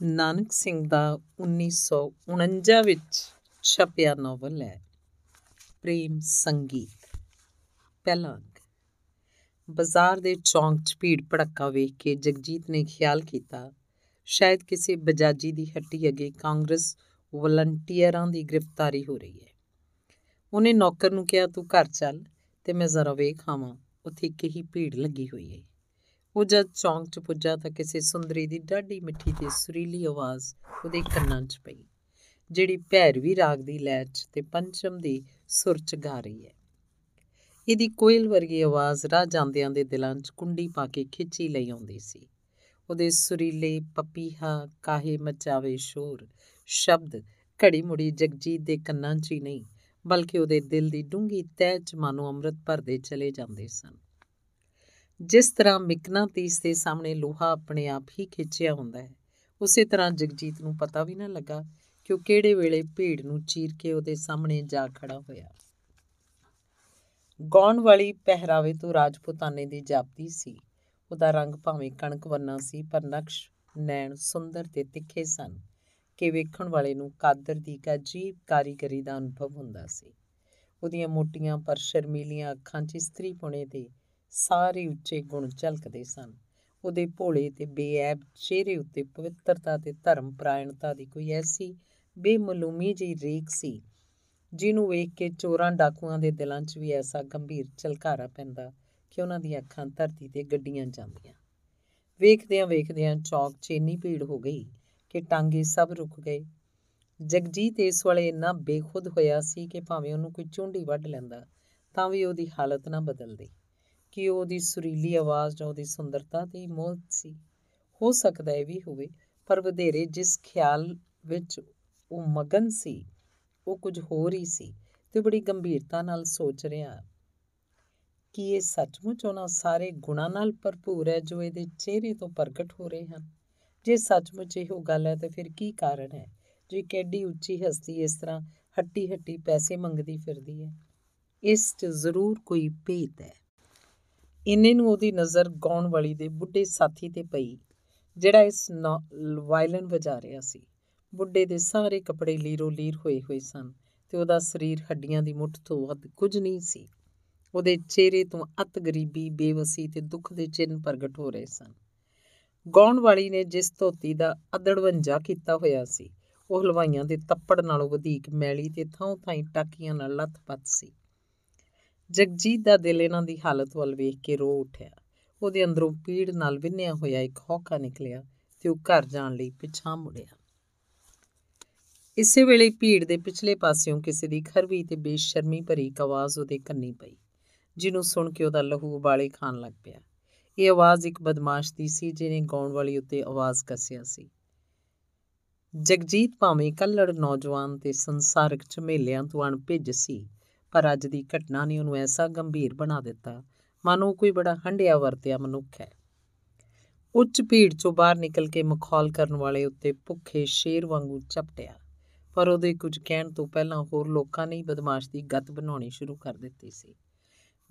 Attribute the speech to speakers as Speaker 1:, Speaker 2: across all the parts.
Speaker 1: ਨਾਨਕ ਸਿੰਘ ਦਾ 1949 ਵਿੱਚ ਛਪਿਆ ਨੋਵਲ ਹੈ, ਪ੍ਰੇਮ ਸੰਗੀਤ। ਪਹਿਲਾ ਅੰਕ। ਬਾਜ਼ਾਰ ਦੇ ਚੌਂਕ 'ਚ ਭੀੜ ਭੜੱਕਾ ਵੇਖ ਕੇ ਜਗਜੀਤ ਨੇ ਖਿਆਲ ਕੀਤਾ, ਸ਼ਾਇਦ ਕਿਸੇ ਬਜਾਜੀ ਦੀ ਹੱਟੀ ਅੱਗੇ ਕਾਂਗਰਸ ਵਲੰਟੀਅਰਾਂ ਦੀ ਗ੍ਰਿਫਤਾਰੀ ਹੋ ਰਹੀ ਹੈ। ਉਹਨੇ ਨੌਕਰ ਨੂੰ ਕਿਹਾ, ਤੂੰ ਘਰ ਚੱਲ ਤੇ ਮੈਂ ਜ਼ਰਾ ਵੇਖ ਆਵਾਂ, ਉੱਥੇ ਕਿਹੀ ਭੀੜ ਲੱਗੀ ਹੋਈ ਹੈ। ਉਹ ਜਦ ਚੌਂਕ 'ਚ ਪੁੱਜਾ ਤਾਂ ਕਿਸੇ ਸੁੰਦਰੀ ਦੀ ਡਾਢੀ ਮਿੱਠੀ ਤੇ ਸੁਰੀਲੀ ਆਵਾਜ਼ ਉਹਦੇ ਕੰਨਾਂ 'ਚ ਪਈ, ਜਿਹੜੀ ਭੈਰਵੀ ਰਾਗ ਦੀ ਲੈਅ 'ਚ ਤੇ ਪੰਚਮ ਦੀ ਸੁਰ 'ਚ ਗਾ ਰਹੀ ਹੈ। ਇਹਦੀ ਕੋਇਲ ਵਰਗੀ ਆਵਾਜ਼ ਰਾਹ ਜਾਂਦਿਆਂ ਦੇ ਦਿਲਾਂ 'ਚ ਕੁੰਡੀ ਪਾ ਕੇ ਖਿੱਚੀ ਲਈ ਆਉਂਦੀ ਸੀ। ਉਹਦੇ ਸੁਰੀਲੇ ਪਪੀਹਾ, ਕਾਹੇ ਮਚਾਵੇ ਸ਼ੋਰ, ਸ਼ਬਦ ਘੜੀ ਮੁੜੀ ਜਗਜੀਤ ਦੇ ਕੰਨਾਂ 'ਚ ਹੀ ਨਹੀਂ, ਬਲਕਿ ਉਹਦੇ ਦਿਲ ਦੀ ਡੂੰਗੀ ਤਹਿ 'ਚ ਮਾਨੋ ਅੰਮ੍ਰਿਤ ਭਰਦੇ ਚਲੇ ਜਾਂਦੇ ਸਨ। ਜਿਸ ਤਰ੍ਹਾਂ ਮਿਕਨਾਤੀਸ ਦੇ ਸਾਹਮਣੇ ਲੋਹਾ ਆਪਣੇ ਆਪ ਹੀ ਖਿੱਚਿਆ ਹੁੰਦਾ ਹੈ, ਉਸੇ ਤਰ੍ਹਾਂ ਜਗਜੀਤ ਨੂੰ ਪਤਾ ਵੀ ਨਾ ਲੱਗਾ ਕਿ ਉਹ ਕਿਹੜੇ ਵੇਲੇ ਭੀੜ ਨੂੰ ਚੀਰ ਕੇ ਉਹਦੇ ਸਾਹਮਣੇ ਜਾ ਖੜਾ ਹੋਇਆ। ਗਾਉਣ ਵਾਲੀ ਪਹਿਰਾਵੇ ਤੋਂ ਰਾਜਪੂਤਾਨੇ ਦੀ ਜਾਪਦੀ ਸੀ। ਉਹਦਾ ਰੰਗ ਭਾਵੇਂ ਕਣਕ ਵਰਨਾ ਸੀ, ਪਰ ਨਕਸ਼, ਨੈਣ ਸੁੰਦਰ ਤੇ ਤਿੱਖੇ ਸਨ। ਕਿ ਵੇਖਣ ਵਾਲੇ ਨੂੰ ਕਾਦਰ ਦੀ ਇੱਕ ਅਜੀਬ ਕਾਰੀਗਰੀ ਦਾ ਅਨੁਭਵ ਹੁੰਦਾ ਸੀ। ਉਹਦੀਆਂ ਮੋਟੀਆਂ ਪਰ ਸ਼ਰਮੀਲੀਆਂ ਅੱਖਾਂ 'ਚ ਇਸਤਰੀ ਪੁਣੇ ਤੇ ਸਾਰੇ ਉੱਚੇ ਗੁਣ ਝਲਕਦੇ ਸਨ। ਉਹਦੇ ਭੋਲੇ ਤੇ ਬੇਐਬ ਚਿਹਰੇ ਉੱਤੇ ਪਵਿੱਤਰਤਾ ਤੇ ਧਰਮ ਪ੍ਰਾਇਣਤਾ ਦੀ ਕੋਈ ਐਸੀ ਬੇਮਲੂਮੀ ਜਿਹੀ ਰੇਖ ਸੀ, ਜਿਹਨੂੰ ਵੇਖ ਕੇ ਚੋਰਾਂ ਡਾਕੂਆਂ ਦੇ ਦਿਲਾਂ 'ਚ ਵੀ ਐਸਾ ਗੰਭੀਰ ਝਲਕਾਰਾ ਪੈਂਦਾ ਕਿ ਉਹਨਾਂ ਦੀਆਂ ਅੱਖਾਂ ਧਰਤੀ ਤੇ ਗੱਡੀਆਂ ਜਾਂਦੀਆਂ। ਵੇਖਦਿਆਂ ਵੇਖਦਿਆਂ ਚੌਕ 'ਚ ਇੰਨੀ ਭੀੜ ਹੋ ਗਈ ਕਿ ਟਾਂਗੇ ਸਭ ਰੁਕ ਗਏ। ਜਗਜੀਤ ਇਸ ਵੇਲੇ ਇੰਨਾ ਬੇਖੁਦ ਹੋਇਆ ਸੀ ਕਿ ਭਾਵੇਂ ਉਹਨੂੰ ਕੋਈ ਝੁੰਡੀ ਵੱਢ ਲੈਂਦਾ, ਤਾਂ ਵੀ ਉਹਦੀ ਹਾਲਤ ਨਾ ਬਦਲਦੀ। ਕਿ ਉਹਦੀ ਸੁਰੀਲੀ ਆਵਾਜ਼ ਜਾਂ ਉਹਦੀ ਸੁੰਦਰਤਾ ਤੇ ਮੋਹਤ ਸੀ। ਹੋ ਸਕਦਾ ਇਹ ਵੀ ਹੋਵੇ, ਪਰ ਵਧੇਰੇ ਜਿਸ ਖਿਆਲ ਵਿੱਚ ਉਹ ਮਗਨ ਸੀ, ਉਹ ਕੁਝ ਹੋਰ ਹੀ ਸੀ ਤੇ ਬੜੀ ਗੰਭੀਰਤਾ ਨਾਲ ਸੋਚ ਰਿਹਾ ਕਿ ਇਹ ਸੱਚਮੁੱਚ ਉਹਨਾਂ ਸਾਰੇ ਗੁਣਾਂ ਨਾਲ ਭਰਪੂਰ ਹੈ ਜੋ ਇਹਦੇ ਚਿਹਰੇ ਤੋਂ ਪ੍ਰਗਟ ਹੋ ਰਹੇ ਹਨ। ਜੇ ਸੱਚਮੁੱਚ ਇਹੋ ਗੱਲ ਹੈ, ਤਾਂ ਫਿਰ ਕੀ ਕਾਰਨ ਹੈ? ਜੋ ਇੱਕ ਐਡੀ ਉੱਚੀ ਹਸਤੀ ਇਸ ਤਰ੍ਹਾਂ ਹੱਟੀ ਹੱਟੀ ਪੈਸੇ ਮੰਗਦੀ ਫਿਰਦੀ ਹੈ, ਇਸ 'ਚ ਜ਼ਰੂਰ ਕੋਈ ਭੇਤ ਹੈ। ਇੰਨੇ ਨੂੰ ਉਹਦੀ ਨਜ਼ਰ ਗਾਉਣ ਵਾਲੀ ਦੇ ਬੁੱਢੇ ਸਾਥੀ ਤੇ ਪਈ, ਜਿਹੜਾ ਇਸ ਵਾਇਲਨ ਵਜਾ ਰਿਹਾ ਸੀ। ਬੁੱਢੇ ਦੇ ਸਾਰੇ ਕੱਪੜੇ ਲੀਰੋ ਲੀਰ ਹੋਏ ਹੋਏ ਸਨ ਤੇ ਉਹਦਾ ਸਰੀਰ ਹੱਡੀਆਂ ਦੀ ਮੁੱਠ ਤੋਂ ਵੱਧ ਕੁਝ ਨਹੀਂ ਸੀ। ਉਹਦੇ ਚਿਹਰੇ ਤੋਂ ਅਤ ਗਰੀਬੀ, ਬੇਵਸੀ ਤੇ ਦੁੱਖ ਦੇ ਚਿੰਨ ਪ੍ਰਗਟ ਹੋ ਰਹੇ ਸਨ। ਗਾਉਣ ਵਾਲੀ ਨੇ ਜਿਸ ਧੋਤੀ ਦਾ ਅਦੜਵੰਜਾ ਕੀਤਾ ਹੋਇਆ ਸੀ, ਉਹ ਹਲਵਾਈਆਂ ਦੇ ਤੱਪੜ ਨਾਲੋਂ ਵਧੇਕ ਮੈਲੀ ਤੇ ਥਾਂ ਥਾਂ ਟਾਕੀਆਂ ਨਾਲ ਲੱਥ-ਪੱਥ ਸੀ। ਜਗਜੀਤ ਦਾ ਦਿਲ ਇਹਨਾਂ ਦੀ ਹਾਲਤ ਵੱਲ ਵੇਖ ਕੇ ਰੋ ਉੱਠਿਆ। ਉਹਦੇ ਅੰਦਰੋਂ ਪੀੜ ਨਾਲ ਵਿੰਨਿਆ ਹੋਇਆ ਇੱਕ ਹੌਕਾ ਨਿਕਲਿਆ ਤੇ ਉਹ ਘਰ ਜਾਣ ਲਈ ਪਿਛਾਂ ਮੁੜਿਆ। ਇਸੇ ਵੇਲੇ ਭੀੜ ਦੇ ਪਿਛਲੇ ਪਾਸਿਓਂ ਕਿਸੇ ਦੀ ਖਰਵੀ ਤੇ ਬੇਸ਼ਰਮੀ ਭਰੀ ਇੱਕ ਆਵਾਜ਼ ਉਹਦੇ ਕੰਨੀ ਪਈ, ਜਿਹਨੂੰ ਸੁਣ ਕੇ ਉਹਦਾ ਲਹੂ ਉਬਾਲੇ ਖਾਣ ਲੱਗ ਪਿਆ। ਇਹ ਆਵਾਜ਼ ਇੱਕ ਬਦਮਾਸ਼ ਦੀ ਸੀ, ਜਿਹਨੇ ਗਾਉਣ ਵਾਲੀ ਉੱਤੇ ਆਵਾਜ਼ ਕੱਸਿਆ ਸੀ। ਜਗਜੀਤ ਭਾਵੇਂ ਕੱਲੜ ਨੌਜਵਾਨ ਤੇ ਸੰਸਾਰਕ ਝਮੇਲਿਆਂ ਤੋਂ ਅਣਭਿੱਜ ਸੀ ਪਰ ਅੱਜ ਦੀ ਘਟਨਾ ਨੇ ਉਹਨੂੰ ਐਸਾ ਗੰਭੀਰ ਬਣਾ ਦਿੱਤਾ, ਮਾਨੋ ਕੋਈ ਬੜਾ ਹੰਡਿਆ ਵਰਤਿਆ ਮਨੁੱਖ ਹੈ। ਉੱਚ ਭੀੜ ਚੋਂ ਬਾਹਰ ਨਿਕਲ ਕੇ ਮਖੌਲ ਕਰਨ ਵਾਲੇ ਉੱਤੇ ਭੁੱਖੇ ਸ਼ੇਰ ਵਾਂਗੂ ਚਪਟਿਆ ਪਰ ਉਹਦੇ ਕੁਝ ਕਹਿਣ ਤੋਂ ਪਹਿਲਾਂ ਹੋਰ ਲੋਕਾਂ ਨੇ ਬਦਮਾਸ਼ ਦੀ ਗੱਤ ਬਣਾਉਣੀ ਸ਼ੁਰੂ ਕਰ ਦਿੱਤੀ ਸੀ।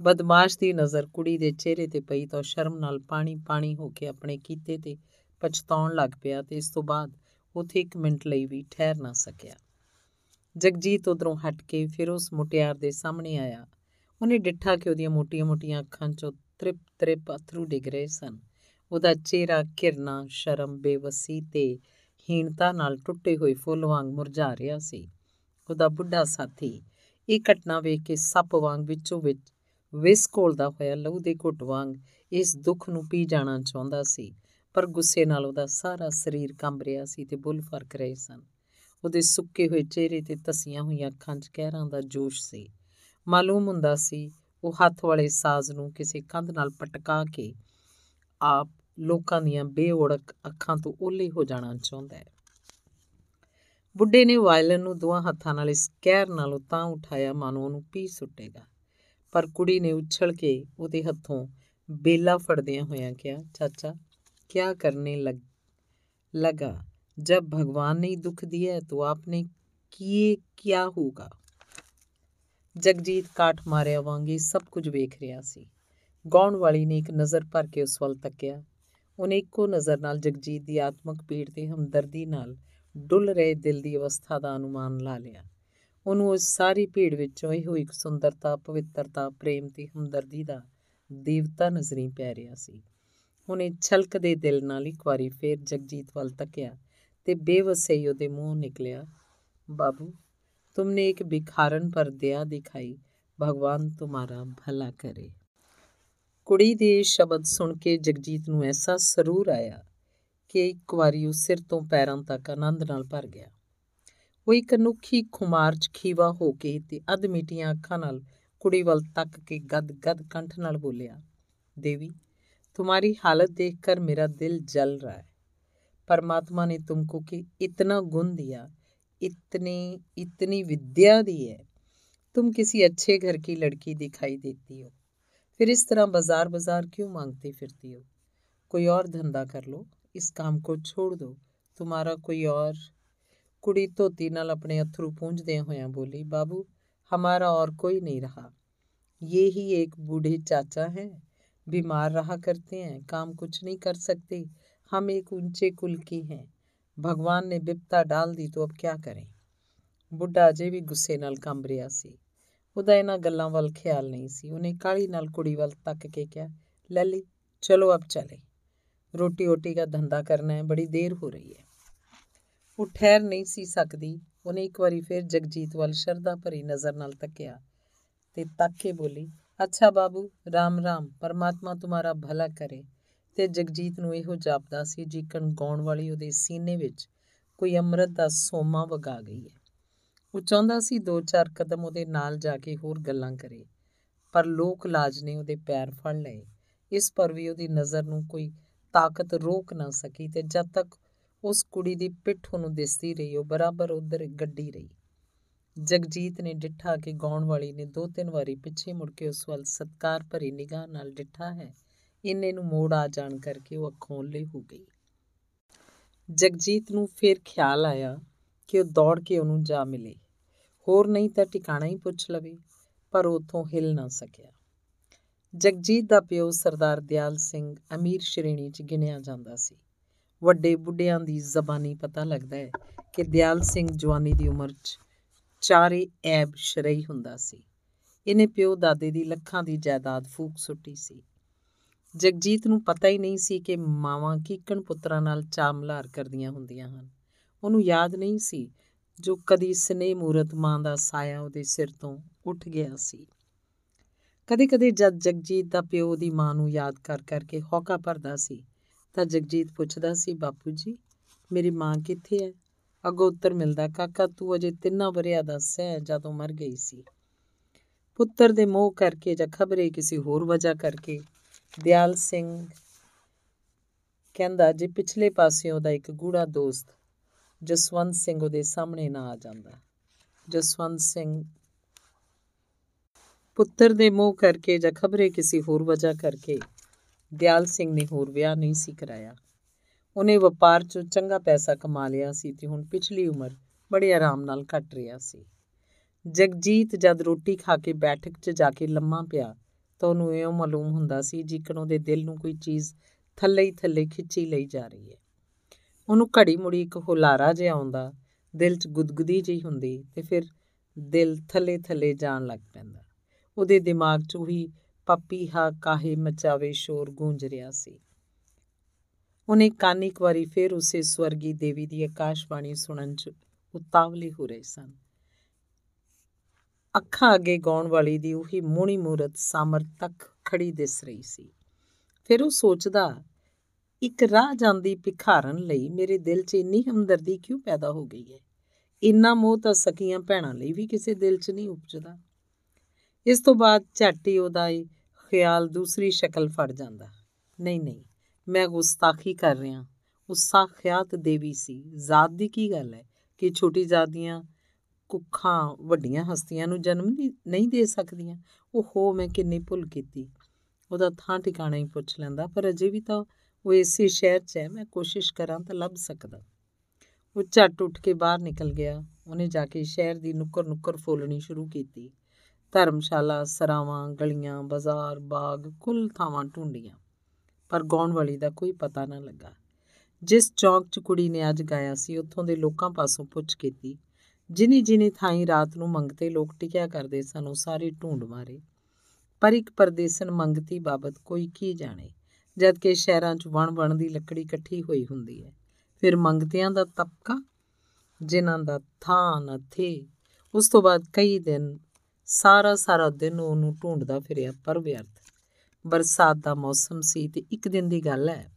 Speaker 1: ਬਦਮਾਸ਼ ਦੀ ਨਜ਼ਰ ਕੁੜੀ ਦੇ ਚਿਹਰੇ ਤੇ ਪਈ ਤਾਂ ਸ਼ਰਮ ਨਾਲ ਪਾਣੀ ਪਾਣੀ ਹੋ ਕੇ ਆਪਣੇ ਕੀਤੇ ਤੇ ਪਛਤਾਉਣ ਲੱਗ ਪਿਆ ਤੇ ਇਸ ਤੋਂ ਬਾਅਦ ਉਥੇ ਇੱਕ ਮਿੰਟ ਲਈ ਵੀ ਠਹਿਰ ਨਾ ਸਕਿਆ। ਜਗਜੀਤ ਉਧਰੋਂ ਹਟ ਕੇ ਫਿਰ ਉਸ ਮੁਟਿਆਰ ਦੇ ਸਾਹਮਣੇ ਆਇਆ। ਉਹਨੇ ਡਿੱਠਾ ਕਿ ਉਹਦੀਆਂ ਮੋਟੀਆਂ-ਮੋਟੀਆਂ ਅੱਖਾਂ 'ਚੋਂ ਤ੍ਰਿਪ ਤ੍ਰਿਪ ਅਥਰੂ ਡਿੱਗ ਰਹੇ ਸਨ। ਉਹਦਾ ਚਿਹਰਾ ਕਿਰਨਾ ਸ਼ਰਮ, ਬੇਵਸੀ ਤੇ ਹੀਣਤਾ ਨਾਲ ਟੁੱਟੇ ਹੋਏ ਫੁੱਲ ਵਾਂਗ ਮੁਰਝਾ ਰਿਹਾ ਸੀ। ਉਹਦਾ ਬੁੱਢਾ ਸਾਥੀ, ਇਹ ਘਟਨਾ ਵੇਖ ਕੇ ਸੱਪ ਵਾਂਗ ਵਿੱਚੋਂ ਵਿੱਚ ਵਿਸ ਘੋਲਦਾ ਹੋਇਆ ਲਹੂ ਦੇ ਘੁੱਟ ਵਾਂਗ ਇਸ ਦੁੱਖ ਨੂੰ ਪੀ ਜਾਣਾ ਚਾਹੁੰਦਾ ਸੀ, ਪਰ ਗੁੱਸੇ ਨਾਲ ਉਹਦਾ ਸਾਰਾ ਸਰੀਰ ਕੰਬ ਰਿਹਾ ਸੀ ਤੇ ਬੁੱਲ ਫ਼ਰਕ ਰਹੇ ਸਨ। ਉਹਦੇ ਸੁੱਕੇ ਹੋਏ ਚਿਹਰੇ ਤੇ ਤਸੀਆਂ ਹੋਈਆਂ ਅੱਖਾਂ 'ਚ ਕਹਿਰਾਂ ਦਾ ਜੋਸ਼ ਸੀ। ਮਾਲੂਮ ਹੁੰਦਾ ਸੀ, ਉਹ ਹੱਥ ਵਾਲੇ ਸਾਜ਼ ਨੂੰ ਕਿਸੇ ਕੰਧ ਨਾਲ ਪਟਕਾ ਕੇ ਆਪ ਲੋਕਾਂ ਦੀਆਂ ਬੇਓੜਕ ਅੱਖਾਂ ਤੋਂ ਓਲੇ ਹੋ ਜਾਣਾ ਚਾਹੁੰਦਾ ਹੈ। ਬੁੱਢੇ ਨੇ ਵਾਇਲਨ ਨੂੰ ਦੋਹਾਂ ਹੱਥਾਂ ਨਾਲ ਇਸ ਕਹਿਰ ਨਾਲ ਤਾਂ ਉਠਾਇਆ ਮਾਨੋ ਉਹਨੂੰ ਪੀ ਸੁੱਟੇਗਾ। ਪਰ ਕੁੜੀ ਨੇ ਉਛਲ ਕੇ ਉਹਦੇ ਹੱਥੋਂ ਬੇਲਾ ਫੜਦਿਆਂ ਹੋਇਆਂ ਕਿਹਾ, ਚਾਚਾ ਕੀ ਕਰਨੇ ਲਗ ਲਗਾ। जब भगवान ने दुख दिया है तो आपने किए क्या ਹੋਗਾ ਜਗਜੀਤ ਕਾਠ ਮਾਰਿਆ ਵਾਂਗੀ ਸਭ ਕੁਝ ਵੇਖ ਰਿਹਾ ਸੀ ਗਾਉਣ ਵਾਲੀ ਨੇ ਇੱਕ ਨਜ਼ਰ ਭਰ ਕੇ ਉਸ ਵੱਲ ਤੱਕਿਆ ਉਹਨੇ ਇੱਕੋ ਨਜ਼ਰ ਨਾਲ ਜਗਜੀਤ ਦੀ ਆਤਮਿਕ ਪੀੜ ਤੇ ਹਮਦਰਦੀ ਨਾਲ ਡੁੱਲ ਰਹੇ ਦਿਲ ਦੀ ਅਵਸਥਾ ਦਾ ਅਨੁਮਾਨ ਲਾ ਲਿਆ ਉਹਨੂੰ ਉਸ ਸਾਰੀ ਭੀੜ ਵਿੱਚੋਂ ਇਹੋ ਇੱਕ ਸੁੰਦਰਤਾ ਪਵਿੱਤਰਤਾ ਪ੍ਰੇਮ ਤੇ ਹਮਦਰਦੀ ਦਾ ਦੇਵਤਾ ਨਜ਼ਰੀ ਪੈ ਰਿਹਾ ਸੀ ਉਹਨੇ ਛਲਕਦੇ ਦਿਲ ਨਾਲ ਇੱਕ ਵਾਰੀ ਫੇਰ ਜਗਜੀਤ ਵੱਲ ਤੱਕਿਆ ਤੇ ਬੇਵਸੇ ਹੀ ਉਹਦੇ ਮੂੰਹ ਨਿਕਲਿਆ ਬਾਬੂ तुमने एक भिखारन पर दया दिखाई ਭਗਵਾਨ ਤੁਹਾਡਾ ਭਲਾ ਕਰੇ ਕੁੜੀ ਦੇ ਸ਼ਬਦ ਸੁਣ ਕੇ ਜਗਜੀਤ ਨੂੰ ਐਸਾ ਸਰੂਰ ਆਇਆ ਕਿ ਇੱਕ ਵਾਰੀ ਉਹ ਸਿਰ ਤੋਂ ਪੈਰਾਂ ਤੱਕ ਆਨੰਦ ਨਾਲ ਭਰ ਗਿਆ ਉਹ ਇੱਕ ਅਨੁੱਖੀ ਖੁਮਾਰ ਚ ਖੀਵਾ ਹੋ ਕੇ ਤੇ ਅਧ ਮਿਟੀਆਂ ਅੱਖਾਂ ਨਾਲ ਕੁੜੀ ਵੱਲ ਤੱਕ ਕੇ ਗਦ ਗਦ ਕੰਠ ਨਾਲ ਬੋਲਿਆ ਦੇਵੀ तुम्हारी हालत देखकर मेरा दिल जल रहा है परमात्मा ने तुमको कि इतना गुण दिया, इतनी इतनी विद्या दी है। तुम किसी अच्छे घर की लड़की दिखाई देती हो। फिर इस तरह बाज़ार बाज़ार क्यों मांगती फिरती हो? कोई और धंधा कर लो, इस काम को छोड़ दो। तुम्हारा कोई और कुड़ी धोती नाल अपने अथरू पूंजदे होया बोली, बाबू, हमारा और कोई नहीं रहा। ये ही एक बूढ़े चाचा हैं, बीमार रहा करते हैं, काम कुछ नहीं कर सकते। हम एक ऊंचे कुल की हैं भगवान ने बिपता डाल दी तो अब क्या करें ਬੁੱਢਾ ਅਜੇ ਵੀ ਗੁੱਸੇ ਨਾਲ ਕੰਬ ਰਿਹਾ ਸੀ ਉਹਦਾ ਇਹਨਾਂ ਗੱਲਾਂ ਵੱਲ ਖਿਆਲ ਨਹੀਂ ਸੀ ਉਹਨੇ ਕਾਲੀ ਨਾਲ ਕੁੜੀ ਵੱਲ ਤੱਕ ਕੇ ਕਿਹਾ ਲੱਲੀ ਚਲੋ ਅਬ ਚਲੇ ਰੋਟੀ ਓਟੀ ਦਾ ਧੰਦਾ ਕਰਨਾ ਹੈ ਬੜੀ ਦੇਰ ਹੋ ਰਹੀ ਹੈ ਉਹ ਠਹਿਰ ਨਹੀਂ ਸੀ ਸਕਦੀ ਉਹਨੇ ਇੱਕ ਵਾਰੀ ਫਿਰ ਜਗਜੀਤ ਵੱਲ ਸ਼ਰਧਾ ਭਰੀ ਨਜ਼ਰ ਨਾਲ ਤੱਕਿਆ ਤੇ ਤੱਕ ਕੇ ਬੋਲੀ ਅੱਛਾ ਬਾਬੂ ਰਾਮ ਰਾਮ ਪਰਮਾਤਮਾ ਤੁਹਾਡਾ ਭਲਾ ਕਰੇ ਤੇ ਜਗਜੀਤ ਨੂੰ ਇਹੋ ਜਾਪਦਾ ਸੀ, ਜਿਕਣ ਗਾਉਣ ਵਾਲੀ ਉਹਦੇ ਸੀਨੇ ਵਿੱਚ ਕੋਈ ਅੰਮ੍ਰਿਤ ਦਾ ਸੋਮਾ ਵਗਾ ਗਈ ਹੈ। ਉਹ ਚਾਹੁੰਦਾ ਸੀ ਦੋ ਚਾਰ ਕਦਮ ਉਹਦੇ ਨਾਲ ਜਾ ਕੇ ਹੋਰ ਗੱਲਾਂ ਕਰੇ, ਪਰ ਲੋਕ ਲਾਜ ਨੇ ਉਹਦੇ ਪੈਰ ਫੜ ਲਏ। ਇਸ ਪਰ ਵੀ ਉਹਦੀ ਨਜ਼ਰ ਨੂੰ ਕੋਈ ਤਾਕਤ ਰੋਕ ਨਾ ਸਕੀ ਤੇ ਜਦ ਤੱਕ ਉਸ ਕੁੜੀ ਦੀ ਪਿੱਠ ਉਹਨੂੰ ਦਿਸਦੀ ਰਹੀ, ਉਹ ਬਰਾਬਰ ਉਧਰ ਗੱਡੀ ਰਹੀ। ਜਗਜੀਤ ਨੇ ਡਿੱਠਾ ਕਿ ਗਾਉਣ ਵਾਲੀ ਨੇ ਦੋ ਤਿੰਨ ਵਾਰੀ ਪਿੱਛੇ ਮੁੜ ਕੇ ਉਸ ਵੱਲ ਸਤਕਾਰ ਭਰੀ ਨਿਗਾਹ ਨਾਲ ਡਿੱਠਾ ਹੈ। ਇੰਨੇ ਨੂੰ ਮੋੜ ਆ ਜਾਣ ਕਰਕੇ ਉਹ ਅੱਖੋਂ ਲੇ ਹੋ ਗਈ। ਜਗਜੀਤ ਨੂੰ ਫਿਰ ਖਿਆਲ ਆਇਆ ਕਿ ਉਹ ਦੌੜ ਕੇ ਉਹਨੂੰ ਜਾ ਮਿਲੇ। ਹੋਰ ਨਹੀਂ ਤਾਂ ਟਿਕਾਣਾ ਹੀ ਪੁੱਛ ਲਵੇ, ਪਰ ਉਥੋਂ ਹਿਲ ਨਾ ਸਕਿਆ। ਜਗਜੀਤ ਦਾ ਪਿਓ ਸਰਦਾਰ ਦਿਆਲ ਸਿੰਘ ਅਮੀਰ ਸ਼੍ਰੇਣੀ 'ਚ ਗਿਣਿਆ ਜਾਂਦਾ ਸੀ। ਵੱਡੇ ਬੁੱਢਿਆਂ ਦੀ ਜ਼ਬਾਨੀ ਪਤਾ ਲੱਗਦਾ ਹੈ ਕਿ ਦਿਆਲ ਸਿੰਘ ਜਵਾਨੀ ਦੀ ਉਮਰ 'ਚ ਚਾਰੇ ਐਬ ਸ਼ਰਈ ਹੁੰਦਾ ਸੀ। ਇਹਨੇ ਪਿਓ ਦਾਦੇ ਦੀ ਲੱਖਾਂ ਦੀ ਜਾਇਦਾਦ ਫੂਕ ਸੁੱਟੀ ਸੀ। ਜਗਜੀਤ ਨੂੰ ਪਤਾ ਹੀ ਨਹੀਂ ਸੀ ਕਿ ਮਾਵਾਂ ਕੀਕਣ ਪੁੱਤਰਾਂ ਨਾਲ ਚਾਮਲਾਰ ਕਰਦੀਆਂ ਹੁੰਦੀਆਂ ਹਨ। ਉਹਨੂੰ ਯਾਦ ਨਹੀਂ ਸੀ ਜੋ ਕਦੀ ਸਨੇਹ ਮੂਰਤ ਮਾਂ ਦਾ ਸਾਇਆ ਉਹਦੇ ਸਿਰ ਤੋਂ ਉੱਠ ਗਿਆ ਸੀ। ਕਦੇ-ਕਦੇ ਜਦ ਜਗਜੀਤ ਦਾ ਪਿਓ ਦੀ ਮਾਂ ਨੂੰ ਯਾਦ ਕਰ ਕਰਕੇ ਹੌਕਾ ਭਰਦਾ ਸੀ ਤਾਂ ਜਗਜੀਤ ਪੁੱਛਦਾ ਸੀ, ਬਾਪੂ ਜੀ, ਮੇਰੀ ਮਾਂ ਕਿੱਥੇ ਹੈ? ਅੱਗੋਂ ਉੱਤਰ ਮਿਲਦਾ, ਕਾਕਾ, ਤੂੰ ਅਜੇ ਤਿੰਨਾਂ ਵਰਿਆਂ ਦਾ ਸਹਿ ਜਦੋਂ ਮਰ ਗਈ ਸੀ। ਪੁੱਤਰ ਦੇ ਮੋਹ ਕਰਕੇ ਜਾਂ ਖਬਰੇ ਕਿਸੇ ਹੋਰ ਵਜ੍ਹਾ ਕਰਕੇ ਦਿਆਲ ਸਿੰਘ ਕਹਿੰਦਾ, ਜੇ ਪਿਛਲੇ ਪਾਸੇ ਉਹਦਾ ਇੱਕ ਗੂੜਾ ਦੋਸਤ ਜਸਵੰਤ ਸਿੰਘ ਉਹਦੇ ਸਾਹਮਣੇ ਨਾ ਆ ਜਾਂਦਾ। ਜਸਵੰਤ ਸਿੰਘ ਪੁੱਤਰ ਦੇ ਮੋਹ ਕਰਕੇ ਜਾਂ ਖਬਰੇ ਕਿਸੇ ਹੋਰ ਵਜ੍ਹਾ ਕਰਕੇ ਦਿਆਲ ਸਿੰਘ ਨੇ ਹੋਰ ਵਿਆਹ ਨਹੀਂ ਸੀ ਕਰਾਇਆ। ਉਹਨੇ ਵਪਾਰ 'ਚੋਂ ਚੰਗਾ ਪੈਸਾ ਕਮਾ ਲਿਆ ਸੀ ਤੇ ਹੁਣ ਪਿਛਲੀ ਉਮਰ ਬੜੇ ਆਰਾਮ ਨਾਲ ਕੱਟ ਰਿਹਾ ਸੀ। ਜਗਜੀਤ ਜਦ ਰੋਟੀ ਖਾ ਕੇ ਬੈਠਕ 'ਚ ਜਾ ਕੇ ਲੰਮਾ ਪਿਆ ਤਾਂ ਉਹਨੂੰ ਇਉਂ ਮਾਲੂਮ ਹੁੰਦਾ ਸੀ ਜਿਕਣ ਉਹਦੇ ਦਿਲ ਨੂੰ ਕੋਈ ਚੀਜ਼ ਥੱਲੇ ਹੀ ਥੱਲੇ ਖਿੱਚੀ ਲਈ ਜਾ ਰਹੀ ਹੈ। ਉਹਨੂੰ ਘੜੀ ਮੁੜੀ ਇੱਕ ਹੁਲਾਰਾ ਜਿਹਾ ਆਉਂਦਾ, ਦਿਲ 'ਚ ਗੁਦਗੁਦੀ ਜਿਹੀ ਹੁੰਦੀ ਤੇ ਫਿਰ ਦਿਲ ਥੱਲੇ ਥੱਲੇ ਜਾਣ ਲੱਗ ਪੈਂਦਾ। ਉਹਦੇ ਦਿਮਾਗ 'ਚ ਉਹੀ ਪਪੀਹਾ ਕਾਹੇ ਮਚਾਵੇ ਸ਼ੋਰ ਗੂੰਜ ਰਿਹਾ ਸੀ। ਉਹਨੇ ਕੰਨ ਇੱਕ ਵਾਰੀ ਫਿਰ ਉਸੇ ਸਵਰਗੀ ਦੇਵੀ ਦੀ ਆਕਾਸ਼ਬਾਣੀ ਸੁਣਨ 'ਚ ਉਤਾਵਲੇ ਹੋ ਰਹੇ ਸਨ। ਅੱਖਾਂ ਅੱਗੇ ਗਾਉਣ ਵਾਲੀ ਦੀ ਉਹੀ ਮੋਹਣੀ ਮੂਰਤ ਸਾਮਰਤਕ ਖੜੀ ਦਿਸ ਰਹੀ ਸੀ। ਫਿਰ ਉਹ ਸੋਚਦਾ, ਇੱਕ ਰਾਹ ਜਾਂਦੀ ਭਿਖਾਰਨ ਲਈ ਮੇਰੇ ਦਿਲ 'ਚ ਇੰਨੀ ਹਮਦਰਦੀ ਕਿਉਂ ਪੈਦਾ ਹੋ ਗਈ ਹੈ? ਇੰਨਾ ਮੋਹ ਤਾਂ ਸਕੀਆਂ ਭੈਣਾਂ ਲਈ ਵੀ ਕਿਸੇ ਦਿਲ 'ਚ ਨਹੀਂ ਉਪਜਦਾ। ਇਸ ਤੋਂ ਬਾਅਦ ਝੱਟੀ ਉਹਦਾ ਇਹ ਖਿਆਲ ਦੂਸਰੀ ਸ਼ਕਲ ਫੜ ਜਾਂਦਾ। ਨਹੀਂ ਨਹੀਂ, ਮੈਂ ਗੁਸਤਾਖੀ ਕਰ ਰਿਹਾ। ਉਹ ਸਾਖਿਆਤ ਦੇਵੀ ਸੀ। ਜ਼ਾਤ ਦੀ ਕੀ ਗੱਲ ਹੈ ਕਿ ਛੋਟੀ ਜ਼ਾਦੀਆਂ ਕੁੱਖਾਂ ਵੱਡੀਆਂ ਹਸਤੀਆਂ ਨੂੰ ਜਨਮ ਨਹੀਂ ਦੇ ਸਕਦੀਆਂ। ਉਹ ਹੋ ਮੈਂ ਕਿੰਨੀ ਭੁੱਲ ਕੀਤੀ। ਉਹਦਾ ਥਾਂ ਟਿਕਾਣਾ ਹੀ ਪੁੱਛ ਲੈਂਦਾ, ਪਰ ਅਜੇ ਵੀ ਤਾਂ ਉਹ ਇਸੇ ਸ਼ਹਿਰ 'ਚ ਹੈ, ਮੈਂ ਕੋਸ਼ਿਸ਼ ਕਰਾਂ ਤਾਂ ਲੱਭ ਸਕਦਾ। ਉਹ ਝੱਟ ਉੱਠ ਕੇ ਬਾਹਰ ਨਿਕਲ ਗਿਆ। ਉਹਨੇ ਜਾ ਕੇ ਸ਼ਹਿਰ ਦੀ ਨੁੱਕਰ ਨੁੱਕਰ ਫੋਲਣੀ ਸ਼ੁਰੂ ਕੀਤੀ। ਧਰਮਸ਼ਾਲਾ, ਸਰਾਵਾਂ, ਗਲੀਆਂ, ਬਾਜ਼ਾਰ, ਬਾਗ, ਕੁੱਲ ਥਾਵਾਂ ਢੂੰਡੀਆਂ। ਪਰ ਗਾਉਣ ਵਾਲੀ ਦਾ ਕੋਈ ਪਤਾ ਨਾ ਲੱਗਾ। ਜਿਸ ਚੌਂਕ 'ਚ ਕੁੜੀ ਨੇ ਅੱਜ ਗਾਇਆ ਸੀ, ਉੱਥੋਂ ਦੇ ਲੋਕਾਂ ਪਾਸੋਂ ਪੁੱਛ ਕੀਤੀ ਜਿਨੀ ਜਿਨੀ ਥਾਈ ਰਾਤ ਨੂੰ ਮੰਗਤੇ ਲੋਕ ਟਿਕਿਆ ਕਰਦੇ ਸਨ, ਉਹ ਸਾਰੇ ਢੂੰਡ ਮਾਰੇ। ਪਰ ਇੱਕ ਪਰਦੇਸਨ ਮੰਗਤੀ ਬਾਬਤ ਕੋਈ ਕੀ ਜਾਣੇ, ਜਦ ਕਿ ਸ਼ਹਿਰਾਂ 'ਚ ਵਣ ਵਣ ਦੀ ਲੱਕੜੀ ਇਕੱਠੀ ਹੋਈ ਹੁੰਦੀ ਹੈ। ਫਿਰ ਮੰਗਤਿਆਂ ਦਾ ਤਬਕਾ ਜਿਨ੍ਹਾਂ ਦਾ ਥਾਂ ਨਾ ਥੇ, ਉਸ ਤੋਂ ਬਾਅਦ ਕਈ ਦਿਨ ਸਾਰਾ ਸਾਰਾ ਦਿਨ ਉਹਨੂੰ ਢੂੰਡਦਾ ਫਿਰਿਆ, ਪਰ ਵਿਅਰਥ। ਬਰਸਾਤ ਦਾ ਮੌਸਮ ਸੀ ਤੇ ਇੱਕ ਦਿਨ ਦੀ ਗੱਲ ਹੈ,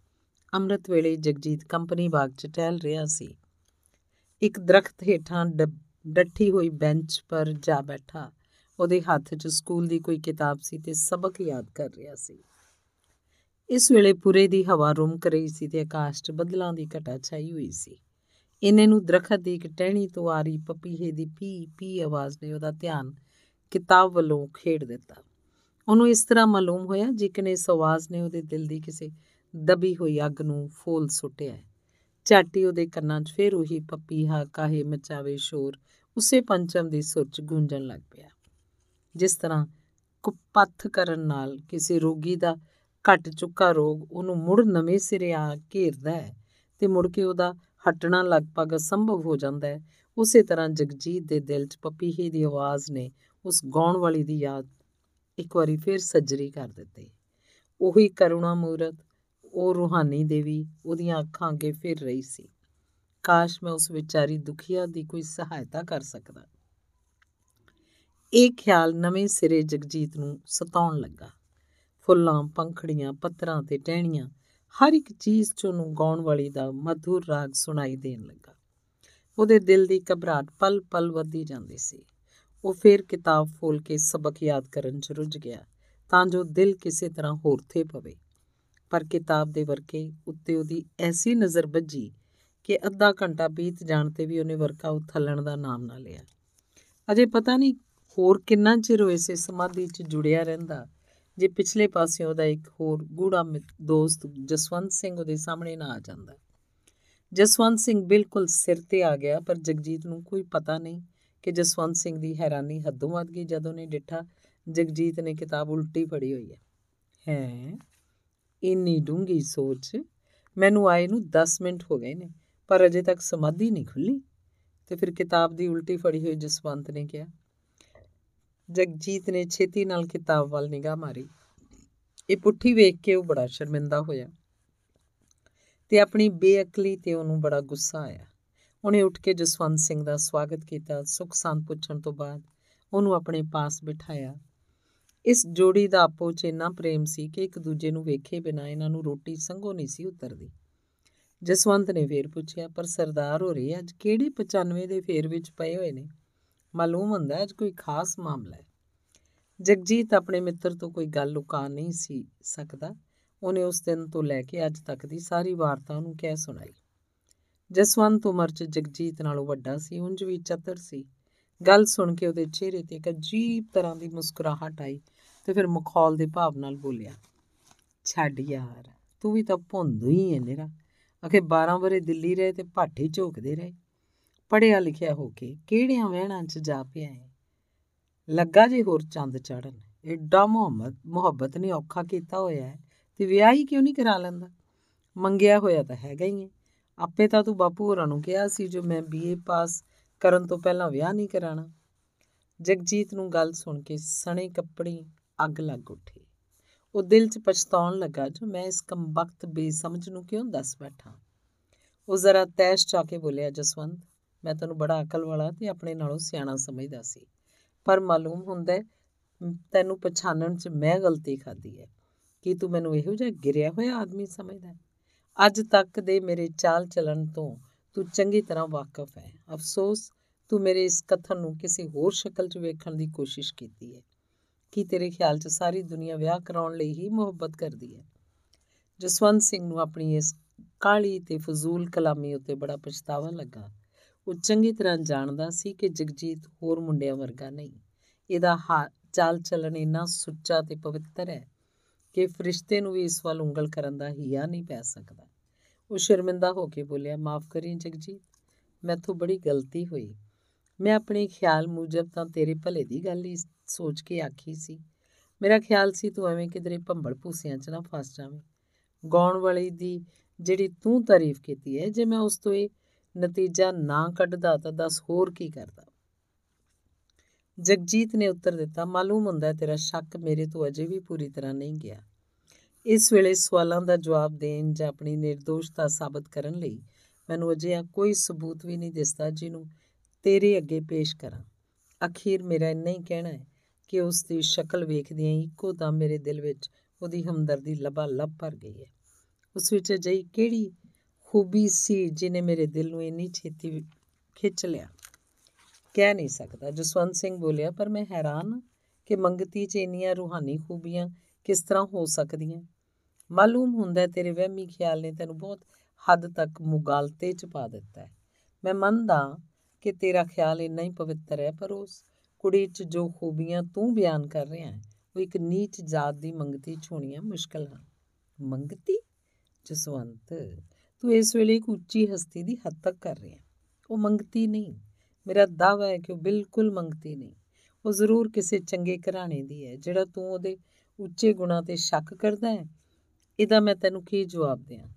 Speaker 1: ਅੰਮ੍ਰਿਤ ਵੇਲੇ ਜਗਜੀਤ ਕੰਪਨੀ ਬਾਗ 'ਚ ਟਹਿਲ ਰਿਹਾ ਸੀ। ਇੱਕ ਦਰਖਤ ਹੇਠਾਂ ਡੱਠੀ ਹੋਈ ਬੈਂਚ ਪਰ ਜਾ ਬੈਠਾ। ਉਹਦੇ ਹੱਥ 'ਚ ਸਕੂਲ ਦੀ ਕੋਈ ਕਿਤਾਬ ਸੀ ਤੇ ਸਬਕ ਯਾਦ ਕਰ ਰਿਹਾ ਸੀ। ਇਸ ਵੇਲੇ ਪੂਰੇ ਦੀ ਹਵਾ ਰੁਮਕ ਰਹੀ ਸੀ ਤੇ ਆਕਾਸ਼ 'ਚ ਬੱਦਲਾਂ ਦੀ ਘਟਾ ਛਾਈ ਹੋਈ ਸੀ। ਇਹਨੇ ਨੂੰ ਦਰਖਤ ਦੀ ਇੱਕ ਟਹਿਣੀ ਤੋਂ ਆ ਰਹੀ ਪਪੀਹੇ ਦੀ ਪੀ ਪੀ ਆਵਾਜ਼ ਨੇ ਉਹਦਾ ਧਿਆਨ ਕਿਤਾਬ ਵੱਲੋਂ ਖੇੜ ਦਿੱਤਾ। ਉਹਨੂੰ ਇਸ ਤਰ੍ਹਾਂ ਮਾਲੂਮ ਹੋਇਆ ਜਿਕਨੇ ਇਸ ਆਵਾਜ਼ ਨੇ ਉਹਦੇ ਦਿਲ ਦੀ ਕਿਸੇ ਦਬੀ ਹੋਈ ਅੱਗ ਨੂੰ ਫੋਲ ਸੁੱਟਿਆ ਝਾਟੀ ਉਹਦੇ ਕੰਨਾਂ 'ਚ ਫੇਰ ਉਹੀ ਪਪੀਹਾ ਕਾਹੇ ਮਚਾਵੇ ਸ਼ੋਰ, ਉਸੇ ਪੰਚਮ ਦੀ ਸੁਰ 'ਚ ਗੂੰਜਣ ਲੱਗ ਪਿਆ। ਜਿਸ ਤਰ੍ਹਾਂ ਕੁਪੱਥ ਕਰਨ ਨਾਲ ਕਿਸੇ ਰੋਗੀ ਦਾ ਘਟ ਚੁੱਕਾ ਰੋਗ ਉਹਨੂੰ ਮੁੜ ਨਵੇਂ ਸਿਰੇ ਆ ਘੇਰਦਾ ਹੈ ਤੇ ਮੁੜ ਕੇ ਉਹਦਾ ਹਟਣਾ ਲਗਭਗ ਅਸੰਭਵ ਹੋ ਜਾਂਦਾ ਹੈ। ਉਸੇ ਤਰ੍ਹਾਂ ਜਗਜੀਤ ਦੇ ਦਿਲ 'ਚ ਪਪੀਹੇ ਦੀ ਆਵਾਜ਼ ਨੇ ਉਸ ਗਾਉਣ ਵਾਲੀ ਦੀ ਯਾਦ ਇੱਕ ਵਾਰੀ ਫੇਰ ਸੱਜਰੀ ਕਰ ਦਿੱਤੀ। ਉਹੀ ਕਰੁਣਾ ਮੂਰਤ ਉਹ ਰੂਹਾਨੀ ਦੇਵੀ ਉਹਦੀਆਂ ਅੱਖਾਂ ਅੱਗੇ ਫਿਰ ਰਹੀ ਸੀ। ਕਾਸ਼ ਮੈਂ ਉਸ ਵਿਚਾਰੀ ਦੁਖੀਆ ਦੀ ਕੋਈ ਸਹਾਇਤਾ ਕਰ ਸਕਦਾ। ਇਹ ਖਿਆਲ ਨਵੇਂ ਸਿਰੇ ਜਗਜੀਤ ਨੂੰ ਸਤਾਉਣ ਲੱਗਾ। ਫੁੱਲਾਂ, ਪੰਖੜੀਆਂ ਪੱਤਰਾਂ ਤੇ ਟਹਿਣੀਆਂ, ਹਰ ਇੱਕ ਚੀਜ਼ 'ਚ ਉਹਨੂੰ ਗਾਉਣ ਵਾਲੀ ਦਾ ਮਧੁਰ ਰਾਗ ਸੁਣਾਈ ਦੇਣ ਲੱਗਾ। ਉਹਦੇ ਦਿਲ ਦੀ ਘਬਰਾਹਟ ਪਲ-ਪਲ ਵੱਧਦੀ ਜਾਂਦੀ ਸੀ। ਉਹ ਫੇਰ ਕਿਤਾਬ ਫੋਲ ਕੇ ਸਬਕ ਯਾਦ ਕਰਨ 'ਚ ਰੁੱਝ ਗਿਆ ਤਾਂ ਜੋ ਦਿਲ ਕਿਸੇ ਤਰ੍ਹਾਂ ਹੋਰ ਥੇ ਪਵੇ। ਪਰ ਕਿਤਾਬ ਦੇ ਵਰਕੇ ਉੱਤੇ ਉਹਦੀ ਐਸੀ ਨਜ਼ਰ ਵੱਜੀ ਕਿ ਅੱਧਾ ਘੰਟਾ ਬੀਤ ਜਾਣ ਤੇ ਵੀ ਉਹਨੇ ਵਰਕਾ ਉਥਲਣ ਦਾ ਨਾਮ ਨਾ ਲਿਆ। ਅਜੇ ਪਤਾ ਨਹੀਂ ਹੋਰ ਕਿੰਨਾ ਚਿਰ ਹੋਏ ਸੇ ਸਮਾਧੀ 'ਚ ਜੁੜਿਆ ਰਹਿੰਦਾ, ਜੇ ਪਿਛਲੇ ਪਾਸੇ ਉਹਦਾ ਇੱਕ ਹੋਰ ਗੂੜਾ ਦੋਸਤ ਜਸਵੰਤ ਸਿੰਘ ਉਹਦੇ ਸਾਹਮਣੇ ਨਾ ਆ ਜਾਂਦਾ। ਜਸਵੰਤ ਸਿੰਘ ਬਿਲਕੁਲ ਸਿਰ ਤੇ ਆ ਗਿਆ, ਪਰ ਜਗਜੀਤ ਨੂੰ ਕੋਈ ਪਤਾ ਨਹੀਂ ਕਿ ਜਸਵੰਤ ਸਿੰਘ ਦੀ ਹੈਰਾਨੀ ਹੱਦੋਂ ਵੱਧ ਗਈ ਜਦੋਂ ਉਹਨੇ ਡਿੱਠਾ, ਜਗਜੀਤ ਨੇ ਕਿਤਾਬ ਉਲਟੀ ਫੜੀ ਹੋਈ ਹੈ। ਹੈ? ਇੰਨੀ ਡੂੰਗੀ ਸੋਚ, ਮੈਨੂੰ ਆਏ ਨੂੰ 10 ਮਿੰਟ ਹੋ ਗਏ ਨੇ, ਪਰ ਅਜੇ ਤੱਕ ਸਮਾਧੀ ਨਹੀਂ ਖੁੱਲੀ। ਤੇ ਫਿਰ ਕਿਤਾਬ ਦੀ ਉਲਟੀ ਫੜੀ ਹੋਈ ਜਸਵੰਤ ਨੇ ਕਿਹਾ, ਜਗਜੀਤ ਨੇ ਛੇਤੀ ਨਾਲ ਕਿਤਾਬ ਵੱਲ ਨਿਗਾਹ ਮਾਰੀ। ਇਹ ਪੁੱਠੀ ਵੇਖ ਕੇ ਉਹ ਬੜਾ ਸ਼ਰਮਿੰਦਾ ਹੋਇਆ ਤੇ ਆਪਣੀ ਬੇਅਕਲੀ ਤੇ ਉਹਨੂੰ ਬੜਾ ਗੁੱਸਾ ਆਇਆ। ਉਹਨੇ ਉੱਠ ਕੇ ਜਸਵੰਤ ਸਿੰਘ ਦਾ ਸਵਾਗਤ ਕੀਤਾ, ਸੁਖ ਸੰਤ ਪੁੱਛਣ ਤੋਂ ਬਾਅਦ ਉਹਨੂੰ ਆਪਣੇ ਪਾਸ ਬਿਠਾਇਆ ਇਸ ਜੋੜੀ ਦਾ ਆਪੋ 'ਚ ਇੰਨਾ ਪ੍ਰੇਮ ਸੀ ਕਿ ਇੱਕ ਦੂਜੇ ਨੂੰ ਵੇਖੇ ਬਿਨਾ ਇਹਨਾਂ ਨੂੰ ਰੋਟੀ ਸੰਗੋ ਨਹੀਂ ਸੀ ਉਤਰਦੀ। ਜਸਵੰਤ ਨੇ ਫੇਰ ਪੁੱਛਿਆ, ਪਰ ਸਰਦਾਰ ਹੋ ਰਹੀ ਅੱਜ ਕਿਹੜੇ 95 ਦੇ ਫੇਰ ਵਿੱਚ ਪਏ ਹੋਏ ਨੇ? ਮਾਲੂਮ ਹੁੰਦਾ ਅੱਜ ਕੋਈ ਖਾਸ ਮਾਮਲਾ ਹੈ? ਜਗਜੀਤ ਆਪਣੇ ਮਿੱਤਰ ਤੋਂ ਕੋਈ ਗੱਲ ਲੁਕਾ ਨਹੀਂ ਸੀ ਸਕਦਾ। ਉਹਨੇ ਉਸ ਦਿਨ ਤੋਂ ਲੈ ਕੇ ਅੱਜ ਤੱਕ ਦੀ ਸਾਰੀ ਵਾਰਤਾ ਉਹਨੂੰ ਕਹਿ ਸੁਣਾਈ। ਜਸਵੰਤ ਉਮਰ 'ਚ ਜਗਜੀਤ ਨਾਲੋਂ ਵੱਡਾ ਸੀ, ਉਂਝ ਵੀ ਚਤਰ ਸੀ। ਗੱਲ ਸੁਣ ਕੇ ਉਹਦੇ ਚਿਹਰੇ ਤੇ ਇੱਕ ਅਜੀਬ ਤਰ੍ਹਾਂ ਦੀ ਮੁਸਕਰਾਹਟ ਆਈ ਤੇ ਫਿਰ ਮਖੌਲ ਦੇ ਭਾਵ ਨਾਲ ਬੋਲਿਆ, ਛੱਡ ਯਾਰ, ਤੂੰ ਵੀ ਤਾਂ ਭੁੰਦੂ ਹੀ ਹੈ ਮੇਰਾ ਅਖੇ 12 ਬਰੇ ਦਿੱਲੀ ਰਹੇ ਤੇ ਭਾਠੀ ਝੋਕਦੇ ਰਹੇ। ਪੜਿਆ ਲਿਖਿਆ ਹੋ ਕੇ ਕਿਹੜਿਆਂ ਵਹਿਣਾਂ 'ਚ ਜਾ ਪਿਆ ਹੈ ਲੱਗਾ ਜੇ ਹੋਰ ਚੰਦ ਚੜਨ ਐਡਾ ਮੁਹੱਬਤ ਮੁਹੱਬਤ ਨੇ ਔਖਾ ਕੀਤਾ ਹੋਇਆ ਹੈ ਤੇ ਵਿਆਹ ਹੀ ਕਿਉਂ ਨਹੀਂ ਕਰਾ ਲੈਂਦਾ? ਮੰਗਿਆ ਹੋਇਆ ਤਾਂ ਹੈਗਾ ਹੀ ਹੈ ਆਪੇ ਤਾਂ ਤੂੰ ਬਾਪੂ ਹੋਰਾਂ ਨੂੰ ਕਿਹਾ ਸੀ, ਜੋ ਮੈਂ ਬੀਏ ਪਾਸ ਕਰਨ ਤੋਂ ਪਹਿਲਾਂ ਵਿਆਹ ਨਹੀਂ ਕਰਾਣਾ। ਜਗਜੀਤ ਨੂੰ ਗੱਲ ਸੁਣ ਕੇ ਸਣੇ ਕੱਪੜੀ ਅੱਗ ਲੱਗ ਉੱਠੀ। ਉਹ ਦਿਲ 'ਚ ਪਛਤਾਉਣ ਲੱਗਾ, ਜੋ ਮੈਂ ਇਸ ਕੰਬਖਤ ਬੇਸਮਝ ਨੂੰ ਕਿਉਂ ਦੱਸ ਬੈਠਾ? ਉਹ ਜ਼ਰਾ ਤੈਸ਼ ਚਾ ਕੇ ਬੋਲਿਆ, ਜਸਵੰਤ, ਮੈਂ ਤੈਨੂੰ ਬੜਾ ਅਕਲ ਵਾਲਾ ਤੇ ਆਪਣੇ ਨਾਲੋਂ ਸਿਆਣਾ ਸਮਝਦਾ ਸੀ। ਪਰ ਮਾਲੂਮ ਹੁੰਦਾ ਤੈਨੂੰ ਪਛਾਣਨ 'ਚ ਮੈਂ ਗਲਤੀ ਖਾਦੀ ਹੈ। ਕਿ ਤੂੰ ਮੈਨੂੰ ਇਹੋ ਜਿਹਾ ਗਿਰਿਆ ਹੋਇਆ ਆਦਮੀ ਸਮਝਦਾ ਅੱਜ ਤੱਕ ਦੇ ਮੇਰੇ ਚਾਲ ਚੱਲਣ ਤੋਂ ਤੂੰ ਚੰਗੀ ਤਰ੍ਹਾਂ ਵਾਕਿਫ ਹੈ। ਅਫਸੋਸ, ਤੂੰ ਮੇਰੇ ਇਸ ਕਥਨ ਨੂੰ ਕਿਸੇ ਹੋਰ ਸ਼ਕਲ 'ਚ ਵੇਖਣ ਦੀ ਕੋਸ਼ਿਸ਼ ਕੀਤੀ ਹੈ। ਕੀ ਤੇਰੇ ਖਿਆਲ 'ਚ ਸਾਰੀ ਦੁਨੀਆ ਵਿਆਹ ਕਰਾਉਣ ਲਈ ਹੀ ਮੁਹੱਬਤ ਕਰਦੀ ਹੈ? ਜਸਵੰਤ ਸਿੰਘ ਨੂੰ ਆਪਣੀ ਇਸ ਕਾਲੀ ਤੇ ਫਜ਼ੂਲ ਕਲਾਮੀ ਉੱਤੇ ਬੜਾ ਪਛਤਾਵਾ ਲੱਗਾ। ਉਹ ਚੰਗੀ ਤਰ੍ਹਾਂ ਜਾਣਦਾ ਸੀ ਕਿ ਜਗਜੀਤ ਹੋਰ ਮੁੰਡਿਆਂ ਵਰਗਾ ਨਹੀਂ। ਇਹਦਾ ਚਾਲ ਚੱਲਣ ਇੰਨਾ ਸੁੱਚਾ ਤੇ ਪਵਿੱਤਰ ਹੈ ਕਿ ਫਰਿਸ਼ਤੇ ਨੂੰ ਵੀ ਇਸ ਵੱਲ ਉਂਗਲ ਕਰਨ ਦਾ ਹਿਆ ਨਹੀਂ ਪੈ ਸਕਦਾ। ਉਹ ਸ਼ਰਮਿੰਦਾ ਹੋ ਕੇ ਬੋਲਿਆ, ਮਾਫ ਕਰੀ ਜਗਜੀਤ ਮੈਥੋਂ ਬੜੀ ਗਲਤੀ ਹੋਈ। ਮੈਂ ਆਪਣੇ ਖਿਆਲ ਮੁਜਬ ਤਾਂ ਤੇਰੇ ਭਲੇ ਦੀ ਗੱਲ ਹੀ ਸੋਚ ਕੇ ਆਖੀ ਸੀ। ਮੇਰਾ ਖਿਆਲ ਸੀ ਤੂੰ ਐਵੇਂ ਕਿਧਰੇ ਭੰਬਲ ਭੂਸਿਆਂ 'ਚ ਨਾ ਫਸ ਜਾਵੇਂ। ਗਾਉਣ ਵਾਲੀ ਦੀ ਜਿਹੜੀ ਤੂੰ ਤਾਰੀਫ ਕੀਤੀ ਹੈ ਜੇ ਮੈਂ ਉਸ ਤੋਂ ਇਹ ਨਤੀਜਾ ਨਾ ਕੱਢਦਾ ਤਾਂ ਦੱਸ ਹੋਰ ਕੀ ਕਰਦਾ? ਜਗਜੀਤ ਨੇ ਉੱਤਰ ਦਿੱਤਾ, ਮਾਲੂਮ ਹੁੰਦਾ ਤੇਰਾ ਸ਼ੱਕ ਮੇਰੇ ਤੋਂ ਅਜੇ ਵੀ ਪੂਰੀ ਤਰ੍ਹਾਂ ਨਹੀਂ ਗਿਆ। ਇਸ ਵੇਲੇ ਸਵਾਲਾਂ ਦਾ ਜਵਾਬ ਦੇਣ ਜਾਂ ਆਪਣੀ નિર્ਦੋਸ਼ਤਾ ਸਾਬਤ ਕਰਨ ਲਈ ਮੈਨੂੰ ਅਜੇ ਕੋਈ ਸਬੂਤ ਵੀ ਨਹੀਂ ਦਿਸਦਾ ਜਿਹਨੂੰ ਤੇਰੇ ਅੱਗੇ ਪੇਸ਼ ਕਰਾਂ। ਅਖੀਰ ਮੇਰਾ ਇੰਨਾ ਹੀ ਕਹਿਣਾ ਹੈ ਕਿ ਉਸ ਦੀ ਸ਼ਕਲ ਵੇਖਦਿਆਂ ਹੀ ਇੱਕੋ ਦਮ ਮੇਰੇ ਦਿਲ ਵਿੱਚ ਉਹਦੀ ਹਮਦਰਦੀ ਲਬਾ ਲਬ ਭਰ ਗਈ ਹੈ। ਉਸ ਵਿੱਚ ਅਜਿਹੀ ਕਿਹੜੀ ਖੂਬੀ ਸੀ ਜਿਨੇ ਮੇਰੇ ਦਿਲ ਨੂੰ ਇੰਨੀ ਛੇਤੀ ਖਿੱਚ ਲਿਆ? ਕਹਿ ਨਹੀਂ ਸਕਦਾ। ਜਸਵੰਤ ਸਿੰਘ ਬੋਲਿਆ, ਪਰ ਮੈਂ ਹੈਰਾਨ ਕਿ ਮੰਗਤੀ 'ਚ ਇੰਨੀਆਂ ਰੂਹਾਨੀ ਖੂਬੀਆਂ ਕਿਸ ਤਰ੍ਹਾਂ ਹੋ ਸਕਦੀਆਂ? ਮਾਲੂਮ ਹੁੰਦਾ ਤੇਰੇ ਵਹਿਮੀ ਖਿਆਲ ਨੇ ਤੈਨੂੰ ਬਹੁਤ ਹੱਦ ਤੱਕ ਮੁਗਾਲਤੇ 'ਚ ਪਾ ਦਿੱਤਾ ਹੈ। ਮੈਂ ਮੰਨਦਾ ਕਿ ਤੇਰਾ ਖਿਆਲ ਇੰਨਾ ਹੀ ਪਵਿੱਤਰ ਹੈ, ਪਰ ਉਸ ਕੁੜੀ 'ਚ ਜੋ ਖੂਬੀਆਂ ਤੂੰ ਬਿਆਨ ਕਰ ਰਿਹਾ ਹੈ, ਉਹ ਇੱਕ ਨੀਚ ਜਾਤ ਦੀ ਮੰਗਤੀ ਛੋਣੀਆਂ ਮੁਸ਼ਕਲ ਹਨ। ਮੰਗਤੀ? ਜਸਵੰਤ, ਤੂੰ ਇਸ ਵੇਲੇ ਇੱਕ ਉੱਚੀ ਹਸਤੀ ਦੀ ਹੱਦ ਤੱਕ ਕਰ ਰਿਹਾ ਉਹ ਮੰਗਤੀ ਨਹੀਂ। ਮੇਰਾ ਦਾਵਾ ਹੈ ਕਿ ਉਹ ਬਿਲਕੁਲ ਮੰਗਤੀ ਨਹੀਂ। ਉਹ ਜ਼ਰੂਰ ਕਿਸੇ ਚੰਗੇ ਘਰਾਣੇ ਦੀ ਹੈ, ਜਿਹੜਾ ਤੂੰ ਉਹਦੇ ਉੱਚੇ ਗੁਣਾਂ ਤੇ ਸ਼ੱਕ ਕਰਦਾ ਹੈ ਇਹਦਾ ਮੈਂ ਤੈਨੂੰ ਕੀ ਜਵਾਬ ਦਿਆਂ?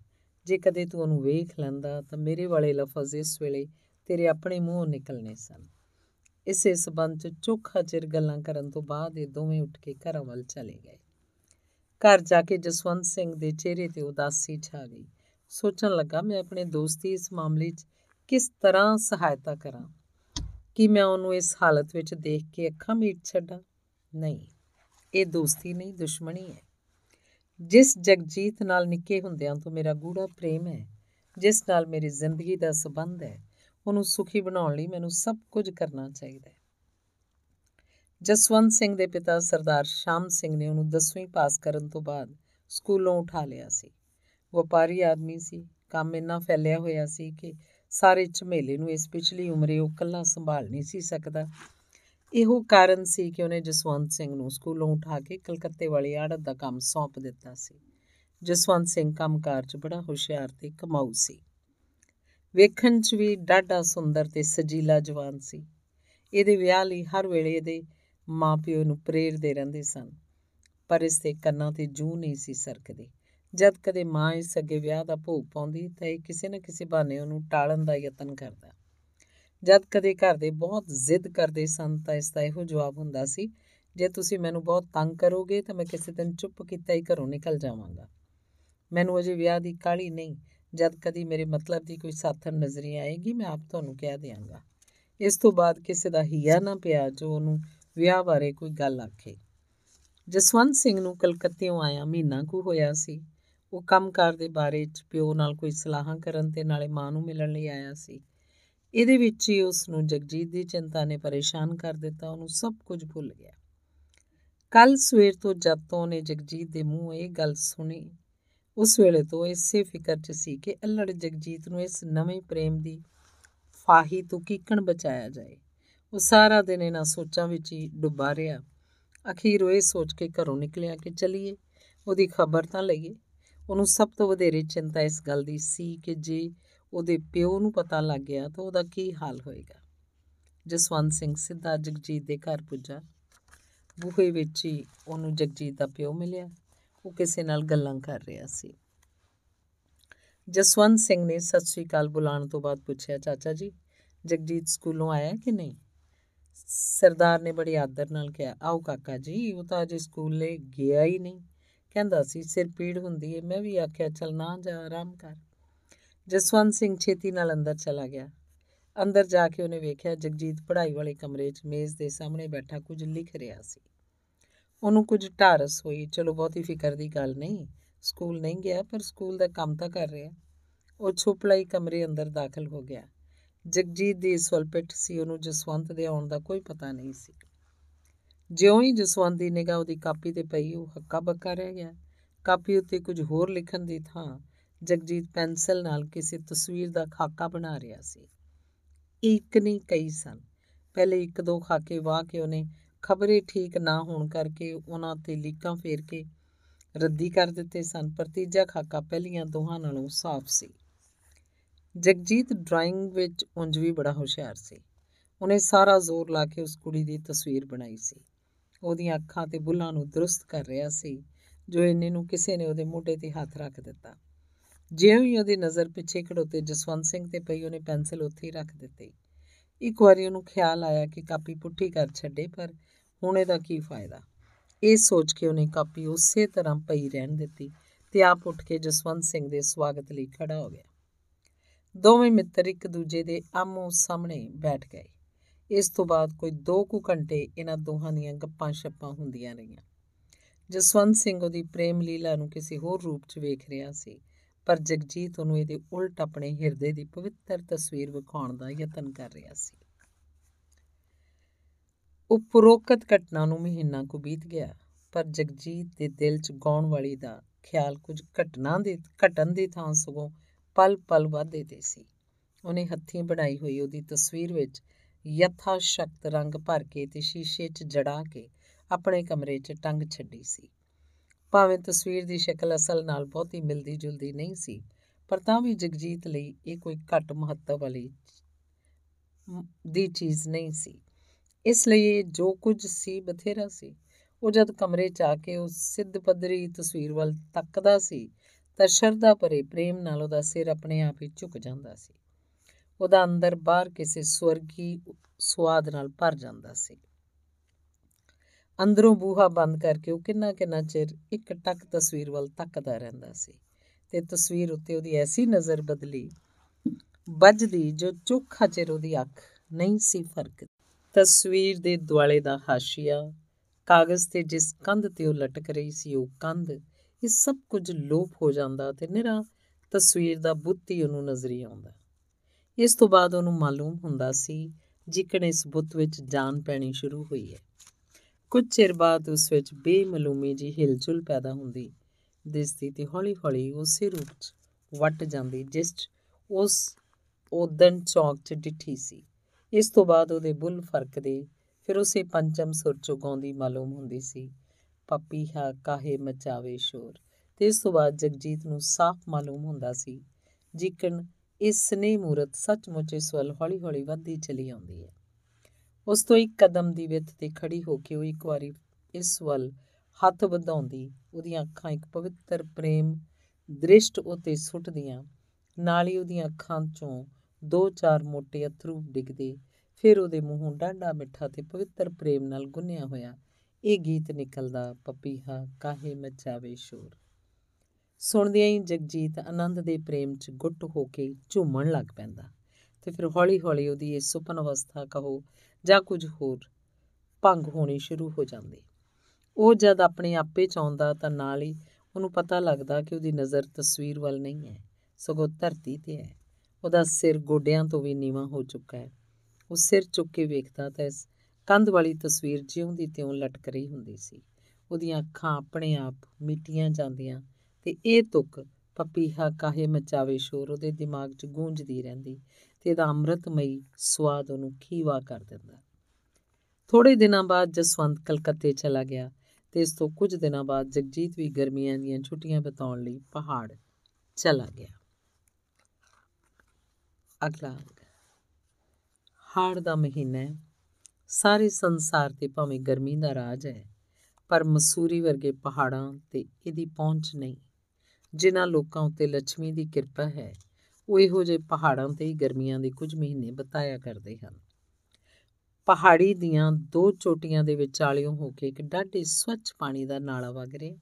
Speaker 1: ਜੇ ਕਦੇ ਤੂੰ ਉਹਨੂੰ ਵੇਖ ਲੈਂਦਾ ਤਾਂ ਮੇਰੇ ਵਾਲੇ ਲਫ਼ਜ਼ ਇਸ ਵੇਲੇ ਤੇਰੇ ਆਪਣੇ ਮੂੰਹੋਂ ਨਿਕਲਨੇ ਸਨ। ਇਸੇ ਸਬੰਧ 'ਚ ਚੋਖਾ ਚਿਰ ਗੱਲਾਂ ਕਰਨ ਤੋਂ ਬਾਅਦ ਇਹ ਦੋਵੇਂ ਉੱਠ ਕੇ ਘਰਾਂ ਵੱਲ ਚਲੇ ਗਏ। ਘਰ ਜਾ ਕੇ ਜਸਵੰਤ ਸਿੰਘ ਦੇ ਚਿਹਰੇ ਤੇ ਉਦਾਸੀ ਛਾ ਗਈ। ਸੋਚਣ ਲੱਗਾ, ਮੈਂ ਆਪਣੇ ਦੋਸਤੀ ਇਸ ਮਾਮਲੇ 'ਚ ਕਿਸ ਤਰ੍ਹਾਂ ਸਹਾਇਤਾ ਕਰਾਂ? ਕਿ ਮੈਂ ਉਹਨੂੰ ਇਸ ਹਾਲਤ ਵਿੱਚ ਦੇਖ ਕੇ ਅੱਖਾਂ ਮੀਟ ਛੱਡਾਂ? ਨਹੀਂ, ਇਹ ਦੋਸਤੀ ਨਹੀਂ, ਦੁਸ਼ਮਣੀ ਹੈ। ਜਿਸ ਜਗਜੀਤ ਨਾਲ ਨਿੱਕੇ ਹੁੰਦਿਆਂ ਤੋਂ ਮੇਰਾ ਗੂੜਾ ਪ੍ਰੇਮ ਹੈ, ਜਿਸ ਨਾਲ ਮੇਰੀ ਜ਼ਿੰਦਗੀ ਦਾ ਸਬੰਧ ਹੈ, ਉਹਨੂੰ ਸੁਖੀ ਬਣਾਉਣ ਲਈ ਮੈਨੂੰ ਸਭ ਕੁਝ ਕਰਨਾ ਚਾਹੀਦਾ ਹੈ। ਜਸਵੰਤ ਸਿੰਘ ਦੇ ਪਿਤਾ ਸਰਦਾਰ ਸ਼ਾਮ ਸਿੰਘ ਨੇ ਉਹਨੂੰ 10ਵੀਂ ਪਾਸ ਕਰਨ ਤੋਂ ਬਾਅਦ ਸਕੂਲੋਂ ਉਠਾ ਲਿਆ ਸੀ। ਵਪਾਰੀ ਆਦਮੀ ਸੀ, ਕੰਮ ਇੰਨਾ ਫੈਲਿਆ ਹੋਇਆ ਸੀ ਕਿ ਸਾਰੇ ਝਮੇਲੇ ਨੂੰ ਇਸ ਪਿਛਲੀ ਉਮਰੇ ਉਹ ਇਕੱਲਾ ਸੰਭਾਲ ਨਹੀਂ ਸੀ ਸਕਦਾ। ਇਹੋ ਕਾਰਨ ਸੀ ਕਿ ਉਹਨੇ ਜਸਵੰਤ ਸਿੰਘ ਨੂੰ ਸਕੂਲੋਂ ਉਠਾ ਕੇ ਕਲਕੱਤੇ ਵਾਲੀ ਆੜਤ ਦਾ ਕੰਮ ਸੌਂਪ ਦਿੱਤਾ ਸੀ। ਜਸਵੰਤ ਸਿੰਘ ਕੰਮਕਾਰ 'ਚ ਬੜਾ ਹੁਸ਼ਿਆਰ ਤੇ ਕਮਾਊ ਸੀ। ਵੇਖਣ 'ਚ ਵੀ ਡਾਢਾ ਸੁੰਦਰ ਤੇ ਸਜੀਲਾ ਜਵਾਨ ਸੀ। ਇਹਦੇ ਵਿਆਹ ਲਈ ਹਰ ਵੇਲੇ ਇਹਦੇ ਮਾਪਿਓ ਨੂੰ ਪ੍ਰੇਰਦੇ ਰਹਿੰਦੇ ਸਨ, ਪਰ ਇਸ ਦੇ ਕੰਨਾਂ ਤੇ ਜੂ ਨਹੀਂ ਸੀ ਸਰਕਦੀ। ਜਦ ਕਦੇ ਮਾਂ ਇਸ ਅੱਗੇ ਵਿਆਹ ਦਾ ਭੋਗ ਪਾਉਂਦੀ ਤਾਂ ਇਹ ਕਿਸੇ ਨਾ ਕਿਸੇ ਬਹਾਨੇ ਉਹਨੂੰ ਟਾਲਣ ਦਾ ਯਤਨ ਕਰਦਾ। ਜਦ ਕਦੇ ਘਰ ਦੇ ਬਹੁਤ ਜ਼ਿੱਦ ਕਰਦੇ ਸਨ ਤਾਂ ਇਸ ਦਾ ਇਹੋ ਜਵਾਬ ਹੁੰਦਾ ਸੀ, ਜੇ ਤੁਸੀਂ ਮੈਨੂੰ ਬਹੁਤ ਤੰਗ ਕਰੋਗੇ ਤਾਂ ਮੈਂ ਕਿਸੇ ਦਿਨ ਚੁੱਪ ਕੀਤਾ ਹੀ ਘਰੋਂ ਨਿਕਲ ਜਾਵਾਂਗਾ। ਮੈਨੂੰ ਅਜੇ ਵਿਆਹ ਦੀ ਕਾਹਲੀ ਨਹੀਂ, ਜਦ ਕਦੀ ਮੇਰੇ ਮਤਲਬ ਦੀ ਕੋਈ ਸਾਥਣ ਨਜ਼ਰੀ ਆਏਗੀ ਮੈਂ ਆਪ ਤੁਹਾਨੂੰ ਕਹਿ ਦਿਆਂਗਾ। ਇਸ ਤੋਂ ਬਾਅਦ ਕਿਸੇ ਦਾ ਹੀਆ ਨਾ ਪਿਆ ਜੋ ਉਹਨੂੰ ਵਿਆਹ ਬਾਰੇ ਕੋਈ ਗੱਲ ਆਖੇ। ਜਸਵੰਤ ਸਿੰਘ ਨੂੰ ਕਲਕੱਤੇੋਂ ਆਇਆ ਮਹੀਨਾ ਕੁ ਹੋਇਆ ਸੀ। ਉਹ ਕੰਮਕਾਰ ਦੇ ਬਾਰੇ ਚ ਪਿਓ ਨਾਲ ਕੋਈ ਸਲਾਹਾਂ ਕਰਨ ਤੇ ਨਾਲੇ ਮਾਂ ਨੂੰ ਮਿਲਣ ਲਈ ਆਇਆ ਸੀ। ਇਹਦੇ ਵਿੱਚ ਹੀ ਉਸ ਨੂੰ ਜਗਜੀਤ ਦੀ ਚਿੰਤਾ ਨੇ ਪਰੇਸ਼ਾਨ ਕਰ ਦਿੱਤਾ, ਉਹਨੂੰ ਸਭ ਕੁਝ ਭੁੱਲ ਗਿਆ। ਕੱਲ ਸਵੇਰ ਤੋਂ ਜਦ ਤੋਂ ਉਹਨੇ ਜਗਜੀਤ ਦੇ ਮੂੰਹ ਇਹ ਗੱਲ ਸੁਣੀ, ਉਸ ਵੇਲੇ ਤੋਂ ਇਸੇ ਫਿਕਰ 'ਚ ਸੀ ਕਿ ਅਲੜ ਜਗਜੀਤ ਨੂੰ ਇਸ ਨਵੇਂ ਪ੍ਰੇਮ ਦੀ ਫਾਹੀ ਤੋਂ ਕਿਕਣ ਬਚਾਇਆ ਜਾਏ। ਉਹ ਸਾਰਾ ਦਿਨ ਇਹਨਾਂ ਸੋਚਾਂ ਵਿੱਚ ਹੀ ਡੁੱਬਾ ਰਿਹਾ। ਅਖੀਰ ਉਹ ਇਹ ਸੋਚ ਕੇ ਘਰੋਂ ਨਿਕਲਿਆ ਕਿ ਚਲੀਏ, ਉਹਦੀ ਖਬਰ ਤਾਂ ਲਈਏ। ਉਹਨੂੰ ਸਭ ਤੋਂ ਵਧੇਰੇ ਚਿੰਤਾ ਇਸ ਗੱਲ ਦੀ ਸੀ ਕਿ ਜੇ ਉਹਦੇ ਪਿਓ ਨੂੰ ਪਤਾ ਲੱਗ ਗਿਆ ਤਾਂ ਉਹਦਾ ਕੀ ਹਾਲ ਹੋਏਗਾ। ਜਸਵੰਤ ਸਿੰਘ ਸਿੱਧਾ ਜਗਜੀਤ ਦੇ ਘਰ ਪੁੱਜਾ। ਬੂਹੇ ਵਿੱਚ ਹੀ ਉਹਨੂੰ ਜਗਜੀਤ ਦਾ ਪਿਓ ਮਿਲਿਆ। ਉਹ ਕਿਸੇ ਨਾਲ ਗੱਲਾਂ ਕਰ ਰਿਹਾ ਸੀ। ਜਸਵੰਤ ਸਿੰਘ ਨੇ ਸਤਿ ਸ੍ਰੀ ਅਕਾਲ ਬੁਲਾਉਣ ਤੋਂ ਬਾਅਦ ਪੁੱਛਿਆ, ਚਾਚਾ ਜੀ, ਜਗਜੀਤ ਸਕੂਲੋਂ ਆਇਆ ਕਿ ਨਹੀਂ? ਸਰਦਾਰ ਨੇ ਬੜੀ ਆਦਰ ਨਾਲ ਕਿਹਾ, ਆਓ ਕਾਕਾ ਜੀ, ਉਹ ਤਾਂ ਅਜੇ ਸਕੂਲੇ ਗਿਆ ਹੀ ਨਹੀਂ। ਕਹਿੰਦਾ ਸੀ, ਸਿਰ ਪੀੜ ਹੁੰਦੀ ਏ। ਮੈਂ ਵੀ ਆਖਿਆ, ਚਲ ਨਾ ਜਾ, ਆਰਾਮ ਕਰ। ਜਸਵੰਤ ਸਿੰਘ ਛੇਤੀ ਨਾਲ ਅੰਦਰ ਚਲਾ ਗਿਆ। ਅੰਦਰ ਜਾ ਕੇ ਉਹਨੇ ਵੇਖਿਆ ਜਗਜੀਤ ਪੜ੍ਹਾਈ ਵਾਲੇ ਕਮਰੇ 'ਚ ਮੇਜ਼ ਦੇ ਸਾਹਮਣੇ ਬੈਠਾ ਕੁਝ ਲਿਖ ਰਿਹਾ ਸੀ। ਉਹਨੂੰ ਕੁਝ ਢਾਰਸ ਹੋਈ, ਚਲੋ ਬਹੁਤੀ ਫਿਕਰ ਦੀ ਗੱਲ ਨਹੀਂ, ਸਕੂਲ ਨਹੀਂ ਗਿਆ, ਪਰ ਸਕੂਲ ਦਾ ਕੰਮ ਤਾਂ ਕਰ ਰਿਹਾ। ਉਹ ਛੁਪਲਾਈ ਕਮਰੇ ਅੰਦਰ ਦਾਖਲ ਹੋ ਗਿਆ। ਜਗਜੀਤ ਦੀ ਸਵਲਪਿਟ ਸੀ, ਉਹਨੂੰ ਜਸਵੰਤ ਦੇ ਆਉਣ ਦਾ ਕੋਈ ਪਤਾ ਨਹੀਂ ਸੀ। ਜਿਉਂ ਹੀ ਜਸਵੰਤ ਦੀ ਨਿਗਾਹ ਉਹਦੀ ਕਾਪੀ ਤੇ ਪਈ, ਉਹ ਹੱਕਾ ਬੱਕਾ ਰਹਿ ਗਿਆ। ਕਾਪੀ ਉੱਤੇ ਕੁਝ ਹੋਰ ਲਿਖਣ ਦੀ ਥਾਂ ਜਗਜੀਤ ਪੈਨਸਲ ਨਾਲ ਕਿਸੇ ਤਸਵੀਰ ਦਾ ਖਾਕਾ ਬਣਾ ਰਿਹਾ ਸੀ। ਇੱਕ ਨਹੀਂ, ਕਈ ਸਨ। ਪਹਿਲੇ ਇੱਕ ਦੋ ਖਾਕੇ ਵਾਹ ਕੇ ਉਹਨੇ ਖਬਰੇ ਠੀਕ ਨਾ ਹੋਣ ਕਰਕੇ ਉਹਨਾਂ ਤੇ ਲੀਕਾਂ ਫੇਰ ਕੇ ਰੱਦੀ ਕਰ ਦਿੱਤੇ ਸਨ, ਪਰ ਤੀਜਾ ਖਾਕਾ ਪਹਿਲੀਆਂ ਦੋਹਾਂ ਨਾਲੋਂ ਸਾਫ਼ ਸੀ। ਜਗਜੀਤ ਡਰਾਇੰਗ ਵਿੱਚ ਉਂਝ ਵੀ ਬੜਾ ਹੁਸ਼ਿਆਰ ਸੀ। ਉਹਨੇ ਸਾਰਾ ਜ਼ੋਰ ਲਾ ਕੇ ਉਸ ਕੁੜੀ ਦੀ ਤਸਵੀਰ ਬਣਾਈ ਸੀ। ਉਹਦੀਆਂ ਅੱਖਾਂ ਤੇ ਬੁੱਲਾਂ ਨੂੰ ਦਰੁਸਤ ਕਰ ਰਿਹਾ ਸੀ, ਜੋ ਇੰਨੇ ਨੂੰ ਕਿਸੇ ਨੇ ਉਹਦੇ ਮੋਢੇ ਤੇ ਹੱਥ ਰੱਖ ਦਿੱਤਾ। ਜਿਉਂ ਹੀ ਉਹਦੀ ਨਜ਼ਰ ਪਿੱਛੇ ਖੜੋਤੇ ਜਸਵੰਤ ਸਿੰਘ ਤੇ ਪਈ ਉਹਨੇ ਪੈਨਸਲ ਉੱਥੇ ਹੀ ਰੱਖ ਦਿੱਤੀ। ਇੱਕ ਵਾਰੀ ਉਹਨੂੰ ਖਿਆਲ ਆਇਆ ਕਿ ਕਾਪੀ ਪੁੱਠੀ ਕਰ ਛੱਡੇ, ਪਰ ਹੁਣ ਇਹਦਾ ਕੀ ਫਾਇਦਾ? ਇਹ ਸੋਚ ਕੇ ਉਹਨੇ ਕਾਪੀ ਉਸੇ ਤਰ੍ਹਾਂ ਪਈ ਰਹਿਣ ਦਿੱਤੀ ਤੇ ਆਪ ਉੱਠ ਕੇ ਜਸਵੰਤ ਸਿੰਘ ਦੇ ਸਵਾਗਤ ਲਈ ਖੜਾ ਹੋ ਗਿਆ। ਦੋਵੇਂ ਮਿੱਤਰ ਇੱਕ ਦੂਜੇ ਦੇ ਆਮੋ ਸਾਹਮਣੇ ਬੈਠ ਗਏ। ਇਸ ਤੋਂ ਬਾਅਦ ਕੋਈ 2 ਕੁ ਘੰਟੇ ਇਹਨਾਂ ਦੋਹਾਂ ਦੀਆਂ ਗੱਪਾਂ ਛੱਪਾਂ ਹੁੰਦੀਆਂ ਰਹੀਆਂ। ਜਸਵੰਤ ਸਿੰਘ ਉਹਦੀ ਪ੍ਰੇਮ ਲੀਲਾ ਨੂੰ ਕਿਸੇ ਹੋਰ ਰੂਪ 'ਚ ਵੇਖ ਰਿਹਾ ਸੀ। ਪਰ ਜਗਜੀਤ ਉਹਨੂੰ ਇਹਦੇ ਉਲਟ ਆਪਣੇ ਹਿਰਦੇ ਦੀ ਪਵਿੱਤਰ ਤਸਵੀਰ ਵਿਖਾਉਣ ਦਾ ਯਤਨ ਕਰ ਰਿਹਾ ਸੀ। ਉਪਰੋਕਤ ਘਟਨਾ ਨੂੰ ਮਹੀਨਾ ਕੁ ਬੀਤ ਗਿਆ, ਪਰ ਜਗਜੀਤ ਦੇ ਦਿਲ 'ਚ ਗਾਉਣ ਵਾਲੀ ਦਾ ਖਿਆਲ ਕੁਝ ਘਟਨਾ ਦੇ ਘਟਨ ਦੀ ਥਾਂ ਸਗੋਂ ਪਲ ਪਲ ਵਾਧੇ ਤੇ ਸੀ। ਉਹਨੇ ਹੱਥੀਂ ਬਣਾਈ ਹੋਈ ਉਹਦੀ ਤਸਵੀਰ ਵਿੱਚ ਯਥਾ ਸ਼ਕਤ ਰੰਗ ਭਰ ਕੇ ਤੇ ਸ਼ੀਸ਼ੇ 'ਚ ਜੜਾ ਕੇ ਆਪਣੇ ਕਮਰੇ 'ਚ ਟੰਗ ਛੱਡੀ ਸੀ। ਭਾਵੇਂ ਤਸਵੀਰ ਦੀ ਸ਼ਕਲ ਅਸਲ ਨਾਲ ਬਹੁਤੀ ਮਿਲਦੀ ਜੁਲਦੀ ਨਹੀਂ ਸੀ, ਪਰ ਤਾਂ ਵੀ ਜਗਜੀਤ ਲਈ ਇਹ ਕੋਈ ਘੱਟ ਮਹੱਤਵ ਵਾਲੀ ਦੀ ਚੀਜ਼ ਨਹੀਂ ਸੀ। ਇਸ ਲਈ ਜੋ ਕੁਝ ਸੀ ਬਥੇਰਾ ਸੀ। ਉਹ ਜਦ ਕਮਰੇ 'ਚ ਆ ਕੇ ਉਸ ਸਿੱਧ ਪੱਧਰੀ ਤਸਵੀਰ ਵੱਲ ਤੱਕਦਾ ਸੀ, ਤਾਂ ਸ਼ਰਧਾ ਭਰੇ ਪ੍ਰੇਮ ਨਾਲ ਉਹਦਾ ਸਿਰ ਆਪਣੇ ਆਪ ਹੀ ਝੁਕ ਜਾਂਦਾ ਸੀ। ਉਹਦਾ ਅੰਦਰ ਬਾਹਰ ਕਿਸੇ ਸਵਰਗੀ ਸਵਾਦ ਨਾਲ ਭਰ ਜਾਂਦਾ ਸੀ। ਅੰਦਰੋਂ ਬੂਹਾ ਬੰਦ ਕਰਕੇ ਉਹ ਕਿੰਨਾ ਕਿੰਨਾ ਚਿਰ ਇੱਕ ਟੱਕ ਤਸਵੀਰ ਵੱਲ ਤੱਕਦਾ ਰਹਿੰਦਾ ਸੀ ਤੇ ਤਸਵੀਰ ਉੱਤੇ ਉਹਦੀ ਐਸੀ ਨਜ਼ਰ ਬਦਲੀ, ਵੱਜਦੀ ਜੋ ਚੋਖਾ ਚਿਰ ਉਹਦੀ ਅੱਖ ਨਹੀਂ ਸੀ ਫ਼ਰਕ ਤਸਵੀਰ ਦੇ ਦੁਆਲੇ ਦਾ ਹਾਸ਼ੀਆ, ਕਾਗਜ਼ ਤੇ ਜਿਸ ਕੰਧ ਤੇ ਉਹ ਲਟਕ ਰਹੀ ਸੀ ਉਹ ਕੰਧ, ਇਹ ਸਭ ਕੁਝ ਲੋਪ ਹੋ ਜਾਂਦਾ ਤੇ ਨਿਰਾ ਤਸਵੀਰ ਦਾ ਬੁੱਤ ਹੀ ਉਹਨੂੰ ਨਜ਼ਰੀ ਆਉਂਦਾ। ਇਸ ਤੋਂ ਬਾਅਦ ਉਹਨੂੰ ਮਾਲੂਮ ਹੁੰਦਾ ਸੀ ਜਿਕਣ ਇਸ ਬੁੱਤ ਵਿੱਚ ਜਾਨ ਪੈਣੀ ਸ਼ੁਰੂ ਹੋਈ ਹੈ। ਕੁਝ ਚਿਰ ਬਾਅਦ ਉਸ ਵਿੱਚ ਬੇਮਲੂਮੀ ਜੀ ਹਿਲਜੁਲ ਪੈਦਾ ਹੁੰਦੀ ਦਿਸਦੀ ਤੇ ਹੌਲੀ-ਹੌਲੀ ਉਸੇ ਰੂਪ 'ਚ ਵਟ ਜਾਂਦੀ, ਜਿਸ 'ਚ ਉਸ ਉਦਨ ਚੌਕ 'ਚ ਡਿੱਠੀ ਸੀ। ਇਸ ਤੋਂ ਬਾਅਦ ਉਹਦੇ ਬੁੱਲ ਫਰਕਦੇ, ਫਿਰ ਉਸੇ ਪੰਚਮ ਸੁਰ 'ਚ ਗਾਉਂਦੀ ਮਾਲੂਮ ਹੁੰਦੀ ਸੀ ਪਪੀਹਾ ਕਾਹੇ ਮਚਾਵੇ ਸ਼ੋਰ। ਤੇ ਇਸ ਤੋਂ ਬਾਅਦ ਜਗਜੀਤ ਨੂੰ ਸਾਫ਼ ਮਾਲੂਮ ਹੁੰਦਾ ਸੀ, ਜਿਕਣ ਇਸ ਸਨੇਹ ਮੂਰਤ ਸੱਚਮੁੱਚ ਇਸ ਵੱਲ ਹੌਲੀ-ਹੌਲੀ ਵੱਧਦੀ ਚਲੀ ਆਉਂਦੀ ਹੈ। ਉਸ ਤੋਂ ਇੱਕ ਕਦਮ ਦੀ ਵਿੱਥ ਤੇ ਖੜੀ ਹੋ ਕੇ ਉਹ ਇੱਕ ਵਾਰੀ ਇਸ ਵੱਲ ਹੱਥ ਵਧਾਉਂਦੀ, ਉਹਦੀਆਂ ਅੱਖਾਂ ਇੱਕ ਪਵਿੱਤਰ ਪ੍ਰੇਮ ਦ੍ਰਿਸ਼ਟ ਉਤੇ ਸੁੱਟਦੀਆਂ, ਨਾਲ ਹੀ ਉਹਦੀਆਂ ਅੱਖਾਂ 'ਚੋਂ ਦੋ ਚਾਰ ਮੋٹے ਅਥਰੂ ਡਿੱਗਦੇ, ਫਿਰ ਉਹਦੇ ਮੂੰਹੋਂ ਡਾਢਾ ਮਿੱਠਾ ਤੇ ਪਵਿੱਤਰ ਪ੍ਰੇਮ ਨਾਲ ਗੁੰਨਿਆ ਹੋਇਆ, ਇਹ ਗੀਤ ਨਿਕਲਦਾ, ਪਪੀਹਾ ਕਾਹੇ ਮਚਾਵੇ ਸ਼ੋਰ। ਸੁਣਦਿਆਂ ਹੀ ਜਗਜੀਤ ਆਨੰਦ ਦੇ ਪ੍ਰੇਮ 'ਚ ਗੁੱਟ ਹੋ ਕੇ ਝੂਮਣ ਲੱਗ ਪੈਂਦਾ ਤੇ ਫਿਰ ਹੌਲੀ-ਹੌਲੀ ਉਹਦੀ ਇਹ ਸੁਪਨ ਅਵਸਥਾ ਕਹੋ ਜਾਂ ਕੁਝ ਹੋਰ ਭੰਗ ਹੋਣੀ ਸ਼ੁਰੂ ਹੋ ਜਾਂਦੀ। ਉਹ ਜਦ ਆਪਣੇ ਆਪੇ ਚਾਹੁੰਦਾ ਤਾਂ ਨਾਲ ਹੀ ਉਹਨੂੰ ਪਤਾ ਲੱਗਦਾ ਕਿ ਉਹਦੀ ਨਜ਼ਰ ਤਸਵੀਰ ਵੱਲ ਨਹੀਂ ਹੈ, ਸਗੋਂ ਧਰਤੀ ਤੇ ਹੈ। ਉਹਦਾ ਸਿਰ ਗੋਡਿਆਂ ਤੋਂ ਵੀ ਨੀਵਾ ਹੋ ਚੁੱਕਾ ਹੈ। ਉਹ ਸਿਰ ਚੁੱਕ ਕੇ ਵੇਖਦਾ ਤਾਂ ਇਸ ਕੰਧ ਵਾਲੀ ਤਸਵੀਰ ਜਿਉਂ ਦੀ ਤਿਉਂ ਲਟਕ ਰਹੀ ਹੁੰਦੀ ਸੀ। ਉਹਦੀਆਂ ਅੱਖਾਂ ਆਪਣੇ ਆਪ ਮਿਟੀਆਂ ਜਾਂਦੀਆਂ ਤੇ ਇਹ ਤੁਕ ਪਪੀਹਾ ਕਾਹੇ ਮਚਾਵੇ ਸ਼ੋਰ ਉਹਦੇ ਦਿਮਾਗ 'ਚ ਗੂੰਜਦੀ ਰਹਿੰਦੀ। ਤੇ ਇਹਦਾ ਅੰਮ੍ਰਿਤਮਈ ਸਵਾਦ ਉਹਨੂੰ ਖੀਵਾ ਕਰ ਦਿੰਦਾ। ਥੋੜੇ ਦਿਨਾਂ ਬਾਅਦ ਜਸਵੰਤ ਕਲਕੱਤੇ ਚਲਾ ਗਿਆ ਤੇ ਇਸ ਤੋਂ ਕੁਝ ਦਿਨਾਂ ਬਾਅਦ ਜਗਜੀਤ ਵੀ ਗਰਮੀਆਂ ਦੀਆਂ ਛੁੱਟੀਆਂ ਬਿਤਾਉਣ ਲਈ ਪਹਾੜ ਚਲਾ ਗਿਆ। ਅਗਲਾ ਅੰਗ ਹਾੜ ਦਾ ਮਹੀਨਾ ਹੈ। ਸਾਰੇ ਸੰਸਾਰ ਤੇ ਭਾਵੇਂ ਗਰਮੀ ਦਾ ਰਾਜ ਹੈ, ਪਰ ਮਸੂਰੀ ਵਰਗੇ ਪਹਾੜਾਂ ਤੇ ਇਹਦੀ ਪਹੁੰਚ ਨਹੀਂ, ਜਿਨ੍ਹਾਂ ਲੋਕਾਂ ਉੱਤੇ ਲక్ష్ਮੀ ਦੀ ਕਿਰਪਾ ਹੈ ਉਹ ਇਹੋ ਜਿਹੇ ਪਹਾੜਾਂ ਤੇ ਹੀ ਗਰਮੀਆਂ ਦੇ ਕੁਝ ਮਹੀਨੇ ਬਤਾਇਆ ਕਰਦੇ ਹਨ। ਪਹਾੜੀ ਦੀਆਂ ਦੋ ਚੋਟੀਆਂ ਦੇ ਵਿਚਾਲਿਓਂ ਹੋ ਕੇ ਇੱਕ ਡਾਢੇ ਸਵੱਛ ਪਾਣੀ ਦਾ ਨਾਲਾ ਵਗ ਰਿਹਾ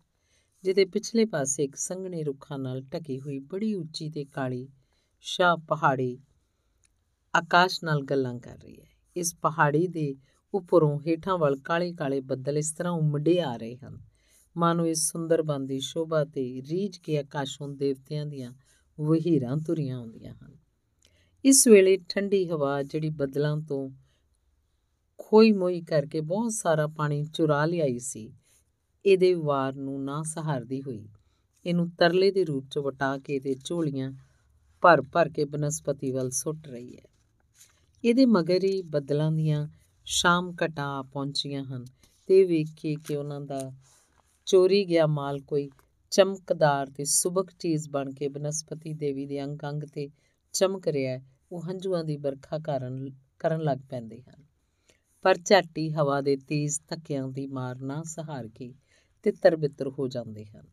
Speaker 1: ਜਿਹਦੇ ਪਿਛਲੇ ਪਾਸੇ ਇੱਕ ਸੰਘਣੇ ਰੁੱਖਾਂ ਨਾਲ ਢਕੀ ਹੋਈ ਬੜੀ ਉੱਚੀ ਤੇ ਕਾਲੀ ਸ਼ਾਹ ਪਹਾੜੀ ਆਕਾਸ਼ ਨਾਲ ਗੱਲਾਂ ਕਰ ਰਹੀ ਹੈ। ਇਸ ਪਹਾੜੀ ਦੇ ਉੱਪਰੋਂ ਹੇਠਾਂ ਵੱਲ ਕਾਲੇ-ਕਾਲੇ ਬੱਦਲ ਇਸ ਤਰ੍ਹਾਂ ਉਮੜੇ ਆ ਰਹੇ ਹਨ। ਮਾਨੋ ਇਸ ਸੁੰਦਰ ਬੰਦੀ ਸ਼ੋਭਾ ਤੇ ਰੀਝ ਕੇ ਆਕਾਸ਼ੋਂ ਦੇਵਤਿਆਂ ਦੀਆਂ ਵਹੀਰਾਂ ਤੁਰੀਆਂ ਆਉਂਦੀਆਂ ਹਨ। ਇਸ ਵੇਲੇ ਠੰਡੀ ਹਵਾ ਜਿਹੜੀ ਬੱਦਲਾਂ ਤੋਂ ਖੋਈ ਮੋਈ ਕਰਕੇ ਬਹੁਤ ਸਾਰਾ ਪਾਣੀ ਚੁਰਾ ਲਿਆਈ ਸੀ, ਇਹਦੇ ਵਾਰ ਨੂੰ ਨਾ ਸਹਾਰਦੀ ਹੋਈ। ਇਹਨੂੰ ਤਰਲੇ ਦੇ ਰੂਪ 'ਚ ਵਟਾ ਕੇ ਤੇ ਝੋਲੀਆਂ ਭਰ ਭਰ ਕੇ ਬਨਸਪਤੀ ਵੱਲ ਸੁੱਟ ਰਹੀ ਹੈ। ਇਹਦੇ ਮਗਰ ਹੀ ਬੱਦਲਾਂ ਦੀਆਂ ਸ਼ਾਮ ਘਟਾ ਪਹੁੰਚੀਆਂ ਹਨ ਤੇ ਵੇਖ ਕੇ ਕਿ ਉਹਨਾਂ ਦਾ ਚੋਰੀ ਗਿਆ ਮਾਲ ਕੋਈ ਚਮਕਦਾਰ ਤੇ ਸੁਬਕ ਚੀਜ਼ ਬਣ ਕੇ ਬਨਸਪਤੀ ਦੇਵੀ ਦੇ ਅੰਗ ਅੰਗ ਤੇ ਚਮਕ ਰਿਹਾ ਉਹ ਹੰਝੂਆਂ ਦੀ ਵਰਖਾ ਕਰਨ ਕਰਨ ਲੱਗ ਪੈਂਦੇ ਹਨ। ਪਰ ਝਾਟੀ ਹਵਾ ਦੇ ਤੇਜ਼ ਧੱਕਿਆਂ ਦੀ ਮਾਰ ਨਾ ਸਹਾਰ ਕੇ ਤਿੱਤਰ-ਬਿੱਤਰ ਹੋ ਜਾਂਦੇ ਹਨ।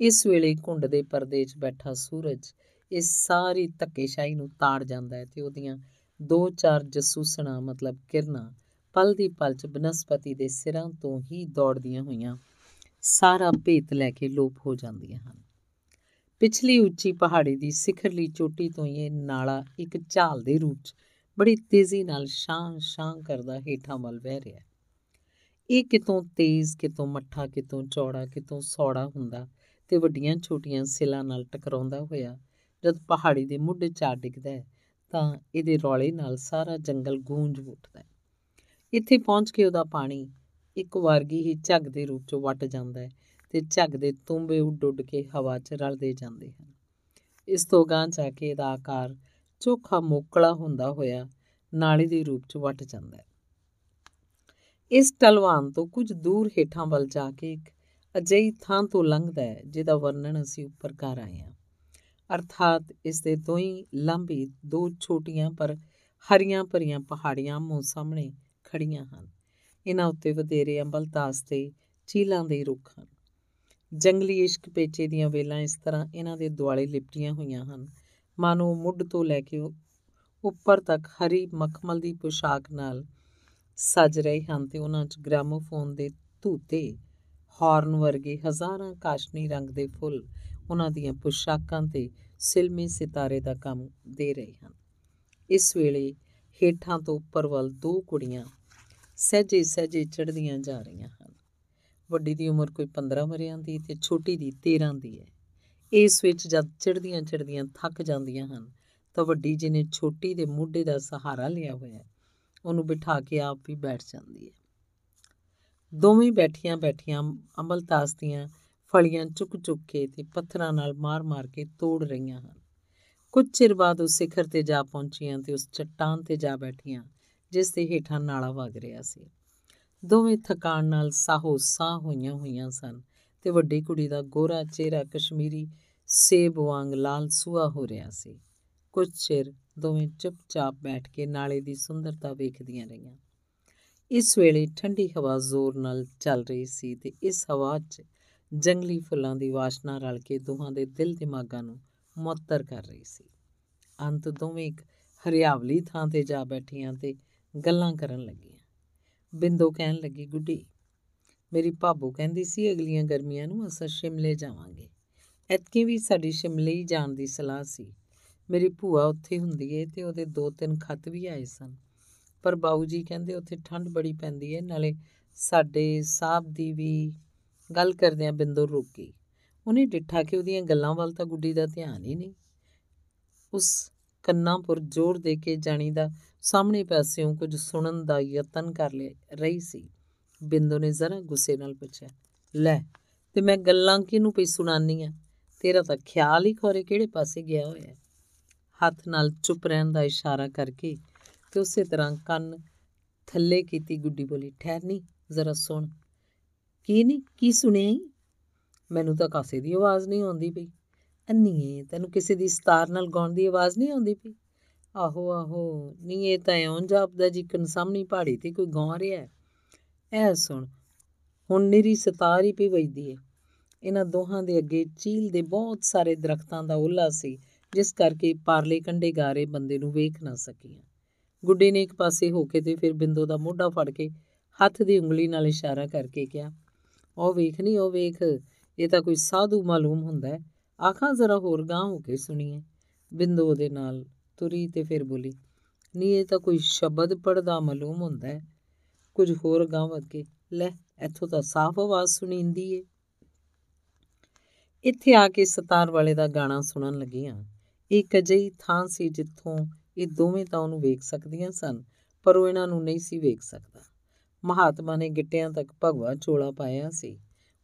Speaker 1: ਇਸ ਵੇਲੇ ਘੁੰਡ ਦੇ ਪਰਦੇ 'ਚ ਬੈਠਾ ਸੂਰਜ ਇਸ ਸਾਰੀ ਧੱਕੇਸ਼ਾਹੀ ਨੂੰ ਤਾੜ ਜਾਂਦਾ ਹੈ ਤੇ ਉਹਦੀਆਂ ਦੋ ਚਾਰ ਜਸੂਸਣਾ ਮਤਲਬ ਕਿਰਨਾਂ ਪਲ ਦੀ ਪਲ 'ਚ ਬਨਸਪਤੀ ਦੇ ਸਿਰਾਂ ਤੋਂ ਹੀ ਦੌੜਦੀਆਂ ਹੋਈਆਂ ਸਾਰਾ ਭੇਤ ਲੈ ਕੇ ਲੋਪ ਹੋ ਜਾਂਦੀਆਂ ਹਨ। ਪਿਛਲੀ ਉੱਚੀ ਪਹਾੜੀ ਦੀ ਸਿਖਰਲੀ ਚੋਟੀ ਤੋਂ ਇਹ ਨਾਲਾ ਇੱਕ ਝਾਲ ਦੇ ਰੂਪ 'ਚ ਬੜੀ ਤੇਜ਼ੀ ਨਾਲ ਸ਼ਾਂ ਸ਼ਾਂ ਕਰਦਾ ਹੇਠਾਂ ਵੱਲ ਵਹਿ ਰਿਹਾ ਇਹ ਕਿਤੋਂ ਤੇਜ਼, ਕਿਤੋਂ ਮੱਠਾ, ਕਿਤੋਂ ਚੌੜਾ, ਕਿਤੋਂ ਸੌੜਾ ਹੁੰਦਾ ਤੇ ਵੱਡੀਆਂ ਛੋਟੀਆਂ ਸਿਲਾਂ ਨਾਲ ਟਕਰਾਉਂਦਾ ਹੋਇਆ ਜਦ ਪਹਾੜੀ ਦੇ ਮੁੱਢ ਚਾ ਡਿੱਗਦਾ ਹੈ ਤਾਂ ਇਹਦੇ ਰੌਲੇ ਨਾਲ ਸਾਰਾ ਜੰਗਲ ਗੂੰਜ ਉੱਠਦਾ ਹੈ। ਇੱਥੇ ਪਹੁੰਚ ਕੇ ਉਹਦਾ ਪਾਣੀ ਇੱਕ ਵਾਰਗੀ ਹੀ ਝੱਗ ਦੇ ਰੂਪ 'ਚ ਵਟ ਜਾਂਦਾ ਹੈ ਤੇ ਝੱਗ ਦੇ ਤੁੰਬੇ ਉੱਡ ਉੱਡ ਕੇ ਹਵਾ 'ਚ ਰਲਦੇ ਜਾਂਦੇ ਹਨ। ਇਸ ਤੋਂ ਗਾਂ ਜਾ ਕੇ ਇਹਦਾ ਆਕਾਰ ਚੋਖਾ ਮੋਕਲਾ ਹੁੰਦਾ ਹੋਇਆ ਨਾਲੀ ਦੇ ਰੂਪ 'ਚ ਵਟ ਜਾਂਦਾ ਹੈ। ਇਸ ਟਲਵਾਨ ਤੋਂ ਕੁਝ ਦੂਰ ਹੇਠਾਂ ਵੱਲ ਜਾ ਕੇ ਇੱਕ ਅਜਿਹੀ ਥਾਂ ਤੋਂ ਲੰਘਦਾ ਹੈ ਜਿਹਦਾ ਵਰਣਨ ਅਸੀਂ ਉੱਪਰ ਕਰ ਆਏ ਹਾਂ। ਅਰਥਾਤ ਇਸ ਦੇ ਦੋਈ ਲੰਬੀ ਦੋ ਛੋਟੀਆਂ ਪਰ ਹਰੀਆਂ ਭਰੀਆਂ ਪਹਾੜੀਆਂ ਮੋ ਸਾਹਮਣੇ ਖੜੀਆਂ ਹਨ। ਇਹਨਾਂ ਉੱਤੇ ਵਧੇਰੇ ਅੰਬਲਤਾਸ ਤੇ ਚੀਲਾਂ ਦੇ ਰੁੱਖ ਹਨ। ਜੰਗਲੀ ਇਸ਼ਕ ਪੇਚੇ ਦੀਆਂ ਵੇਲਾਂ ਇਸ ਤਰ੍ਹਾਂ ਇਹਨਾਂ ਦੇ ਦੁਆਲੇ ਲਿਪਟੀਆਂ ਹੋਈਆਂ ਹਨ। ਮਾਨੋ ਮੁੱਢ ਤੋਂ ਲੈ ਕੇ ਉੱਪਰ ਤੱਕ ਹਰੀ ਮਖਮਲ ਦੀ ਪੋਸ਼ਾਕ ਨਾਲ ਸਜ ਰਹੇ ਹਨ ਤੇ ਉਹਨਾਂ 'ਚ ਗ੍ਰਾਮੋਫੋਨ ਦੇ ਧੂਤੇ, ਹਾਰਨ ਵਰਗੇ ਹਜ਼ਾਰਾਂ ਕਾਸ਼ਨੀ ਰੰਗ ਦੇ ਫੁੱਲ ਉਹਨਾਂ ਦੀਆਂ ਪੋਸ਼ਾਕਾਂ ਤੇ ਸਿਲਮੇ ਸਿਤਾਰੇ ਦਾ ਕੰਮ ਦੇ ਰਹੇ ਹਨ। ਇਸ ਵੇਲੇ ਹੇਠਾਂ ਤੋਂ ਉੱਪਰ ਵੱਲ ਦੋ ਕੁੜੀਆਂ ਸਹਜੇ ਸਹਜੇ ਚੜ੍ਹਦੀਆਂ ਜਾ ਰਹੀਆਂ ਹਨ। ਵੱਡੀ ਦੀ ਉਮਰ ਕੋਈ 15 ਵਰਿਆਂ ਦੀ ਤੇ ਛੋਟੀ ਦੀ 13 ਦੀ ਹੈ। ਇਸ ਵਿੱਚ ਜਦ ਚੜ੍ਹਦੀਆਂ ਚੜ੍ਹਦੀਆਂ ਥੱਕ ਜਾਂਦੀਆਂ ਹਨ, ਤਾਂ ਵੱਡੀ ਜਿਹਨੇ ਛੋਟੀ ਦੇ ਮੋਢੇ ਦਾ ਸਹਾਰਾ ਲਿਆ ਹੋਇਆ ਹੈ। ਉਹਨੂੰ ਬਿਠਾ ਕੇ ਆਪ ਵੀ ਬੈਠ ਜਾਂਦੀ ਹੈ। ਦੋਵੇਂ ਬੈਠੀਆਂ ਬੈਠੀਆਂ ਅਮਲਤਾਸ ਦੀਆਂ ਫਲੀਆਂ ਚੁੱਕ ਚੁੱਕ ਕੇ ਤੇ ਪੱਥਰਾਂ ਨਾਲ ਮਾਰ-ਮਾਰ ਕੇ ਤੋੜ ਰਹੀਆਂ ਹਨ। ਕੁਝ ਚਿਰ ਬਾਅਦ ਉਹ ਸਿਖਰ ਤੇ ਜਾ ਪਹੁੰਚੀਆਂ ਤੇ ਉਸ ਚੱਟਾਨ ਤੇ ਜਾ ਬੈਠੀਆਂ। ਜਿਸ ਦੇ ਹੇਠਾਂ ਨਾਲਾ ਵਗ ਰਿਹਾ ਸੀ। ਦੋਵੇਂ ਥਕਾਨ ਨਾਲ ਸਾਹੋ ਸਾਹ ਹੋਈਆਂ ਹੋਈਆਂ ਸਨ ਤੇ ਵੱਡੀ ਕੁੜੀ ਦਾ ਗੋਰਾ ਚਿਹਰਾ ਕਸ਼ਮੀਰੀ ਸੇਬ ਵਾਂਗ ਲਾਲ ਸੂਆ ਹੋ ਰਿਹਾ ਸੀ। ਕੁਝ ਚਿਰ ਦੋਵੇਂ ਚੁੱਪਚਾਪ ਬੈਠ ਕੇ ਨਾਲੇ ਦੀ ਸੁੰਦਰਤਾ ਵੇਖਦੀਆਂ ਰਹੀਆਂ। ਇਸ ਵੇਲੇ ਠੰਡੀ ਹਵਾ ਜ਼ੋਰ ਨਾਲ ਚੱਲ ਰਹੀ ਸੀ ਤੇ ਇਸ ਹਵਾ 'ਚ ਜੰਗਲੀ ਫੁੱਲਾਂ ਦੀ ਵਾਸ਼ਨਾ ਰਲ ਕੇ ਦੋਹਾਂ ਦੇ ਦਿਲ ਦਿਮਾਗਾਂ ਨੂੰ ਮੁਅੱਤਰ ਕਰ ਰਹੀ ਸੀ। ਅੰਤ ਦੋਵੇਂ ਇੱਕ ਹਰਿਆਵਲੀ ਥਾਂ ਤੇ ਜਾ ਬੈਠੀਆਂ ਤੇ ਗੱਲਾਂ ਕਰਨ ਲੱਗੀਆਂ। ਬਿੰਦੋ ਕਹਿਣ ਲੱਗੀ, ਗੁੱਡੀ, ਮੇਰੀ ਭਾਬੋ ਕਹਿੰਦੀ ਸੀ ਅਗਲੀਆਂ ਗਰਮੀਆਂ ਨੂੰ ਅਸਾਂ ਸ਼ਿਮਲੇ ਜਾਵਾਂਗੇ। ਐਤਕੀ ਵੀ ਸਾਡੀ ਸ਼ਿਮਲੇ ਹੀ ਜਾਣ ਦੀ ਸਲਾਹ ਸੀ। ਮੇਰੀ ਭੂਆ ਉੱਥੇ ਹੁੰਦੀ ਏ ਤੇ ਉਹਦੇ ਦੋ ਤਿੰਨ ਖੱਤ ਵੀ ਆਏ ਸਨ। ਪਰ ਬਾਊ ਜੀ ਕਹਿੰਦੇ, ਉੱਥੇ ਠੰਡ ਬੜੀ ਪੈਂਦੀ ਏ, ਨਾਲੇ ਸਾਡੇ ਸਾਹਿਬ ਦੀ ਵੀ ਗੱਲ ਕਰਦਿਆਂ ਬਿੰਦੋ ਰੁਕ ਗਈ। ਉਹਨੇ ਡਿੱਠਾ ਕਿ ਉਹਦੀਆਂ ਗੱਲਾਂ ਵੱਲ ਤਾਂ ਗੁੱਡੀ ਦਾ ਧਿਆਨ ਹੀ ਨਹੀਂ। ਉਸ ਕੰਨਾਂ ਪਰ ਜ਼ੋਰ ਦੇ ਕੇ ਜਾਣੀ ਦਾ ਸਾਹਮਣੇ ਪਾਸਿਓਂ ਕੁਝ ਸੁਣਨ ਦਾ ਯਤਨ ਕਰ ਰਹੀ ਸੀ। ਬਿੰਦੋ ਨੇ ਜ਼ਰਾ ਗੁੱਸੇ ਨਾਲ ਪੁੱਛਿਆ, ਲੈ, ਤੇ ਮੈਂ ਗੱਲਾਂ ਕਿਹਨੂੰ ਪਈ ਸੁਣਾਨੀ ਆ? ਤੇਰਾ ਤਾਂ ਖਿਆਲ ਹੀ ਖੋਰੇ ਕਿਹੜੇ ਪਾਸੇ ਗਿਆ ਹੋਇਆ ਹੱਥ ਨਾਲ ਚੁੱਪ ਰਹਿਣ ਦਾ ਇਸ਼ਾਰਾ ਕਰਕੇ ਤੇ ਉਸੇ ਤਰ੍ਹਾਂ ਕੰਨ ਥੱਲੇ ਕੀਤੀ ਗੁੱਡੀ ਬੋਲੀ ਠਹਿਰਨੀ ਜ਼ਰਾ ਸੁਣ। ਕੀ ਨਹੀਂ ਕੀ ਸੁਣਿਆ ਮੈਨੂੰ ਤਾਂ ਕਾਸੇ ਦੀ ਆਵਾਜ਼ ਨਹੀਂ ਆਉਂਦੀ ਪਈ। ਅੰਨੀਏ ਤੈਨੂੰ ਕਿਸੇ ਦੀ ਸਤਾਰ ਨਾਲ ਗਾਉਣ ਦੀ ਆਵਾਜ਼ ਨਹੀਂ ਆਉਂਦੀ ਪਈ? ਆਹੋ ਆਹੋ ਨਹੀਂ ਇਹ ਤਾਂ ਐਂ ਜਾਪਦਾ ਜਿਕਨ ਸਾਹਮਣੀ ਪਹਾੜੀ ਤੇ ਕੋਈ ਗਾਉ ਰਿਹਾ ਐ ਸੁਣ, ਹੁਣ ਨਿਰੀ ਸਤਾਰ ਹੀ ਪਈ ਵਜਦੀ ਏ। ਇਹਨਾਂ ਦੋਹਾਂ ਦੇ ਅੱਗੇ ਚੀਲ ਦੇ ਬਹੁਤ ਸਾਰੇ ਦਰਖਤਾਂ ਦਾ ਉੱਲਾ ਸੀ, ਜਿਸ ਕਰਕੇ ਪਾਰਲੇ ਕੰਡੇ ਗਾਰੇ ਬੰਦੇ ਨੂੰ ਵੇਖ ਨਾ ਸਕੀਆਂ। ਗੁੱਡੇ ਨੇ ਇੱਕ ਪਾਸੇ ਹੋ ਕੇ ਤੇ ਫਿਰ ਬਿੰਦੋ ਦਾ ਮੋਢਾ ਫੜ ਕੇ ਹੱਥ ਦੀ ਉਂਗਲੀ ਨਾਲ ਇਸ਼ਾਰਾ ਕਰਕੇ ਕਿਹਾ, ਉਹ ਵੇਖ ਨਹੀਂ ਉਹ ਵੇਖ, ਇਹ ਤਾਂ ਕੋਈ ਸਾਧੂ ਮਾਲੂਮ ਹੁੰਦਾ ਹੈ। ਆਖਾਂ ਜ਼ਰਾ ਹੋਰ ਗਾਂ ਹੋ ਕੇ ਸੁਣੀਏ। ਬਿੰਦੂ ਉਹਦੇ ਨਾਲ ਤੁਰੀ ਤੇ ਫਿਰ ਬੋਲੀ ਨਹੀਂ ਇਹ ਤਾਂ ਕੋਈ ਸ਼ਬਦ ਪੜਦਾ ਮਾਲੂਮ ਹੁੰਦਾ ਹੈ। ਕੁਝ ਹੋਰ ਗਾਂ ਅੱਗੇ ਲੈ, ਇੱਥੋਂ ਤਾਂ ਸਾਫ਼ ਆਵਾਜ਼ ਸੁਣੀਂਦੀ ਏ। ਇੱਥੇ ਆ ਕੇ ਸਤਾਰ ਵਾਲੇ ਦਾ ਗਾਣਾ ਸੁਣਨ ਲੱਗੀਆਂ। ਇੱਕ ਅਜਿਹੀ ਥਾਂ ਸੀ ਜਿੱਥੋਂ ਇਹ ਦੋਵੇਂ ਤਾਂ ਉਹਨੂੰ ਵੇਖ ਸਕਦੀਆਂ ਸਨ, ਪਰ ਉਹ ਇਹਨਾਂ ਨੂੰ ਨਹੀਂ ਸੀ ਵੇਖ ਸਕਦਾ। ਮਹਾਤਮਾ ਨੇ ਗਿੱਟਿਆਂ ਤੱਕ ਭਗਵਾ ਚੋਲਾ ਪਾਇਆ ਸੀ।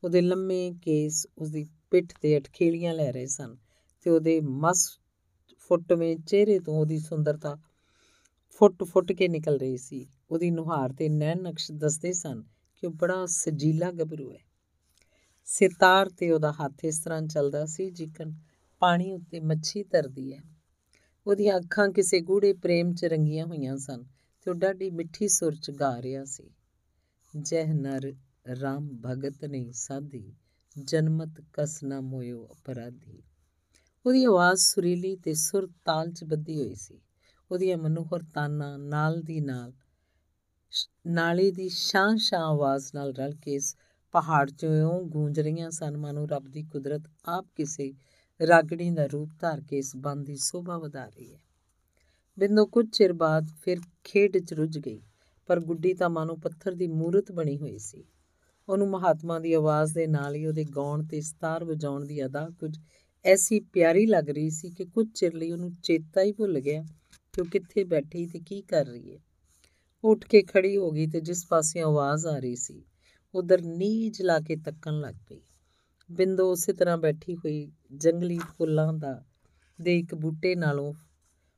Speaker 1: ਉਹਦੇ ਲੰਮੇ ਕੇਸ, ਉਸਦੀ ਪਿੱਠ ਤੇ ਅਟਖੇਲੀਆਂ ਲੈ ਰਹੇ ਸਨ ਤੇ ਉਹਦੇ ਮਸ ਫੁੱਟਵੇਂ ਚਿਹਰੇ ਤੋਂ ਉਹਦੀ ਸੁੰਦਰਤਾ ਫੁੱਟ ਫੁੱਟ ਕੇ ਨਿਕਲ ਰਹੀ ਸੀ। ਉਹਦੀ ਨੁਹਾਰ ਤੇ ਨੈਣ ਨਕਸ਼ ਦੱਸਦੇ ਸਨ ਕਿ ਉਹ ਬੜਾ ਸਜੀਲਾ ਗੱਭਰੂ ਹੈ। ਸਿਤਾਰ ਤੇ ਉਹਦਾ ਹੱਥ ਇਸ ਤਰ੍ਹਾਂ ਚੱਲਦਾ ਸੀ ਜਿਕਨ ਪਾਣੀ ਉੱਤੇ ਮੱਛੀ ਤਰਦੀ ਹੈ। ਉਹਦੀਆਂ ਅੱਖਾਂ ਕਿਸੇ ਗੂੜੇ ਪ੍ਰੇਮ 'ਚ ਰੰਗੀਆਂ ਹੋਈਆਂ ਸਨ ਤੇ ਉਹ ਡਾਢੀ ਮਿੱਠੀ ਸੁਰ 'ਚ ਗਾ ਰਿਹਾ ਸੀ। ਜਹ ਨਰ ਰਾਮ ਭਗਤ ਨਹੀਂ ਸਾਧੀ। ਜਨਮਤ ਕਸ ਨਾ ਮੋਇਓ ਅਪਰਾਧੀ। ਉਹਦੀ ਆਵਾਜ਼ ਸੁਰੀਲੀ ਤੇ ਸੁਰ ਤਾਲ 'ਚ ਬੱਧੀ ਹੋਈ ਸੀ। ਉਹਦੀਆਂ ਮਨੋਹਰ ਤਾਨਾਂ ਨਾਲ ਦੀ ਨਾਲ, ਨਾਲੇ ਦੀ ਸ਼ਾਂ ਸ਼ਾਂ ਆਵਾਜ਼ ਨਾਲ ਰਲ ਕੇ ਇਸ ਪਹਾੜ 'ਚੋਂ ਇਉਂ ਗੂੰਜ ਰਹੀਆਂ ਸਨ, ਮਾਨੋ ਰੱਬ ਦੀ ਕੁਦਰਤ ਆਪ ਕਿਸੇ ਰਾਗਣੀ ਦਾ ਰੂਪ ਧਾਰ ਕੇ ਇਸ ਬੰਦ ਦੀ ਸੋਭਾ ਵਧਾ ਰਹੀ ਹੈ। ਬਿੰਦੋ ਕੁਝ ਚਿਰ ਬਾਅਦ ਫਿਰ ਖੇਡ 'ਚ ਰੁੱਝ ਗਈ, ਪਰ ਗੁੱਡੀ ਤਾਂ ਮਾਨੋ ਪੱਥਰ ਦੀ ਮੂਰਤ ਬਣੀ ਹੋਈ ਸੀ। ਉਹਨੂੰ ਮਹਾਤਮਾ ਦੀ ਆਵਾਜ਼ ਦੇ ਨਾਲ ਹੀ ਉਹਦੇ ਗਾਉਣ ਤੇ ਸਤਾਰ ਵਜਾਉਣ ਦੀ ਅਦਾ ਕੁਝ ਐਸੀ ਪਿਆਰੀ ਲੱਗ ਰਹੀ ਸੀ ਕਿ ਕੁਝ ਚਿਰ ਲਈ ਉਹਨੂੰ ਚੇਤਾ ਹੀ ਭੁੱਲ ਗਿਆ ਕਿ ਉਹ ਕਿੱਥੇ ਬੈਠੀ ਤੇ ਕੀ ਕਰ ਰਹੀ ਹੈ। ਉੱਠ ਕੇ ਖੜੀ ਹੋ ਗਈ ਤੇ ਜਿਸ ਪਾਸੇ ਆਵਾਜ਼ ਆ ਰਹੀ ਸੀ, ਉਧਰ ਨੀਜ ਲਾ ਕੇ ਤੱਕਣ ਲੱਗ ਪਈ। ਬਿੰਦੋ ਉਸੇ ਤਰ੍ਹਾਂ ਬੈਠੀ ਹੋਈ ਜੰਗਲੀ ਫੁੱਲਾਂ ਦਾ ਦੇ ਇੱਕ ਬੂਟੇ ਨਾਲੋਂ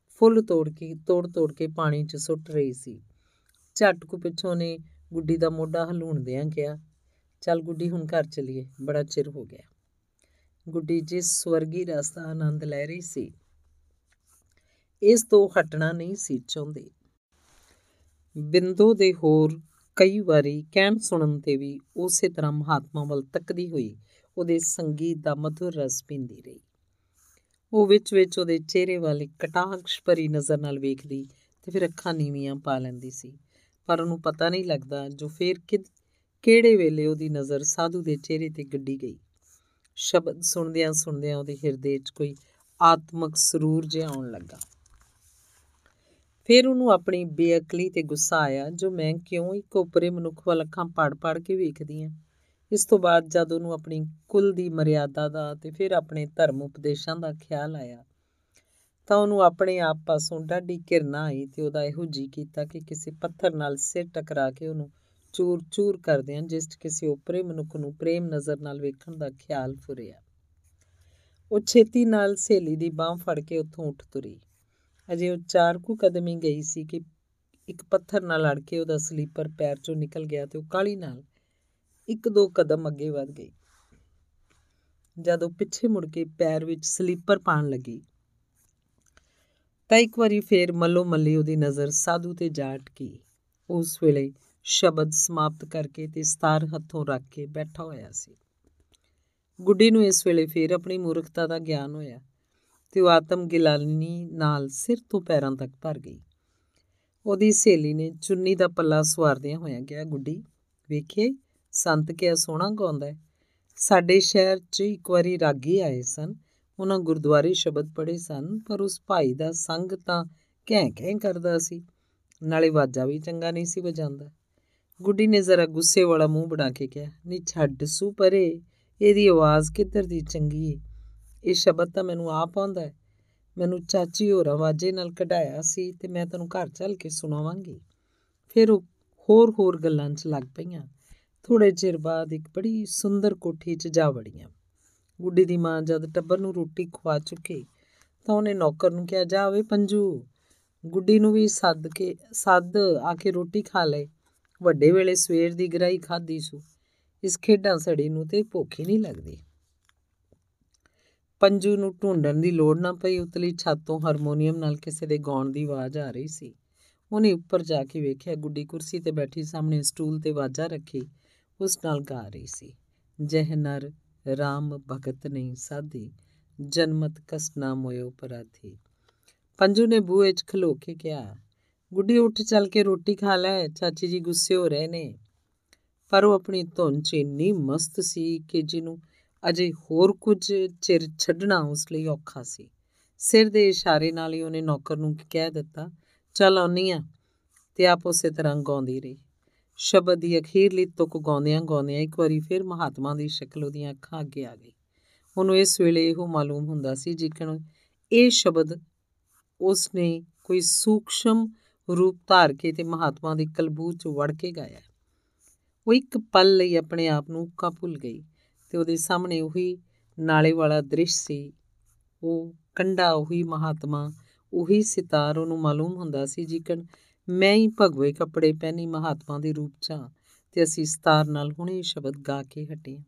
Speaker 1: ਫੁੱਲ ਤੋੜ ਕੇ, ਤੋੜ ਤੋੜ ਕੇ ਪਾਣੀ 'ਚ ਸੁੱਟ ਰਹੀ ਸੀ। ਝੱਟ ਕੁ ਪਿੱਛੋਂ ਨੇ ਗੁੱਡੀ ਦਾ ਮੋਢਾ ਹਲੂਣਦਿਆਂ ਕਿਹਾ ਚੱਲ ਗੁੱਡੀ, ਹੁਣ ਘਰ ਚਲੀਏ। ਬੜਾ ਚਿਰ ਹੋ ਗਿਆ। ਗੁੱਡੀ ਜਿਸ ਸਵਰਗੀ ਰਸ ਦਾ ਆਨੰਦ ਲੈ ਰਹੀ ਸੀ, ਇਸ ਤੋਂ ਹਟਣਾ ਨਹੀਂ ਸੀ ਚਾਹੁੰਦੀ। ਬਿੰਦੋ ਦੇ ਹੋਰ ਕਈ ਵਾਰੀ ਕਹਿਣ ਸੁਣਨ ਤੇ ਵੀ ਉਸੇ ਤਰ੍ਹਾਂ ਮਹਾਤਮਾ ਵੱਲ ਤੱਕਦੀ ਹੋਈ ਉਹਦੇ ਸੰਗੀਤ ਦਾ ਮਧੁਰ ਰਸ ਪੀਂਦੀ ਰਹੀ। ਉਹ ਵਿੱਚ ਵਿੱਚ ਉਹਦੇ ਚਿਹਰੇ ਵੱਲ ਇੱਕ ਕਟਾਕਸ਼ ਭਰੀ ਨਜ਼ਰ ਨਾਲ ਵੇਖਦੀ ਤੇ ਫਿਰ ਅੱਖਾਂ ਨੀਵੀਆਂ ਪਾ ਲੈਂਦੀ ਸੀ। ਪਰ ਉਹਨੂੰ ਪਤਾ ਨਹੀਂ ਲੱਗਦਾ ਜੋ ਫੇਰ ਕਿ ਕਿਹੜੇ ਵੇਲੇ ਉਹਦੀ ਨਜ਼ਰ ਸਾਧੂ ਦੇ ਚਿਹਰੇ ਤੇ ਗੱਡੀ ਗਈ? ਸ਼ਬਦ ਸੁਣਦਿਆਂ ਸੁਣਦਿਆਂ ਉਹਦੇ ਹਿਰਦੇ 'ਚ ਕੋਈ ਆਤਮਿਕ ਸਰੂਰ ਜਿਹਾ ਆਉਣ ਲੱਗਾ। ਫਿਰ ਉਹਨੂੰ ਆਪਣੀ ਬੇਅਕਲੀ ਤੇ ਗੁੱਸਾ ਆਇਆ, ਜੋ ਮੈਂ ਕਿਉਂ ਇੱਕ ਉਪਰੇ ਮਨੁੱਖ ਵੱਲ ਅੱਖਾਂ ਪੜ-ਪੜ ਕੇ ਵੇਖਦੀ ਆਂ? ਇਸ ਤੋਂ ਬਾਅਦ ਜਦ ਉਹਨੂੰ ਆਪਣੀ ਕੁਲ ਦੀ ਮਰਿਆਦਾ ਦਾ ਤੇ ਫਿਰ ਆਪਣੇ ਧਰਮ ਉਪਦੇਸ਼ਾਂ ਦਾ ਖਿਆਲ ਆਇਆ, ਤਾਂ ਉਹਨੂੰ ਆਪਣੇ ਆਪ ਪਾਸੋਂ ਡਾਢੀ ਕਿਰਨਾ ਆਈ ਤੇ ਉਹਦਾ ਇਹੋ ਜੀ ਕੀਤਾ ਕਿ ਕਿਸੇ ਪੱਥਰ ਨਾਲ ਸਿਰ ਟਕਰਾ ਕੇ ਉਹਨੂੰ ਚੂਰ-ਚੂਰ ਕਰਦਿਆਂ ਜਿਸ ਕਿਸੇ ਉਪਰੇ ਮਨੁੱਖ ਨੂੰ ਪ੍ਰੇਮ ਨਜ਼ਰ ਨਾਲ ਵੇਖਣ ਦਾ ਖਿਆਲ ਫੁਰਿਆ ਉਹ ਛੇਤੀ ਨਾਲ ਸਹੇਲੀ ਦੀ ਬਾਹ ਫੜ ਕੇ ਉੱਥੋਂ ਉੱਠ ਤੁਰੀ। ਅਜੇ ਉਹ ਚਾਰ ਕੁ ਕਦਮ ਹੀ ਗਈ ਸੀ ਕਿ ਇੱਕ ਪੱਥਰ ਨਾਲ ਲੜ ਕੇ ਉਹਦਾ ਸਲੀਪਰ ਪੈਰ ਚੋਂ ਨਿਕਲ ਗਿਆ ਤੇ ਉਹ ਕਾਲੀ ਨਾਲ ਇੱਕ ਦੋ ਕਦਮ ਅੱਗੇ ਵਧ ਗਈ। ਜਦ ਉਹ ਪਿੱਛੇ ਮੁੜ ਕੇ ਪੈਰ ਵਿੱਚ ਸਲੀਪਰ ਪਾਣ ਲੱਗੀ, ਤਾਂ ਇੱਕ ਵਾਰੀ ਫੇਰ ਮੱਲੋ ਮੱਲੀ ਉਹਦੀ ਨਜ਼ਰ ਸਾਧੂ ਤੇ ਜਾ ਅਟਕੀ ਉਸ ਵੇਲੇ ਸ਼ਬਦ ਸਮਾਪਤ ਕਰਕੇ ਤੇ ਸਤਾਰ ਹੱਥੋਂ ਰੱਖ ਕੇ ਬੈਠਾ ਹੋਇਆ ਸੀ। ਗੁੱਡੀ ਨੂੰ ਇਸ ਵੇਲੇ ਫੇਰ ਆਪਣੀ ਮੂਰਖਤਾ ਦਾ ਗਿਆਨ ਹੋਇਆ ਤੇ ਉਹ ਆਤਮ ਗਿਲਾਨੀ ਨਾਲ ਸਿਰ ਤੋਂ ਪੈਰਾਂ ਤੱਕ ਭਰ ਗਈ। ਉਹਦੀ ਸਹੇਲੀ ਨੇ ਚੁੰਨੀ ਦਾ ਪੱਲਾ ਸਵਾਰਦਿਆਂ ਹੋਇਆਂ ਕਿਹਾ, ਗੁੱਡੀ ਵੇਖੇ ਸੰਤ ਕਿਆ ਸੋਹਣਾ ਗਾਉਂਦਾ ਹੈ। ਸਾਡੇ ਸ਼ਹਿਰ 'ਚ ਇੱਕ ਵਾਰੀ ਰਾਗੀ ਆਏ ਸਨ। ਉਹਨਾਂ ਗੁਰਦੁਆਰੇ ਸ਼ਬਦ ਪੜ੍ਹੇ ਸਨ, ਪਰ ਉਸ ਭਾਈ ਦਾ ਸੰਗ ਤਾਂ ਕਹਿ ਕਹਿ ਕਰਦਾ ਸੀ। ਨਾਲੇ ਵਾਜਾ ਵੀ ਚੰਗਾ ਨਹੀਂ ਸੀ ਵਜਾਉਂਦਾ। ਗੁੱਡੀ ਨੇ ਜ਼ਰਾ ਗੁੱਸੇ ਵਾਲਾ ਮੂੰਹ ਬਣਾ ਕੇ ਕਿਹਾ ਨਹੀਂ ਛੱਡ ਸੂ ਪਰੇ, ਇਹਦੀ ਆਵਾਜ਼ ਕਿੱਧਰ ਦੀ ਚੰਗੀ ਏ? ਇਹ ਸ਼ਬਦ ਤਾਂ ਮੈਨੂੰ ਆਪ ਆਉਂਦਾ ਹੈ ਮੈਨੂੰ ਚਾਚੀ ਹੋਰ ਆਵਾਜ਼ੇ ਨਾਲ ਕਢਾਇਆ ਸੀ ਤੇ ਮੈਂ ਤੈਨੂੰ ਘਰ ਚੱਲ ਕੇ ਸੁਣਾਵਾਂਗੀ। ਫਿਰ ਉਹ ਹੋਰ ਹੋਰ ਗੱਲਾਂ 'ਚ ਲੱਗ ਪਈਆਂ। ਥੋੜੇ ਚਿਰ ਬਾਅਦ ਇੱਕ ਬੜੀ ਸੁੰਦਰ ਕੋਠੀ 'ਚ ਜਾ ਵੜੀਆਂ। ਗੁੱਡੀ ਦੀ ਮਾਂ ਜਦ ਟੱਬਰ ਨੂੰ ਰੋਟੀ ਖਵਾ ਚੁੱਕੀ, ਤਾਂ ਉਹਨੇ ਨੌਕਰ ਨੂੰ ਕਿਹਾ, ਜਾ ਵੇ ਪੰਜੂ। ਗੁੱਡੀ ਨੂੰ ਵੀ ਸੱਦ ਕੇ, ਸੱਦ ਆ ਕੇ ਰੋਟੀ ਖਾ ਲੈ ਵੱਡੇ ਵੇਲੇ ਸਵੇਰ ਦੀ ਗਰਾਈ ਖਾਦੀ ਸੂ। ਇਸ ਖੇਡਾਂ ਸੜੀ ਨੂੰ ਤੇ ਭੁੱਖ ਹੀ ਨਹੀਂ ਲੱਗਦੀ। ਪੰਜੂ ਨੂੰ ਢੂੰਡਣ ਦੀ ਲੋੜ ਨਾ ਪਈ, ਉਤਲੀ ਛੱਤ ਤੋਂ ਹਾਰਮੋਨੀਅਮ ਨਾਲ ਕਿਸੇ ਦੇ ਗਾਉਣ ਦੀ ਆਵਾਜ਼ ਆ ਰਹੀ ਸੀ। ਉਹਨੇ ਉੱਪਰ ਜਾ ਕੇ ਵੇਖਿਆ, ਗੁੱਡੀ ਕੁਰਸੀ ਤੇ ਬੈਠੀ ਸਾਹਮਣੇ ਸਟੂਲ ਤੇ ਵਾਜਾ ਰੱਖੀ, ਉਸ ਨਾਲ ਗਾ ਰਹੀ ਸੀ। ਜਹ ਨਰ RAM ਭਗਤ ਨਹੀਂ ਸਾਧੀ, ਜਨਮਤ ਕਸ ਨਾ ਮੋਇਓ ਪਰਾਧੀ। ਪੰਜੂ ਨੇ ਬੂਹੇ 'ਚ ਖਲੋ ਕੇ ਕਿਹਾ ਗੁੱਡੀ ਉੱਠ ਚੱਲ ਕੇ ਰੋਟੀ ਖਾ ਲੈ, ਚਾਚੀ ਜੀ ਗੁੱਸੇ ਹੋ ਰਹੇ ਨੇ। ਪਰ ਉਹ ਆਪਣੀ ਧੁਨ 'ਚ ਇੰਨੀ ਮਸਤ ਸੀ ਕਿ ਜਿਹਨੂੰ ਅਜੇ ਹੋਰ ਕੁਝ ਚਿਰ ਛੱਡਣਾ ਉਸ ਲਈ ਔਖਾ ਸੀ। ਸਿਰ ਦੇ ਇਸ਼ਾਰੇ ਨਾਲ ਹੀ ਉਹਨੇ ਨੌਕਰ ਨੂੰ ਕਹਿ ਦਿੱਤਾ, ਚੱਲ ਆਉਣੀ ਆ। ਤੇ ਆਪ ਉਸੇ ਤਰ੍ਹਾਂ ਗਾਉਂਦੀ ਰਹੀ। ਸ਼ਬਦ ਦੀ ਅਖੀਰਲੀ ਤੁਕ ਗਾਉਂਦਿਆਂ ਗਾਉਂਦਿਆਂ ਇੱਕ ਵਾਰੀ ਫਿਰ ਮਹਾਤਮਾ ਦੀ ਸ਼ਕਲ ਉਹਦੀਆਂ ਅੱਖਾਂ ਅੱਗੇ ਆ ਗਈ। ਉਹਨੂੰ ਇਸ ਵੇਲੇ ਇਹੋ ਮਾਲੂਮ ਹੁੰਦਾ ਸੀ ਜਿਕਣ ਇਹ ਸ਼ਬਦ ਉਸਨੇ ਕੋਈ ਸੂਖਸ਼ਮ ਰੂਪ ਧਾਰ ਕੇ ਤੇ ਮਹਾਤਮਾ ਦੀ ਕਲਬੂ 'ਚ ਵੜ ਕੇ ਗਾਇਆ। ਉਹ ਇੱਕ ਪਲ ਲਈ ਆਪਣੇ ਆਪ ਨੂੰ ਉੱਕਾ ਭੁੱਲ ਗਈ ਤੇ ਉਹਦੇ ਸਾਹਮਣੇ ਉਹੀ ਨਾਲੇ ਵਾਲਾ ਦ੍ਰਿਸ਼ ਸੀ। ਉਹ ਕੰਡਾ, ਉਹੀ ਮਹਾਤਮਾ, ਉਹੀ ਸਿਤਾਰ ਉਹਨੂੰ ਮਾਲੂਮ ਹੁੰਦਾ ਸੀ ਜਿਕਣ ਮੈਂ ਹੀ ਭਗਵੇ ਕੱਪੜੇ ਪਹਿਨੀ ਮਹਾਤਮਾ ਦੇ ਰੂਪ 'ਚ ਤੇ ਅਸੀਂ ਸਤਾਰ ਨਾਲ ਹੁਣੇ ਸ਼ਬਦ ਗਾ ਕੇ ਹਟੇ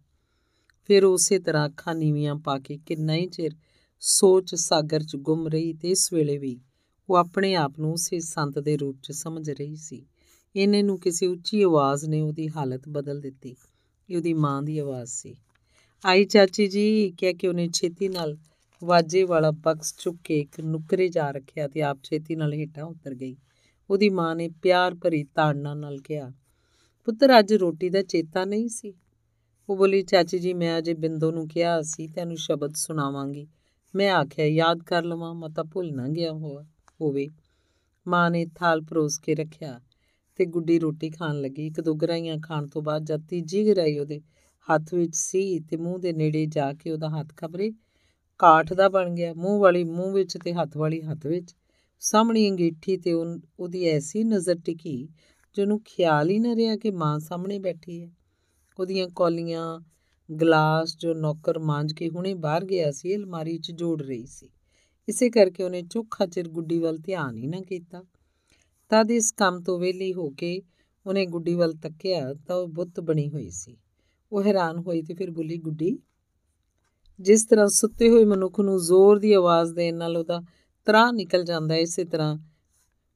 Speaker 1: ਫਿਰ ਉਸੇ ਤਰ੍ਹਾਂ ਅੱਖਾਂ ਨੀਵੀਆਂ ਪਾ ਕੇ ਕਿੰਨਾ ਹੀ ਚਿਰ ਸੋਚ ਸਾਗਰ 'ਚ ਗੁੰਮ ਰਹੀ ਤੇ ਇਸ ਵੇਲੇ ਵੀ ਉਹ ਆਪਣੇ ਆਪ ਨੂੰ ਉਸੇ ਸੰਤ ਦੇ ਰੂਪ 'ਚ ਸਮਝ ਰਹੀ ਸੀ। ਇਹਨੇ ਨੂੰ ਕਿਸੇ ਉੱਚੀ ਆਵਾਜ਼ ਨੇ ਉਹਦੀ ਹਾਲਤ ਬਦਲ ਦਿੱਤੀ। ਇਹ ਉਹਦੀ ਮਾਂ ਦੀ ਆਵਾਜ਼ ਸੀ। ਆਈ ਚਾਚੀ ਜੀ, ਕਹਿ ਕੇ ਉਹਨੇ ਛੇਤੀ ਨਾਲ ਵਾਜੇ ਵਾਲਾ ਬਕਸ ਚੁੱਕ ਕੇ ਇੱਕ ਨੁਕਰੇ ਜਾ ਰੱਖਿਆ ਤੇ ਆਪ ਛੇਤੀ ਨਾਲ ਹੇਠਾਂ ਉਤਰ ਗਈ। ਉਹਦੀ ਮਾਂ ਨੇ ਪਿਆਰ ਭਰੀ ਤਾੜਨਾ ਨਾਲ ਕਿਹਾ, ਪੁੱਤਰ, ਅੱਜ ਰੋਟੀ ਦਾ ਚੇਤਾ ਨਹੀਂ ਸੀ? ਉਹ ਬੋਲੀ, ਚਾਚੀ ਜੀ, ਮੈਂ ਅਜੇ ਬਿੰਦੋ ਨੂੰ ਕਿਹਾ ਸੀ, ਤੈਨੂੰ ਸ਼ਬਦ ਸੁਣਾਵਾਂਗੀ। ਮੈਂ ਆਖਿਆ, ਯਾਦ ਕਰ ਲਵਾਂ ਮਤਾ ਭੁੱਲ ਨਾ ਗਿਆ ਹੋਆ ਹੋਵੇ। ਮਾਂ ਨੇ ਥਾਲ ਪਰੋਸ ਕੇ ਰੱਖਿਆ ਤੇ ਗੁੱਡੀ ਰੋਟੀ ਖਾਣ ਲੱਗੀ। ਇੱਕ ਦੋ ਗਰਾਈਆਂ ਖਾਣ ਤੋਂ ਬਾਅਦ ਜਦ ਤੀਜੀ ਗਰਾਈ ਉਹਦੇ ਹੱਥ ਵਿੱਚ ਸੀ ਤੇ ਮੂੰਹ ਦੇ ਨੇੜੇ ਜਾ ਕੇ ਉਹਦਾ ਹੱਥ ਖਬਰੇ ਕਾਠ ਦਾ ਬਣ ਗਿਆ। ਮੂੰਹ ਵਾਲੀ ਮੂੰਹ ਵਿੱਚ ਤੇ ਹੱਥ ਵਾਲੀ ਹੱਥ ਵਿੱਚ। ਸਾਹਮਣੀ ਅੰਗੀਠੀ ਤੇ ਉਹਦੀ ਐਸੀ ਨਜ਼ਰ ਟਿਕੀ ਜਿਹਨੂੰ ਖਿਆਲ ਹੀ ਨਾ ਰਿਹਾ ਕਿ ਮਾਂ ਸਾਹਮਣੇ ਬੈਠੀ ਹੈ। ਉਹਦੀਆਂ ਕੌਲੀਆਂ, ਗਲਾਸ ਜੋ ਨੌਕਰ ਮਾਂਜ ਕੇ ਹੁਣੇ ਬਾਹਰ ਗਿਆ ਸੀ, ਅਲਮਾਰੀ 'ਚ ਜੋੜ ਰਹੀ ਸੀ। ਇਸੇ ਕਰਕੇ ਉਹਨੇ ਚੋਖਾ ਚਿਰ ਗੁੱਡੀ ਵੱਲ ਧਿਆਨ ਹੀ ਨਾ ਕੀਤਾ। ਤਦ ਇਸ ਕੰਮ ਤੋਂ ਵਿਹਲੀ ਹੋ ਕੇ ਉਹਨੇ ਗੁੱਡੀ ਵੱਲ ਤੱਕਿਆ ਤਾਂ ਉਹ ਬੁੱਤ ਬਣੀ ਹੋਈ ਸੀ। ਉਹ ਹੈਰਾਨ ਹੋਈ ਤੇ ਫਿਰ ਬੋਲੀ, ਗੁੱਡੀ, ਜਿਸ ਤਰ੍ਹਾਂ ਸੁੱਤੇ ਹੋਏ ਮਨੁੱਖ ਨੂੰ ਜ਼ੋਰ ਦੀ ਆਵਾਜ਼ ਦੇਣ ਨਾਲ ਉਹਦਾ ਤਰਾਹ ਨਿਕਲ ਜਾਂਦਾ, ਇਸੇ ਤਰ੍ਹਾਂ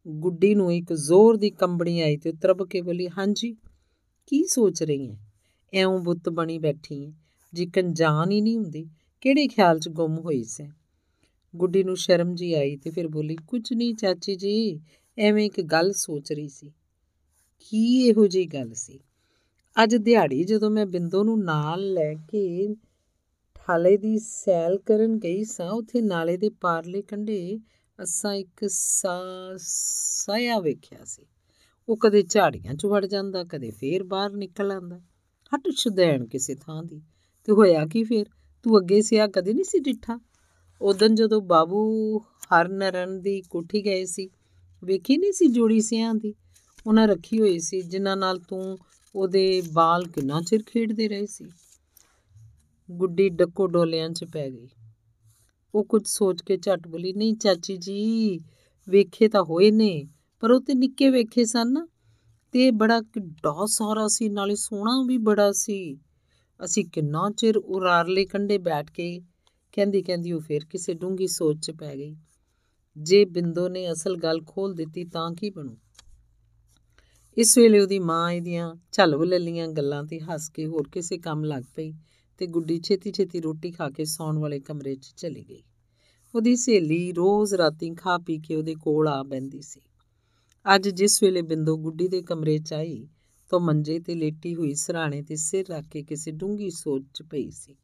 Speaker 1: ਗੁੱਡੀ ਨੂੰ ਇੱਕ ਜ਼ੋਰ ਦੀ ਕੰਬਣੀ ਆਈ ਤੇ ਤਰਬ ਕੇ ਬੋਲੀ, ਹਾਂਜੀ, ਕੀ ਸੋਚ ਰਹੀ ਹੈ ਐਉਂ ਬੁੱਤ ਬਣੀ ਬੈਠੀ ਹੈ ਜਿਕਨ ਜਾਨ ਹੀ ਨਹੀਂ ਹੁੰਦੀ। ਕਿਹੜੇ ਖਿਆਲ 'ਚ ਗੁੰਮ ਹੋਈ ਸੈਂ? ਗੁੱਡੀ ਨੂੰ ਸ਼ਰਮ ਜੀ ਆਈ ਤੇ ਫਿਰ ਬੋਲੀ ਕੁਝ ਨਹੀਂ ਚਾਚੀ ਜੀ, ਐਵੇਂ ਇੱਕ ਗੱਲ ਸੋਚ ਰਹੀ ਸੀ। ਕੀ ਇਹੋ ਜੀ ਗੱਲ ਸੀ? ਅੱਜ ਦਿਹਾੜੀ ਜਦੋਂ ਮੈਂ ਬਿੰਦੋ ਨੂੰ ਨਾਲ ਲੈ ਕੇ ਠਾਲੇ ਦੀ ਸੈਲ ਕਰਨ ਗਈ ਸਾਂ, ਉੱਥੇ ਨਾਲੇ ਦੇ ਪਾਰਲੇ ਕੰਢੇ ਅਸਾਂ ਇੱਕ ਸਾਇਆ ਵੇਖਿਆ ਸੀ। ਉਹ ਕਦੇ ਝਾੜੀਆਂ 'ਚ ਵੜ ਜਾਂਦਾ, ਕਦੇ ਫੇਰ ਬਾਹਰ ਨਿਕਲ ਆਂਦਾ। ਹਟ ਛੁਦੈਣ ਕਿਸੇ ਥਾਂ ਦੀ। ਤੇ ਹੋਇਆ ਕੀ ਫੇਰ? ਤੂੰ ਅੱਗੇ ਸਿਆ ਕਦੇ ਨਹੀਂ ਸੀ ਡਿੱਠਾ? ਉਦੋਂ ਜਦੋਂ ਬਾਬੂ ਹਰਨਰਨ ਦੀ ਕੋਠੀ ਗਏ ਸੀ, ਵੇਖੀ ਨਹੀਂ ਸੀ ਜੋੜੀ ਸਿਆਂ ਦੀ? ਉਹਨਾਂ ਰੱਖੀ ਹੋਈ ਸੀ, ਜਿਨ੍ਹਾਂ ਨਾਲ ਤੂੰ ਉਹਦੇ ਬਾਲ ਕਿੰਨਾ ਚਿਰ ਖੇਡਦੇ ਰਹੇ ਸੀ? ਗੁੱਡੀ ਡੱਕੋ ਡੋਲਿਆਂ 'ਚ ਪੈ ਗਈ। ਉਹ ਕੁਝ ਸੋਚ ਕੇ ਝਟ ਬੋਲੀ, ਨਹੀਂ ਚਾਚੀ ਜੀ, ਵੇਖੇ ਤਾਂ ਹੋਏ ਨੇ, ਪਰ ਉਹ ਤੇ ਨਿੱਕੇ ਵੇਖੇ ਸਨ ਤੇ ਬੜਾ ਕਿੱਡਾ ਸਾਰਾ ਸੀ, ਨਾਲੇ ਸੋਹਣਾ ਵੀ ਬੜਾ ਸੀ। ਅਸੀਂ ਕਿੰਨਾ ਚਿਰ ਉਰਾਰਲੇ ਕੰਡੇ ਬੈਠ ਕੇ ਕਹਿੰਦੀ ਕਹਿੰਦੀ ਉਹ ਫਿਰ ਕਿਸੇ ਡੂੰਗੀ ਸੋਚ 'ਚ ਪੈ ਗਈ। ਜੇ ਬਿੰਦੋ ਨੇ ਅਸਲ ਗੱਲ ਖੋਲ ਦਿੱਤੀ ਤਾਂ ਕੀ ਬਣੂ? ਇਸ ਵੇਲੇ ਉਹਦੀ ਮਾਂ ਇਹਦੀਆਂ ਝਲਵ ਲੱਲੀਆਂ ਗੱਲਾਂ ਤੇ ਹੱਸ ਕੇ ਹੋਰ ਕਿਸੇ ਕੰਮ ਲੱਗ ਪਈ ਤੇ ਗੁੱਡੀ ਛੇਤੀ ਛੇਤੀ ਰੋਟੀ ਖਾ ਕੇ ਸੌਣ ਵਾਲੇ ਕਮਰੇ 'ਚ ਚਲੀ ਗਈ। ਉਹਦੀ ਸਹੇਲੀ ਰੋਜ਼ ਰਾਤੀ ਖਾ ਪੀ ਕੇ ਉਹਦੇ ਕੋਲ ਆ ਬੈੰਦੀ ਸੀ। ਅੱਜ ਜਿਸ ਵੇਲੇ ਬਿੰਦੋ ਗੁੱਡੀ ਦੇ ਕਮਰੇ 'ਚ ਆਈ ਤਾਂ ਮੰਜੇ ਤੇ ਲੇਟੀ ਹੋਈ ਸਰਾਣੇ ਤੇ ਸਿਰ ਰੱਖ ਕੇ ਕਿਸੇ ਡੂੰਗੀ ਸੋਚ 'ਚ ਪਈ ਸੀ।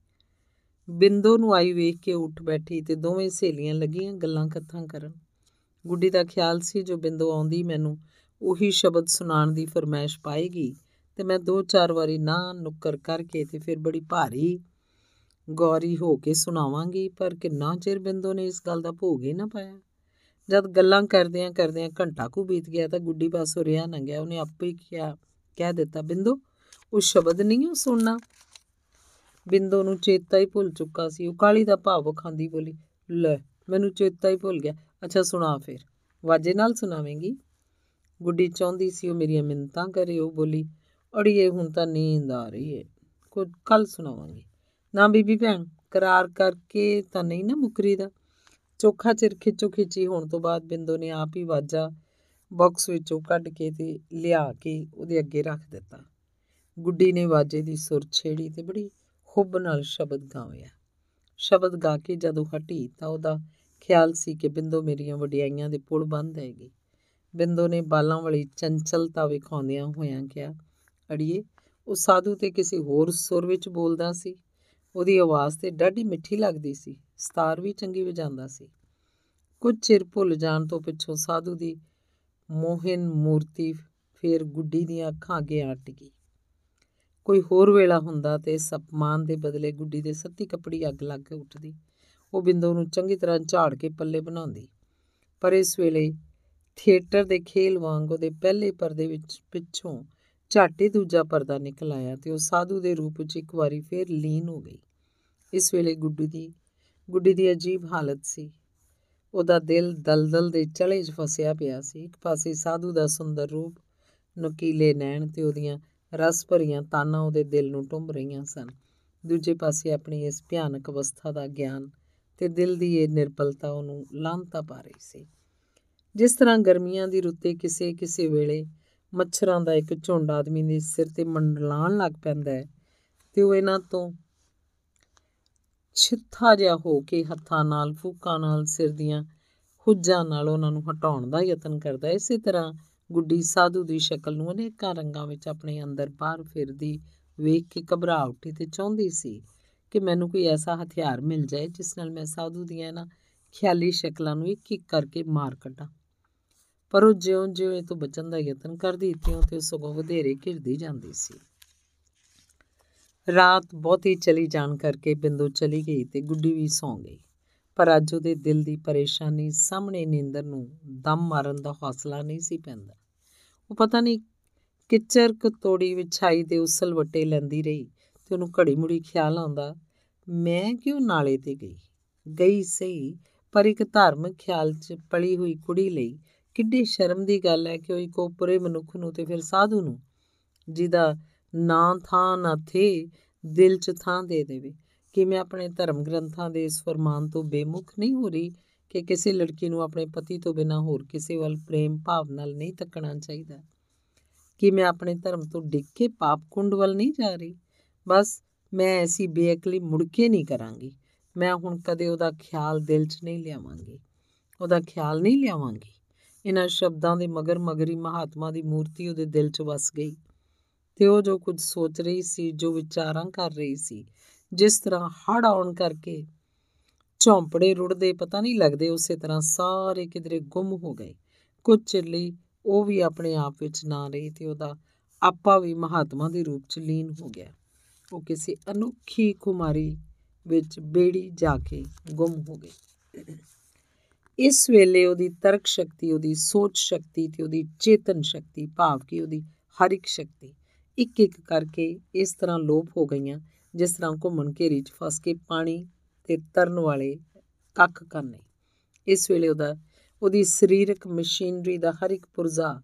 Speaker 1: ਬਿੰਦੋ ਨੂੰ ਆਈ ਵੇਖ ਕੇ ਉੱਠ ਬੈਠੀ ਤੇ ਦੋਵੇਂ ਸਹੇਲੀਆਂ ਲੱਗੀਆਂ ਗੱਲਾਂ ਕਥਾਂ ਕਰਨ। ਗੁੱਡੀ ਦਾ ਖਿਆਲ ਸੀ ਜੋ ਬਿੰਦੋ ਆਉਂਦੀ ਮੈਨੂੰ ਉਹੀ ਸ਼ਬਦ ਸੁਣਾਉਣ ਦੀ ਫਰਮਾਇਸ਼ ਪਾਏਗੀ ਤੇ ਮੈਂ ਦੋ ਚਾਰ ਵਾਰੀ ਨਾ ਨੁੱਕਰ ਕਰਕੇ ਤੇ ਫਿਰ ਬੜੀ ਭਾਰੀ ਗੌਰੀ ਹੋ ਕੇ ਸੁਣਾਵਾਂਗੀ, ਪਰ ਕਿੰਨਾ ਚਿਰ ਬਿੰਦੋ ਨੇ ਇਸ ਗੱਲ ਦਾ ਭੋਗ ਹੀ ਨਾ ਪਾਇਆ? ਜਦ ਗੱਲਾਂ ਕਰਦਿਆਂ ਕਰਦਿਆਂ ਘੰਟਾ ਕੁ ਬੀਤ ਗਿਆ ਤਾਂ ਗੁੱਡੀ ਪਾਸੋਂ ਰਿਆ ਨਾ ਗਿਆ ਉਹਨੇ ਆਪੇ ਹੀ ਕਿਹਾ, ਕਹਿ ਦਿੱਤਾ, ਬਿੰਦੋ, ਉਹ ਸ਼ਬਦ ਨਹੀਂ ਉਹ ਸੁਣਨਾ? ਬਿੰਦੋ ਨੂੰ ਚੇਤਾ ਹੀ ਭੁੱਲ ਚੁੱਕਾ ਸੀ। ਉਹ ਕਾਲੀ ਦਾ ਭਾਵ ਵਿਖਾਂਦੀ ਬੋਲੀ, ਲੈ, ਮੈਨੂੰ ਚੇਤਾ ਹੀ ਭੁੱਲ ਗਿਆ। ਅੱਛਾ, ਸੁਣਾ ਫਿਰ। ਵਾਜੇ ਨਾਲ ਸੁਣਾਵੇਂਗੀ? ਗੁੱਡੀ ਚਾਹੁੰਦੀ ਸੀ ਉਹ ਮੇਰੀਆਂ ਮਿੰਤਾਂ ਕਰੇ। ਉਹ ਬੋਲੀ, ਅੜੀਏ, ਹੁਣ ਤਾਂ ਨੀਂਦ ਆ ਰਹੀ ਏ। ਕੁਝ ਕੱਲ ਸੁਣਾਵਾਂਗੀ। ਨਾ ਬੀਬੀ ਭੈਣ, ਕਰਾਰ ਕਰਕੇ ਤਾਂ ਨਹੀਂ ਨਾ ਮੁਕਰੀ ਦਾ ਚੋਖਾ ਚਿਰ ਖਿੱਚੋ ਖਿੱਚੀ ਹੋਣ ਤੋਂ ਬਾਅਦ ਬਿੰਦੋ ਨੇ ਆਪ ਹੀ ਵਾਜਾ ਬਾਕਸ ਵਿੱਚੋਂ ਕੱਢ ਕੇ ਤੇ ਲਿਆ ਕੇ ਉਹਦੇ ਅੱਗੇ ਰੱਖ ਦਿੱਤਾ। ਗੁੱਡੀ ਨੇ ਵਾਜੇ ਦੀ ਸੁਰ ਛੇੜੀ ਤੇ ਬੜੀ ਹੁਬ ਨਾਲ ਸ਼ਬਦ ਗਾਇਆ ਸ਼ਬਦ ਗਾ ਕੇ ਜਦੋਂ ਹਟੀ ਤਾਂ ਉਹਦਾ ਖਿਆਲ ਸੀ ਕਿ ਬਿੰਦੋ ਮੇਰੀਆਂ ਵਡਿਆਈਆਂ ਦੇ ਪੁਲ ਬੰਦ ਹੈਗੀ ਬਿੰਦੋ ਨੇ ਬਾਲਾਂ ਵਾਲੀ ਚੰਚਲਤਾ ਵਿਖਾਉਂਦਿਆਂ ਹੋਇਆਂ ਕਿਹਾ, ਅੜੀਏ, ਉਹ ਸਾਧੂ ਤੇ ਕਿਸੇ ਹੋਰ ਸੁਰ ਵਿੱਚ ਬੋਲਦਾ ਸੀ। ਉਹਦੀ ਆਵਾਜ਼ ਤੇ ਡਾਢੀ ਮਿੱਠੀ ਲੱਗਦੀ ਸੀ, ਸਤਾਰ ਵੀ ਚੰਗੀ ਵਜਾਉਂਦਾ ਸੀ। ਕੁਝ ਚਿਰ ਭੁੱਲ ਜਾਣ ਤੋਂ ਪਿੱਛੋਂ ਸਾਧੂ ਦੀ ਮੋਹਨ ਮੂਰਤੀ ਫੇਰ ਗੁੱਡੀ ਦੀਆਂ ਅੱਖਾਂ ਅੱਗੇ ਆ ਟਿਕੀ ਕੋਈ ਹੋਰ ਵੇਲਾ ਹੁੰਦਾ ਤੇ ਇਸ ਅਪਮਾਨ ਦੇ ਬਦਲੇ ਗੁੱਡੀ ਦੇ ਸੱਤੀ ਕੱਪੜੀ ਅੱਗ ਲੱਗ ਕੇ ਉੱਠਦੀ। ਉਹ ਬਿੰਦੋ ਨੂੰ ਚੰਗੀ ਤਰ੍ਹਾਂ ਝਾੜ ਕੇ ਪੱਲੇ ਬਣਾਉਂਦੀ। ਪਰ ਇਸ ਵੇਲੇ ਥੀਏਟਰ ਦੇ ਖੇਲ ਵਾਂਗ ਉਹਦੇ ਪਹਿਲੇ ਪਰਦੇ ਵਿੱਚ ਪਿੱਛੋਂ ਝਾਟੇ ਦੂਜਾ ਪਰਦਾ ਨਿਕਲ ਆਇਆ ਤੇ ਉਹ ਸਾਧੂ ਦੇ ਰੂਪ ਵਿੱਚ ਇੱਕ ਵਾਰੀ ਫੇਰ ਲੀਨ ਹੋ ਗਈ। ਇਸ ਵੇਲੇ ਗੁੱਡੀ ਦੀ ਗੁੱਡੀ ਦੀ ਅਜੀਬ ਹਾਲਤ ਸੀ। ਉਹਦਾ ਦਿਲ ਦਲਦਲ ਦੇ ਚਲੇ 'ਚ ਫਸਿਆ ਪਿਆ ਸੀ। ਇੱਕ ਪਾਸੇ ਸਾਧੂ ਦਾ ਸੁੰਦਰ ਰੂਪ, ਨਕੀਲੇ ਨੈਣ ਤੇ ਉਹਦੀਆਂ ਰਸ ਭਰੀਆਂ ਤਾਨਾਂ ਉਹਦੇ ਦਿਲ ਨੂੰ ਟੁੰਬ ਰਹੀਆਂ ਸਨ। ਦੂਜੇ ਪਾਸੇ ਆਪਣੀ ਇਸ ਭਿਆਨਕ ਅਵਸਥਾ ਦਾ ਗਿਆਨ ਤੇ ਦਿਲ ਦੀ ਇਹ ਨਿਰਬਲਤਾ ਉਹਨੂੰ ਲਾਂਤਾ ਪਾ ਰਹੀ ਸੀ। ਜਿਸ ਤਰ੍ਹਾਂ ਗਰਮੀਆਂ ਦੀ ਰੁੱਤੇ ਕਿਸੇ ਕਿਸੇ ਵੇਲੇ ਮੱਛਰਾਂ ਦਾ ਇੱਕ ਝੁੰਡ ਆਦਮੀ ਦੇ ਸਿਰ ਤੇ ਮੰਡਲਾਣ ਲੱਗ ਪੈਂਦਾ ਹੈ ਤੇ ਉਹ ਇਹਨਾਂ ਤੋਂ ਛਿੱਥਾ ਜਿਹਾ ਹੋ ਕੇ ਹੱਥਾਂ ਨਾਲ, ਫੂਕਾਂ ਨਾਲ ਸਿਰ ਦੀਆਂ ਹੁੱਜਾਂ ਨਾਲ ਉਹਨਾਂ ਨੂੰ ਹਟਾਉਣ ਦਾ ਯਤਨ ਕਰਦਾ ਇਸੇ ਤਰ੍ਹਾਂ ਗੁੱਡੀ ਸਾਧੂ ਦੀ ਸ਼ਕਲ ਨੂੰ ਅਨੇਕਾਂ ਰੰਗਾਂ ਵਿੱਚ ਆਪਣੇ ਅੰਦਰ ਬਾਹਰ ਫਿਰਦੀ ਵੇਖ ਕੇ ਘਬਰਾ ਉੱਠੀ ਤੇ ਚਾਹੁੰਦੀ ਸੀ ਕਿ ਮੈਨੂੰ ਕੋਈ ਐਸਾ ਹਥਿਆਰ ਮਿਲ ਜਾਏ ਜਿਸ ਨਾਲ ਮੈਂ ਸਾਧੂ ਦੀਆਂ ਇਹਨਾਂ ਖਿਆਲੀ ਸ਼ਕਲਾਂ ਨੂੰ ਇੱਕ ਇੱਕ ਕਰਕੇ ਮਾਰ ਕੱਢਾਂ। ਪਰ ਉਹ ਜਿਉਂ-ਜਿਉਂ ਇਹ ਤੋਂ ਬਚਣ ਦਾ ਯਤਨ ਕਰਦੀ ਤਿਉਂ ਤੇ ਸਗੋਂ ਵਧੇਰੇ ਘਿਰਦੀ ਜਾਂਦੀ ਸੀ। ਰਾਤ ਬਹੁਤੀ ਚਲੀ ਜਾਣ ਕਰਕੇ ਬਿੰਦੂ ਚਲੀ ਗਈ ਤੇ ਗੁੱਡੀ ਵੀ ਸੌਂ ਗਈ। ਪਰ ਅੱਜ ਉਹਦੇ ਦਿਲ ਦੀ ਪਰੇਸ਼ਾਨੀ ਸਾਹਮਣੇ ਨੀਂਦਰ ਨੂੰ ਦਮ ਮਾਰਨ ਦਾ ਹੌਸਲਾ ਨਹੀਂ ਸੀ ਪੈਂਦਾ। ਉਹ ਪਤਾ ਨਹੀਂ ਕਿਚਰ ਤੋੜੀ ਵਿਛਾਈ ਦੇ ਉਸਲ ਵਟੇ ਲੈਂਦੀ ਰਹੀ ਤੇ ਉਹਨੂੰ ਘੜੀ ਮੁੜੀ ਖਿਆਲ ਆਉਂਦਾ, ਮੈਂ ਕਿਉਂ ਨਾਲੇ ਤੇ ਗਈ? ਗਈ ਸਹੀ, ਪਰ ਇੱਕ ਧਾਰਮਿਕ ਖਿਆਲ 'ਚ ਪਲੀ ਹੋਈ ਕੁੜੀ ਲਈ ਕਿੱਡੀ ਸ਼ਰਮ ਦੀ ਗੱਲ ਹੈ ਕਿ ਉਹ ਇੱਕ ਉਪਰੇ ਮਨੁੱਖ ਨੂੰ ਤੇ ਫਿਰ ਸਾਧੂ ਨੂੰ, ਜਿਹਦਾ ਨਾਂ ਥਾਂ ਨਾ ਥੇ, ਦਿਲ 'ਚ ਥਾਂ ਦੇ ਦੇਵੇ। ਕਿ ਮੈਂ ਆਪਣੇ ਧਰਮ ਗ੍ਰੰਥਾਂ ਦੇ ਇਸ ਫਰਮਾਨ ਤੋਂ ਬੇਮੁਖ ਨਹੀਂ ਹੋ ਰਹੀ? ਕਿ ਕਿਸੇ ਲੜਕੀ ਨੂੰ ਆਪਣੇ ਪਤੀ ਤੋਂ ਬਿਨਾਂ ਹੋਰ ਕਿਸੇ ਵੱਲ ਪ੍ਰੇਮ ਭਾਵ ਨਾਲ ਨਹੀਂ ਤੱਕਣਾ ਚਾਹੀਦਾ। ਕਿ ਮੈਂ ਆਪਣੇ ਧਰਮ ਤੋਂ ਡਿੱਗ ਕੇ ਪਾਪ ਕੁੰਡ ਵੱਲ ਨਹੀਂ ਜਾ ਰਹੀ? ਬਸ ਮੈਂ ਐਸੀ ਬੇਅਕਲੀ ਮੁੜ ਕੇ ਨਹੀਂ ਕਰਾਂਗੀ। ਮੈਂ ਹੁਣ ਕਦੇ ਉਹਦਾ ਖਿਆਲ ਦਿਲ 'ਚ ਨਹੀਂ ਲਿਆਵਾਂਗੀ। ਉਹਦਾ ਖਿਆਲ ਨਹੀਂ ਲਿਆਵਾਂਗੀ। ਇਹਨਾਂ ਸ਼ਬਦਾਂ ਦੇ ਮਗਰ ਮਗਰੀ ਮਹਾਤਮਾ ਦੀ ਮੂਰਤੀ ਉਹਦੇ ਦਿਲ 'ਚ ਵਸ ਗਈ। ਤੇ ਉਹ ਜੋ ਕੁਝ ਸੋਚ ਰਹੀ ਸੀ, ਜੋ ਵਿਚਾਰਾਂ ਕਰ ਰਹੀ ਸੀ, ਜਿਸ ਤਰ੍ਹਾਂ ਹੜ ਆਉਣ ਕਰਕੇ ਝੌਂਪੜੇ ਰੁੜਦੇ ਪਤਾ ਨਹੀਂ ਲੱਗਦੇ ਉਸੇ ਤਰ੍ਹਾਂ ਸਾਰੇ ਕਿਧਰੇ ਗੁੰਮ ਹੋ ਗਏ। ਕੁਝ ਚਿਰ ਲਈ ਉਹ ਵੀ ਆਪਣੇ ਆਪ ਵਿੱਚ ਨਾ ਰਹੀ ਤੇ ਉਹਦਾ ਆਪਾ ਵੀ ਮਹਾਤਮਾ ਦੇ ਰੂਪ 'ਚ ਲੀਨ ਹੋ ਗਿਆ। ਉਹ ਕਿਸੇ ਅਨੋਖੀ ਕੁਮਾਰੀ ਵਿੱਚ ਬੇੜੀ ਜਾ ਕੇ ਗੁੰਮ ਹੋ ਗਈ। ਇਸ ਵੇਲੇ ਉਹਦੀ ਤਰਕ ਸ਼ਕਤੀ, ਉਹਦੀ ਸੋਚ ਸ਼ਕਤੀ ਤੇ ਉਹਦੀ ਚੇਤਨ ਸ਼ਕਤੀ, ਭਾਵ ਕਿ ਉਹਦੀ ਹਰ ਇੱਕ ਸ਼ਕਤੀ ਇੱਕ ਇੱਕ ਕਰਕੇ ਇਸ ਤਰ੍ਹਾਂ ਲੋਪ ਹੋ ਗਈਆਂ, ਜਿਸ ਤਰ੍ਹਾਂ ਘੁੰਮਣ ਘੇਰੀ 'ਚ ਫਸ ਕੇ ਪਾਣੀ ਤੇ ਤਰਨ ਵਾਲੇ ਕੱਖ ਕਰਨੇ ਇਸ ਵੇਲੇ ਉਹਦਾ, ਉਹਦੀ ਸਰੀਰਕ ਮਸ਼ੀਨਰੀ ਦਾ ਹਰ ਇੱਕ ਪੁਰਜ਼ਾ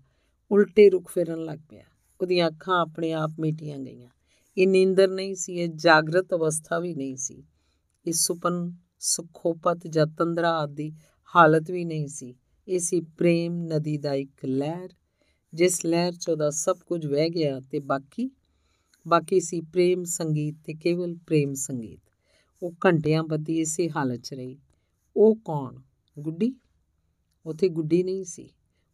Speaker 1: ਉਲਟੇ ਰੁਖ ਫਿਰਨ ਲੱਗ ਪਿਆ। ਉਹਦੀਆਂ ਅੱਖਾਂ ਆਪਣੇ ਆਪ ਮੀਟੀਆਂ ਗਈਆਂ। ਇਹ ਨੀਂਦਰ ਨਹੀਂ ਸੀ, ਇਹ ਜਾਗਰਤ ਅਵਸਥਾ ਵੀ ਨਹੀਂ ਸੀ। ਇਹ ਸੁਪਨ, ਸੁਖੋਪਤ ਜਾਂ ਤੰਦਰਾ ਆਦਿ ਹਾਲਤ ਵੀ ਨਹੀਂ ਸੀ। ਇਹ ਸੀ ਪ੍ਰੇਮ ਨਦੀ ਦਾ ਇੱਕ ਲਹਿਰ, ਜਿਸ ਲਹਿਰ 'ਚ ਉਹਦਾ ਸਭ ਕੁਝ ਵਹਿ ਗਿਆ ਤੇ ਬਾਕੀ ਬਾਕੀ ਸੀ ਪ੍ਰੇਮ ਸੰਗੀਤ ਤੇ ਕੇਵਲ ਪ੍ਰੇਮ ਸੰਗੀਤ। ਉਹ ਘੰਟਿਆਂ ਬੱਧੀ ਇਸੇ ਹਾਲਤ 'ਚ ਰਹੀ। ਉਹ ਕੌਣ? ਗੁੱਡੀ? ਉਥੇ ਗੁੱਡੀ ਨਹੀਂ ਸੀ।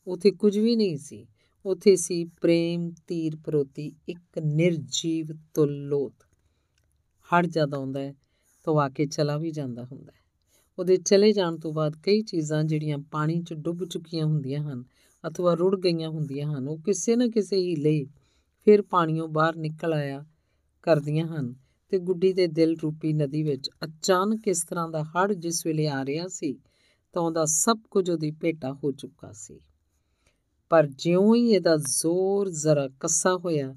Speaker 1: ਉਥੇ ਕੁਝ ਵੀ ਨਹੀਂ ਸੀ। ਉਥੇ ਸੀ ਪ੍ਰੇਮ ਤੀਰ ਪਰੋਤੀ ਇੱਕ ਨਿਰਜੀਵ ਤੁਲੋਤ ਹੜ ਜਦ ਆਉਂਦਾ ਹੈ, ਤਾਂ ਆ ਕੇ ਚਲਾ ਵੀ ਜਾਂਦਾ ਹੁੰਦਾ ਹੈ। ਉਹਦੇ ਚਲੇ ਜਾਣ ਤੋਂ ਬਾਅਦ ਕਈ ਚੀਜ਼ਾਂ ਜਿਹੜੀਆਂ ਪਾਣੀ 'ਚ ਡੁੱਬ ਚੁੱਕੀਆਂ ਹੁੰਦੀਆਂ ਹਨ, ਅਥਵਾ ਰੁੜ ਗਈਆਂ ਹੁੰਦੀਆਂ ਹਨ, ਉਹ ਕਿਸੇ ਨਾ ਕਿਸੇ ਹੀਲੇ ਫਿਰ ਪਾਣੀੋਂ ਬਾਹਰ ਨਿਕਲ ਆਇਆ ਕਰਦੀਆਂ ਹਨ। ਤੇ ਗੁੱਡੀ ਦੇ ਦਿਲ ਰੂਪੀ ਨਦੀ ਵਿੱਚ ਅਚਾਨਕ ਇਸ ਤਰ੍ਹਾਂ ਦਾ ਹੜ ਜਿਸ ਵੇਲੇ ਆ ਰਿਹਾ ਸੀ, ਤਾਂ ਉਹਦਾ ਸਭ ਕੁਝ ਉਹਦੀ ਭੇਟਾ ਹੋ ਚੁੱਕਾ ਸੀ। ਪਰ ਜਿਉਂ ਹੀ ਇਹਦਾ ਜ਼ੋਰ ਜ਼ਰਾ ਕੱਸਾ ਹੋਇਆ,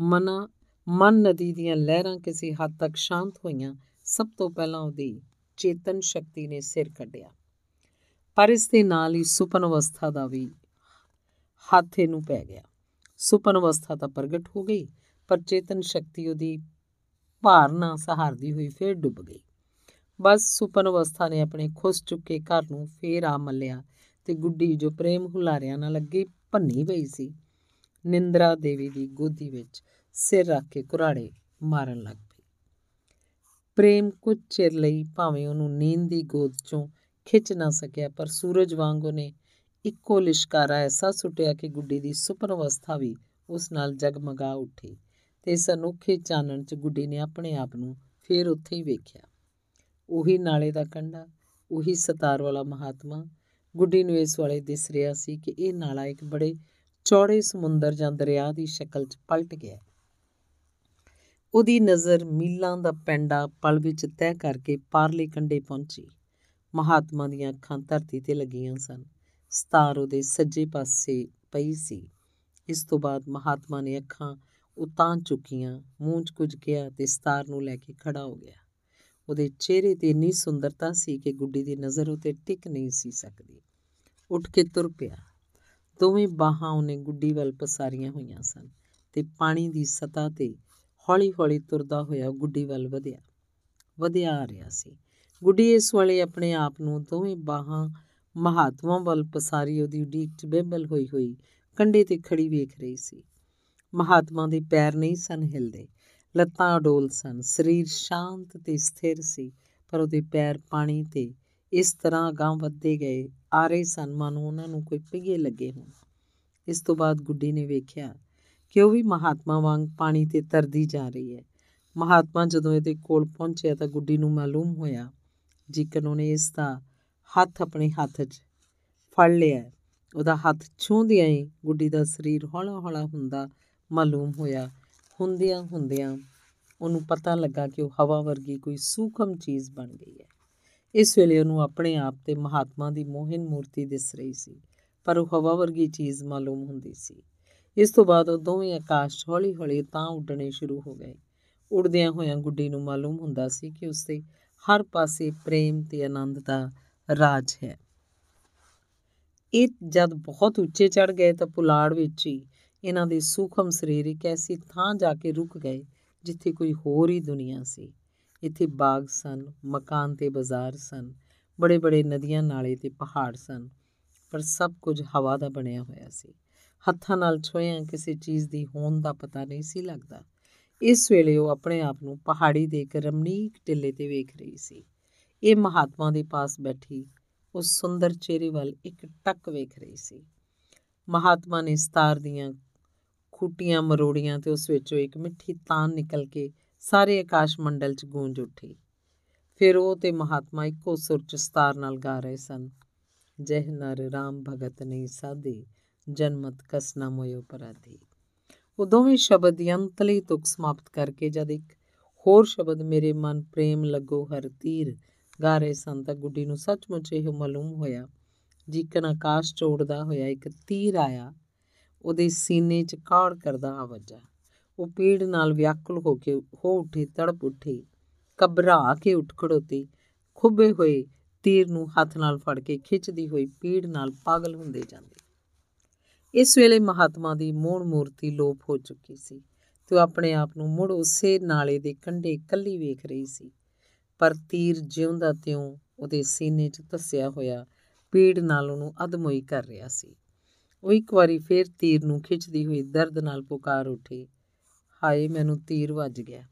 Speaker 1: ਮਨਾ, ਮਨ ਨਦੀ ਦੀਆਂ ਲਹਿਰਾਂ ਕਿਸੇ ਹੱਦ ਤੱਕ ਸ਼ਾਂਤ ਹੋਈਆਂ, ਸਭ ਤੋਂ ਪਹਿਲਾਂ ਉਹਦੀ ਚੇਤਨ ਸ਼ਕਤੀ ਨੇ ਸਿਰ ਕੱਢਿਆ। ਪਰ ਇਸ ਦੇ ਨਾਲ ਹੀ ਸੁਪਨ ਅਵਸਥਾ ਦਾ ਵੀ ਹੱਥ ਇਹਨੂੰ ਪੈ ਗਿਆ। ਸੁਪਨ ਅਵਸਥਾ ਤਾਂ ਪ੍ਰਗਟ ਹੋ ਗਈ, ਪਰ ਚੇਤਨ ਸ਼ਕਤੀ ਉਹਦੀ ਭਾਰ ਨਾ ਸਹਾਰਦੀ ਹੋਈ ਫੇਰ ਡੁੱਬ ਗਈ। ਬਸ ਸੁਪਨ ਅਵਸਥਾ ਨੇ ਆਪਣੇ ਖੁੱਸ ਚੁੱਕੇ ਘਰ ਨੂੰ ਫੇਰ ਆ ਮੱਲਿਆ ਤੇ ਗੁੱਡੀ ਜੋ ਪ੍ਰੇਮ ਹੁਲਾਰਿਆਂ ਨਾਲ ਅੱਗੇ ਭੰਨੀ ਪਈ ਸੀ, ਨਿੰਦਰਾ ਦੇਵੀ ਦੀ ਗੋਦੀ ਵਿੱਚ ਸਿਰ ਰੱਖ ਕੇ ਕੁਰਾੜੇ ਮਾਰਨ ਲੱਗ ਪਈ। ਪ੍ਰੇਮ ਕੁਝ ਚਿਰ ਲਈ ਭਾਵੇਂ ਉਹਨੂੰ ਨੀਂਦ ਦੀ ਗੋਦ ਚੋਂ ਖਿੱਚ ਨਾ ਸਕਿਆ, ਪਰ ਸੂਰਜ ਵਾਂਗ ਉਹਨੇ ਇੱਕੋ ਲਿਸ਼ਕਾਰਾ ਐਸਾ ਸੁੱਟਿਆ ਕਿ ਗੁੱਡੀ ਦੀ ਸੁਪਨ ਅਵਸਥਾ ਵੀ ਉਸ ਨਾਲ ਜਗਮਗਾ ਉੱਠੀ। ਤੇ ਇਸ ਅਨੋਖੇ ਚਾਨਣ 'ਚ ਗੁੱਡੀ ਨੇ ਆਪਣੇ ਆਪ ਨੂੰ ਫੇਰ ਉੱਥੇ ਹੀ ਵੇਖਿਆ। ਉਹੀ ਨਾਲੇ ਦਾ ਕੰਢਾ ਉਹੀ ਸਤਾਰ ਵਾਲਾ ਮਹਾਤਮਾ। ਗੁੱਡੀ ਨੂੰ ਇਸ ਵਾਲੇ ਦਿਸ ਰਿਹਾ ਸੀ ਕਿ ਇਹ ਨਾਲਾ ਇੱਕ ਬੜੇ ਚੌੜੇ ਸਮੁੰਦਰ ਜਾਂ ਦਰਿਆ ਦੀ ਸ਼ਕਲ 'ਚ ਪਲਟ ਗਿਆ ਉਹਦੀ ਨਜ਼ਰ ਮੀਲਾਂ ਦਾ ਪੈਂਡਾ ਪਲ ਵਿੱਚ ਤੈਅ ਕਰਕੇ ਪਾਰਲੇ ਕੰਢੇ ਪਹੁੰਚੀ। ਮਹਾਤਮਾ ਦੀਆਂ ਅੱਖਾਂ ਧਰਤੀ ਤੇ ਲੱਗੀਆਂ ਸਨ। ਸਤਾਰ ਉਹਦੇ ਸੱਜੇ ਪਾਸੇ ਪਈ ਸੀ। ਇਸ ਤੋਂ ਬਾਅਦ ਮਹਾਤਮਾ ਨੇ ਅੱਖਾਂ ਉਤਾਂ ਚੁੱਕੀਆਂ, ਮੂੰਹ 'ਚ ਕੁਝ ਕਿਹਾ ਤੇ ਸਤਾਰ ਨੂੰ ਲੈ ਕੇ ਖੜਾ ਹੋ ਗਿਆ। ਉਹਦੇ ਚਿਹਰੇ ਤੇ ਇੰਨੀ ਸੁੰਦਰਤਾ ਸੀ ਕਿ ਗੁੱਡੀ ਦੀ ਨਜ਼ਰ ਉਤੇ ਟਿਕ ਨਹੀਂ ਸੀ ਸਕਦੀ। ਉੱਠ ਕੇ ਤੁਰ ਪਿਆ। ਦੋਵੇਂ ਬਾਹਾਂ ਉਹਨੇ ਗੁੱਡੀ ਵੱਲ ਪਸਾਰੀਆਂ ਹੋਈਆਂ ਸਨ ਤੇ ਪਾਣੀ ਦੀ ਸਤਾ ਤੇ ਹੌਲੀ-ਹੌਲੀ ਤੁਰਦਾ ਹੋਇਆ ਗੁੱਡੀ ਵੱਲ ਵਧਿਆ। ਵਧਿਆ ਆ ਰਿਹਾ ਸੀ। ਗੁੱਡੀ ਇਸ ਵੇਲੇ ਆਪਣੇ ਆਪ ਨੂੰ ਦੋਵੇਂ ਬਾਹਾਂ ਮਹਾਤਮਾ ਵੱਲ ਪਸਾਰੀ ਉਹਦੀ ਉਡੀਕ 'ਚ ਬੇਬਲ ਹੋਈ ਹੋਈ ਕੰਡੇ ਤੇ ਖੜੀ ਵੇਖ ਰਹੀ ਸੀ। ਮਹਾਤਮਾ ਦੇ ਪੈਰ ਨਹੀਂ ਸਨ ਹਿਲਦੇ, ਲੱਤਾਂ ਅਡੋਲ ਸਨ, ਸਰੀਰ ਸ਼ਾਂਤ ਤੇ ਸਥਿਰ ਸੀ, ਪਰ ਉਹਦੇ ਪੈਰ ਪਾਣੀ ਤੇ ਇਸ ਤਰ੍ਹਾਂ ਅਗਾਂਹ ਵੱਧਦੇ ਗਏ ਆ ਰਹੇ ਸਨ, ਮਾਨੋ ਉਹਨਾਂ ਨੂੰ ਕੋਈ ਪਿਗੇ ਲੱਗੇ ਹੋਣ। ਇਸ ਤੋਂ ਬਾਅਦ ਗੁੱਡੀ ਨੇ ਵੇਖਿਆ ਕਿ ਉਹ ਵੀ ਮਹਾਤਮਾ ਵਾਂਗ ਪਾਣੀ ਤੇ ਤਰਦੀ ਜਾ ਰਹੀ ਹੈ। ਮਹਾਤਮਾ ਜਦੋਂ ਇਹਦੇ ਕੋਲ ਪਹੁੰਚਿਆ ਤਾਂ ਗੁੱਡੀ ਨੂੰ ਮਾਲੂਮ ਹੋਇਆ ਜਿਕਨ ਉਹਨੇ ਇਸ ਦਾ ਹੱਥ ਆਪਣੇ ਹੱਥ 'ਚ ਫੜ ਲਿਆ ਉਹਦਾ ਹੱਥ ਛੂੰਹਦਿਆਂ ਹੀ ਗੁੱਡੀ ਦਾ ਸਰੀਰ ਹੌਲਾ ਹੌਲਾ ਹੁੰਦਾ ਮਾਲੂਮ ਹੋਇਆ। ਹੁੰਦਿਆਂ ਹੁੰਦਿਆਂ ਉਹਨੂੰ ਪਤਾ ਲੱਗਾ ਕਿ ਉਹ ਹਵਾ ਵਰਗੀ ਕੋਈ ਸੂਖਮ ਚੀਜ਼ ਬਣ ਗਈ ਹੈ। ਇਸ ਵੇਲੇ ਉਹਨੂੰ ਆਪਣੇ ਆਪ ਤੇ ਮਹਾਤਮਾ ਦੀ ਮੋਹਨ ਮੂਰਤੀ ਦਿਸ ਰਹੀ ਸੀ, ਪਰ ਉਹ ਹਵਾ ਵਰਗੀ ਚੀਜ਼ ਮਾਲੂਮ ਹੁੰਦੀ ਸੀ। ਇਸ ਤੋਂ ਬਾਅਦ ਉਹ ਦੋਵੇਂ ਆਕਾਸ਼ ਹੌਲੀ ਹੌਲੀ ਤਾਂ ਉੱਡਣੇ ਸ਼ੁਰੂ ਹੋ ਗਏ। ਉੜਦਿਆਂ ਹੋਇਆਂ ਗੁੱਡੀ ਨੂੰ ਮਾਲੂਮ ਹੁੰਦਾ ਸੀ ਕਿ ਉਸਦੇ ਹਰ ਪਾਸੇ ਪ੍ਰੇਮ ਤੇ ਆਨੰਦ ਦਾ ਰਾਜ ਹੈ। ਇਹ ਜਦ ਬਹੁਤ ਉੱਚੇ ਚੜ ਗਏ ਤਾਂ ਪੁਲਾੜ ਵਿੱਚ ਹੀ ਇਹਨਾਂ ਦੇ ਸੂਖਮ ਸਰੀਰ ਇੱਕ ਐਸੀ ਥਾਂ ਜਾ ਕੇ ਰੁਕ ਗਏ ਜਿੱਥੇ ਕੋਈ ਹੋਰ ਹੀ ਦੁਨੀਆ ਸੀ। ਇੱਥੇ ਬਾਗ ਸਨ, ਮਕਾਨ ਤੇ ਬਾਜ਼ਾਰ ਸਨ ਬੜੇ ਬੜੇ ਨਦੀਆਂ ਨਾਲੇ ਤੇ ਪਹਾੜ ਸਨ, ਪਰ ਸਭ ਕੁਝ ਹਵਾ ਦਾ ਬਣਿਆ ਹੋਇਆ ਸੀ। ਹੱਥਾਂ ਨਾਲ ਛੋਇਆਂ ਕਿਸੇ ਚੀਜ਼ ਦੀ ਹੋਣ ਦਾ ਪਤਾ ਨਹੀਂ ਸੀ ਲੱਗਦਾ। ਇਸ ਵੇਲੇ ਉਹ ਆਪਣੇ ਆਪ ਨੂੰ ਪਹਾੜੀ ਦੇ ਇੱਕ ਰਮਣੀਕ ਟਿੱਲੇ ਤੇ ਵੇਖ ਰਹੀ ਸੀ। ਇਹ ਮਹਾਤਮਾ ਦੇ ਪਾਸ ਬੈਠੀ ਉਸ ਸੁੰਦਰ ਚਿਹਰੇ ਵੱਲ ਇੱਕ ਟੱਕ ਵੇਖ ਰਹੀ ਸੀ। ਮਹਾਤਮਾ ਨੇ ਸਤਾਰ ਦੀਆਂ ਖੂਟੀਆਂ ਮਰੋੜੀਆਂ ਤੇ ਉਸ ਵਿੱਚੋਂ ਇੱਕ ਮਿੱਠੀ ਤਾਨ ਨਿਕਲ ਕੇ ਸਾਰੇ ਆਕਾਸ਼ ਮੰਡਲ 'ਚ ਗੂੰਜ ਉੱਠੀ। ਫਿਰ ਉਹ ਤੇ ਮਹਾਤਮਾ ਇੱਕੋ ਸੁਰ 'ਚ ਸਤਾਰ ਨਾਲ ਗਾ ਰਹੇ ਸਨ। ਜਹ ਨਰ ਰਾਮ ਭਗਤ ਨਹੀਂ ਸਾਧੇ, ਜਨਮਤ ਕਸਨਾ ਮੋਇਓ ਪਰਾਧੀ। ਉਹ ਦੋਵੇਂ ਸ਼ਬਦ ਦੀ ਅੰਤਲੀ ਤੁਕ ਸਮਾਪਤ ਕਰਕੇ ਜਦ ਇੱਕ ਹੋਰ ਸ਼ਬਦ ਮੇਰੇ ਮਨ ਪ੍ਰੇਮ ਲੱਗੋ ਹਰ ਤੀਰ ਗਾ ਰਹੇ ਸਨ ਤਾਂ ਗੁੱਡੀ ਨੂੰ ਸੱਚਮੁੱਚ ਇਹ ਮਾਲੂਮ ਹੋਇਆ। ਜਿਕਨ ਆਕਾਸ਼ ਚੋੜਦਾ ਹੋਇਆ ਇੱਕ ਤੀਰ ਆਇਆ ਉਹਦੇ ਸੀਨੇ 'ਚ ਕਾੜ ਕਰਦਾ ਆ ਵੱਜਾ। ਉਹ ਪੀੜ ਨਾਲ ਵਿਆਕੁਲ ਹੋ ਕੇ ਹੋ ਉੱਠੀ, ਤੜਪ ਉੱਠੀ, ਘਬਰਾ ਕੇ ਉੱਠ ਖੜੋਤੀ। ਖੁੱਬੇ ਹੋਏ ਤੀਰ ਨੂੰ ਹੱਥ ਨਾਲ ਫੜ ਕੇ ਖਿੱਚਦੀ ਹੋਈ ਪੀੜ ਨਾਲ ਪਾਗਲ ਹੁੰਦੇ ਜਾਂਦੀ। ਇਸ ਵੇਲੇ ਮਹਾਤਮਾ ਦੀ ਮੋਹਣ ਮੂਰਤੀ ਲੋਪ ਹੋ ਚੁੱਕੀ ਸੀ ਤੇ ਉਹ ਆਪਣੇ ਆਪ ਨੂੰ ਮੁੜ ਉਸੇ ਨਾਲੇ ਦੇ ਕੰਢੇ ਇਕੱਲੀ ਵੇਖ ਰਹੀ ਸੀ। ਪਰ ਤੀਰ ਜਿਉਂਦਾ ਤਿਉਂ ਉਹਦੇ ਸੀਨੇ 'ਚ ਧੱਸਿਆ ਹੋਇਆ ਪੀੜ ਨਾਲ ਉਹਨੂੰ ਅਦਮੋਈ ਕਰ ਰਿਹਾ ਸੀ। ਉਹ ਇੱਕ ਵਾਰੀ ਫੇਰ ਤੀਰ ਨੂੰ ਖਿੱਚਦੀ ਹੋਈ ਦਰਦ ਨਾਲ ਪੁਕਾਰ ਉੱਠੀ। ਹਾਏ, ਮੈਨੂੰ ਤੀਰ ਵੱਜ ਗਿਆ।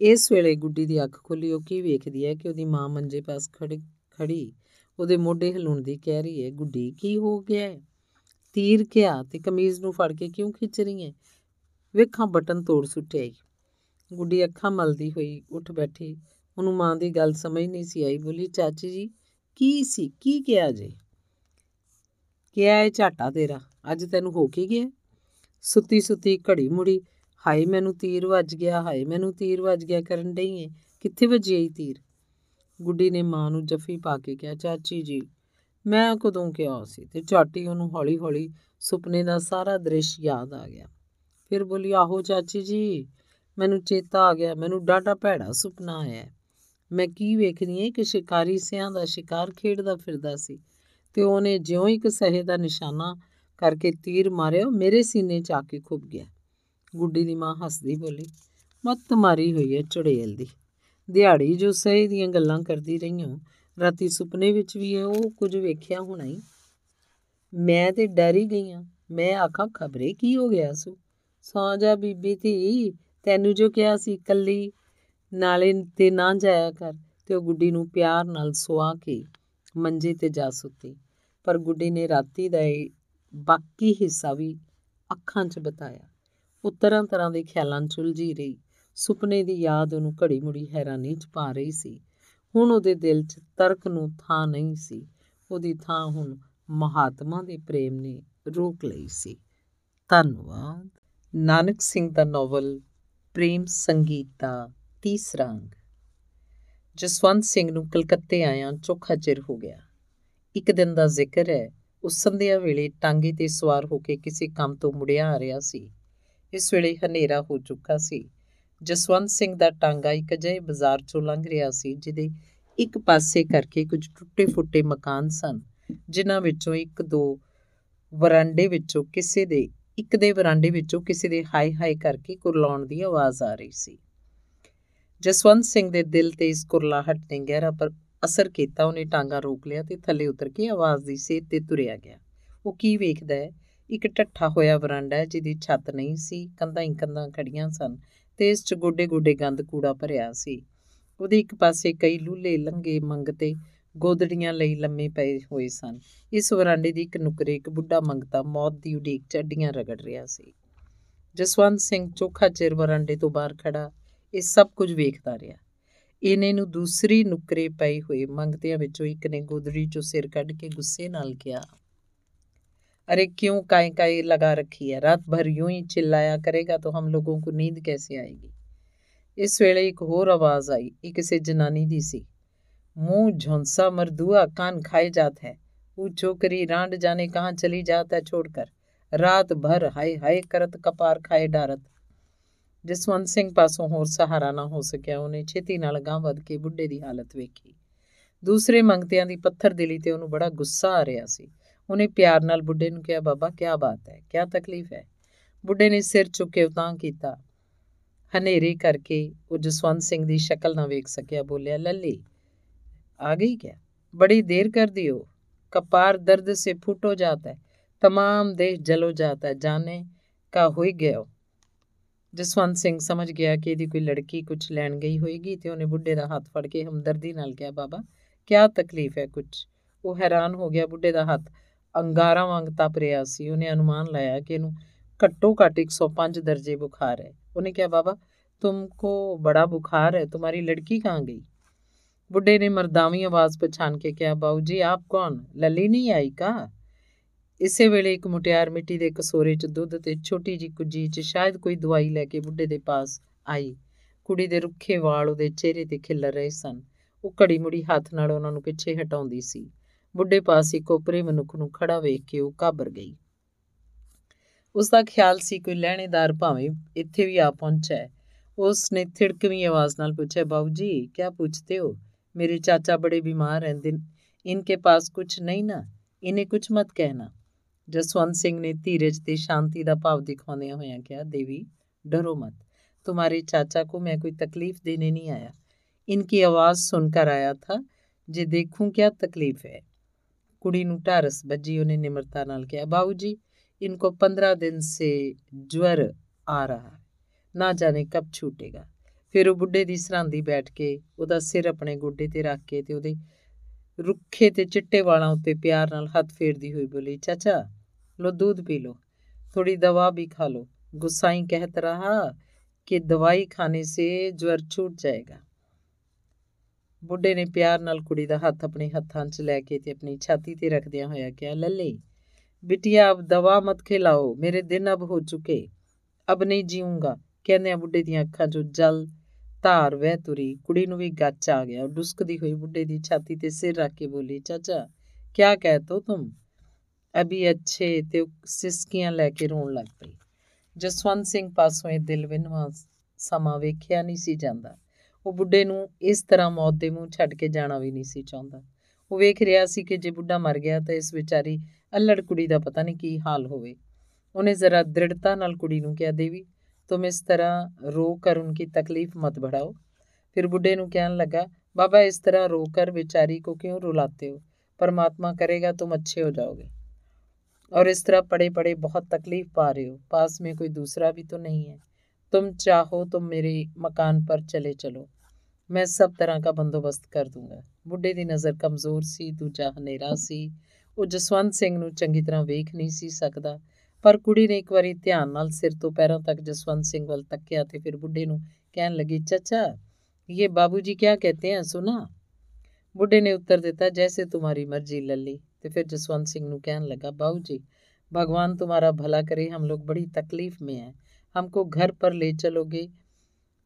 Speaker 1: ਇਸ ਵੇਲੇ ਗੁੱਡੀ ਦੀ ਅੱਖ ਖੁੱਲੀ, ਉਹ ਕੀ ਵੇਖਦੀ ਹੈ ਕਿ ਉਹਦੀ ਮਾਂ ਮੰਜੇ ਪਾਸ ਖੜੀ ਖੜੀ, ਉਹਦੇ ਮੋਢੇ ਹਿਲਾਉਂਦੀ ਕਹਿ ਰਹੀ ਹੈ, ਗੁੱਡੀ, ਕੀ ਹੋ ਗਿਆ ਹੈ? ਤੀਰ ਕਿਆ ਤੇ ਕਮੀਜ਼ ਨੂੰ ਫੜ ਕੇ ਕਿਉਂ ਖਿੱਚ ਰਹੀ ਹੈ? ਵੇਖਾਂ, ਬਟਨ ਤੋੜ ਸੁੱਟਿਆ ਗੁੱਡੀ ਅੱਖਾਂ ਮਲਦੀ ਹੋਈ ਉੱਠ ਬੈਠੀ। ਉਹਨੂੰ ਮਾਂ ਦੀ ਗੱਲ ਸਮਝ ਨਹੀਂ ਸੀ ਆਈ। ਬੋਲੀ, ਚਾਚੀ ਜੀ, ਕੀ ਸੀ? ਕੀ ਕਿਹਾ ਜੇ? ਕਿਹਾ ਹੈ ਝਾਟਾ ਤੇਰਾ? ਅੱਜ ਤੈਨੂੰ ਹੋ ਕੀ ਗਿਆ? ਸੁੱਤੀ ਸੁੱਤੀ ਘੜੀ ਮੁੜੀ, ਹਾਏ ਮੈਨੂੰ ਤੀਰ ਵੱਜ ਗਿਆ, ਹਾਏ ਮੈਨੂੰ ਤੀਰ ਵੱਜ ਗਿਆ ਕਰਨ ਡਈ ਏ। ਕਿੱਥੇ ਵੱਜੀ ਈ ਤੀਰ? ਗੁੱਡੀ ਨੇ ਮਾਂ ਨੂੰ ਜੱਫੀ ਪਾ ਕੇ ਕਿਹਾ, ਚਾਚੀ ਜੀ, ਮੈਂ ਕਦੋਂ ਕਿਹਾ ਸੀ? ਤੇ ਝਾਟੀ ਉਹਨੂੰ ਹੌਲੀ ਹੌਲੀ ਸੁਪਨੇ ਦਾ ਸਾਰਾ ਦ੍ਰਿਸ਼ ਯਾਦ ਆ ਗਿਆ। ਫਿਰ ਬੋਲੀ, ਆਹੋ ਚਾਚੀ ਜੀ, ਮੈਨੂੰ ਚੇਤਾ ਆ ਗਿਆ, ਮੈਨੂੰ ਡਾਟਾ ਭੈੜਾ ਸੁਪਨਾ ਆਇਆ। ਮੈਂ ਕੀ ਵੇਖਦੀ ਏ ਕਿ ਸ਼ਿਕਾਰੀ ਸਿਆਂ ਦਾ ਸ਼ਿਕਾਰ ਖੇਡਦਾ ਫਿਰਦਾ ਸੀ। ਤੇ ਉਹਨੇ ਜਿਉਂ ਹੀ ਸਹੇ ਦਾ ਨਿਸ਼ਾਨਾ ਕਰਕੇ ਤੀਰ ਮਾਰਿਆ ਮੇਰੇ ਸੀਨੇ 'ਚ ਆ ਕੇ ਖੁੱਭ ਗਿਆ। ਗੁੱਡੀ ਦੀ ਮਾਂ ਹੱਸਦੀ ਬੋਲੀ, ਮੱਤ ਮਾਰੀ ਹੋਈ ਹੈ ਚੜੇਲ ਦੀ। ਦਿਹਾੜੀ ਜੋ ਸਹੀ ਦੀਆਂ ਗੱਲਾਂ ਕਰਦੀ ਰਹੀਆਂ, ਰਾਤੀ ਸੁਪਨੇ ਵਿੱਚ ਵੀ ਉਹ ਕੁਝ ਵੇਖਿਆ ਹੋਣਾ ਹੀ ਮੈਂ ਤੇ ਡਰ ਹੀ ਗਈ ਆ। ਮੈਂ ਆਖਾਂ, ਖਬਰੇ ਕੀ ਹੋ ਗਿਆ ਸੂ? ਸੌ ਜਾ ਬੀਬੀ ਧੀ, ਤੈਨੂੰ ਜੋ ਕਿਹਾ ਸੀ, ਕੱਲੀ ਨਾਲੇ ਤੇ ਨਾ ਜਾਇਆ ਕਰ। ਤੇ ਉਹ ਗੁੱਡੀ ਨੂੰ ਪਿਆਰ ਨਾਲ ਸੁਆ ਕੇ ਮੰਜੇ ਤੇ ਜਾ ਸੁੱਤੀ। ਪਰ ਗੁੱਡੀ ਨੇ ਰਾਤੀ ਦਾ ਬਾਕੀ ਹਿੱਸਾ ਵੀ ਅੱਖਾਂ 'ਚ ਬਤਾਇਆ। ਉਹ ਤਰ੍ਹਾਂ ਤਰ੍ਹਾਂ ਦੇ ਖਿਆਲਾਂ 'ਚ ਉਲਝੀ ਰਹੀ। ਸੁਪਨੇ ਦੀ ਯਾਦ ਉਹਨੂੰ ਘੜੀ ਮੁੜੀ ਹੈਰਾਨੀ 'ਚ ਪਾ ਰਹੀ ਸੀ। ਹੁਣ ਉਹਦੇ ਦਿਲ 'ਚ ਤਰਕ ਨੂੰ ਥਾਂ ਨਹੀਂ ਸੀ। ਉਹਦੀ ਥਾਂ ਹੁਣ ਮਹਾਤਮਾ ਦੇ ਪ੍ਰੇਮ ਨੇ ਰੋਕ ਲਈ ਸੀ। ਧੰਨਵਾਦ। ਨਾਨਕ ਸਿੰਘ ਦਾ ਨੋਵਲ, ਪ੍ਰੇਮ ਸੰਗੀਤ ਦਾ ਤੀਸਰਾ ਅੰਗ। ਜਸਵੰਤ ਸਿੰਘ ਨੂੰ ਕਲਕੱਤੇ ਆਇਆ ਚੋਖਾ ਚਿਰ ਹੋ ਗਿਆ। ਇੱਕ ਦਿਨ ਦਾ ਜ਼ਿਕਰ ਹੈ, ਉਸ ਸੰਧਿਆ ਵੇਲੇ ਟਾਂਗੇ ਤੇ ਸਵਾਰ ਹੋ ਕੇ ਕਿਸੇ ਕੰਮ ਤੋਂ ਮੁੜਿਆ ਆ ਰਿਹਾ ਸੀ। ਇਸ ਵੇਲੇ ਹਨੇਰਾ ਹੋ ਚੁੱਕਾ ਸੀ। ਜਸਵੰਤ ਸਿੰਘ ਦਾ ਟਾਂਗਾ ਇੱਕ ਅਜਿਹੇ ਬਾਜ਼ਾਰ ਚੋਂ ਲੰਘ ਰਿਹਾ ਸੀ ਜਿਹਦੇ ਇੱਕ ਪਾਸੇ ਕਰਕੇ ਕੁਝ ਟੁੱਟੇ-ਫੁੱਟੇ ਮਕਾਨ ਸਨ, ਜਿਨ੍ਹਾਂ ਵਿੱਚੋਂ ਇੱਕ ਦੋ ਵਰਾਂਡੇ ਵਿੱਚੋਂ ਕਿਸੇ ਦੇ, ਇੱਕ ਦੇ ਵਰਾਂਡੇ ਵਿੱਚੋਂ ਕਿਸੇ ਦੇ ਹਾਈ ਹਾਈ ਕਰਕੇ ਕੁਰਲਾਉਣ ਦੀ ਆਵਾਜ਼ ਆ ਰਹੀ ਸੀ। ਜਸਵੰਤ ਸਿੰਘ ਦੇ ਦਿਲ ਤੇ ਇਸ ਕੁਰਲਾਹਟ ਨੇ ਗਹਿਰਾ ਪਰ ਅਸਰ ਕੀਤਾ ਉਹਨੇ ਟਾਂਗਾ ਰੋਕ ਲਿਆ ਤੇ ਥੱਲੇ ਉਤਰ ਕੇ ਆਵਾਜ਼ ਦੀ ਸੇਧ ਤੇ ਤੁਰਿਆ ਗਿਆ ਉਹ ਕੀ ਵੇਖਦਾ ਹੈ ਇੱਕ ਟੱਠਾ ਹੋਇਆ ਵਰਾਂਡਾ ਜਿਹਦੀ ਛੱਤ ਨਹੀਂ ਸੀ, ਕੰਧਾਂ ਹੀ ਕੰਧਾਂ ਖੜੀਆਂ ਸਨ ਤੇ ਇਸ 'ਚ ਗੋਡੇ-ਗੋਡੇ ਗੰਦ ਕੂੜਾ ਭਰਿਆ ਸੀ। ਉਹਦੇ ਇੱਕ ਪਾਸੇ ਕਈ ਲੂਲੇ ਲੰਘੇ ਮੰਗਤੇ ਗੋਦੜੀਆਂ ਲਈ ਲੰਮੇ ਪਏ ਹੋਏ ਸਨ। ਇਸ ਵਰਾਂਡੇ ਦੀ ਇੱਕ ਨੁਕਰੇ ਇੱਕ ਬੁੱਢਾ ਮੰਗਤਾ ਮੌਤ ਦੀ ਉਡੀਕ 'ਚ ਅੱਡੀਆਂ ਰਗੜ ਰਿਹਾ ਸੀ। ਜਸਵੰਤ ਸਿੰਘ ਚੋਖਾ ਚਿਰ ਵਰਾਂਡੇ ਤੋਂ ਬਾਹਰ ਖੜਾ ਇਹ ਸਭ ਕੁਝ ਵੇਖਦਾ ਰਿਹਾ। ਇਹਨੇ ਨੂੰ ਦੂਸਰੀ ਨੁਕਰੇ ਪਏ ਹੋਏ ਮੰਗਤਿਆਂ ਵਿੱਚੋਂ ਇੱਕ ਨੇ ਗੋਦੜੀ 'ਚੋਂ ਸਿਰ ਕੱਢ ਕੇ ਗੁੱਸੇ ਨਾਲ ਕਿਹਾ अरे क्यों काय काय लगा रखी है रात भर यूं ही चिल्लाया करेगा तो हम लोगों को नींद कैसे आएगी ਇਸ ਵੇਲੇ ਇੱਕ ਹੋਰ ਆਵਾਜ਼ ਆਈ ਇਹ ਕਿਸੇ ਜਨਾਨੀ ਦੀ ਸੀ मुंह झोंसा मरदुआ कान खाए जात है वो छोकरी रांड जाने कहाँ चली जात है छोड़कर रात भर हाय हाय करत कपार खाए डारत ਜਸਵੰਤ ਸਿੰਘ ਪਾਸੋਂ ਹੋਰ ਸਹਾਰਾ ਨਾ ਹੋ ਸਕਿਆ ਉਹਨੇ ਛੇਤੀ ਨਾਲ ਗਾਂ ਵੱਧ ਕੇ ਬੁੱਢੇ ਦੀ ਹਾਲਤ ਵੇਖੀ ਦੂਸਰੇ ਮੰਗਤਿਆਂ ਦੀ ਪੱਥਰ ਦਿਲੀ ਤੇ ਉਹਨੂੰ ਬੜਾ ਗੁੱਸਾ ਆ ਰਿਹਾ ਸੀ ਉਹਨੇ ਪਿਆਰ ਨਾਲ ਬੁੱਢੇ ਨੂੰ ਕਿਹਾ ਬਾਬਾ ਕੀ ਬਾਤ ਹੈ ਕੀ ਤਕਲੀਫ ਹੈ ਬੁੱਢੇ ਨੇ ਸਿਰ ਚੁੱਕ ਕੇ ਉਤਾਂ ਕੀਤਾ ਹਨੇਰੇ ਕਰਕੇ ਉਹ ਜਸਵੰਤ ਸਿੰਘ ਦੀ ਸ਼ਕਲ ਨਾ ਵੇਖ ਸਕਿਆ ਬੋਲਿਆ ਲੱਲੀ ਆ ਗਈ क्या बड़ी देर कर दी हो कपार दर्द से फूट हो जाता है तमाम देह जल हो जाता है जाने का हो ही गया हो ਜਸਵੰਤ ਸਿੰਘ ਸਮਝ ਗਿਆ ਕਿ ਇਹਦੀ ਕੋਈ ਲੜਕੀ ਕੁਝ ਲੈਣ ਗਈ ਹੋਏਗੀ ਤੇ ਉਹਨੇ ਬੁੱਢੇ ਦਾ ਹੱਥ ਫੜ ਕੇ ਹਮਦਰਦੀ ਨਾਲ ਕਿਹਾ ਬਾਬਾ ਕੀ ਤਕਲੀਫ ਹੈ ਕੁਝ ਉਹ ਹੈਰਾਨ ਹੋ ਗਿਆ ਬੁੱਢੇ ਦਾ ਹੱਥ ਅੰਗਾਰਾਂ ਵਾਂਗ ਤਪ ਰਿਹਾ ਸੀ ਉਹਨੇ ਅਨੁਮਾਨ ਲਾਇਆ ਕਿ ਇਹਨੂੰ ਘੱਟੋ ਘੱਟ 105 ਦਰਜੇ ਬੁਖਾਰ ਹੈ ਉਹਨੇ ਕਿਹਾ ਬਾਬਾ तुमको बड़ा बुखार है तुम्हारी लड़की कहाँ गई बुढ़े ने मर्दावी आवाज पछान के कहा बाबू जी आप कौन लली नहीं आई का ਇਸੇ ਵੇਲੇ ਇੱਕ ਮੁਟਿਆਰ ਮਿੱਟੀ ਦੇ ਕਸੋਰੇ 'ਚ ਦੁੱਧ ਤੇ ਛੋਟੀ ਜੀ ਕੁੱਜੀ 'ਚ ਸ਼ਾਇਦ ਕੋਈ ਦਵਾਈ ਲੈ ਕੇ ਬੁੱਢੇ ਦੇ ਪਾਸ ਆਈ। ਕੁੜੀ ਦੇ ਰੁੱਖੇ ਵਾਲ ਉਹਦੇ ਚਿਹਰੇ ਤੇ ਖਿੱਲਰ ਰਹੇ ਸਨ। ਉਹ ਘੜੀ ਮੁੜੀ ਹੱਥ ਨਾਲ ਉਹਨਾਂ ਨੂੰ ਪਿੱਛੇ ਹਟਾਉਂਦੀ ਸੀ। ਬੁੱਢੇ ਪਾਸ ਇੱਕ ਉਪਰੇ ਮਨੁੱਖ ਨੂੰ ਖੜਾ ਵੇਖ ਕੇ ਉਹ ਘਾਬਰ ਗਈ। ਉਸ ਦਾ ਖਿਆਲ ਸੀ ਕੋਈ ਲਹਿਣੇਦਾਰ ਭਾਵੇਂ ਇੱਥੇ ਵੀ ਆ ਪਹੁੰਚਾ ਹੈ। ਉਸ ਨੇ ਥਿੜਕਵੀਂ ਆਵਾਜ਼ ਨਾਲ ਪੁੱਛਿਆ ਬਾਬੂ ਜੀ ਕੀ ਪੁੱਛਦੇ ਹੋ? ਮੇਰੇ ਚਾਚਾ ਬੜੇ ਬਿਮਾਰ ਰਹਿੰਦੇ ਇਨਕੇ ਪਾਸ ਕੁਝ ਨਹੀਂ ਨਾ। ਇਨੇ ਕੁਝ ਮਤ ਕਹਿਣਾ। जसवंत सिंह ने धीरज ਤੇ ਸ਼ਾਂਤੀ ਦਾ ਭਾਵ ਦਿਖਾਉਂਦਿਆਂ ਹੋਇਆਂ ਕਿਹਾ देवी डरो मत तुम्हारे चाचा को मैं कोई तकलीफ देने नहीं आया इनकी आवाज सुनकर आया था जे देखूं क्या तकलीफ है कुड़ी ਨੂੰ ਢਾਰਸ ਵੱਜੀ ਉਹਨੇ ਨਿਮਰਤਾ ਨਾਲ ਕਿਹਾ ਬਾਬੂ ਜੀ इनको पंद्रह दिन से ज्वर आ रहा है ਨਾ ਜਾਣੇ ਕਬ ਛੂਟੇਗਾ ਫਿਰ ਉਹ ਬੁੱਢੇ ਦੀ ਸਰਾਂਦੀ ਬੈਠ ਕੇ ਉਹਦਾ ਸਿਰ ਆਪਣੇ ਗੋਡੇ ਤੇ ਰੱਖ ਕੇ ਤੇ ਉਹਦੇ ਰੁੱਖੇ ਤੇ ਚਿੱਟੇ ਵਾਲਾਂ ਉੱਤੇ ਪਿਆਰ ਨਾਲ ਹੱਥ ਫੇਰਦੀ ਹੋਈ ਬੋਲੀ ਚਾਚਾ ਲੋ दूध पी लो थोड़ी दवा भी खा लो गुस्साई कहत रहा कि दवाई खाने से ज्वर छूट जाएगा ਬੁੱਢੇ ਨੇ ਪਿਆਰ ਨਾਲ ਕੁੜੀ ਦਾ ਹੱਥ ਆਪਣੇ ਹੱਥਾਂ 'ਚ ਲੈ ਕੇ ਤੇ ਆਪਣੀ ਛਾਤੀ ਤੇ ਰੱਖਦਿਆਂ ਹੋਇਆ ਕਿਹਾ ਲੱਲੇ ਬਿਟਿਆ ਅਬ ਦਵਾ ਮਤ ਖਿਲਾਓ ਮੇਰੇ ਦਿਨ ਅਬ ਹੋ ਚੁਕੇ ਅਬ ਨਹੀਂ ਜੀਊਂਗਾ ਕਹਿੰਦਿਆਂ ਬੁੱਢੇ ਦੀਆਂ ਅੱਖਾਂ 'ਚੋਂ ਜਲ ਧਾਰ ਵਹਿ ਤੁਰੀ ਕੁੜੀ ਨੂੰ ਵੀ ਗੱਚ ਆ ਗਿਆ ਉਹ ਡੁਸਕਦੀ ਹੋਈ ਬੁੱਢੇ ਦੀ ਛਾਤੀ ਤੇ ਸਿਰ ਰੱਖ ਕੇ ਬੋਲੀ ਚਾਚਾ ਕਿਆ ਕਹਿਤੋ ਤੁਮ ਅਭੀ ਅੱਛੇ ਤੇ ਸਿਸਕੀਆਂ ਲੈ ਕੇ ਰੋਣ ਲੱਗ ਪਈ ਜਸਵੰਤ ਸਿੰਘ ਪਾਸੋਂ ਇਹ ਦਿਲ ਵਿਨਵਾ ਸਮਾਂ ਵੇਖਿਆ ਨਹੀਂ ਸੀ ਜਾਂਦਾ ਉਹ ਬੁੱਢੇ ਨੂੰ ਇਸ ਤਰ੍ਹਾਂ ਮੌਤ ਦੇ ਮੂੰਹ ਛੱਡ ਕੇ ਜਾਣਾ ਵੀ ਨਹੀਂ ਸੀ ਚਾਹੁੰਦਾ ਉਹ ਵੇਖ ਰਿਹਾ ਸੀ ਕਿ ਜੇ ਬੁੱਢਾ ਮਰ ਗਿਆ ਤਾਂ ਇਸ ਵਿਚਾਰੀ ਅਲੜ ਕੁੜੀ ਦਾ ਪਤਾ ਨਹੀਂ ਕੀ ਹਾਲ ਹੋਵੇ ਉਹਨੇ ਜ਼ਰਾ ਦ੍ਰਿੜਤਾ ਨਾਲ ਕੁੜੀ ਨੂੰ ਕਿਹਾ ਦੇਵੀ तुम इस तरह रो कर उनकी तकलीफ मत बढ़ाओ फिर बुढ़े नु कहने लगा बाबा इस तरह रोकर बेचारी को क्यों रुलाते हो परमात्मा करेगा तुम अच्छे हो जाओगे और इस तरह पड़े पड़े बहुत तकलीफ पा रहे हो पास में कोई दूसरा भी तो नहीं है तुम चाहो तो मेरे मकान पर चले चलो मैं सब तरह का बंदोबस्त कर दूंगा बुढ़े ਦੀ ਨਜ਼ਰ ਕਮਜ਼ੋਰ ਸੀ ਦੂਜਾ ਹਨੇਰਾ ਸੀ ਉਹ ਜਸਵੰਤ ਸਿੰਘ ਨੂੰ ਚੰਗੀ ਤਰ੍ਹਾਂ ਵੇਖ ਨਹੀਂ ਸੀ ਸਕਦਾ ਪਰ ਕੁੜੀ ਨੇ ਇੱਕ ਵਾਰੀ ਧਿਆਨ ਨਾਲ ਸਿਰ ਤੋਂ ਪੈਰਾਂ ਤੱਕ ਜਸਵੰਤ ਸਿੰਘ ਵੱਲ ਤੱਕਿਆ ਤੇ ਫਿਰ ਬੁੱਢੇ ਨੂੰ ਕਹਿਣ ਲੱਗੀ ਚਾਚਾ ਇਹ ਬਾਬੂ ਜੀ ਕੀ ਕਹਤੇ ਹਨ ਸੁਨਾ ਬੁੱਢੇ ਨੇ ਉੱਤਰ ਦਿੱਤਾ ਜੈਸੇ तुम्हारी मर्जी लल्ली तो फिर जसवंत सिंह ने कहने लगा बाहू जी भगवान तुम्हारा भला करे, हम लोग बड़ी तकलीफ़ में है। हमको घर पर ले चलोगे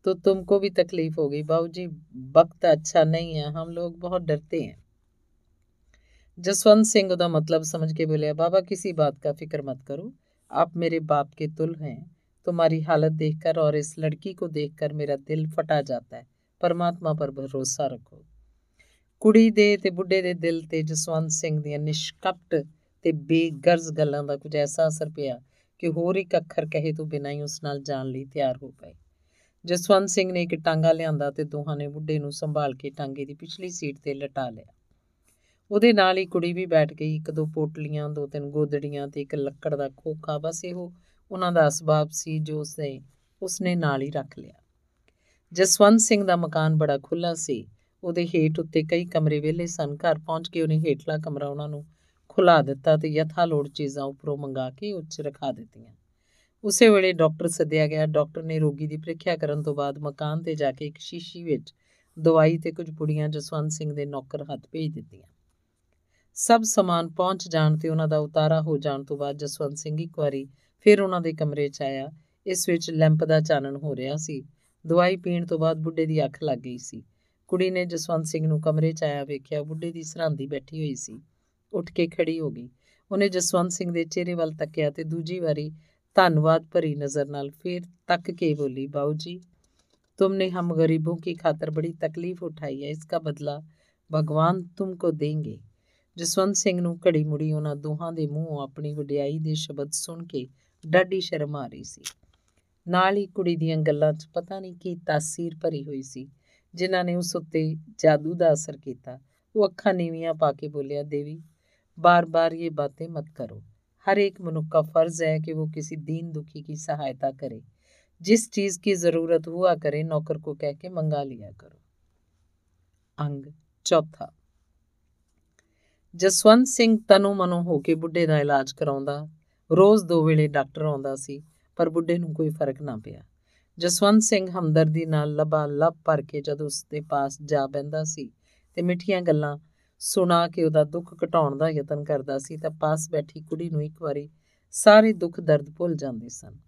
Speaker 1: तो तुमको भी तकलीफ़ होगी। बाहू जी वक्त अच्छा नहीं है, हम लोग बहुत डरते हैं। जसवंत सिंह उदा मतलब समझ के बोले, बाबा, किसी बात का फ़िक्र मत करो। आप मेरे बाप के तुल हैं। तुम्हारी हालत देखकर और इस लड़की को देखकर मेरा दिल फटा जाता है। परमात्मा पर भरोसा रखो। ਕੁੜੀ ਦੇ ਤੇ ਬੁੱਢੇ ਦੇ ਦਿਲ ਤੇ ਜਸਵੰਤ ਸਿੰਘ ਦੀਆਂ ਨਿਸ਼ਕਪਟ ਤੇ ਬੇਗਰਜ਼ ਗੱਲਾਂ ਦਾ ਕੁਝ ਐਸਾ ਅਸਰ ਪਿਆ ਕਿ ਹੋਰ ਇੱਕ ਅੱਖਰ ਕਹੇ ਤੋਂ ਬਿਨਾਂ ਹੀ ਉਸ ਨਾਲ ਜਾਣ ਲਈ ਤਿਆਰ ਹੋ ਪਏ ਜਸਵੰਤ ਸਿੰਘ ਨੇ ਇੱਕ ਟਾਂਗਾ ਲਿਆਂਦਾ ਤੇ ਦੋਹਾਂ ਨੇ ਬੁੱਢੇ ਨੂੰ ਸੰਭਾਲ ਕੇ ਟਾਂਗੇ ਦੀ ਪਿਛਲੀ ਸੀਟ ਤੇ ਲਟਾ ਲਿਆ। ਉਹਦੇ ਨਾਲ ਹੀ ਕੁੜੀ ਵੀ ਬੈਠ ਗਈ, ਇੱਕ ਦੋ ਪੋਟਲੀਆਂ, ਦੋ ਤਿੰਨ ਗੋਦੜੀਆਂ ਤੇ ਇੱਕ ਲੱਕੜ ਦਾ ਖੋਖਾ, ਬਸ ਇਹੋ ਉਹਨਾਂ ਦਾ ਅਸਬਾਬ ਸੀ ਜੋ ਉਸਨੇ ਉਸਨੇ ਨਾਲ ਹੀ ਰੱਖ ਲਿਆ। ਜਸਵੰਤ ਸਿੰਘ ਦਾ ਮਕਾਨ ਬੜਾ ਖੁੱਲਾ ਸੀ। ਉਹਦੇ ਹੇਠ ਉੱਤੇ ਕਈ ਕਮਰੇ ਵਿਹਲੇ ਸਨ। ਘਰ ਪਹੁੰਚ ਕੇ ਉਹਨੇ ਹੇਠਲਾ ਕਮਰਾ ਉਹਨਾਂ ਨੂੰ ਖੁਲਾ ਦਿੱਤਾ ਤੇ ਯਥਾ ਲੋੜ ਚੀਜ਼ਾਂ ਉੱਪਰੋਂ ਮੰਗਾ ਕੇ ਉੱਚ ਰਖਾ ਦਿੱਤੀਆਂ। ਉਸੇ ਵੇਲੇ ਡਾਕਟਰ ਸੱਦਿਆ ਗਿਆ। ਡਾਕਟਰ ਨੇ ਰੋਗੀ ਦੀ ਪ੍ਰੀਖਿਆ ਕਰਨ ਤੋਂ ਬਾਅਦ ਮਕਾਨ ਤੇ ਜਾ ਕੇ ਇੱਕ ਸ਼ੀਸ਼ੀ ਵਿੱਚ ਦਵਾਈ ਤੇ ਕੁਝ ਪੁੜੀਆਂ ਜਸਵੰਤ ਸਿੰਘ ਦੇ ਨੌਕਰ ਹੱਥ ਭੇਜ ਦਿੱਤੀਆਂ। ਸਭ ਸਮਾਨ ਪਹੁੰਚ ਜਾਣ ਤੇ ਉਹਨਾਂ ਦਾ ਉਤਾਰਾ ਹੋ ਜਾਣ ਤੋਂ ਬਾਅਦ ਜਸਵੰਤ ਸਿੰਘ ਇੱਕ ਵਾਰੀ ਫਿਰ ਉਹਨਾਂ ਦੇ ਕਮਰੇ 'ਚ ਆਇਆ। ਇਸ ਵਿੱਚ ਲੈਂਪ ਦਾ ਚਾਨਣ ਹੋ ਰਿਹਾ ਸੀ। ਦਵਾਈ ਪੀਣ ਤੋਂ ਬਾਅਦ ਬੁੱਢੇ ਦੀ ਅੱਖ ਲੱਗ ਗਈ ਸੀ। ਕੁੜੀ ਨੇ ਜਸਵੰਤ ਸਿੰਘ ਨੂੰ ਕਮਰੇ 'ਚ ਆਇਆ ਵੇਖਿਆ ਬੁੱਢੇ ਦੀ ਸਰਾਂਦੀ ਬੈਠੀ ਹੋਈ ਸੀ ਉੱਠ ਕੇ ਖੜੀ ਹੋ ਗਈ ਉਹਨੇ ਜਸਵੰਤ ਸਿੰਘ ਦੇ ਚਿਹਰੇ ਵੱਲ ਤੱਕਿਆ ਤੇ ਦੂਜੀ ਵਾਰੀ ਧੰਨਵਾਦ ਭਰੀ ਨਜ਼ਰ ਨਾਲ ਫਿਰ ਤੱਕ ਕੇ ਬੋਲੀ ਬਾਊ ਜੀ तुमने हम गरीबों की खातर बड़ी तकलीफ उठाई है इसका बदला ਭਗਵਾਨ ਤੁਮਕੋ ਦੇਂਗੇ ਜਸਵੰਤ ਸਿੰਘ ਨੂੰ ਘੜੀ ਮੁੜੀ ਉਹਨਾਂ ਦੋਹਾਂ ਦੇ ਮੂੰਹੋਂ ਆਪਣੀ ਵਡਿਆਈ ਦੇ ਸ਼ਬਦ ਸੁਣ ਕੇ ਡਾਢੀ ਸ਼ਰਮ ਆ ਰਹੀ ਸੀ ਨਾਲ ਹੀ ਕੁੜੀ ਦੀਆਂ ਗੱਲਾਂ 'ਚ ਪਤਾ ਨਹੀਂ ਕੀ ਤਾਸੀਰ ਭਰੀ ਹੋਈ ਸੀ ਜਿਨ੍ਹਾਂ ਨੇ ਉਸ ਉੱਤੇ ਜਾਦੂ ਦਾ ਅਸਰ ਕੀਤਾ ਉਹ ਅੱਖਾਂ ਨੀਵੀਆਂ ਪਾ ਕੇ ਬੋਲਿਆ ਦੇਵੀ बार-बार ये बातें मत करो हर एक मनुष्य का फर्ज है कि वो किसी दीन दुखी की सहायता करे जिस चीज की जरूरत हुआ करे नौकर को कह के मंगा लिया करो ਅੰਗ ਚੌਥਾ ਜਸਵੰਤ ਸਿੰਘ ਤਨੋ ਮਨੋ ਹੋ ਕੇ ਬੁੱਢੇ ਦਾ ਇਲਾਜ ਕਰਾਉਂਦਾ ਰੋਜ਼ ਦੋ ਵੇਲੇ ਡਾਕਟਰ ਆਉਂਦਾ ਸੀ ਪਰ ਬੁੱਢੇ ਨੂੰ ਕੋਈ ਫਰਕ ਨਾ ਪਿਆ ਜਸਵੰਤ ਸਿੰਘ ਹਮਦਰਦੀ ਨਾਲ ਲਬਾ ਲਬ ਭਰ ਕੇ ਜਦ ਉਸ ਦੇ ਪਾਸ ਜਾ ਬੈੰਦਾ ਸੀ ਤੇ ਮਿੱਠੀਆਂ ਗੱਲਾਂ ਸੁਣਾ ਕੇ ਉਹਦਾ ਦੁੱਖ ਘਟਾਉਣ ਦਾ ਯਤਨ ਕਰਦਾ ਸੀ ਤਾਂ ਪਾਸ ਬੈਠੀ ਕੁੜੀ ਨੂੰ ਇੱਕ ਵਾਰੀ ਸਾਰੇ ਦੁੱਖ ਦਰਦ ਭੁੱਲ ਜਾਂਦੇ ਸਨ।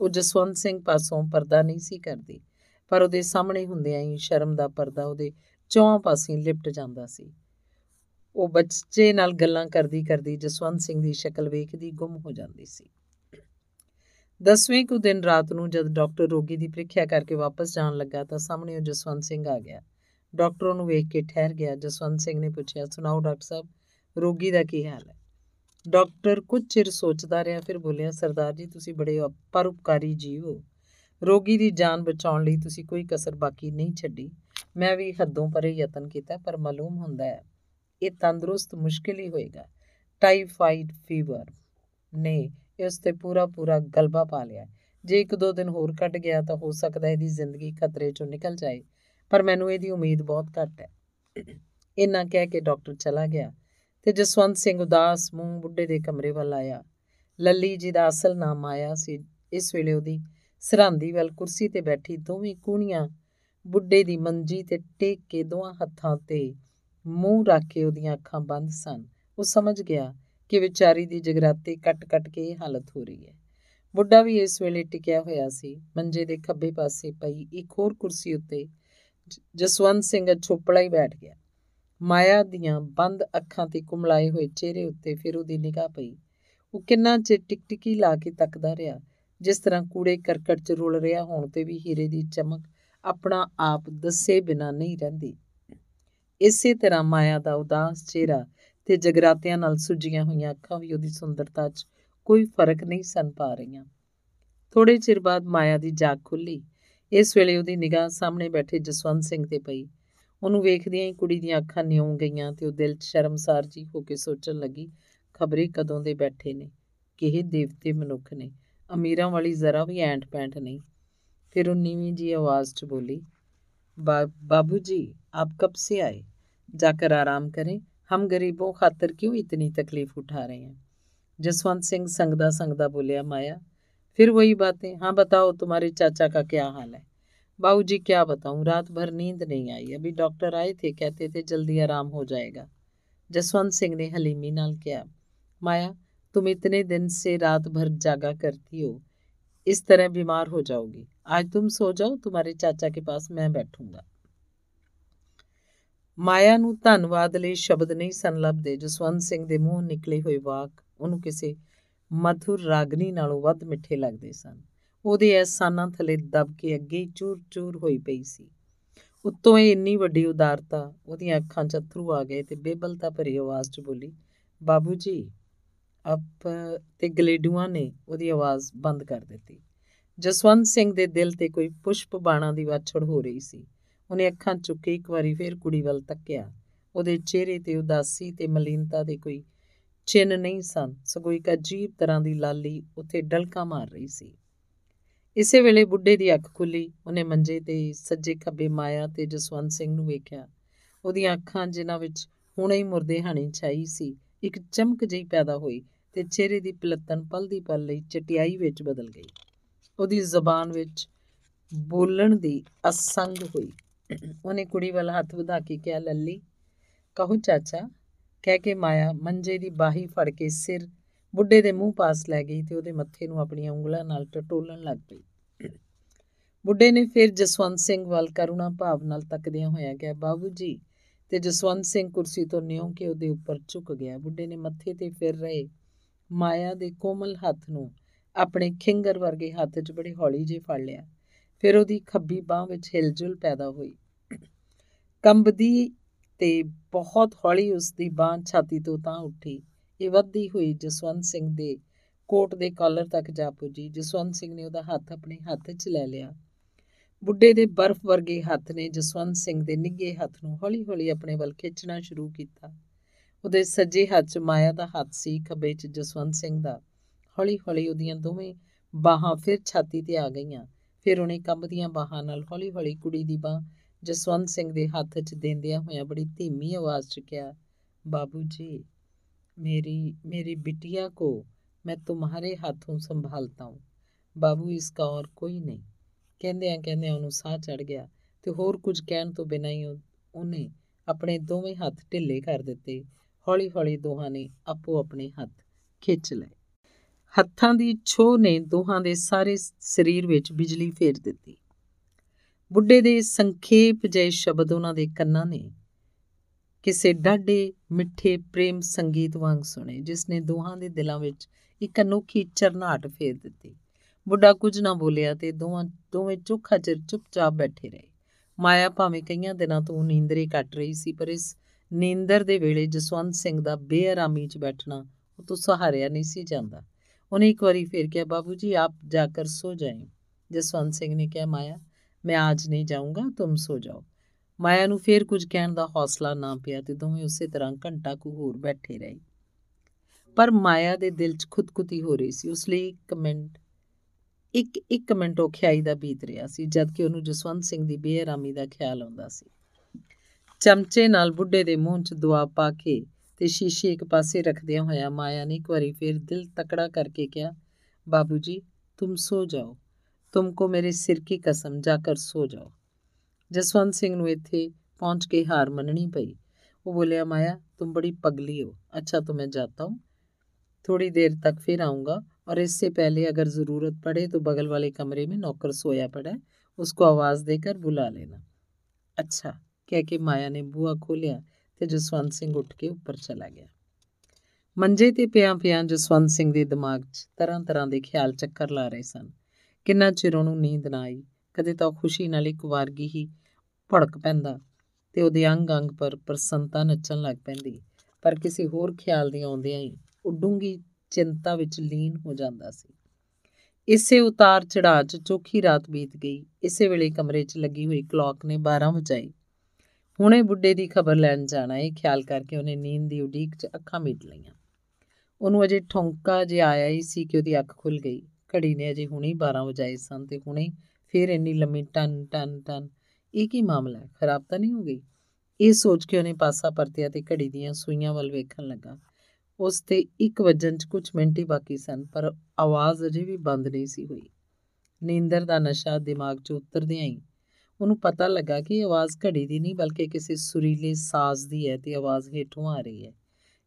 Speaker 1: ਉਹ ਜਸਵੰਤ ਸਿੰਘ ਪਾਸੋਂ ਪਰਦਾ ਨਹੀਂ ਸੀ ਕਰਦੀ, ਪਰ ਉਹਦੇ ਸਾਹਮਣੇ ਹੁੰਦਿਆਂ ਹੀ ਸ਼ਰਮ ਦਾ ਪਰਦਾ ਉਹਦੇ ਚੌਹਾਂ ਪਾਸੇ ਲਿਪਟ ਜਾਂਦਾ ਸੀ। ਉਹ ਬੱਚੇ ਨਾਲ ਗੱਲਾਂ ਕਰਦੀ ਕਰਦੀ ਜਸਵੰਤ ਸਿੰਘ ਦੀ ਸ਼ਕਲ ਵੇਖਦੀ ਗੁੰਮ ਹੋ ਜਾਂਦੀ ਸੀ। ਦਸਵੇਂ ਕੁ ਦਿਨ ਰਾਤ ਨੂੰ ਜਦ ਡਾਕਟਰ ਰੋਗੀ ਦੀ ਪ੍ਰੀਖਿਆ ਕਰਕੇ ਵਾਪਸ ਜਾਣ ਲੱਗਾ ਤਾਂ ਸਾਹਮਣੇ ਉਹ ਜਸਵੰਤ ਸਿੰਘ ਆ ਗਿਆ। ਡਾਕਟਰ ਉਹਨੂੰ ਵੇਖ ਕੇ ਠਹਿਰ ਗਿਆ। ਜਸਵੰਤ ਸਿੰਘ ਨੇ ਪੁੱਛਿਆ, ਸੁਣਾਓ ਡਾਕਟਰ ਸਾਹਿਬ, ਰੋਗੀ ਦਾ ਕੀ ਹਾਲ ਹੈ? ਡਾਕਟਰ ਕੁਝ ਚਿਰ ਸੋਚਦਾ ਰਿਹਾ, ਫਿਰ ਬੋਲਿਆ, ਸਰਦਾਰ ਜੀ, ਤੁਸੀਂ ਬੜੇ ਪਰਉਪਕਾਰੀ ਜੀਵ ਹੋ। ਰੋਗੀ ਦੀ ਜਾਨ ਬਚਾਉਣ ਲਈ ਤੁਸੀਂ ਕੋਈ ਕਸਰ ਬਾਕੀ ਨਹੀਂ ਛੱਡੀ। ਮੈਂ ਵੀ ਹੱਦੋਂ ਪਰੇ ਯਤਨ ਕੀਤਾ, ਪਰ ਮਾਲੂਮ ਹੁੰਦਾ ਹੈ, ਇਹ ਤੰਦਰੁਸਤ, ਮੁਸ਼ਕਿਲ ਹੀ ਹੋਏਗਾ। ਟਾਈਫਾਈਡ ਫੀਵਰ ਨੇ ਇਸ ਤੇ ਪੂਰਾ ਪੂਰਾ ਗਲਬਾ ਪਾ ਲਿਆ ਜੇ ਇੱਕ ਦੋ ਦਿਨ ਹੋਰ ਕੱਟ ਗਿਆ ਤਾਂ ਹੋ ਸਕਦਾ ਇਹਦੀ ਜ਼ਿੰਦਗੀ ਖਤਰੇ ਚੋਂ ਨਿਕਲ ਜਾਏ, ਪਰ ਮੈਨੂੰ ਇਹਦੀ ਉਮੀਦ ਬਹੁਤ ਘੱਟ ਹੈ। ਇੰਨਾ ਕਹਿ ਕੇ ਡਾਕਟਰ ਚਲਾ ਗਿਆ ਤੇ ਜਸਵੰਤ ਸਿੰਘ ਉਦਾਸ ਮੂੰਹ ਬੁੱਢੇ ਦੇ ਕਮਰੇ ਵੱਲ ਆਇਆ। ਲੱਲੀ ਜੀ ਦਾ ਅਸਲ ਨਾਮ ਆਇਆ ਸੀ। ਇਸ ਵੇਲੇ ਉਹਦੀ ਸਰਾਂਦੀ ਵੱਲ ਕੁਰਸੀ ਤੇ ਬੈਠੀ ਦੋਵੇਂ ਕੂਣੀਆਂ ਬੁੱਢੇ ਦੀ ਮੰਜੀ ਤੇ ਟੇਕ ਕੇ ਦੋਹਾਂ ਹੱਥਾਂ ਤੇ ਮੂੰਹ ਰੱਖ ਕੇ ਉਹਦੀਆਂ ਅੱਖਾਂ ਬੰਦ ਸਨ। ਉਹ ਸਮਝ ਗਿਆ ਕਿ ਵਿਚਾਰੀ ਦੀ ਜਗਰਾਤੇ ਕੱਟ-ਕੱਟ ਕੇ ਇਹ ਹਾਲਤ ਹੋ ਰਹੀ ਹੈ। ਬੁੱਢਾ ਵੀ ਇਸ ਵੇਲੇ ਟਿਕਿਆ ਹੋਇਆ ਸੀ। ਮੰਜੇ ਦੇ ਖੱਬੇ ਪਾਸੇ ਪਈ ਇੱਕ ਹੋਰ ਕੁਰਸੀ ਉੱਤੇ ਜਸਵੰਤ ਸਿੰਘ ਛੋਪੜਾ ਹੀ ਬੈਠ ਗਿਆ। ਮਾਇਆ ਦੀਆਂ ਬੰਦ ਅੱਖਾਂ ਤੇ ਕੁਮਲਾਏ ਹੋਏ ਚਿਹਰੇ ਉੱਤੇ ਫਿਰ ਉਹਦੀ ਨਿਗਾਹ ਪਈ। ਉਹ ਕਿੰਨਾ ਚਿਰ ਟਿਕਟਿਕੀ ਲਾ ਕੇ ਤੱਕਦਾ ਰਿਹਾ, ਜਿਸ ਤਰ੍ਹਾਂ ਕੂੜੇ ਕਰਕਟ 'ਚ ਰੁਲ ਰਿਹਾ ਹੋਣ ਤੇ ਵੀ ਹੀਰੇ ਦੀ ਚਮਕ ਆਪਣਾ ਆਪ ਦੱਸੇ ਬਿਨਾ ਨਹੀਂ ਰਹਿੰਦੀ। ਇਸੇ ਤਰ੍ਹਾਂ ਮਾਇਆ ਦਾ ਉਦਾਸ ਚਿਹਰਾ ਤੇ ਜਗਰਾਤਿਆਂ ਨਾਲ ਸੁੱਜੀਆਂ ਹੋਈਆਂ ਅੱਖਾਂ ਵੀ ਉਹਦੀ ਸੁੰਦਰਤਾ 'ਚ ਕੋਈ ਫ਼ਰਕ ਨਹੀਂ ਸਨ ਪਾ ਰਹੀਆਂ। ਥੋੜੇ ਚਿਰ ਬਾਅਦ ਮਾਇਆ ਦੀ ਜਾਗ ਖੁੱਲੀ। ਇਸ ਵੇਲੇ ਉਹਦੀ ਨਿਗਾਹ ਸਾਹਮਣੇ ਬੈਠੇ ਜਸਵੰਤ ਸਿੰਘ ਤੇ ਪਈ। ਉਹਨੂੰ ਵੇਖਦਿਆਂ ਹੀ ਕੁੜੀ ਦੀਆਂ ਅੱਖਾਂ ਨਿਉਂ ਗਈਆਂ ਤੇ ਉਹ ਦਿਲ 'ਚ ਸ਼ਰਮਸਾਰ ਜੀ ਹੋ ਕੇ ਸੋਚਣ ਲੱਗੀ, ਖਬਰੇ ਕਦੋਂ ਦੇ ਬੈਠੇ ਨੇ? ਕਿਹੇ ਦੇਵਤੇ ਮਨੁੱਖ ਨੇ? ਅਮੀਰਾਂ ਵਾਲੀ ਜ਼ਰਾ ਵੀ ਐਂਟ ਪੈਂਟ ਨਹੀਂ? ਫਿਰ ਉਹ ਨੀਵੀਂ ਜੀ ਆਵਾਜ਼ 'ਚ ਬੋਲੀ ਬਾਬੂ ਜੀ, ਆਪ ਕਬ ਸੇ ਆਏ? ਜਾਕਰ ਆਰਾਮ ਕਰੇ? हम गरीबों खातर क्यों इतनी तकलीफ़ उठा रहे हैं? जसवंत सिंह संगदा संगदा बोलिया, माया, फिर वही बातें। हाँ बताओ तुम्हारे चाचा का क्या हाल है? बाबू जी क्या बताऊँ? रात भर नींद नहीं आई। अभी डॉक्टर आए थे, कहते थे जल्दी आराम हो जाएगा। जसवंत सिंह ने हलीमी नाल किया, माया, तुम इतने दिन से रात भर जागा करती हो, इस तरह बीमार हो जाओगी। आज तुम सो जाओ, तुम्हारे चाचा के पास मैं बैठूँगा। ਮਾਇਆ ਨੂੰ ਧੰਨਵਾਦ ਲਈ ਸ਼ਬਦ ਨਹੀਂ ਸਨ ਲੱਭਦੇ। ਜਸਵੰਤ ਸਿੰਘ ਦੇ ਮੂੰਹ ਨਿਕਲੇ ਹੋਏ ਵਾਕ ਉਹਨੂੰ ਕਿਸੇ ਮਧੁਰ ਰਾਗਨੀ ਨਾਲੋਂ ਵੱਧ ਮਿੱਠੇ ਲੱਗਦੇ ਸਨ। ਉਹਦੇ ਅਹਿਸਾਨਾਂ ਥਲੇ ਦਬ ਕੇ ਅੱਗੇ ਚੂਰ-ਚੂਰ ਹੋਈ ਪਈ ਸੀ। ਉੱਤੋਂ ਇਹ ਇੰਨੀ ਵੱਡੀ ਉਦਾਰਤਾ, ਉਹਦੀਆਂ ਅੱਖਾਂ 'ਚ ਅਥਰੂ ਆ ਗਏ ਤੇ ਬੇਬਲਤਾ ਭਰੀ ਆਵਾਜ਼ 'ਚ ਬੋਲੀ, ਬਾਬੂ ਜੀ ਅਪ ਤੇ ਗਲੇਡੂਆਂ ਨੇ ਉਹਦੀ ਆਵਾਜ਼ ਬੰਦ ਕਰ ਦਿੱਤੀ। ਜਸਵੰਤ ਸਿੰਘ ਦੇ ਦਿਲ ਤੇ ਕੋਈ ਪੁਸ਼ਪ ਬਾਣਾ ਦੀ ਵਾਛੜ ਹੋ ਰਹੀ ਸੀ। ਉਹਨੇ ਅੱਖਾਂ ਚੁੱਕੇ ਇੱਕ ਵਾਰੀ ਫੇਰ ਕੁੜੀ ਵੱਲ ਤੱਕਿਆ। ਉਹਦੇ ਚਿਹਰੇ ਤੇ ਉਦਾਸੀ ਤੇ ਮਲੀਨਤਾ ਦੇ ਕੋਈ ਚਿੰਨ ਨਹੀਂ ਸਨ। ਸਗੋਂ ਇੱਕ ਅਜੀਬ ਤਰ੍ਹਾਂ ਦੀ ਲਾਲੀ ਉੱਥੇ ਡਲਕਾ ਮਾਰ ਰਹੀ ਸੀ। ਇਸੇ ਵੇਲੇ ਬੁੱਢੇ ਦੀ ਅੱਖ ਖੁੱਲੀ। ਉਹਨੇ ਮੰਜੇ ਤੇ ਸੱਜੇ ਖੱਬੇ ਮਾਇਆ ਤੇ ਜਸਵੰਤ ਸਿੰਘ ਨੂੰ ਵੇਖਿਆ। ਉਹਦੀਆਂ ਅੱਖਾਂ ਜਿਨ੍ਹਾਂ ਵਿੱਚ ਹੁਣੇ ਹੀ ਮੁਰਦੇ ਹਾਣੀ ਛਾਈ ਸੀ, ਇੱਕ ਚਮਕ ਜਿਹੀ ਪੈਦਾ ਹੋਈ ਤੇ ਚਿਹਰੇ ਦੀ ਪਲੱਤਨ ਪਲ ਦੀ ਪਲ ਲਈ ਚਟਿਆਈ ਵਿੱਚ ਬਦਲ ਗਈ। ਉਹਦੀ ਜ਼ਬਾਨ ਵਿੱਚ ਬੋਲਣ ਦੀ ਅਸੰਗ ਹੋਈ। ਉਹਨੇ ਕੁੜੀ ਵੱਲ ਹੱਥ ਵਧਾ ਕੇ ਕਿਹਾ, ਲੱਲੀ, ਕਹੋ ਚਾਚਾ, ਕਹਿ ਕੇ ਮਾਇਆ ਮੰਜੇ ਦੀ ਬਾਹੀ ਫੜ ਕੇ ਸਿਰ ਬੁੱਢੇ ਦੇ ਮੂੰਹ ਪਾਸ ਲੈ ਗਈ ਤੇ ਉਹਦੇ ਮੱਥੇ ਨੂੰ ਆਪਣੀਆਂ ਉਂਗਲਾਂ ਨਾਲ ਟਟੋਲਣ ਲੱਗ ਪਈ। ਬੁੱਢੇ ਨੇ ਫਿਰ ਜਸਵੰਤ ਸਿੰਘ ਵੱਲ ਕਰੁਣਾ ਭਾਵ ਨਾਲ ਤੱਕਦਿਆਂ ਹੋਇਆ ਕਿਹਾ, ਬਾਬੂ ਜੀ, ਤੇ ਜਸਵੰਤ ਸਿੰਘ ਕੁਰਸੀ ਤੋਂ ਨਿਉ ਕੇ ਉਹਦੇ ਉੱਪਰ ਝੁਕ ਗਿਆ। ਬੁੱਢੇ ਨੇ ਮੱਥੇ ਤੇ ਫਿਰ ਰਹੇ ਮਾਇਆ ਦੇ ਕੋਮਲ ਹੱਥ ਨੂੰ ਆਪਣੇ ਖਿੰਗਰ ਵਰਗੇ ਹੱਥ 'ਚ ਬੜੀ ਹੌਲੀ ਜਿਹੀ ਫੜ ਲਿਆ। ਫਿਰ ਉਹਦੀ ਖੱਬੀ ਬਾਹ ਵਿੱਚ ਹਿਲਜੁਲ ਪੈਦਾ ਹੋਈ। ਕੰਬਦੀ ਤੇ ਬਹੁਤ ਹੌਲੀ ਉਸ ਦੀ ਬਾਹ ਛਾਤੀ ਤੋਂ ਤਾਂ ਉੱਠੀ। ਇਹ ਵੱਧਦੀ ਹੋਈ ਜਸਵੰਤ ਸਿੰਘ ਦੇ ਕੋਟ ਦੇ ਕਾਲਰ ਤੱਕ ਜਾ ਪੁੱਜੀ। ਜਸਵੰਤ ਸਿੰਘ ਨੇ ਉਹਦਾ ਹੱਥ ਆਪਣੇ ਹੱਥ 'ਚ ਲੈ ਲਿਆ। ਬੁੱਢੇ ਦੇ ਬਰਫ਼ ਵਰਗੇ ਹੱਥ ਨੇ ਜਸਵੰਤ ਸਿੰਘ ਦੇ ਨਿੱਗੇ ਹੱਥ ਨੂੰ ਹੌਲੀ-ਹੌਲੀ ਆਪਣੇ ਵੱਲ ਖਿੱਚਣਾ ਸ਼ੁਰੂ ਕੀਤਾ। ਉਹਦੇ ਸੱਜੇ ਹੱਥ 'ਚ ਮਾਇਆ ਦਾ ਹੱਥ ਸੀ, ਖੱਬੇ 'ਚ ਜਸਵੰਤ ਸਿੰਘ ਦਾ। ਹੌਲੀ-ਹੌਲੀ ਉਹਦੀਆਂ ਦੋਵੇਂ ਬਾਹਾਂ ਫਿਰ ਛਾਤੀ ਤੇ ਆ ਗਈਆਂ। ਫਿਰ ਉਹਨੇ ਕੰਬਦੀਆਂ ਬਾਹਾਂ ਨਾਲ ਹੌਲੀ-ਹੌਲੀ ਕੁੜੀ ਦੀ ਬਾਹ ਜਸਵੰਤ ਸਿੰਘ ਦੇ ਹੱਥ 'ਚ ਦੇਂਦਿਆਂ ਹੋਇਆਂ ਬੜੀ ਧੀਮੀ ਆਵਾਜ਼ 'ਚ ਕਿਹਾ, ਬਾਬੂ ਜੀ, ਮੇਰੀ ਮੇਰੀ ਬਿਟਿਆ ਕੋ मैं तुम्हारे हाथों संभालता हूँ बाबू इसका और कोई नहीं ਕਹਿੰਦਿਆਂ ਕਹਿੰਦਿਆਂ ਉਹਨੂੰ ਸਾਹ ਚੜ ਗਿਆ ਤੇ ਹੋਰ ਕੁਝ ਕਹਿਣ ਤੋਂ ਬਿਨਾਂ ਹੀ ਉਹਨੇ ਆਪਣੇ ਦੋਵੇਂ ਹੱਥ ਢਿੱਲੇ ਕਰ ਦਿੱਤੇ। ਹੌਲੀ-ਹੌਲੀ ਦੋਹਾਂ ਨੇ ਆਪੋ ਆਪਣੇ ਹੱਥ ਖਿੱਚ ਲਏ। ਹੱਥਾਂ ਦੀ ਛੋਹ ਨੇ ਦੋਹਾਂ ਦੇ ਸਾਰੇ ਸਰੀਰ ਵਿੱਚ ਬਿਜਲੀ ਫੇਰ ਦਿੱਤੀ। ਬੁੱਢੇ ਦੇ ਸੰਖੇਪ ਜਿਹੇ ਸ਼ਬਦ ਉਹਨਾਂ ਦੇ ਕੰਨਾਂ ਨੇ ਕਿਸੇ ਡਾਢੇ ਮਿੱਠੇ ਪ੍ਰੇਮ ਸੰਗੀਤ ਵਾਂਗ ਸੁਣੇ, ਜਿਸ ਨੇ ਦੋਹਾਂ ਦੇ ਦਿਲਾਂ ਵਿੱਚ ਇੱਕ ਅਨੋਖੀ ਚਰਨਾਟ ਫੇਰ ਦਿੱਤੀ। ਬੁੱਢਾ ਕੁਝ ਨਾ ਬੋਲਿਆ ਤੇ ਦੋਵਾਂ, ਦੋਵੇਂ ਚੁੱਖਾ ਚਿਰ ਚੁੱਪਚਾਪ ਬੈਠੇ ਰਹੇ। ਮਾਇਆ ਭਾਵੇਂ ਕਈਆਂ ਦਿਨਾਂ ਤੋਂ ਨੀਂਦਰੇ ਕੱਟ ਰਹੀ ਸੀ, ਪਰ ਇਸ ਨੀਂਦਰ ਦੇ ਵੇਲੇ ਜਸਵੰਤ ਸਿੰਘ ਦਾ ਬੇਆਰਾਮੀ 'ਚ ਬੈਠਣਾ ਉਹ ਤੋਂ ਸਹਾਰਿਆ ਨਹੀਂ ਸੀ ਜਾਂਦਾ। ਉਹਨੇ ਇੱਕ ਵਾਰੀ ਫੇਰ ਕਿਹਾ, ਬਾਬੂ ਜੀ, ਆਪ ਜਾਕਰ ਸੋ ਜਾਏ ਜਸਵੰਤ ਸਿੰਘ ਨੇ ਕਿਹਾ, ਮਾਇਆ, ਮੈਂ ਅੱਜ ਨਹੀਂ ਜਾਊਂਗਾ, ਤੁਮ ਸੋ ਜਾਓ। ਮਾਇਆ ਨੂੰ ਫੇਰ ਕੁਝ ਕਹਿਣ ਦਾ ਹੌਸਲਾ ਨਾ ਪਿਆ ਤੇ ਦੋਵੇਂ ਉਸੇ ਤਰ੍ਹਾਂ ਘੰਟਾ ਕੁ ਹੋਰ ਬੈਠੇ ਰਹੇ। ਪਰ ਮਾਇਆ ਦੇ ਦਿਲ 'ਚ ਖੁਦਕੁਤੀ ਹੋ ਰਹੀ ਸੀ। ਉਸ ਲਈ ਇੱਕ ਮਿੰਟ, ਇੱਕ ਇੱਕ ਮਿੰਟ ਉਹ ਖਿਆਈ ਦਾ ਬੀਤ ਰਿਹਾ ਸੀ, ਜਦ ਕਿ ਉਹਨੂੰ ਜਸਵੰਤ ਸਿੰਘ ਦੀ ਬੇਆਰਾਮੀ ਦਾ ਖਿਆਲ ਆਉਂਦਾ ਸੀ। ਚਮਚੇ ਨਾਲ ਬੁੱਢੇ ਦੇ ਮੂੰਹ 'ਚ ਦੁਆ ਪਾ ਕੇ ਤੇ ਸ਼ੀਸ਼ੇ ਇੱਕ ਪਾਸੇ ਰੱਖਦਿਆਂ ਹੋਇਆ ਮਾਇਆ ਨੇ ਇੱਕ ਵਾਰੀ ਫਿਰ ਦਿਲ ਤਕੜਾ ਕਰਕੇ ਕਿਹਾ ਬਾਬੂ ਜੀ ਤੁਮ ਸੋ ਜਾਓ ਤੁਮਕੋ ਮੇਰੇ ਸਿਰ ਕੀ ਕਸਮ ਜਾਕਰ ਸੋ ਜਾਓ ਜਸਵੰਤ ਸਿੰਘ ਨੂੰ ਇੱਥੇ ਪਹੁੰਚ ਕੇ ਹਾਰ ਮੰਨਣੀ ਪਈ ਉਹ ਬੋਲਿਆ ਮਾਇਆ तुम बड़ी पगली हो अच्छा तो मैं जाता हूँ थोड़ी देर तक फिर आऊँगा और इससे पहले अगर ज़रूरत पड़े तो बगल वाले कमरे में नौकर सोया पड़ा है उसको आवाज़ देकर बुला लेना अच्छा कह के माया ने बूहा खोलिया ਤੇ ਜਸਵੰਤ ਸਿੰਘ ਉੱਠ ਕੇ ਉੱਪਰ ਚਲਾ ਗਿਆ। ਮੰਜੇ ਤੇ ਪਿਆਂ ਪਿਆਂ ਜਸਵੰਤ ਸਿੰਘ ਦੇ ਦਿਮਾਗ 'ਚ ਤਰ੍ਹਾਂ ਤਰ੍ਹਾਂ ਦੇ ਖਿਆਲ ਚੱਕਰ ਲਾ ਰਹੇ ਸਨ। ਕਿੰਨਾ ਚਿਰ ਉਹਨੂੰ ਨੀਂਦ ਨਾ ਆਈ, ਕਦੇ ਤਾਂ ਖੁਸ਼ੀ ਨਾਲ ਇੱਕ ਵਾਰਗੀ ਹੀ ਭੜਕ ਪੈਂਦਾ ਤੇ ਉਹਦੇ ਅੰਗ ਅੰਗ ਪਰ ਪ੍ਰਸੰਨਤਾ ਨੱਚਣ ਲੱਗ ਪੈਂਦੀ। ਪਰ ਕਿਸੇ ਹੋਰ ਖਿਆਲ ਦੇ ਆਉਂਦਿਆਂ ਹੀ ਉਹ ਡੂੰਗੀ ਚਿੰਤਾ ਵਿੱਚ ਲੀਨ ਹੋ ਜਾਂਦਾ ਸੀ। ਇਸੇ ਉਤਾਰ ਚੜਾਅ 'ਚ ਚੋਖੀ ਰਾਤ ਬੀਤ ਗਈ। ਇਸੇ ਵੇਲੇ ਕਮਰੇ 'ਚ ਲੱਗੀ ਹੋਈ ਕਲੌਕ ਨੇ 12 ਵਜਾਈ। ਹੁਣੇ ਬੁੱਢੇ ਦੀ ਖਬਰ ਲੈਣ ਜਾਣਾ ਇਹ ਖਿਆਲ ਕਰਕੇ ਉਹਨੇ ਨੀਂਦ ਦੀ ਉਡੀਕ 'ਚ ਅੱਖਾਂ ਮੀਟ ਲਈਆਂ। ਉਹਨੂੰ ਅਜੇ ਠੌਂਕਾ ਜਿਹਾ ਆਇਆ ਹੀ ਸੀ ਕਿ ਉਹਦੀ ਅੱਖ ਖੁੱਲ ਗਈ। ਘੜੀ ਨੇ ਅਜੇ ਹੁਣੇ 12 ਵਜਾਏ ਸਨ ਤੇ ਹੁਣੇ ਫੇਰ ਇੰਨੀ ਲੰਮੀ ਟਨ ਟਨ ਟਨ। ਇਹ ਕੀ ਮਾਮਲਾ ਹੈ? ਖਰਾਬ ਤਾਂ ਨਹੀਂ ਹੋ ਗਈ? ਇਹ ਸੋਚ ਕੇ ਉਹਨੇ ਪਾਸਾ ਪਰਤਿਆ ਤੇ ਘੜੀ ਦੀਆਂ ਸੂਈਆਂ ਵੱਲ ਵੇਖਣ ਲੱਗਾ। ਉਸ ਤੇ ਇੱਕ ਵਜਨ 'ਚ ਕੁਝ ਮਿੰਟ ਹੀ ਬਾਕੀ ਸਨ, ਪਰ ਆਵਾਜ਼ ਅਜੇ ਵੀ ਬੰਦ ਨਹੀਂ ਸੀ ਹੋਈ। ਨੀਂਦਰ ਦਾ ਨਸ਼ਾ ਦਿਮਾਗ 'ਚ ਉਤਰਦਿਆਂ ਹੀ ਉਹਨੂੰ ਪਤਾ ਲੱਗਾ ਕਿ ਇਹ ਆਵਾਜ਼ ਘੜੀ ਦੀ ਨਹੀਂ, ਬਲਕਿ ਕਿਸੇ ਸੁਰੀਲੇ ਸਾਜ਼ ਦੀ ਹੈ ਤੇ ਆਵਾਜ਼ ਹੇਠੋਂ ਆ ਰਹੀ ਹੈ।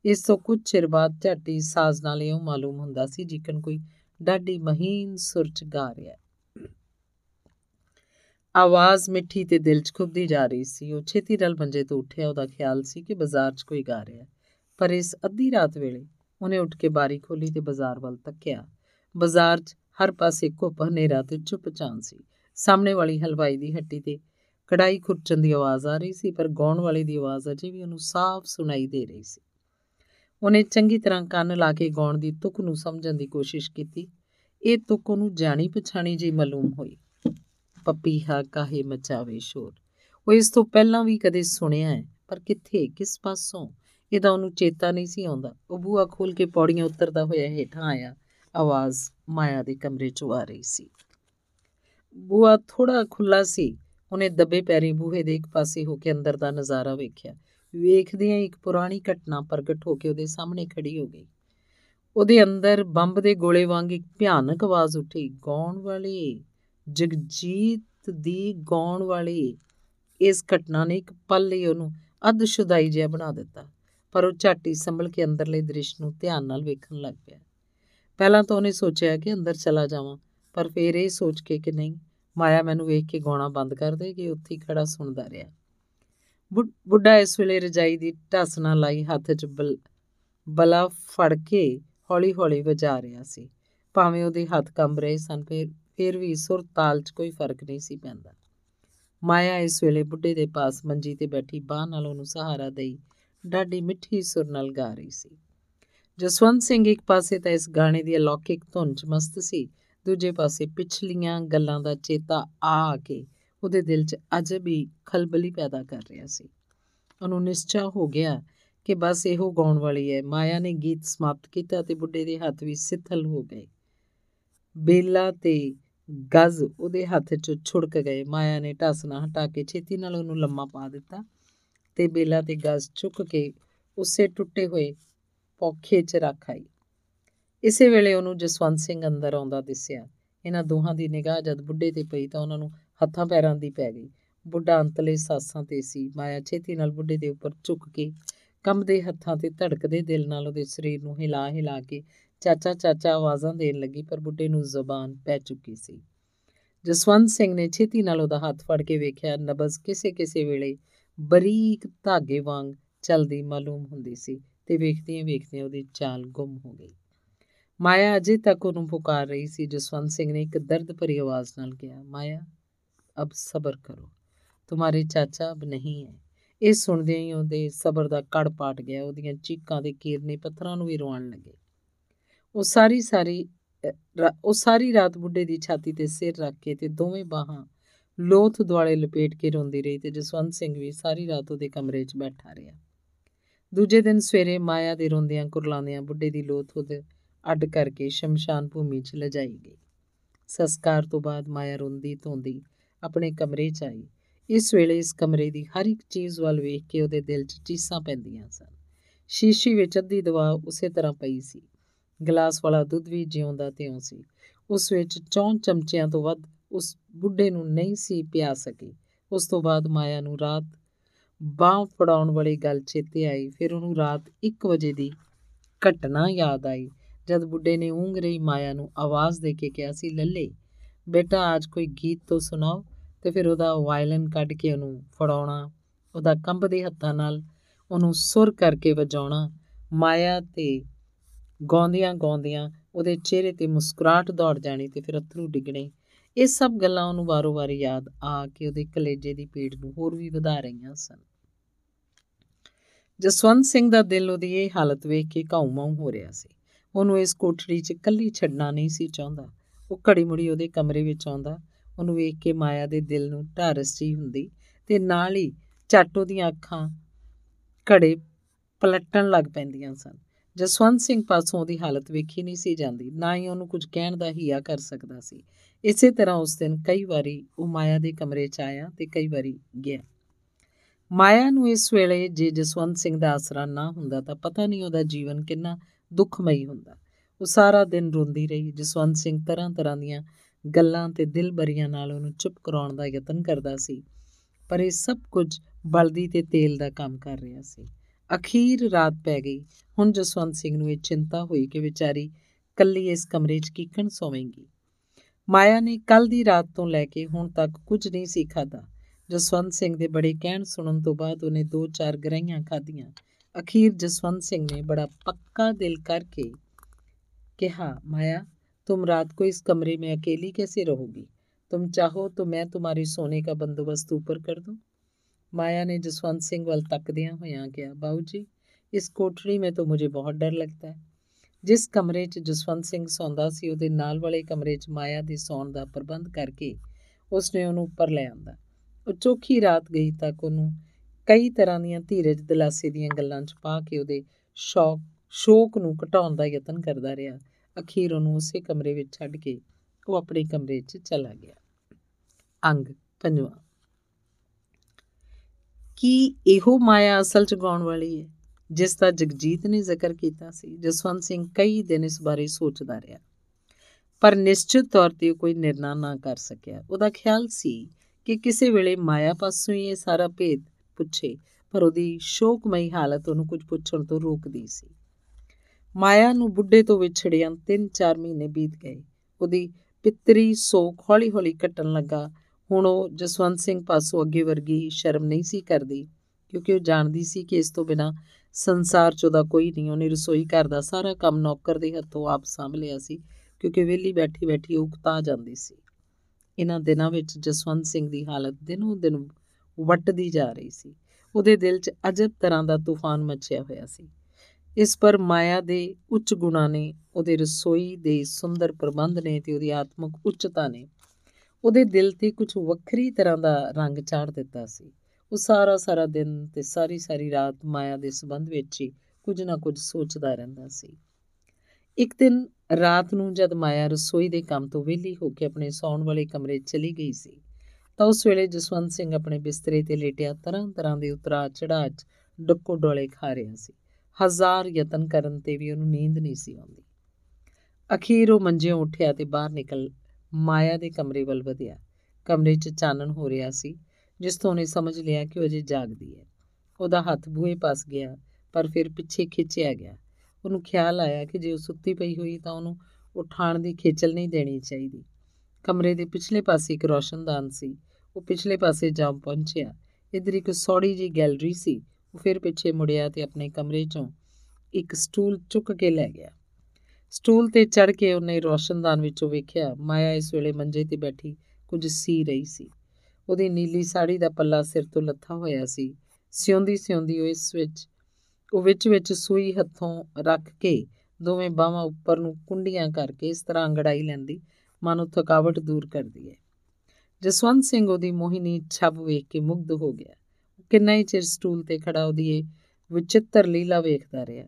Speaker 1: ਇਸ ਤੋਂ ਕੁਝ ਚਿਰ ਬਾਅਦ ਝੱਟੀ ਸਾਜ਼ ਨਾਲ ਇਹ ਮਾਲੂਮ ਹੁੰਦਾ ਸੀ ਜਿਕਨ ਕੋਈ ਡਾਢੀ ਮਹੀਨ ਸੁਰ 'ਚ ਗਾ ਰਿਹਾ ਹੈ। ਆਵਾਜ਼ ਮਿੱਠੀ ਤੇ ਦਿਲ 'ਚ ਖੁੱਬਦੀ ਜਾ ਰਹੀ ਸੀ। ਉਹ ਛੇਤੀ ਨਾਲ ਮੰਜੇ ਤੋਂ ਉੱਠਿਆ। ਉਹਦਾ ਖਿਆਲ ਸੀ ਕਿ ਬਾਜ਼ਾਰ 'ਚ ਕੋਈ ਗਾ ਰਿਹਾ ਪਰ ਇਸ ਅੱਧੀ ਰਾਤ ਵੇਲੇ ਉਹਨੇ ਉੱਠ ਕੇ ਬਾਰੀ ਖੋਲੀ ਤੇ ਬਾਜ਼ਾਰ ਵੱਲ ਤੱਕਿਆ। ਬਾਜ਼ਾਰ 'ਚ ਹਰ ਪਾਸੇ ਘੁੱਪ, ਹਨੇਰਾ ਤੇ ਚੁੱਪ ਚਾਂ ਸੀ। ਸਾਹਮਣੇ ਵਾਲੀ ਹਲਵਾਈ ਦੀ ਹੱਟੀ ਤੇ ਕੜਾਈ ਖੁਰਚਣ ਦੀ ਆਵਾਜ਼ ਆ ਰਹੀ ਸੀ, ਪਰ ਗਾਉਣ ਵਾਲੇ ਦੀ ਆਵਾਜ਼ ਅਜੇ ਵੀ ਉਹਨੂੰ ਸਾਫ਼ ਸੁਣਾਈ ਦੇ ਰਹੀ ਸੀ। ਉਹਨੇ ਚੰਗੀ ਤਰ੍ਹਾਂ ਕੰਨ ਲਾ ਕੇ ਗਾਉਣ ਦੀ ਤੁਕ ਨੂੰ ਸਮਝਣ ਦੀ ਕੋਸ਼ਿਸ਼ ਕੀਤੀ। ਇਹ ਤੁਕ ਉਹਨੂੰ ਜਾਣੀ ਪਛਾਣੀ ਜੀ ਮਾਲੂਮ ਹੋਈ। ਪਪੀਹਾ ਕਾਹੇ ਮਚਾਵੇ ਸ਼ੋਰ। ਉਹ ਇਸ ਤੋਂ ਪਹਿਲਾਂ ਵੀ ਕਦੇ ਸੁਣਿਆ ਹੈ, ਪਰ ਕਿੱਥੇ, ਕਿਸ ਪਾਸੋਂ? ਇਹਦਾ ਉਹਨੂੰ ਚੇਤਾ ਨਹੀਂ ਸੀ ਆਉਂਦਾ। ਉਹ ਬੂਹਾ ਖੋਲ ਕੇ ਪੌੜੀਆਂ ਉਤਰਦਾ ਹੋਇਆ ਹੇਠਾਂ ਆਇਆ। ਆਵਾਜ਼ ਮਾਇਆ ਦੇ ਕਮਰੇ 'ਚੋਂ ਆ ਰਹੀ ਸੀ। ਬੂਹਾ ਥੋੜਾ ਖੁੱਲਾ ਸੀ। ਉਹਨੇ ਦੱਬੇ ਪੈਰੀ ਬੂਹੇ ਦੇ ਇੱਕ ਪਾਸੇ ਹੋ ਕੇ ਅੰਦਰ ਦਾ ਨਜ਼ਾਰਾ ਵੇਖਿਆ। ਵੇਖਦਿਆਂ ਇੱਕ ਪੁਰਾਣੀ ਘਟਨਾ ਪ੍ਰਗਟ ਹੋ ਕੇ ਉਹਦੇ ਸਾਹਮਣੇ ਖੜੀ ਹੋ ਗਈ। ਉਹਦੇ ਅੰਦਰ ਬੰਬ ਦੇ ਗੋਲੇ ਵਾਂਗ ਇੱਕ ਭਿਆਨਕ ਆਵਾਜ਼ ਉੱਠੀ। ਗਾਉਣ ਵਾਲੀ, ਜਗਜੀਤ ਦੀ ਗਾਉਣ ਵਾਲੀ। ਇਸ ਘਟਨਾ ਨੇ ਇੱਕ ਪਲ ਲਈ ਉਹਨੂੰ ਅੱਧ ਸ਼ੁਦਾਈ ਜਿਹਾ ਬਣਾ ਦਿੱਤਾ, ਪਰ ਉਹ ਝਾਟੀ ਸੰਭਲ ਕੇ ਅੰਦਰਲੇ ਦ੍ਰਿਸ਼ ਨੂੰ ਧਿਆਨ ਨਾਲ ਵੇਖਣ ਲੱਗ ਪਿਆ। ਪਹਿਲਾਂ ਤਾਂ ਉਹਨੇ ਸੋਚਿਆ ਕਿ ਅੰਦਰ ਚਲਾ ਜਾਵਾਂ। ਪਰ ਫਿਰ ਇਹ ਸੋਚ ਕੇ ਕਿ ਨਹੀਂ, ਮਾਇਆ ਮੈਨੂੰ ਵੇਖ ਕੇ ਗਾਉਣਾ ਬੰਦ ਕਰ ਦੇਗੀ ਉੱਥੇ ਖੜਾ ਸੁਣਦਾ ਰਿਹਾ। ਬੁੱਢਾ ਇਸ ਵੇਲੇ ਰਜਾਈ ਦੀ ਢੱਸ ਨਾਲ ਲਾਈ ਹੱਥ 'ਚ ਬਲਾ ਫੜ ਕੇ ਹੌਲੀ-ਹੌਲੀ ਵਜਾ ਰਿਹਾ ਸੀ। ਭਾਵੇਂ ਉਹਦੇ ਹੱਥ ਕੰਬ ਰਹੇ ਸਨ, ਫਿਰ ਫਿਰ ਵੀ ਸੁਰ ਤਾਲ 'ਚ ਕੋਈ ਫ਼ਰਕ ਨਹੀਂ ਸੀ ਪੈਂਦਾ। ਮਾਇਆ ਇਸ ਵੇਲੇ ਬੁੱਢੇ ਦੇ ਪਾਸ ਮੰਜੀ ਤੇ ਬੈਠੀ ਬਾਹ ਨਾਲ ਉਹਨੂੰ ਸਹਾਰਾ ਦੇਈ ਡਾਢੀ ਮਿੱਠੀ ਸੁਰ ਨਾਲ ਗਾ ਰਹੀ ਸੀ। ਜਸਵੰਤ ਸਿੰਘ ਇੱਕ ਪਾਸੇ ਤਾਂ ਇਸ ਗਾਣੇ ਦੀ ਅਲੌਕਿਕ ਧੁਨ 'ਚ ਮਸਤ ਸੀ ਦੂਜੇ ਪਾਸੇ ਪਿਛਲੀਆਂ ਗੱਲਾਂ ਦਾ ਚੇਤਾ ਆ ਕੇ ਉਹਦੇ ਦਿਲ 'ਚ ਅਜਬ ਹੀ ਖਲਬਲੀ ਪੈਦਾ ਕਰ ਰਿਹਾ ਸੀ। ਉਹਨੂੰ ਨਿਸ਼ਚਾ ਹੋ ਗਿਆ ਕਿ ਬਸ ਇਹੋ ਗਾਉਣ ਵਾਲੀ ਹੈ। ਮਾਇਆ ਨੇ ਗੀਤ ਸਮਾਪਤ ਕੀਤਾ ਤੇ ਬੁੱਢੇ ਦੇ ਹੱਥ ਵੀ ਸਿੱਥਲ ਹੋ ਗਏ। ਬੇਲਾ ਤੇ ਗਜ਼ ਉਹਦੇ ਹੱਥ 'ਚੋਂ ਛੁੜਕ ਗਏ। ਮਾਇਆ ਨੇ ਢਾਸਣਾ ਹਟਾ ਕੇ ਛੇਤੀ ਨਾਲ ਉਹਨੂੰ ਲੰਮਾ ਪਾ ਦਿੱਤਾ ਤੇ ਬੇਲਾ ਤੇ ਗਜ਼ ਚੁੱਕ ਕੇ ਉਸੇ ਟੁੱਟੇ ਹੋਏ ਪੌਖੇ 'ਚ ਰੱਖ ਆਈ। ਇਸੇ ਵੇਲੇ ਉਹਨੂੰ ਜਸਵੰਤ ਸਿੰਘ ਅੰਦਰ ਆਉਂਦਾ ਦਿਸਿਆ। ਇਹਨਾਂ ਦੋਹਾਂ ਦੀ ਨਿਗਾਹ ਜਦ ਬੁੱਢੇ ਤੇ ਪਈ ਤਾਂ ਉਹਨਾਂ ਨੂੰ ਹੱਥਾਂ ਪੈਰਾਂ ਦੀ ਪੈ ਗਈ। ਬੁੱਢਾ ਅੰਤਲੇ ਸਾਸਾਂ ਤੇ ਸੀ। ਮਾਇਆ ਛੇਤੀ ਨਾਲ ਬੁੱਢੇ ਦੇ ਉੱਪਰ ਝੁੱਕ ਕੇ ਕੰਬਦੇ ਹੱਥਾਂ ਤੇ ਧੜਕਦੇ ਦਿਲ ਨਾਲ ਉਹਦੇ ਸਰੀਰ ਨੂੰ ਹਿਲਾ ਹਿਲਾ ਕੇ ਚਾਚਾ ਚਾਚਾ ਆਵਾਜ਼ਾਂ ਦੇਣ ਲੱਗੀ, ਪਰ ਬੁੱਢੇ ਨੂੰ ਜ਼ੁਬਾਨ ਪੈ ਚੁੱਕੀ ਸੀ। ਜਸਵੰਤ ਸਿੰਘ ਨੇ ਛੇਤੀ ਨਾਲ ਉਹਦਾ ਹੱਥ ਫੜ ਕੇ ਵੇਖਿਆ, ਨਬਜ਼ ਕਿਸੇ ਕਿਸੇ ਵੇਲੇ ਬਰੀਕ ਧਾਗੇ ਵਾਂਗ ਚਲਦੀ ਮਾਲੂਮ ਹੁੰਦੀ ਸੀ ਤੇ ਵੇਖਦਿਆਂ ਵੇਖਦਿਆਂ ਉਹਦੀ ਚਾਲ ਗੁੰਮ ਹੋ ਗਈ। ਮਾਇਆ ਅਜੇ ਤੱਕ ਉਹਨੂੰ ਪੁਕਾਰ ਰਹੀ ਸੀ, ਜਸਵੰਤ ਸਿੰਘ ਨੇ ਇੱਕ ਦਰਦ ਭਰੀ ਆਵਾਜ਼ ਨਾਲ ਕਿਹਾ, ਮਾਇਆ, ਅਬ ਸਬਰ ਕਰੋ। ਤੁਹਾਰੇ ਚਾਚਾ ਅਬ ਨਹੀਂ ਹੈ। ਇਹ ਸੁਣਦਿਆਂ ਹੀ ਉਹਦੇ ਸਬਰ ਦਾ ਕੜ ਪਾਟ ਗਿਆ, ਉਹਦੀਆਂ ਚੀਕਾਂ ਦੇ ਕੀਰਨੇ ਪੱਥਰਾਂ ਨੂੰ ਵੀ ਰੋਣ ਲੱਗੇ। ਉਹ ਸਾਰੀ ਸਾਰੀ ਉਹ ਸਾਰੀ ਰਾਤ ਬੁੱਢੇ ਦੀ ਛਾਤੀ ਤੇ ਸਿਰ ਰੱਖ ਕੇ ਤੇ ਦੋਵੇਂ ਬਾਹਾਂ ਲੋਥ ਦੁਆਲੇ ਲਪੇਟ ਕੇ ਰੋਂਦੀ ਰਹੀ ਤੇ ਜਸਵੰਤ ਸਿੰਘ ਵੀ ਸਾਰੀ ਰਾਤ ਉਹਦੇ ਕਮਰੇ 'ਚ ਬੈਠਾ ਰਿਹਾ। ਦੂਜੇ ਦਿਨ ਸਵੇਰੇ ਮਾਇਆ ਦੇ ਰੋਂਦਿਆਂ ਕੁਰਲਾਉਂਦਿਆਂ ਬੁੱਢੇ ਦੀ ਲੋਥ ਉਹਦੇ ਅੱਡ ਕਰਕੇ ਸ਼ਮਸ਼ਾਨ ਭੂਮੀ 'ਚ ਲਜਾਈ ਗਈ। ਸੰਸਕਾਰ ਤੋਂ ਬਾਅਦ ਮਾਇਆ ਰੋਂਦੀ ਧੋਂਦੀ ਆਪਣੇ ਕਮਰੇ 'ਚ ਆਈ। ਇਸ ਵੇਲੇ ਇਸ ਕਮਰੇ ਦੀ ਹਰ ਇੱਕ ਚੀਜ਼ ਵੱਲ ਵੇਖ ਕੇ ਉਹਦੇ ਦਿਲ 'ਚ ਚੀਸਾਂ ਪੈਂਦੀਆਂ ਸਨ। ਸ਼ੀਸ਼ੀ ਵਿੱਚ ਅੱਧੀ ਦਵਾ ਉਸੇ ਤਰ੍ਹਾਂ ਪਈ ਸੀ। ਗਲਾਸ ਵਾਲਾ ਦੁੱਧ ਵੀ ਜਿਉਂਦਾ ਤਿਉਂ ਸੀ। ਉਸ ਵਿੱਚ ਚੌਂ ਚਮਚਿਆਂ ਤੋਂ ਵੱਧ ਉਸ ਬੁੱਢੇ ਨੂੰ ਨਹੀਂ ਸੀ ਪਿਆ ਸਕੀ। ਉਸ ਤੋਂ ਬਾਅਦ ਮਾਇਆ ਨੂੰ ਰਾਤ ਬਾਹ ਫੜਾਉਣ ਵਾਲੀ ਗੱਲ ਚੇਤੇ ਆਈ। ਫਿਰ ਉਹਨੂੰ ਰਾਤ 1 ਵਜੇ ਦੀ ਘਟਨਾ ਯਾਦ ਆਈ। ਜਦ ਬੁੱਢੇ ਨੇ ਉਂਗ ਰਹੀ ਮਾਇਆ ਨੂੰ ਆਵਾਜ਼ ਦੇ ਕੇ ਕਿਹਾ ਸੀ, ਲੱਲੇ, ਬੇਟਾ, ਅੱਜ ਕੋਈ ਗੀਤ ਤੋਂ ਸੁਣਾਓ ਤੇ ਫਿਰ ਉਹਦਾ ਵਾਇਲਨ ਕੱਢ ਕੇ ਉਹਨੂੰ ਫੜਾਉਣਾ, ਉਹਦਾ ਕੰਬਦੇ ਹੱਥਾਂ ਨਾਲ ਉਹਨੂੰ ਸੁਰ ਕਰਕੇ ਵਜਾਉਣਾ, ਮਾਇਆ ਤੇ ਗਾਉਂਦਿਆਂ ਗਾਉਂਦਿਆਂ ਉਹਦੇ ਚਿਹਰੇ ਤੇ ਮੁਸਕਰਾਹਟ ਦੌੜ ਜਾਣੀ ਤੇ ਫਿਰ ਅਥਰੂ ਡਿੱਗਣੇ। ਇਹ ਸਭ ਗੱਲਾਂ ਉਹਨੂੰ ਵਾਰੋ-ਵਾਰੀ ਯਾਦ ਆ ਕੇ ਉਹਦੇ ਕਲੇਜੇ ਦੀ ਪੀੜ ਨੂੰ ਹੋਰ ਵੀ ਵਧਾ ਰਹੀਆਂ ਸਨ। ਜਸਵੰਤ ਸਿੰਘ ਦਾ ਦਿਲ ਉਹਦੀ ਇਹ ਹਾਲਤ ਵੇਖ ਕੇ ਘਾਉ-ਮਾਉ ਹੋ ਰਿਹਾ ਸੀ। ਉਹਨੂੰ ਇਸ ਕੋਠੜੀ 'ਚ ਇਕੱਲੀ ਛੱਡਣਾ ਨਹੀਂ ਸੀ ਚਾਹੁੰਦਾ। ਉਹ ਘੜੀ ਮੁੜੀ ਉਹਦੇ ਕਮਰੇ ਵਿੱਚ ਆਉਂਦਾ। ਉਹਨੂੰ ਵੇਖ ਕੇ ਮਾਇਆ ਦੇ ਦਿਲ ਨੂੰ ਢਾਰਸ ਜੀ ਹੁੰਦੀ ਤੇ ਨਾਲ ਹੀ ਝੱਟ ਉਹਦੀਆਂ ਅੱਖਾਂ ਘੜੇ ਪਲਟਣ ਲੱਗ ਪੈਂਦੀਆਂ ਸਨ। ਜਸਵੰਤ ਸਿੰਘ ਪਾਸੋਂ ਉਹਦੀ ਹਾਲਤ ਵੇਖੀ ਨਹੀਂ ਸੀ ਜਾਂਦੀ। ਨਾ ਹੀ ਉਹਨੂੰ ਕੁਝ ਕਹਿਣ ਦਾ ਹੀਆ ਕਰ ਸਕਦਾ ਸੀ। ਇਸੇ ਤਰ੍ਹਾਂ ਉਸ ਦਿਨ ਕਈ ਵਾਰੀ ਉਹ ਮਾਇਆ ਦੇ ਕਮਰੇ 'ਚ ਆਇਆ ਤੇ ਕਈ ਵਾਰੀ ਗਿਆ। ਮਾਇਆ ਨੂੰ ਇਸ ਵੇਲੇ ਜੇ ਜਸਵੰਤ ਸਿੰਘ ਦਾ ਆਸਰਾ ਨਾ ਹੁੰਦਾ ਤਾਂ ਪਤਾ ਨਹੀਂ ਉਹਦਾ ਜੀਵਨ ਕਿੰਨਾ ਦੁੱਖਮਈ ਹੁੰਦਾ। ਉਹ ਸਾਰਾ ਦਿਨ ਰੋਂਦੀ ਰਹੀ, ਜਸਵੰਤ ਸਿੰਘ ਤਰ੍ਹਾਂ ਤਰ੍ਹਾਂ ਦੀਆਂ ਗੱਲਾਂ ਤੇ ਦਿਲਬਰੀਆਂ ਨਾਲ ਉਹਨੂੰ ਚੁੱਪ ਕਰਾਉਣ ਦਾ ਯਤਨ ਕਰਦਾ ਸੀ, ਪਰ ਇਹ ਸਭ ਕੁਝ ਬਲਦੀ ਤੇ ਤੇਲ ਦਾ ਕੰਮ ਕਰ ਰਿਹਾ ਸੀ। ਅਖੀਰ ਰਾਤ ਪੈ ਗਈ। ਹੁਣ ਜਸਵੰਤ ਸਿੰਘ ਨੂੰ ਇਹ ਚਿੰਤਾ ਹੋਈ ਕਿ ਵਿਚਾਰੀ ਕੱਲੀ ਇਸ ਕਮਰੇ 'ਚ ਕਿਕਣ ਸੋਵੇਂਗੀ। ਮਾਇਆ ਨੇ ਕੱਲ ਦੀ ਰਾਤ ਤੋਂ ਲੈ ਕੇ ਹੁਣ ਤੱਕ ਕੁਝ ਨਹੀਂ ਸੀ ਖਾਦਾ ਜਸਵੰਤ ਸਿੰਘ ਦੇ ਬੜੇ ਕਹਿਣ ਸੁਣਨ ਤੋਂ ਬਾਅਦ ਉਹਨੇ ਦੋ ਚਾਰ ਗਰਾਈਆਂ ਖਾਧੀਆਂ। ਅਖੀਰ ਜਸਵੰਤ ਸਿੰਘ ਨੇ ਬੜਾ ਪੱਕਾ ਦਿਲ ਕਰਕੇ ਕਿਹਾ ਮਾਇਆ तुम रात को इस कमरे में अकेली कैसे रहोगी तुम चाहो तो मैं तुम्हारे सोने का बंदोबस्त ऊपर कर दूं माया ने जसवंत सिंह वाल तकदियां होया गया बाबू जी ਇਸ ਕੋਠੜੀ ਮੇ ਤਾਂ ਮੁਝੇ ਬਹੁਤ ਡਰ ਲੱਗਦਾ ਹੈ ਜਿਸ ਕਮਰੇ 'ਚ ਜਸਵੰਤ ਸਿੰਘ ਸੌਂਦਾ ਸੀ ਉਹਦੇ ਨਾਲ ਵਾਲੇ ਕਮਰੇ 'ਚ ਮਾਇਆ ਦੇ ਸੌਣ ਦਾ ਪ੍ਰਬੰਧ ਕਰਕੇ ਉਸਨੇ ਉਹਨੂੰ ਉੱਪਰ ਲੈ ਆਂਦਾ ਉਹ ਚੋਖੀ ਰਾਤ ਗਈ ਤੱਕ ਉਹਨੂੰ ਕਈ ਤਰ੍ਹਾਂ ਦੀਆਂ ਧੀਰਜ ਦਿਲਾਸੇ ਦੀਆਂ ਗੱਲਾਂ 'ਚ ਪਾ ਕੇ ਉਹਦੇ ਸ਼ੌਕ, ਸ਼ੋਕ ਨੂੰ ਘਟਾਉਣ ਦਾ ਯਤਨ ਕਰਦਾ ਰਿਹਾ। ਅਖੀਰ ਉਹਨੂੰ ਉਸੇ ਕਮਰੇ ਵਿੱਚ ਛੱਡ ਕੇ ਉਹ ਆਪਣੇ ਕਮਰੇ 'ਚ ਚਲਾ ਗਿਆ। ਅੰਗ ਪੰਜਵਾਂ। ਕੀ ਇਹੋ ਮਾਇਆ ਅਸਲ ਚ ਗਾਉਣ ਵਾਲੀ ਹੈ ਜਿਸ ਦਾ ਜਗਜੀਤ ਨੇ ਜ਼ਿਕਰ ਕੀਤਾ ਸੀ, ਜਸਵੰਤ ਸਿੰਘ ਕਈ ਦਿਨ ਇਸ ਬਾਰੇ ਸੋਚਦਾ ਰਿਹਾ। ਪਰ ਨਿਸ਼ਚਿਤ ਤੌਰ ਤੇ ਕੋਈ ਨਿਰਣਾ ਨਾ ਕਰ ਸਕਿਆ। ਉਹਦਾ ਖਿਆਲ ਸੀ ਕਿ ਕਿਸੇ ਵੇਲੇ ਮਾਇਆ ਪਾਸੋਂ ਹੀ ਇਹ ਸਾਰਾ ਭੇਦ ਪੁੱਛੇ, ਪਰ ਉਹਦੀ ਸ਼ੋਕਮਈ ਹਾਲਤ ਉਹਨੂੰ ਕੁਝ ਪੁੱਛਣ ਤੋਂ ਰੋਕਦੀ ਸੀ। ਮਾਇਆ ਨੂੰ ਬੁੱਢੇ ਤੋਂ ਵਿਛੜਿਆਂ 3-4 ਮਹੀਨੇ ਬੀਤ ਗਏ। ਉਹਦੀ ਪਿੱਤਰੀ ਸੋਖ ਹੌਲੀ-ਹੌਲੀ ਘਟਣ ਲੱਗਾ। ਹੁਣ ਉਹ ਜਸਵੰਤ ਸਿੰਘ ਪਾਸੋਂ ਅੱਗੇ ਵਰਗੀ ਸ਼ਰਮ ਨਹੀਂ ਸੀ ਕਰਦੀ, ਕਿਉਂਕਿ ਉਹ ਜਾਣਦੀ ਸੀ ਕਿ ਇਸ ਤੋਂ ਬਿਨਾ ਸੰਸਾਰ 'ਚ ਉਹਦਾ ਕੋਈ ਨਹੀਂ। ਉਹਨੇ ਰਸੋਈ ਘਰ ਦਾ ਸਾਰਾ ਕੰਮ ਨੌਕਰ ਦੇ ਹੱਥੋਂ ਆਪ ਸੰਭ ਲਿਆ ਸੀ, ਕਿਉਂਕਿ ਵਿਹਲੀ ਬੈਠੀ ਬੈਠੀ ਉਹ ਉਕਤਾ ਜਾਂਦੀ ਸੀ। ਇਹਨਾਂ ਦਿਨਾਂ ਵਿੱਚ ਜਸਵੰਤ ਸਿੰਘ ਦੀ ਹਾਲਤ ਦਿਨੋਂ ਦਿਨ ਵੱਟਦੀ ਜਾ ਰਹੀ ਸੀ। ਉਹਦੇ ਦਿਲ 'ਚ ਅਜਬ ਤਰ੍ਹਾਂ ਦਾ ਤੂਫਾਨ ਮਚਿਆ ਹੋਇਆ ਸੀ। ਇਸ ਪਰ ਮਾਇਆ ਦੇ ਉੱਚ ਗੁਣਾਂ ਨੇ ਉਹਦੇ ਰਸੋਈ ਦੇ ਸੁੰਦਰ ਪ੍ਰਬੰਧ ਨੇ ਤੇ ਉਹਦੀ ਆਤਮਿਕ ਉੱਚਤਾ ਨੇ ਉਹਦੇ ਦਿਲ ਤੇ ਕੁਝ ਵੱਖਰੀ ਤਰ੍ਹਾਂ ਦਾ ਰੰਗ ਚਾੜ ਦਿੱਤਾ ਸੀ। ਉਹ ਸਾਰਾ ਸਾਰਾ ਦਿਨ ਤੇ ਸਾਰੀ ਸਾਰੀ ਰਾਤ ਮਾਇਆ ਦੇ ਸਬੰਧ ਵਿੱਚ ਹੀ ਕੁਝ ਨਾ ਕੁਝ ਸੋਚਦਾ ਰਹਿੰਦਾ ਸੀ। ਇੱਕ ਦਿਨ ਰਾਤ ਨੂੰ ਜਦ ਮਾਇਆ ਰਸੋਈ ਦੇ ਕੰਮ ਤੋਂ ਵਿਹਲੀ ਹੋ ਕੇ ਆਪਣੇ ਸੌਣ ਵਾਲੇ ਕਮਰੇ ਚਲੀ ਗਈ ਸੀ ਤਾਂ ਉਸ ਵੇਲੇ ਜਸਵੰਤ ਸਿੰਘ ਆਪਣੇ ਬਿਸਤਰੇ ਤੇ ਲੇਟਿਆ ਤਰ੍ਹਾਂ ਤਰ੍ਹਾਂ ਦੇ ਉਤਰਾ ਚੜਾਅ 'ਚ ਡੱਕੋ ਡੋਲੇ ਖਾ ਰਿਹਾ ਸੀ। ਹਜ਼ਾਰ ਯਤਨ ਕਰਨ ਤੇ ਵੀ ਉਹਨੂੰ ਨੀਂਦ ਨਹੀਂ ਸੀ ਆਉਂਦੀ। ਅਖੀਰ ਉਹ ਮੰਜਿਓਂ ਉੱਠਿਆ ਤੇ ਬਾਹਰ ਨਿਕਲ ਮਾਇਆ ਦੇ ਕਮਰੇ ਵੱਲ ਵਧਿਆ। ਕਮਰੇ 'ਚ ਚਾਨਣ ਹੋ ਰਿਹਾ ਸੀ, ਜਿਸ ਤੋਂ ਉਹਨੇ ਸਮਝ ਲਿਆ ਕਿ ਉਹ ਅਜੇ ਜਾਗਦੀ ਹੈ। ਉਹਦਾ ਹੱਥ ਬੂਹੇ ਪਾਸ ਗਿਆ, ਪਰ ਫਿਰ ਪਿੱਛੇ ਖਿੱਚਿਆ ਗਿਆ। ਉਹਨੂੰ ਖਿਆਲ ਆਇਆ ਕਿ ਜੇ ਉਹ ਸੁੱਤੀ ਪਈ ਹੋਈ ਤਾਂ ਉਹਨੂੰ ਉਠਾਣ ਦੀ ਖੇਚਲ ਨਹੀਂ ਦੇਣੀ ਚਾਹੀਦੀ। ਕਮਰੇ ਦੇ ਪਿਛਲੇ ਪਾਸੇ ਇੱਕ ਰੋਸ਼ਨਦਾਨ ਸੀ। ਉਹ ਪਿਛਲੇ ਪਾਸੇ ਜਾ ਪਹੁੰਚਿਆ। ਇਧਰ ਇੱਕ ਸੌੜੀ ਜੀ ਗੈਲਰੀ ਸੀ। ਉਹ ਫਿਰ ਪਿੱਛੇ ਮੁੜਿਆ ਤੇ ਆਪਣੇ ਕਮਰੇ 'ਚੋਂ ਇੱਕ ਸਟੂਲ ਚੁੱਕ ਕੇ ਲੈ ਗਿਆ। ਸਟੂਲ ਤੇ ਚੜ ਕੇ ਉਹਨੇ ਰੋਸ਼ਨਦਾਨ ਵਿੱਚੋਂ ਵੇਖਿਆ, ਮਾਇਆ ਇਸ ਵੇਲੇ ਮੰਜੇ ਤੇ ਬੈਠੀ ਕੁਝ ਸੀ ਰਹੀ ਸੀ। ਉਹਦੀ ਨੀਲੀ ਸਾੜੀ ਦਾ ਪੱਲਾ ਸਿਰ ਤੋਂ ਲੱਥਾ ਹੋਇਆ ਸੀ। ਸਿਉਂਦੀ ਸਿਉਂਦੀ ਉਹ ਇਸ ਵਿੱਚ, ਉਹ ਵਿੱਚ ਵਿੱਚ ਸੂਈ ਹੱਥੋਂ ਰੱਖ ਕੇ ਦੋਵੇਂ ਬਾਹਾਂ ਉੱਪਰ ਨੂੰ ਕੁੰਡੀਆਂ ਕਰਕੇ ਇਸ ਤਰ੍ਹਾਂ ਅੰਗੜਾਈ ਲੈਂਦੀ, ਮਨ ਥਕਾਵਟ ਦੂਰ ਕਰਦੀ ਹੈ। ਜਸਵੰਤ ਸਿੰਘ ਉਹਦੀ ਮੋਹਿਨੀ ਛੱਬ ਵੇਖ ਕੇ ਮੁਗਧ ਹੋ ਗਿਆ। ਕਿੰਨਾ ਹੀ ਚਿਰ ਸਟੂਲ ਤੇ ਖੜਾ ਉਹਦੀ ਇਹ ਵਿਚਿੱਤਰ ਲੀਲਾ ਵੇਖਦਾ ਰਿਹਾ।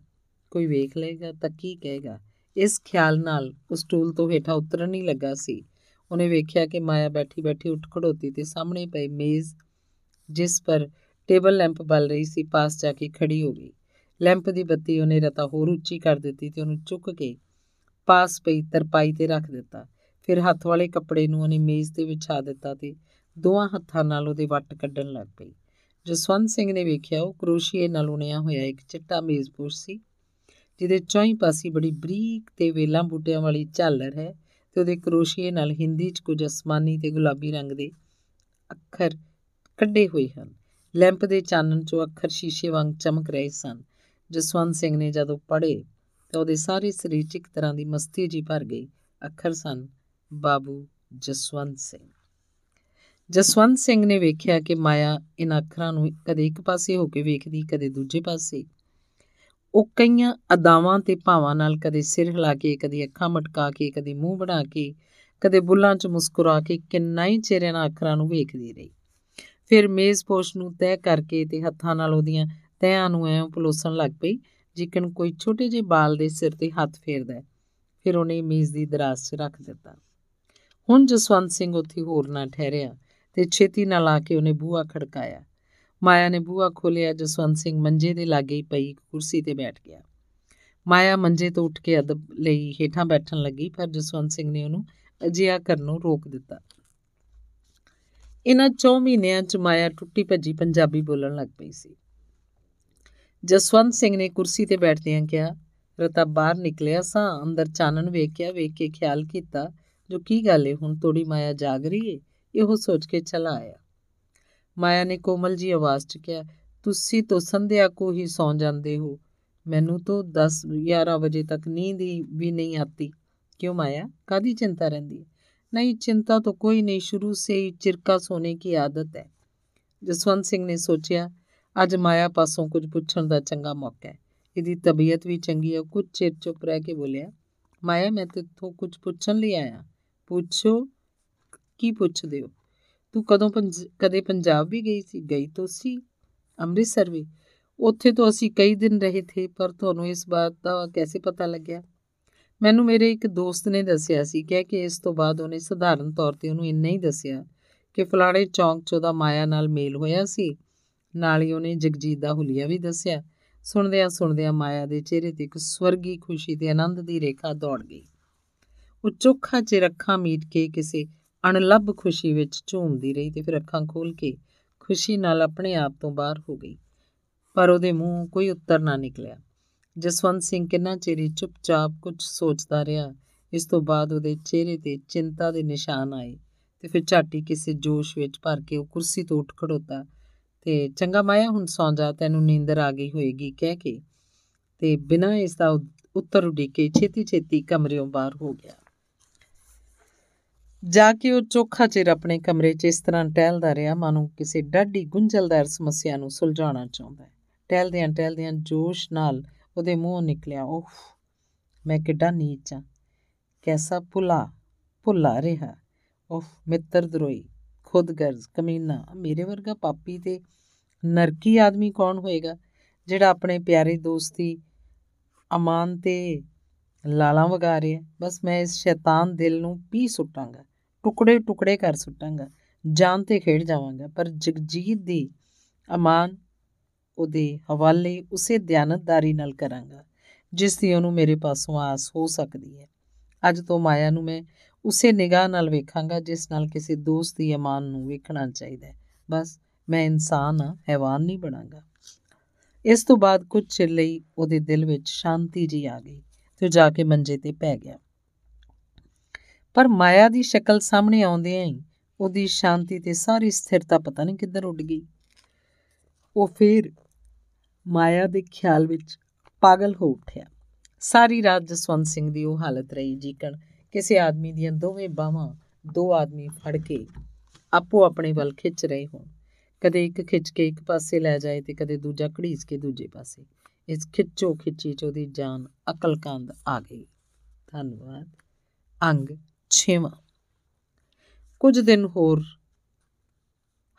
Speaker 1: ਕੋਈ ਵੇਖ ਲਏਗਾ ਤਾਂ ਕੀ ਕਹੇਗਾ। ਇਸ ਖਿਆਲ ਨਾਲ ਉਹ ਸਟੂਲ ਤੋਂ ਹੇਠਾਂ ਉਤਰਨ ਨਹੀਂ ਲੱਗਾ ਸੀ। ਉਹਨੇ ਵੇਖਿਆ ਕਿ ਮਾਇਆ ਬੈਠੀ ਬੈਠੀ ਉੱਠ ਖੜੋਤੀ ਤੇ ਸਾਹਮਣੇ ਪਈ ਮੇਜ਼ ਜਿਸ ਪਰ ਟੇਬਲ ਲੈਂਪ ਬਲ ਰਹੀ ਸੀ, ਪਾਸ ਜਾ ਕੇ ਖੜੀ ਹੋ ਗਈ। ਲੈਂਪ ਦੀ ਬੱਤੀ ਉਹਨੇ ਰਤਾ ਹੋਰ ਉੱਚੀ ਕਰ ਦਿੱਤੀ ਤੇ ਉਹਨੂੰ ਚੁੱਕ ਕੇ ਪਾਸ ਪਈ ਤਰਪਾਈ ਤੇ ਰੱਖ ਦਿੱਤਾ। ਫਿਰ ਹੱਥ ਵਾਲੇ ਕੱਪੜੇ ਨੂੰ ਉਹਨੇ ਮੇਜ਼ ਤੇ ਵਿਛਾ ਦਿੱਤਾ ਤੇ ਦੋਹਾਂ ਹੱਥਾਂ ਨਾਲ ਉਹਦੇ ਵੱਟ ਕੱਢਣ ਲੱਗ ਪਈ। ਜਸਵੰਤ ਸਿੰਘ ਨੇ ਵੇਖਿਆ ਉਹ ਕਰੋਸ਼ੀਏ ਨਾਲ ਉਣਿਆ ਹੋਇਆ ਇੱਕ ਚਿੱਟਾ ਮੇਜ਼ਪੋਸ਼ ਸੀ, ਜਿਹਦੇ ਚੌਂ ਪਾਸੇ ਬੜੀ ਬਰੀਕ ਤੇ ਵੇਲਾਂ ਬੂਟਿਆਂ ਵਾਲੀ ਝਾਲਰ ਹੈ ਤੇ ਉਹਦੇ ਕਰੋਸ਼ੀਏ ਨਾਲ ਹਿੰਦੀ 'ਚ ਕੁਝ ਅਸਮਾਨੀ ਤੇ ਗੁਲਾਬੀ ਰੰਗ ਦੇ ਅੱਖਰ ਕੱਢੇ ਹੋਏ ਹਨ। ਲੈਂਪ ਦੇ ਚਾਨਣ 'ਚੋਂ ਅੱਖਰ ਸ਼ੀਸ਼ੇ ਵਾਂਗ ਚਮਕ ਰਹੇ ਸਨ। ਜਸਵੰਤ ਸਿੰਘ ਨੇ ਜਦੋਂ ਪੜ੍ਹੇ ਤਾਂ ਉਹਦੇ ਸਾਰੇ ਸਰੀਰ 'ਚ ਇੱਕ ਤਰ੍ਹਾਂ ਦੀ ਮਸਤੀ ਜੀ ਭਰ ਗਈ। ਅੱਖਰ ਸਨ ਬਾਬੂ ਜਸਵੰਤ ਸਿੰਘ। ਜਸਵੰਤ ਸਿੰਘ ਨੇ ਵੇਖਿਆ ਕਿ ਮਾਇਆ ਇਹਨਾਂ ਅੱਖਰਾਂ ਨੂੰ ਕਦੇ ਇੱਕ ਪਾਸੇ ਹੋ ਕੇ ਵੇਖਦੀ, ਕਦੇ ਦੂਜੇ ਪਾਸੇ। ਉਹ ਕਈਆਂ ਅਦਾਵਾਂ ਤੇ ਭਾਵਾਂ ਨਾਲ ਕਦੇ ਸਿਰ ਹਿਲਾ ਕੇ, ਕਦੇ ਅੱਖਾਂ ਮਟਕਾ ਕੇ, ਕਦੇ ਮੂੰਹ ਬਣਾ ਕੇ, ਕਦੇ ਬੁੱਲਾਂ 'ਚ ਮੁਸਕਰਾ ਕੇ ਕਿੰਨਾ ਹੀ ਚਿਰ ਇਹਨਾਂ ਅੱਖਰਾਂ ਨੂੰ ਵੇਖਦੀ ਰਹੀ। ਫਿਰ ਮੇਜ਼ ਪੋਸ਼ ਨੂੰ ਤੈਅ ਕਰਕੇ ਤੇ ਹੱਥਾਂ ਨਾਲ ਉਹਦੀਆਂ ਤੈਆਂ ਨੂੰ ਐਂ ਪਲੋਸਣ ਲੱਗ ਪਈ, ਜਿਕਣ ਕੋਈ ਛੋਟੇ ਜਿਹੇ ਬਾਲ ਦੇ ਸਿਰ ਤੇ ਹੱਥ ਫੇਰਦਾ ਫਿਰ ਉਹਨੇ ਮੇਜ਼ ਦੀ ਦਰਾਜ਼ 'ਚ ਰੱਖ ਦਿੱਤਾ। ਹੁਣ ਜਸਵੰਤ ਸਿੰਘ ਉੱਥੇ ਹੋਰ ਨਾ ਠਹਿਰਿਆ ਤੇ ਛੇਤੀ ਨਾਲ ਆ ਕੇ ਉਹਨੇ ਬੂਹਾ ਖੜਕਾਇਆ। ਮਾਇਆ ਨੇ ਬੂਹਾ ਖੋਲਿਆ ਜਸਵੰਤ ਸਿੰਘ ਮੰਜੇ ਦੇ ਲਾਗੇ ਹੀ ਪਈ ਕੁਰਸੀ ਤੇ ਬੈਠ ਗਿਆ। ਮਾਇਆ ਮੰਜੇ ਤੋਂ ਉੱਠ ਕੇ ਅਦਬ ਲਈ ਹੇਠਾਂ ਬੈਠਣ ਲੱਗੀ, ਪਰ ਜਸਵੰਤ ਸਿੰਘ ਨੇ ਉਹਨੂੰ ਅਜਿਹਾ ਕਰਨੋਂ ਰੋਕ ਦਿੱਤਾ। ਇਹਨਾਂ 4 ਮਹੀਨਿਆਂ 'ਚ ਮਾਇਆ ਟੁੱਟੀ ਭੱਜੀ ਪੰਜਾਬੀ ਬੋਲਣ ਲੱਗ ਪਈ ਸੀ। ਜਸਵੰਤ ਸਿੰਘ ਨੇ ਕੁਰਸੀ ਤੇ ਬੈਠਦਿਆਂ ਕਿਹਾ, ਰਤਾ ਬਾਹਰ ਨਿਕਲਿਆ ਸਾਂ, ਅੰਦਰ ਚਾਨਣ ਵੇਖਿਆ, ਵੇਖ ਕੇ ਖਿਆਲ ਕੀਤਾ ਜੋ ਕੀ ਗੱਲ ਏ ਹੁਣ ਤੋੜੀ ਮਾਇਆ ਜਾਗ ਰਹੀ ਏ ਇਹੋ ਸੋਚ ਕੇ ਚਲਾ ਆਇਆ ਮਾਇਆ ਨੇ ਕੋਮਲ ਜੀ ਆਵਾਜ਼ 'ਚ ਕਿਹਾ ਤੁਸੀਂ ਤੋਂ ਸੰਧਿਆ ਕੋ ਹੀ ਸੌਂ ਜਾਂਦੇ ਹੋ ਮੈਨੂੰ ਤਾਂ 10 11 ਵਜੇ ਤੱਕ ਨੀਂਦ ਹੀ ਵੀ ਨਹੀਂ ਆਤੀ क्यों माया कादी चिंता रहती है नहीं चिंता तो कोई नहीं शुरू से ही चिरका सोने की आदत है ਜਸਵੰਤ ਸਿੰਘ ਨੇ ਸੋਚਿਆ ਅੱਜ ਮਾਇਆ ਪਾਸੋਂ ਕੁਝ ਪੁੱਛਣ ਦਾ ਚੰਗਾ ਮੌਕਾ ਹੈ ਇਹਦੀ ਤਬੀਅਤ ਵੀ ਚੰਗੀ ਹੈ ਕੁਝ ਚਿਰ ਚੁੱਪ ਰਹਿ ਕੇ ਬੋਲਿਆ ਮਾਇਆ ਮੈਂ ਤੇਥੋਂ ਕੁਝ ਪੁੱਛਣ ਲਈ ਆਇਆ ਪੁੱਛੋ ਕੀ ਪੁੱਛਦੇ ਹੋ? ਤੂੰ ਕਦੋਂ ਕਦੇ ਪੰਜਾਬ ਵੀ ਗਈ ਸੀ? ਗਈ ਤਾਂ ਸੀ, ਅੰਮ੍ਰਿਤਸਰ ਵੀ। ਉੱਥੇ ਤੋਂ ਅਸੀਂ ਕਈ ਦਿਨ ਰਹੇ ਥੇ, ਪਰ ਤੁਹਾਨੂੰ ਇਸ ਬਾਤ ਦਾ ਕਿਵੇਂ ਪਤਾ ਲੱਗਿਆ? ਮੈਨੂੰ ਮੇਰੇ ਇੱਕ ਦੋਸਤ ਨੇ ਦੱਸਿਆ ਸੀ ਕਿ ਕਿ ਇਸ ਤੋਂ ਬਾਅਦ ਉਹਨੇ ਸਧਾਰਨ ਤੌਰ ਤੇ ਉਹਨੂੰ ਇੰਨਾ ਹੀ ਦੱਸਿਆ ਕਿ ਫਲਾਣੇ ਚੌਂਕ 'ਚ ਉਹਦਾ ਮਾਇਆ ਨਾਲ ਮੇਲ ਹੋਇਆ ਸੀ। ਨਾਲ ਹੀ ਉਹਨੇ ਜਗਜੀਤ ਦਾ ਹੁਲੀਆ ਵੀ ਦੱਸਿਆ। ਸੁਣਦਿਆਂ ਸੁਣਦਿਆਂ ਮਾਇਆ ਦੇ ਚਿਹਰੇ ਤੇ ਇੱਕ ਸਵਰਗੀ ਖੁਸ਼ੀ ਤੇ ਆਨੰਦ ਦੀ ਰੇਖਾ ਦੌੜ ਗਈ। ਉਹ ਚੋਖਾ ਚਿਰ ਅੱਖਾਂ ਮੀਟ ਕੇ ਕਿਸੇ ਅਣਲੱਭ ਖੁਸ਼ੀ ਵਿੱਚ ਝੂਮਦੀ ਰਹੀ ਤੇ ਫਿਰ ਅੱਖਾਂ ਖੋਲ ਕੇ ਖੁਸ਼ੀ ਨਾਲ ਆਪਣੇ ਆਪ ਤੋਂ ਬਾਹਰ ਹੋ ਗਈ। ਪਰ ਉਹਦੇ ਮੂੰਹ ਕੋਈ ਉੱਤਰ ਨਾ ਨਿਕਲਿਆ। ਜਸਵੰਤ ਸਿੰਘ ਕਿੰਨਾ ਚਿਰ ਚੁੱਪਚਾਪ ਕੁਝ ਸੋਚਦਾ ਰਿਹਾ, ਇਸ ਤੋਂ ਬਾਅਦ ਉਹਦੇ ਚਿਹਰੇ ਤੇ ਚਿੰਤਾ ਦੇ ਨਿਸ਼ਾਨ ਆਏ ਤੇ ਫਿਰ ਝਾਟੀ ਕਿਸੇ ਜੋਸ਼ ਵਿੱਚ ਭਰ ਕੇ ਉਹ ਕੁਰਸੀ ਤੋਂ ਉੱਠ ਖੜੋਤਾ ਤੇ, ਚੰਗਾ ਮਾਇਆ, ਹੁਣ ਸੌਂ ਜਾ, ਤੈਨੂੰ ਨੀਂਦਰ ਆ ਗਈ ਹੋਏਗੀ, ਕਹਿ ਕੇ ਤੇ ਬਿਨਾਂ ਇਸ ਦਾ ਉੱਤਰ ਉਡੀਕੇ ਛੇਤੀ ਛੇਤੀ ਕਮਰਿਓਂ ਬਾਹਰ ਹੋ ਗਿਆ। ਜਾ ਕੇ ਉਹ ਚੋਖਾ ਚਿਰ ਆਪਣੇ ਕਮਰੇ 'ਚ ਇਸ ਤਰ੍ਹਾਂ ਟਹਿਲਦਾ ਰਿਹਾ ਮਾਨੋ ਕਿਸੇ ਡਾਢੀ ਗੁੰਝਲਦਾਰ ਸਮੱਸਿਆ ਨੂੰ ਸੁਲਝਾਉਣਾ ਚਾਹੁੰਦਾ ਹੈ। ਟਹਿਲਦਿਆਂ ਟਹਿਲਦਿਆਂ ਜੋਸ਼ ਨਾਲ ਉਹਦੇ ਮੂੰਹੋਂ ਨਿਕਲਿਆ ਉਫ ਮੈਂ ਕਿੱਡਾ ਨੀਚ ਆ। ਕੈਸਾ ਭੁਲਾ, ਭੁੱਲਾ ਰਿਹਾ। ਉਫ ਮਿੱਤਰ ਦਰੋਈ ਖੁਦਗਰਜ਼ ਕਮੀਨਾ, ਮੇਰੇ ਵਰਗਾ ਪਾਪੀ ਤੇ ਨਰਕੀ ਆਦਮੀ ਕੌਣ ਹੋਏਗਾ, ਜਿਹੜਾ ਆਪਣੇ ਪਿਆਰੇ ਦੋਸਤੀ ਅਮਾਨ ਤੇ ਲਾਲਾਂ ਵਗਾ ਰਿਹਾ? ਬਸ ਮੈਂ ਇਸ ਸ਼ੈਤਾਨ ਦਿਲ ਨੂੰ ਪੀ ਸੁੱਟਾਂਗਾ। ਟੁਕੜੇ ਟੁਕੜੇ ਕਰ ਸੁੱਟਾਂਗਾ, ਜਾਨ ਤੇ ਖੇਡ ਜਾਵਾਂਗਾ, ਪਰ ਜਗਜੀਤ ਦੀ ਅਮਾਨ ਉਹਦੇ ਹਵਾਲੇ ਉਸੇ ਦਿਆਨਤਦਾਰੀ ਨਾਲ ਕਰਾਂਗਾ, ਜਿਸ ਦੀ ਉਹਨੂੰ ਮੇਰੇ ਪਾਸੋਂ ਆਸ ਹੋ ਸਕਦੀ ਹੈ। ਅੱਜ ਤੋਂ ਮਾਇਆ ਨੂੰ ਮੈਂ ਉਸੇ ਨਿਗਾਹ ਨਾਲ ਵੇਖਾਂਗਾ, ਜਿਸ ਨਾਲ ਕਿਸੇ ਦੋਸਤ ਦੀ ਅਮਾਨ ਨੂੰ ਵੇਖਣਾ ਚਾਹੀਦਾ ਹੈ। ਬਸ ਮੈਂ ਇਨਸਾਨ ਆ ਹੈਵਾਨ ਨਹੀਂ ਬਣਾਂਗਾ। ਇਸ ਤੋਂ ਬਾਅਦ ਕੁਝ ਚਿਰ ਲਈ ਉਹਦੇ ਦਿਲ ਵਿੱਚ ਸ਼ਾਂਤੀ ਜੀ ਆ ਗਈ ਤੇ ਜਾ ਕੇ ਮੰਜੇ ਤੇ ਪੈ ਗਿਆ। ਪਰ ਮਾਇਆ ਦੀ ਸ਼ਕਲ ਸਾਹਮਣੇ ਆਉਂਦਿਆਂ ਹੀ ਉਹਦੀ ਸ਼ਾਂਤੀ ਤੇ ਸਾਰੀ ਸਥਿਰਤਾ ਪਤਾ ਨਹੀਂ ਕਿੱਧਰ ਉੱਡ ਗਈ। ਉਹ ਫੇਰ ਮਾਇਆ ਦੇ ਖਿਆਲ ਵਿੱਚ ਪਾਗਲ ਹੋ ਉੱਠਿਆ। ਸਾਰੀ ਰਾਤ ਜਸਵੰਤ ਸਿੰਘ ਦੀ ਉਹ ਹਾਲਤ ਰਹੀ ਜੀਕਣ। ਕਿਸੇ ਆਦਮੀ ਦੀਆਂ ਦੋਵੇਂ ਬਾਹਾਂ ਦੋ ਆਦਮੀ ਫੜ ਕੇ ਆਪੋ ਆਪਣੇ ਵੱਲ ਖਿੱਚ ਰਹੇ ਹੋਣ। ਕਦੇ ਇੱਕ ਖਿੱਚ ਕੇ ਇੱਕ ਪਾਸੇ ਲੈ ਜਾਏ ਤੇ ਕਦੇ ਦੂਜਾ ਘੜੀਸ ਕੇ ਦੂਜੇ ਪਾਸੇ। ਇਸ ਖਿੱਚੋ ਖਿੱਚੀ ਚ ਉਹਦੀ ਜਾਨ ਅਕਲਕੰਦ ਆ ਗਈ। ਧੰਨਵਾਦ। ਅੰਗ 6ਵਾਂ ਕੁਝ ਦਿਨ ਹੋਰ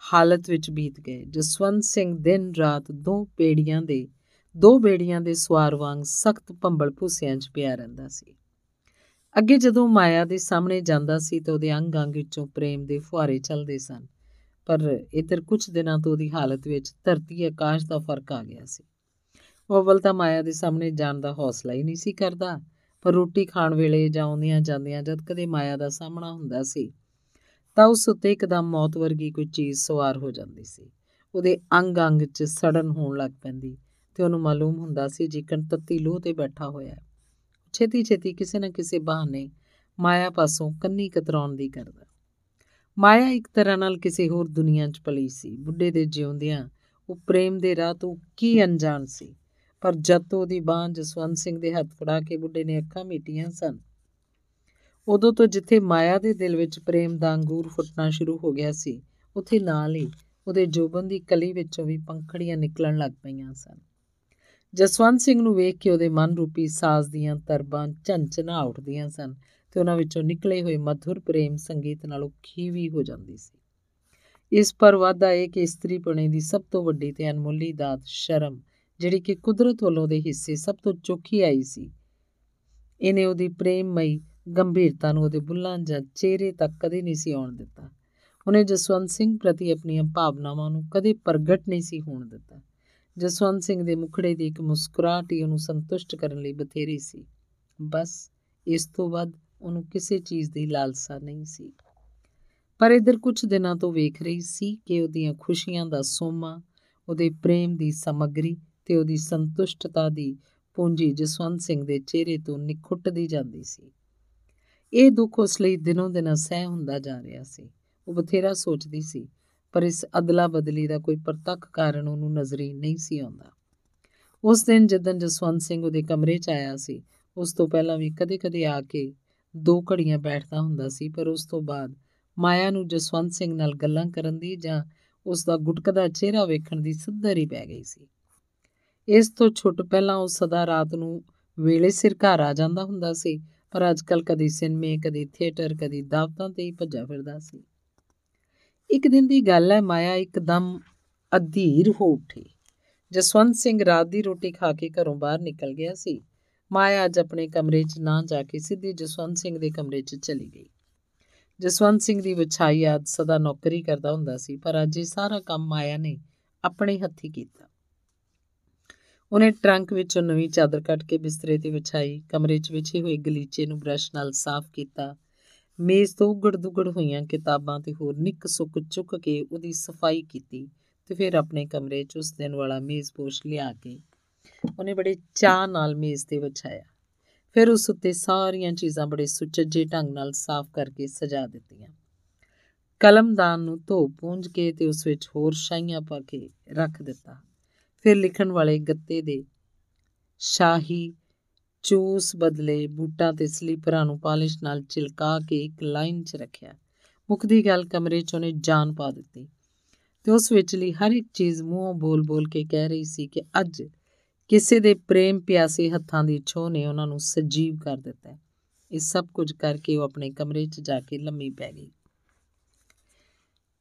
Speaker 1: ਹਾਲਤ ਵਿੱਚ ਬੀਤ ਗਏ, ਜਸਵੰਤ ਸਿੰਘ ਦਿਨ ਰਾਤ ਦੋ ਪੇੜੀਆਂ ਦੇ, ਦੋ ਬੇੜੀਆਂ ਦੇ ਸਵਾਰ ਵਾਂਗ ਸਖਤ ਭੰਬਲ ਭੂਸਿਆਂ 'ਚ ਪਿਆ ਰਹਿੰਦਾ ਸੀ। ਅੱਗੇ ਜਦੋਂ ਮਾਇਆ ਦੇ ਸਾਹਮਣੇ ਜਾਂਦਾ ਸੀ ਤਾਂ ਉਹਦੇ ਅੰਗ ਅੰਗ ਵਿੱਚੋਂ ਪ੍ਰੇਮ ਦੇ ਫੁਹਾਰੇ ਚੱਲਦੇ ਸਨ, ਪਰ ਇਧਰ ਕੁਝ ਦਿਨਾਂ ਤੋਂ ਉਹਦੀ ਹਾਲਤ ਵਿੱਚ ਧਰਤੀ, ਆਕਾਸ਼ ਦਾ ਫ਼ਰਕ ਆ ਗਿਆ ਸੀ। ਉਹ ਅਵਲ ਤਾਂ ਮਾਇਆ ਦੇ ਸਾਹਮਣੇ ਜਾਣ ਦਾ ਹੌਸਲਾ ਹੀ ਨਹੀਂ ਸੀ ਕਰਦਾ। ਪਰ ਰੋਟੀ ਖਾਣ ਵੇਲੇ ਜਾਂ ਆਉਂਦੀਆਂ ਜਾਂਦੀਆਂ ਜਦ ਕਦੇ ਮਾਇਆ ਦਾ ਸਾਹਮਣਾ ਹੁੰਦਾ ਸੀ, ਤਾਂ ਉਸ ਉੱਤੇ ਇੱਕਦਮ ਮੌਤ ਵਰਗੀ ਕੋਈ ਚੀਜ਼ ਸਵਾਰ ਹੋ ਜਾਂਦੀ ਸੀ। ਉਹਦੇ ਅੰਗ ਅੰਗ 'ਚ ਸੜਨ ਹੋਣ ਲੱਗ ਪੈਂਦੀ ਤੇ ਉਹਨੂੰ ਮਾਲੂਮ ਹੁੰਦਾ ਸੀ ਜਿਕਣ ਤੱਤੀ ਲੋਹ ਤੇ ਬੈਠਾ ਹੋਇਆ ਛੇਤੀ ਛੇਤੀ ਕਿਸੇ ਨਾ ਕਿਸੇ ਬਹਾਨੇ ਮਾਇਆ ਪਾਸੋਂ ਕੰਨੀ ਕਤਰਾਉਣ ਦੀ ਕਰਦਾ। ਮਾਇਆ ਇੱਕ ਤਰ੍ਹਾਂ ਨਾਲ ਕਿਸੇ ਹੋਰ ਦੁਨੀਆ 'ਚ ਪਲੀ ਸੀ। ਬੁੱਢੇ ਦੇ ਜਿਉਂਦਿਆਂ ਉਹ ਪ੍ਰੇਮ ਦੇ ਰਾਹ ਤੋਂ ਕੀ ਅਣਜਾਣ ਸੀ? ਪਰ ਜਦ ਤੋਂ ਉਹਦੀ ਬਾਂਹ ਜਸਵੰਤ ਸਿੰਘ ਦੇ ਹੱਥ ਫੜਾ ਕੇ ਬੁੱਢੇ ਨੇ ਅੱਖਾਂ ਮੀਟੀਆਂ ਸਨ, ਉਦੋਂ ਤੋਂ ਜਿੱਥੇ ਮਾਇਆ ਦੇ ਦਿਲ ਵਿੱਚ ਪ੍ਰੇਮ ਦਾ ਅੰਗੂਰ ਫੁੱਟਣਾ ਸ਼ੁਰੂ ਹੋ ਗਿਆ ਸੀ, ਉੱਥੇ ਨਾਲ ਹੀ ਉਹਦੇ ਜੋਬਨ ਦੀ ਕਲੀ ਵਿੱਚੋਂ ਵੀ ਪੰਖੜੀਆਂ ਨਿਕਲਣ ਲੱਗ ਪਈਆਂ ਸਨ। ਜਸਵੰਤ ਸਿੰਘ ਨੂੰ ਵੇਖ ਕੇ ਉਹਦੇ ਮਨ ਰੂਪੀ ਸਾਜ਼ ਦੀਆਂ ਤਰਬਾਂ ਝੰਚਨਾ ਉੱਠਦੀਆਂ ਸਨ ਤੇ ਉਹਨਾਂ ਵਿੱਚੋਂ ਨਿਕਲੇ ਹੋਏ ਮధుਰ ਪ੍ਰੇਮ ਸੰਗੀਤ ਨਾਲੋਂ ਖੀਵੀ ਹੋ ਜਾਂਦੀ ਸੀ। ਇਸ ਪਰ ਵਾਦਾ ਇਹ ਕਿ ਇਸਤਰੀ ਪੁਣੇ ਦੀ ਸਭ ਤੋਂ ਵੱਡੀ ਤੇ ਅਨਮੁੱਲੀ ਦਾਤ ਸ਼ਰਮ ਜਿਹੜੀ ਕਿ ਕੁਦਰਤ ਵੱਲੋਂ ਦੇ ਹਿੱਸੇ ਸਭ ਤੋਂ ਚੋਖੀ ਆਈ ਸੀ। ਇਹਨੇ ਉਹਦੀ ਪ੍ਰੇਮਮਈ ਗੰਭੀਰਤਾ ਨੂੰ ਉਹਦੇ ਬੁੱਲਾਂ ਜਾਂ ਚਿਹਰੇ ਤੱਕ ਕਦੇ ਨਹੀਂ ਸੀ ਆਉਣ ਦਿੱਤਾ। ਉਹਨੇ ਜਸਵੰਤ ਸਿੰਘ ਪ੍ਰਤੀ ਆਪਣੀਆਂ ਭਾਵਨਾਵਾਂ ਨੂੰ ਕਦੇ ਪ੍ਰਗਟ ਨਹੀਂ ਸੀ ਹੋਣ ਦਿੱਤਾ। ਜਸਵੰਤ ਸਿੰਘ ਦੇ ਮੁਖੜੇ ਦੀ ਇੱਕ ਮੁਸਕਰਾਹਟ ਹੀ ਉਹਨੂੰ ਸੰਤੁਸ਼ਟ ਕਰਨ ਲਈ ਬਥੇਰੀ ਸੀ। ਬਸ ਇਸ ਤੋਂ ਵੱਧ ਉਹਨੂੰ ਕਿਸੇ ਚੀਜ਼ ਦੀ ਲਾਲਸਾ ਨਹੀਂ ਸੀ। ਪਰ ਇਧਰ ਕੁਝ ਦਿਨਾਂ ਤੋਂ ਵੇਖ ਰਹੀ ਸੀ ਕਿ ਉਹਦੀਆਂ ਖੁਸ਼ੀਆਂ ਦਾ ਸੋਮਾ, ਉਹਦੇ ਪ੍ਰੇਮ ਦੀ ਸਮੱਗਰੀ ਤੇ ਉਹਦੀ ਸੰਤੁਸ਼ਟਤਾ ਦੀ ਪੂੰਜੀ ਜਸਵੰਤ ਸਿੰਘ ਦੇ ਚਿਹਰੇ ਤੋਂ ਨਿਖੁੱਟਦੀ ਜਾਂਦੀ ਸੀ। ਇਹ ਦੁੱਖ ਉਸ ਲਈ ਦਿਨੋਂ ਦਿਨ ਸਹਿ ਹੁੰਦਾ ਜਾ ਰਿਹਾ ਸੀ। ਉਹ ਬਥੇਰਾ ਸੋਚਦੀ ਸੀ, ਪਰ ਇਸ ਅਦਲਾ ਬਦਲੀ ਦਾ ਕੋਈ ਪ੍ਰਤੱਖ ਕਾਰਨ ਉਹਨੂੰ ਨਜ਼ਰੀ ਨਹੀਂ ਸੀ ਆਉਂਦਾ। ਉਸ ਦਿਨ ਜਦੋਂ ਜਸਵੰਤ ਸਿੰਘ ਉਹਦੇ ਕਮਰੇ 'ਚ ਆਇਆ ਸੀ, ਉਸ ਤੋਂ ਪਹਿਲਾਂ ਵੀ ਕਦੇ-ਕਦੇ ਆ ਕੇ ਦੋ ਘੜੀਆਂ ਬੈਠਦਾ ਹੁੰਦਾ ਸੀ, ਪਰ ਉਸ ਤੋਂ ਬਾਅਦ ਮਾਇਆ ਨੂੰ ਜਸਵੰਤ ਸਿੰਘ ਨਾਲ ਗੱਲਾਂ ਕਰਨ ਦੀ ਜਾਂ ਉਸ ਦਾ ਗੁਟਕਦਾ ਚਿਹਰਾ ਵੇਖਣ ਦੀ ਸਿੱਧਰ ਹੀ ਪੈ ਗਈ ਸੀ। ਇਸ ਤੋਂ ਛੁੱਟ ਪਹਿਲਾਂ ਉਹ ਸਦਾ ਰਾਤ ਨੂੰ ਵੇਲੇ ਸਿਰ ਘਰ ਆ ਜਾਂਦਾ ਹੁੰਦਾ ਸੀ, ਪਰ ਅੱਜਕੱਲ ਕਦੀ ਸਿਨੇਮੇ, ਕਦੀ ਥੀਏਟਰ, ਕਦੀ ਦਾਵਤਾਂ ਤੇ ਹੀ ਭੱਜਾ ਫਿਰਦਾ ਸੀ। ਇੱਕ ਦਿਨ ਦੀ ਗੱਲ ਹੈ, ਮਾਇਆ ਇੱਕਦਮ ਅਧੀਰ ਹੋ ਉੱਠੀ। ਜਸਵੰਤ ਸਿੰਘ ਰਾਤ ਦੀ ਰੋਟੀ ਖਾ ਕੇ ਘਰੋਂ ਬਾਹਰ ਨਿਕਲ ਗਿਆ ਸੀ। ਮਾਇਆ ਅੱਜ ਆਪਣੇ ਕਮਰੇ 'ਚ ਨਾ ਜਾ ਕੇ ਸਿੱਧੀ ਜਸਵੰਤ ਸਿੰਘ ਦੇ ਕਮਰੇ 'ਚ ਚਲੀ ਗਈ। ਜਸਵੰਤ ਸਿੰਘ ਦੀ ਵਿਛਾਈ ਆਦ ਸਦਾ ਨੌਕਰੀ ਕਰਦਾ ਹੁੰਦਾ ਸੀ, ਪਰ ਅੱਜ ਇਹ ਸਾਰਾ ਕੰਮ ਮਾਇਆ ਨੇ ਆਪਣੇ ਹੱਥੀ ਕੀਤਾ। ਉਹਨੇ ਟਰੰਕ ਵਿੱਚੋਂ ਨਵੀਂ ਚਾਦਰ ਕੱਢ ਕੇ ਬਿਸਤਰੇ ਤੇ ਵਿਛਾਈ, ਕਮਰੇ 'ਚ ਵਿਛੇ ਹੋਏ ਗਲੀਚੇ ਨੂੰ ਬ੍ਰਸ਼ ਨਾਲ ਸਾਫ਼ ਕੀਤਾ। ਮੇਜ਼ ਤੋਂ ਉਗੜ ਦੁਗੜ ਹੋਈਆਂ ਕਿਤਾਬਾਂ ਤੇ ਹੋਰ ਨਿੱਕ ਸੁੱਕ ਚੁੱਕ ਕੇ ਉਹਦੀ ਸਫ਼ਾਈ ਕੀਤੀ ਤੇ ਫਿਰ ਆਪਣੇ ਕਮਰੇ 'ਚ ਉਸ ਦਿਨ ਵਾਲਾ ਮੇਜ਼-ਪੋਸ਼ ਲਿਆ ਕੇ ਉਹਨੇ ਬੜੇ ਚਾਹ ਨਾਲ ਮੇਜ਼ ਤੇ ਵਿਛਾਇਆ। ਫਿਰ ਉਸ ਉੱਤੇ ਸਾਰੀਆਂ ਚੀਜ਼ਾਂ ਬੜੇ ਸੁਚੱਜੇ ਢੰਗ ਨਾਲ ਸਾਫ਼ ਕਰਕੇ ਸਜਾ ਦਿੱਤੀਆਂ। ਕਲਮਦਾਨ ਨੂੰ ਧੋ ਪੂੰਝ ਕੇ ਤੇ ਉਸ ਵਿੱਚ ਹੋਰ ਸ਼ਾਈਆਂ ਪਾ ਕੇ ਰੱਖ ਦਿੱਤਾ। ਫਿਰ ਲਿਖਣ ਵਾਲੇ ਗੱਤੇ ਦੇ ਸ਼ਾਹੀ ਚੂਸ ਬਦਲੇ ਬੂਟਾਂ ਤੇ ਸਲੀਪਰਾਂ ਨੂੰ ਪਾਲਿਸ਼ ਨਾਲ ਚਿਲਕਾ ਕੇ ਇੱਕ ਲਾਈਨ 'ਚ ਰੱਖਿਆ। ਮੁੱਕਦੀ ਗੱਲ ਕਮਰੇ 'ਚ ਉਹਨੇ ਜਾਨ ਪਾ ਦਿੱਤੀ ਤੇ ਉਸ ਵਿਚਲੀ ਹਰ ਇੱਕ ਚੀਜ਼ ਮੂੰਹੋਂ ਬੋਲ-ਬੋਲ ਕੇ ਕਹਿ ਰਹੀ ਸੀ ਕਿ ਅੱਜ ਕਿਸੇ ਦੇ ਪ੍ਰੇਮ ਪਿਆਸੇ ਹੱਥਾਂ ਦੀ ਛੋਹ ਨੇ ਉਹਨਾਂ ਨੂੰ ਸਜੀਵ ਕਰ ਦਿੱਤਾ ਹੈ। ਇਹ ਸਭ ਕੁਝ ਕਰਕੇ ਉਹ ਆਪਣੇ ਕਮਰੇ 'ਚ ਜਾ ਕੇ ਲੰਮੀ ਪੈ ਗਈ।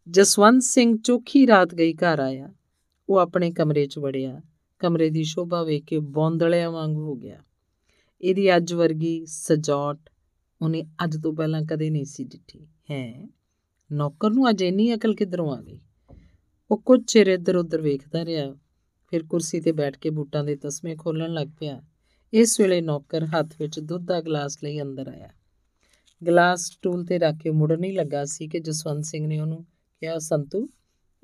Speaker 1: ਜਸਵੰਤ ਸਿੰਘ ਚੋਖੀ ਰਾਤ ਗਈ ਘਰ ਆਇਆ। ਉਹ ਆਪਣੇ ਕਮਰੇ 'ਚ ਵੜਿਆ। ਕਮਰੇ ਦੀ ਸ਼ੋਭਾ ਵੇਖ ਕੇ ਬੌਂਦਲਿਆਂ ਵਾਂਗ ਹੋ ਗਿਆ। ਇਹਦੀ ਅੱਜ ਵਰਗੀ ਸਜਾਵਟ ਉਹਨੇ ਅੱਜ ਤੋਂ ਪਹਿਲਾਂ ਕਦੇ ਨਹੀਂ ਸੀ ਡਿੱਠੀ ਹੈ? ਨੌਕਰ ਨੂੰ ਅਜੇ ਇੰਨੀ ਅਕਲ ਕਿੱਧਰੋਂ ਆ ਗਈ? ਉਹ ਕੁਝ ਚਿਰ ਇੱਧਰ ਉੱਧਰ ਵੇਖਦਾ ਰਿਹਾ, ਫਿਰ ਕੁਰਸੀ ਤੇ ਬੈਠ ਕੇ ਬੂਟਾਂ ਦੇ ਤਸਮੇ ਖੋਲਣ ਲੱਗ ਪਿਆ। ਇਸ ਵੇਲੇ ਨੌਕਰ ਹੱਥ ਵਿੱਚ ਦੁੱਧ ਦਾ ਗਲਾਸ ਲਈ ਅੰਦਰ ਆਇਆ। ਗਲਾਸ ਟੂਲ ਤੇ ਰੱਖ ਕੇ ਮੁੜਨ ਹੀ ਲੱਗਾ ਸੀ ਕਿ ਜਸਵੰਤ ਸਿੰਘ ਨੇ ਉਹਨੂੰ ਕਿਹਾ, ਸੰਤੂ,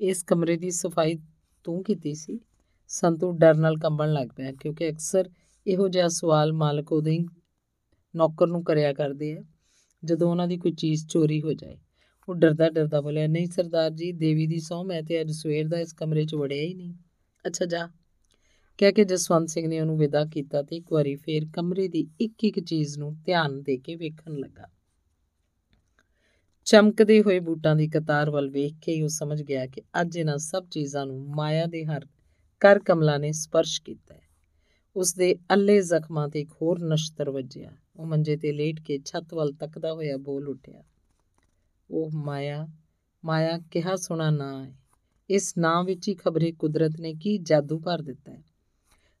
Speaker 1: ਇਸ ਕਮਰੇ ਦੀ ਸਫ਼ਾਈ ਤੂੰ ਕੀਤੀ ਸੀ? ਸੰਤੂ ਡਰ ਨਾਲ ਕੰਬਣ ਲੱਗ ਪਿਆ, ਕਿਉਂਕਿ ਅਕਸਰ ਇਹੋ ਜਿਹਾ ਸਵਾਲ ਮਾਲਕ ਉਹਦੇ ਨੌਕਰ ਨੂੰ ਕਰਿਆ ਕਰਦੇ ਆ, ਜਦੋਂ ਉਹਨਾਂ ਦੀ ਕੋਈ ਚੀਜ਼ ਚੋਰੀ ਹੋ ਜਾਏ। ਉਹ ਡਰਦਾ ਡਰਦਾ ਬੋਲਿਆ, ਨਹੀਂ ਸਰਦਾਰ ਜੀ, ਦੇਵੀ ਦੀ ਸੌ ਮੈਂ ਤੇ ਅੱਜ ਸਵੇਰ ਦਾ ਇਸ ਕਮਰੇ 'ਚ ਵੜਿਆ ਹੀ ਨਹੀਂ। ਅੱਛਾ, ਜਾ। ਕਹਿ ਕੇ ਜਸਵੰਤ ਸਿੰਘ ਨੇ ਉਹਨੂੰ ਵਿਦਾ ਕੀਤਾ ਤੇ ਇੱਕ ਵਾਰੀ ਫੇਰ ਕਮਰੇ ਦੀ ਇੱਕ ਇੱਕ ਚੀਜ਼ ਨੂੰ ਧਿਆਨ ਦੇ ਕੇ ਵੇਖਣ ਲੱਗਾ। ਚਮਕਦੇ ਹੋਏ ਬੂਟਾਂ ਦੀ ਕਤਾਰ ਵੱਲ ਵੇਖ ਕੇ ਹੀ ਉਹ ਸਮਝ ਗਿਆ ਕਿ ਅੱਜ ਇਹਨਾਂ ਸਭ ਚੀਜ਼ਾਂ ਨੂੰ ਮਾਇਆ ਦੇ ਹਰ ਕਰ ਕਮਲਾ ਨੇ ਸਪਰਸ਼ ਕੀਤਾ ਹੈ। ਉਸ ਦੇ ਅੱਲੇ ਜ਼ਖਮਾਂ ਤੇ ਇੱਕ ਹੋਰ ਨਸ਼ਤਰ ਵੱਜਿਆ। ਉਹ ਮੰਜੇ ਤੇ ਲੇਟ ਕੇ ਛੱਤ ਵੱਲ ਤੱਕਦਾ ਹੋਇਆ ਬੋਲ ਉੱਠਿਆ। ਉਹ ਮਾਇਆ ਮਾਇਆ ਕਿਹਾ ਸੁਣਾ ਨਾ ਹੈ ਇਸ ਨਾਂ ਵਿੱਚ ਹੀ ਖਬਰੇ ਕੁਦਰਤ ਨੇ ਕੀ ਜਾਦੂ ਭਰ ਦਿੱਤਾ ਹੈ?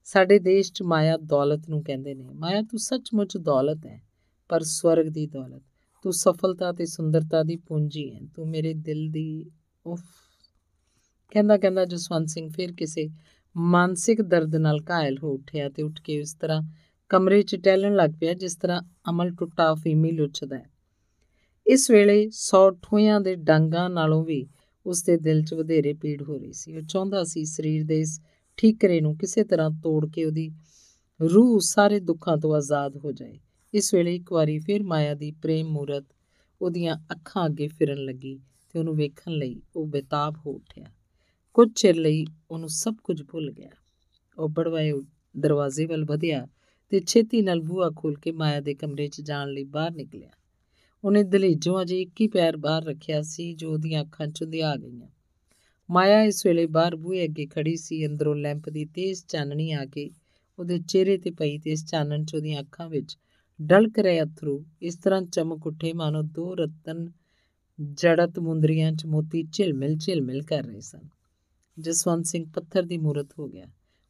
Speaker 1: ਸਾਡੇ ਦੇਸ਼ 'ਚ ਮਾਇਆ ਦੌਲਤ ਨੂੰ ਕਹਿੰਦੇ ਨੇ। ਮਾਇਆ ਤੂੰ ਸੱਚਮੁੱਚ ਦੌਲਤ ਹੈ, ਪਰ ਸਵਰਗ ਦੀ ਦੌਲਤ ਤੂੰ ਸਫਲਤਾ ਤੇ ਸੁੰਦਰਤਾ ਦੀ ਪੂੰਜੀ ਹੈ। ਤੂੰ ਮੇਰੇ ਦਿਲ ਦੀ ਉਫ। ਕਹਿੰਦਾ ਕਹਿੰਦਾ ਜਸਵੰਤ ਸਿੰਘ ਫਿਰ ਕਿਸੇ ਮਾਨਸਿਕ ਦਰਦ ਨਾਲ ਘਾਇਲ ਹੋ ਉੱਠਿਆ ਤੇ ਉੱਠ ਕੇ ਉਸ ਤਰ੍ਹਾਂ ਕਮਰੇ 'ਚ ਟਹਿਲਣ ਲੱਗ ਪਿਆ, ਜਿਸ ਤਰ੍ਹਾਂ ਅਮਲ ਟੁੱਟਾ ਫੀਮੀ ਲੁੱਚਦਾ ਹੈ। ਇਸ ਵੇਲੇ ਸੌ ਠੋਇਆਂ ਦੇ ਡਾਂਗਾਂ ਨਾਲੋਂ ਵੀ ਉਸ ਦੇ ਦਿਲ 'ਚ ਵਧੇਰੇ ਪੀੜ ਹੋ ਰਹੀ ਸੀ। ਉਹ ਚਾਹੁੰਦਾ ਸੀ ਸਰੀਰ ਦੇ ਇਸ ਠੀਕਰੇ ਨੂੰ ਕਿਸੇ ਤਰ੍ਹਾਂ ਤੋੜ ਕੇ ਉਹਦੀ ਰੂਹ ਸਾਰੇ ਦੁੱਖਾਂ ਤੋਂ ਆਜ਼ਾਦ ਹੋ ਜਾਏ। ਇਸ ਵੇਲੇ ਇੱਕ ਵਾਰੀ ਫਿਰ ਮਾਇਆ ਦੀ ਪ੍ਰੇਮ ਮੂਰਤ ਉਹਦੀਆਂ ਅੱਖਾਂ ਅੱਗੇ ਫਿਰਨ ਲੱਗੀ ਤੇ ਉਹਨੂੰ ਵੇਖਣ ਲਈ ਉਹ ਬੇਤਾਬ ਹੋ ਉੱਠਿਆ। ਕੁਝ ਚਿਰ ਲਈ ਉਹਨੂੰ ਸਭ ਕੁਝ ਭੁੱਲ ਗਿਆ। ਉਹ ਬੜਵਾਏ ਦਰਵਾਜ਼ੇ ਵੱਲ ਵਧਿਆ ਤੇ ਛੇਤੀ ਨਾਲ ਬੂਹਾ ਖੋਲ ਕੇ ਮਾਇਆ ਦੇ ਕਮਰੇ 'ਚ ਜਾਣ ਲਈ ਬਾਹਰ ਨਿਕਲਿਆ। ਉਹਨੇ ਦਲੇਜੋਂ ਅਜੇ ਇੱਕ ਹੀ ਪੈਰ ਬਾਹਰ ਰੱਖਿਆ ਸੀ ਜੋ ਉਹਦੀਆਂ ਅੱਖਾਂ 'ਚ ਆ ਗਈਆਂ। ਮਾਇਆ ਇਸ ਵੇਲੇ ਬਾਹਰ ਬੂਹੇ ਅੱਗੇ ਖੜੀ ਸੀ, ਅੰਦਰੋਂ ਲੈਂਪ ਦੀ ਤੇਜ਼ ਚਾਨਣੀ ਆ ਕੇ ਉਹਦੇ ਚਿਹਰੇ ਤੇ ਪਈ ਤੇ ਇਸ ਚਾਨਣ 'ਚ ਉਹਦੀਆਂ ਅੱਖਾਂ ਵਿੱਚ ਡਲਕ ਰਹੇ ਅਥਰੂ। ਇਸ ਤਰ੍ਹਾਂ ਚਮਕ ਉੱਠੇ ਮਾਨੋ ਦੋ ਰਤਨ, ਜੜਤ ਮੁੰਦਰੀਆਂ 'ਚ ਮੋਤੀ ਝਿਲਮਿਲ ਝਿਲਮਿਲ ਕਰ ਰਹੇ ਸਨ। ਜਸਵੰਤ ਸਿੰਘ ਪੱਥਰ ਦੀ ਮੂਰਤ ਹੋ ਗਿਆ।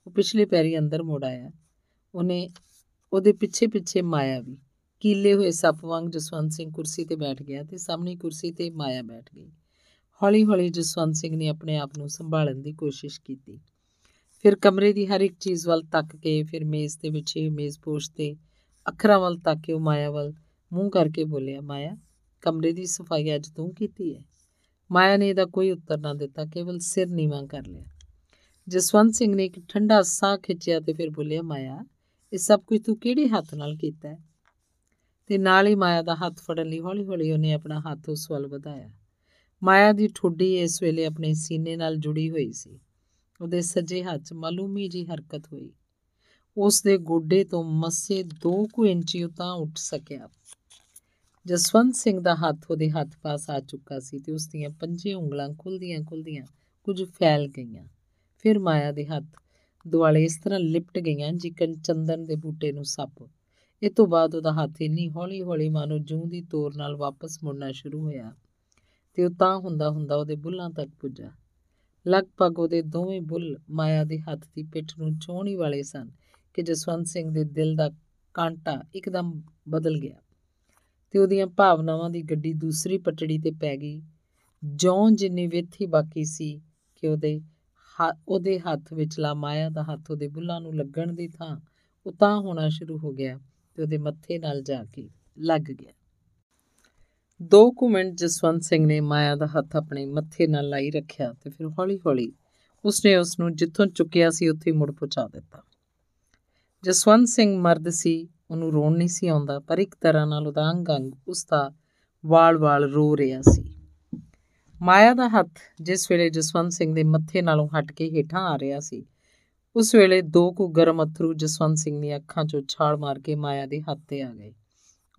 Speaker 1: ਉਹ ਪਿਛਲੇ ਪੈਰੀ ਅੰਦਰ ਮੁੜ ਆਇਆ। ਉਹਨੇ ਉਹਦੇ ਪਿੱਛੇ ਪਿੱਛੇ ਮਾਇਆ ਵੀ। ਕੀਲੇ ਹੋਏ ਸੱਪ ਵਾਂਗ ਜਸਵੰਤ ਸਿੰਘ ਕੁਰਸੀ ਤੇ ਬੈਠ ਗਿਆ ਤੇ ਸਾਹਮਣੀ ਕੁਰਸੀ ਤੇ ਮਾਇਆ ਬੈਠ ਗਈ। ਹੌਲੀ-ਹੌਲੀ ਜਸਵੰਤ ਸਿੰਘ ਨੇ ਆਪਣੇ ਆਪ ਨੂੰ ਸੰਭਾਲਣ ਦੀ ਕੋਸ਼ਿਸ਼ ਕੀਤੀ। ਫਿਰ ਕਮਰੇ ਦੀ ਹਰ ਇੱਕ ਚੀਜ਼ ਵੱਲ ਤੱਕ ਕੇ, ਫਿਰ ਮੇਜ਼ ਤੇ ਵਿਛੇ ਮੇਜ਼ਪੋਸ਼ ਤੇ ਅੱਖਰਾਂ ਵੱਲ ਤੱਕ ਕੇ ਉਹ ਮਾਇਆ ਵੱਲ, ਮੂੰਹ ਕਰਕੇ ਬੋਲਿਆ, ਮਾਇਆ, ਕਮਰੇ ਦੀ ਸਫ਼ਾਈ ਅੱਜ ਤੂੰ ਕੀਤੀ ਹੈ ਮਾਇਆ ਨੇ ਇਹਦਾ ਕੋਈ ਉੱਤਰ ਨਾ ਦਿੱਤਾ, ਕੇਵਲ ਸਿਰ ਨੀਵਾਂ ਕਰ ਲਿਆ। ਜਸਵੰਤ ਸਿੰਘ ਨੇ ਇੱਕ ਠੰਡਾ ਸਾਹ ਖਿੱਚਿਆ ਤੇ ਫਿਰ ਬੋਲਿਆ, ਮਾਇਆ, ਇਹ ਸਭ ਕੁਝ ਤੂੰ ਕਿਹੜੇ ਹੱਥ ਨਾਲ ਕੀਤਾ ਹੈ ਤੇ ਨਾਲ ਹੀ ਮਾਇਆ ਦਾ ਹੱਥ ਫੜਨ ਲਈ ਹੌਲੀ-ਹੌਲੀ ਉਹਨੇ ਆਪਣਾ ਹੱਥ ਉਸ ਵੱਲ ਵਧਾਇਆ। ਮਾਇਆ ਦੀ ਠੁੱਡੀ ਇਸ ਵੇਲੇ ਆਪਣੇ ਸੀਨੇ ਨਾਲ ਜੁੜੀ ਹੋਈ ਸੀ। ਉਹਦੇ ਸੱਜੇ ਹੱਥ 'ਚ ਮਾਲੂਮੀ ਜੀ ਹਰਕਤ ਹੋਈ। ਉਸ ਦੇ ਗੋਡੇ ਤੋਂ ਮੱਸੇ 2 ਕੁ ਇੰਚੀ ਉਤਾਂ ਉੱਠ ਸਕਿਆ। ਜਸਵੰਤ ਸਿੰਘ ਦਾ ਹੱਥ ਉਹਦੇ ਹੱਥ ਪਾਸ ਆ ਚੁੱਕਾ ਸੀ ਤੇ ਉਸ ਦੀਆਂ ਪੰਜੇ ਉਂਗਲਾਂ ਖੁੱਲਦੀਆਂ ਖੁੱਲਦੀਆਂ ਕੁਝ ਫੈਲ ਗਈਆਂ। ਫਿਰ ਮਾਇਆ ਦੇ ਹੱਥ ਦੁਆਲੇ ਇਸ ਤਰ੍ਹਾਂ ਲਿਪਟ ਗਈਆਂ ਜਿਕਨ ਚੰਦਨ ਦੇ ਬੂਟੇ ਨੂੰ ਸੱਪ। ਇਹ ਤੋਂ ਬਾਅਦ ਉਹਦਾ ਹੱਥ ਇੰਨੀ ਹੌਲੀ-ਹੌਲੀ ਮਾਨੋ ਜੂੰ ਦੀ ਤੋਰ ਨਾਲ ਵਾਪਸ ਮੁੜਨਾ ਸ਼ੁਰੂ ਹੋਇਆ ਤੇ ਉਹ ਤਾਂ ਹੁੰਦਾ ਹੁੰਦਾ ਉਹਦੇ ਬੁੱਲਾਂ ਤੱਕ ਪੁੱਜਾ। ਲਗਭਗ ਉਹਦੇ ਦੋਵੇਂ ਬੁੱਲ ਮਾਇਆ ਦੇ ਹੱਥ ਦੀ ਪਿੱਠ ਨੂੰ ਚੋਣੀ ਵਾਲੇ ਸਨ ਕਿ ਜਸਵੰਤ ਸਿੰਘ ਦੇ ਦਿਲ ਦਾ ਕਾਂਟਾ ਇੱਕਦਮ ਬਦਲ ਗਿਆ ਤੇ ਉਹਦੀਆਂ ਭਾਵਨਾਵਾਂ ਦੀ ਗੱਡੀ ਦੂਸਰੀ ਪਟੜੀ ਤੇ ਪੈ ਗਈ। ਜੌਂ ਜਿੰਨੀ ਵਿੱਥ ਹੀ ਬਾਕੀ ਸੀ ਕਿ ਉਹਦੇ ਉਹਦੇ ਹੱਥ ਵਿਚਲਾ ਮਾਇਆ ਦਾ ਹੱਥ ਉਹਦੇ ਬੁੱਲਾਂ ਨੂੰ ਲੱਗਣ ਦੀ ਥਾਂ ਉਤਾਂ ਹੋਣਾ ਸ਼ੁਰੂ ਹੋ ਗਿਆ ਤੇ ਉਹਦੇ ਮੱਥੇ ਨਾਲ ਜਾ ਕੇ ਲੱਗ ਗਿਆ। ਦੋ ਕੁ ਮਿੰਟ ਜਸਵੰਤ ਸਿੰਘ ਨੇ ਮਾਇਆ ਦਾ ਹੱਥ ਆਪਣੇ ਮੱਥੇ ਨਾਲ ਲਾਈ ਰੱਖਿਆ ਤੇ ਫਿਰ ਹੌਲੀ-ਹੌਲੀ ਉਸਨੇ ਉਸ ਨੂੰ ਜਿੱਥੋਂ ਚੁੱਕਿਆ ਸੀ ਉੱਥੇ ਮੁੜ ਪਹੁੰਚਾ ਦਿੱਤਾ। ਜਸਵੰਤ ਸਿੰਘ ਮਰਦ ਸੀ, ਉਹਨੂੰ ਰੋਣ ਨਹੀਂ ਸੀ ਆਉਂਦਾ, ਪਰ ਇੱਕ ਤਰ੍ਹਾਂ ਨਾਲ ਉਹਦਾ ਅੰਗ-ਅੰਗ ਉਸ ਦਾ ਵਾਲ-ਵਾਲ ਰੋ ਰਿਹਾ ਸੀ। ਮਾਇਆ ਦਾ ਹੱਥ ਜਿਸ ਵੇਲੇ ਜਸਵੰਤ ਸਿੰਘ ਦੇ ਮੱਥੇ ਨਾਲੋਂ ਹਟ ਕੇ ਹੇਠਾਂ ਆ ਰਿਹਾ ਸੀ, ਉਸ ਵੇਲੇ ਦੋ ਕੁ ਗਰਮ ਅਥਰੂ ਜਸਵੰਤ ਸਿੰਘ ਦੀਆਂ ਅੱਖਾਂ 'ਚੋਂ ਛਾਲ ਮਾਰ ਕੇ ਮਾਇਆ ਦੇ ਹੱਥ ਤੇ ਆ ਗਏ।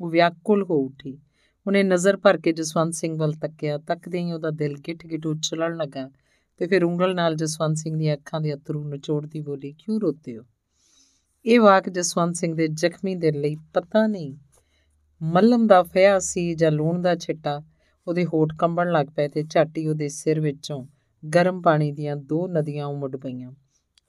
Speaker 1: ਉਹ ਵਿਆਕੁਲ ਹੋ ਉੱਠੀ। ਉਹਨੇ ਨਜ਼ਰ ਭਰ ਕੇ ਜਸਵੰਤ ਸਿੰਘ ਵੱਲ ਤੱਕਿਆ। ਤੱਕਦੇ ਹੀ ਉਹਦਾ ਦਿਲ ਗਿੱਟ-ਗਿੱਟ ਉਛਲਣ ਲੱਗਾ ਤੇ ਫਿਰ ਉਂਗਲ ਨਾਲ ਜਸਵੰਤ ਸਿੰਘ ਦੀਆਂ ਅੱਖਾਂ ਦੇ ਅਥਰੂ ਨਿਚੋੜਦੀ ਬੋਲੀ, ਕਿਉਂ ਰੋਤੇ ਹੋ? ਇਹ ਵਾਕ ਜਸਵੰਤ ਸਿੰਘ ਦੇ ਜ਼ਖਮੀ ਦਿਲ ਲਈ ਪਤਾ ਨਹੀਂ, ਮੱਲਮ ਦਾ ਫਿਆ ਸੀ ਜਾਂ ਲੂਣ ਦਾ ਛਿੱਟਾ, ਉਹਦੇ ਹੋਠ ਕੰਬਣ ਲੱਗ ਪਏ ਤੇ ਝਾਟੀ ਉਹਦੇ ਸਿਰ ਵਿੱਚੋਂ ਗਰਮ ਪਾਣੀ ਦੀਆਂ ਦੋ ਨਦੀਆਂ ਉਮੜ ਪਈਆਂ।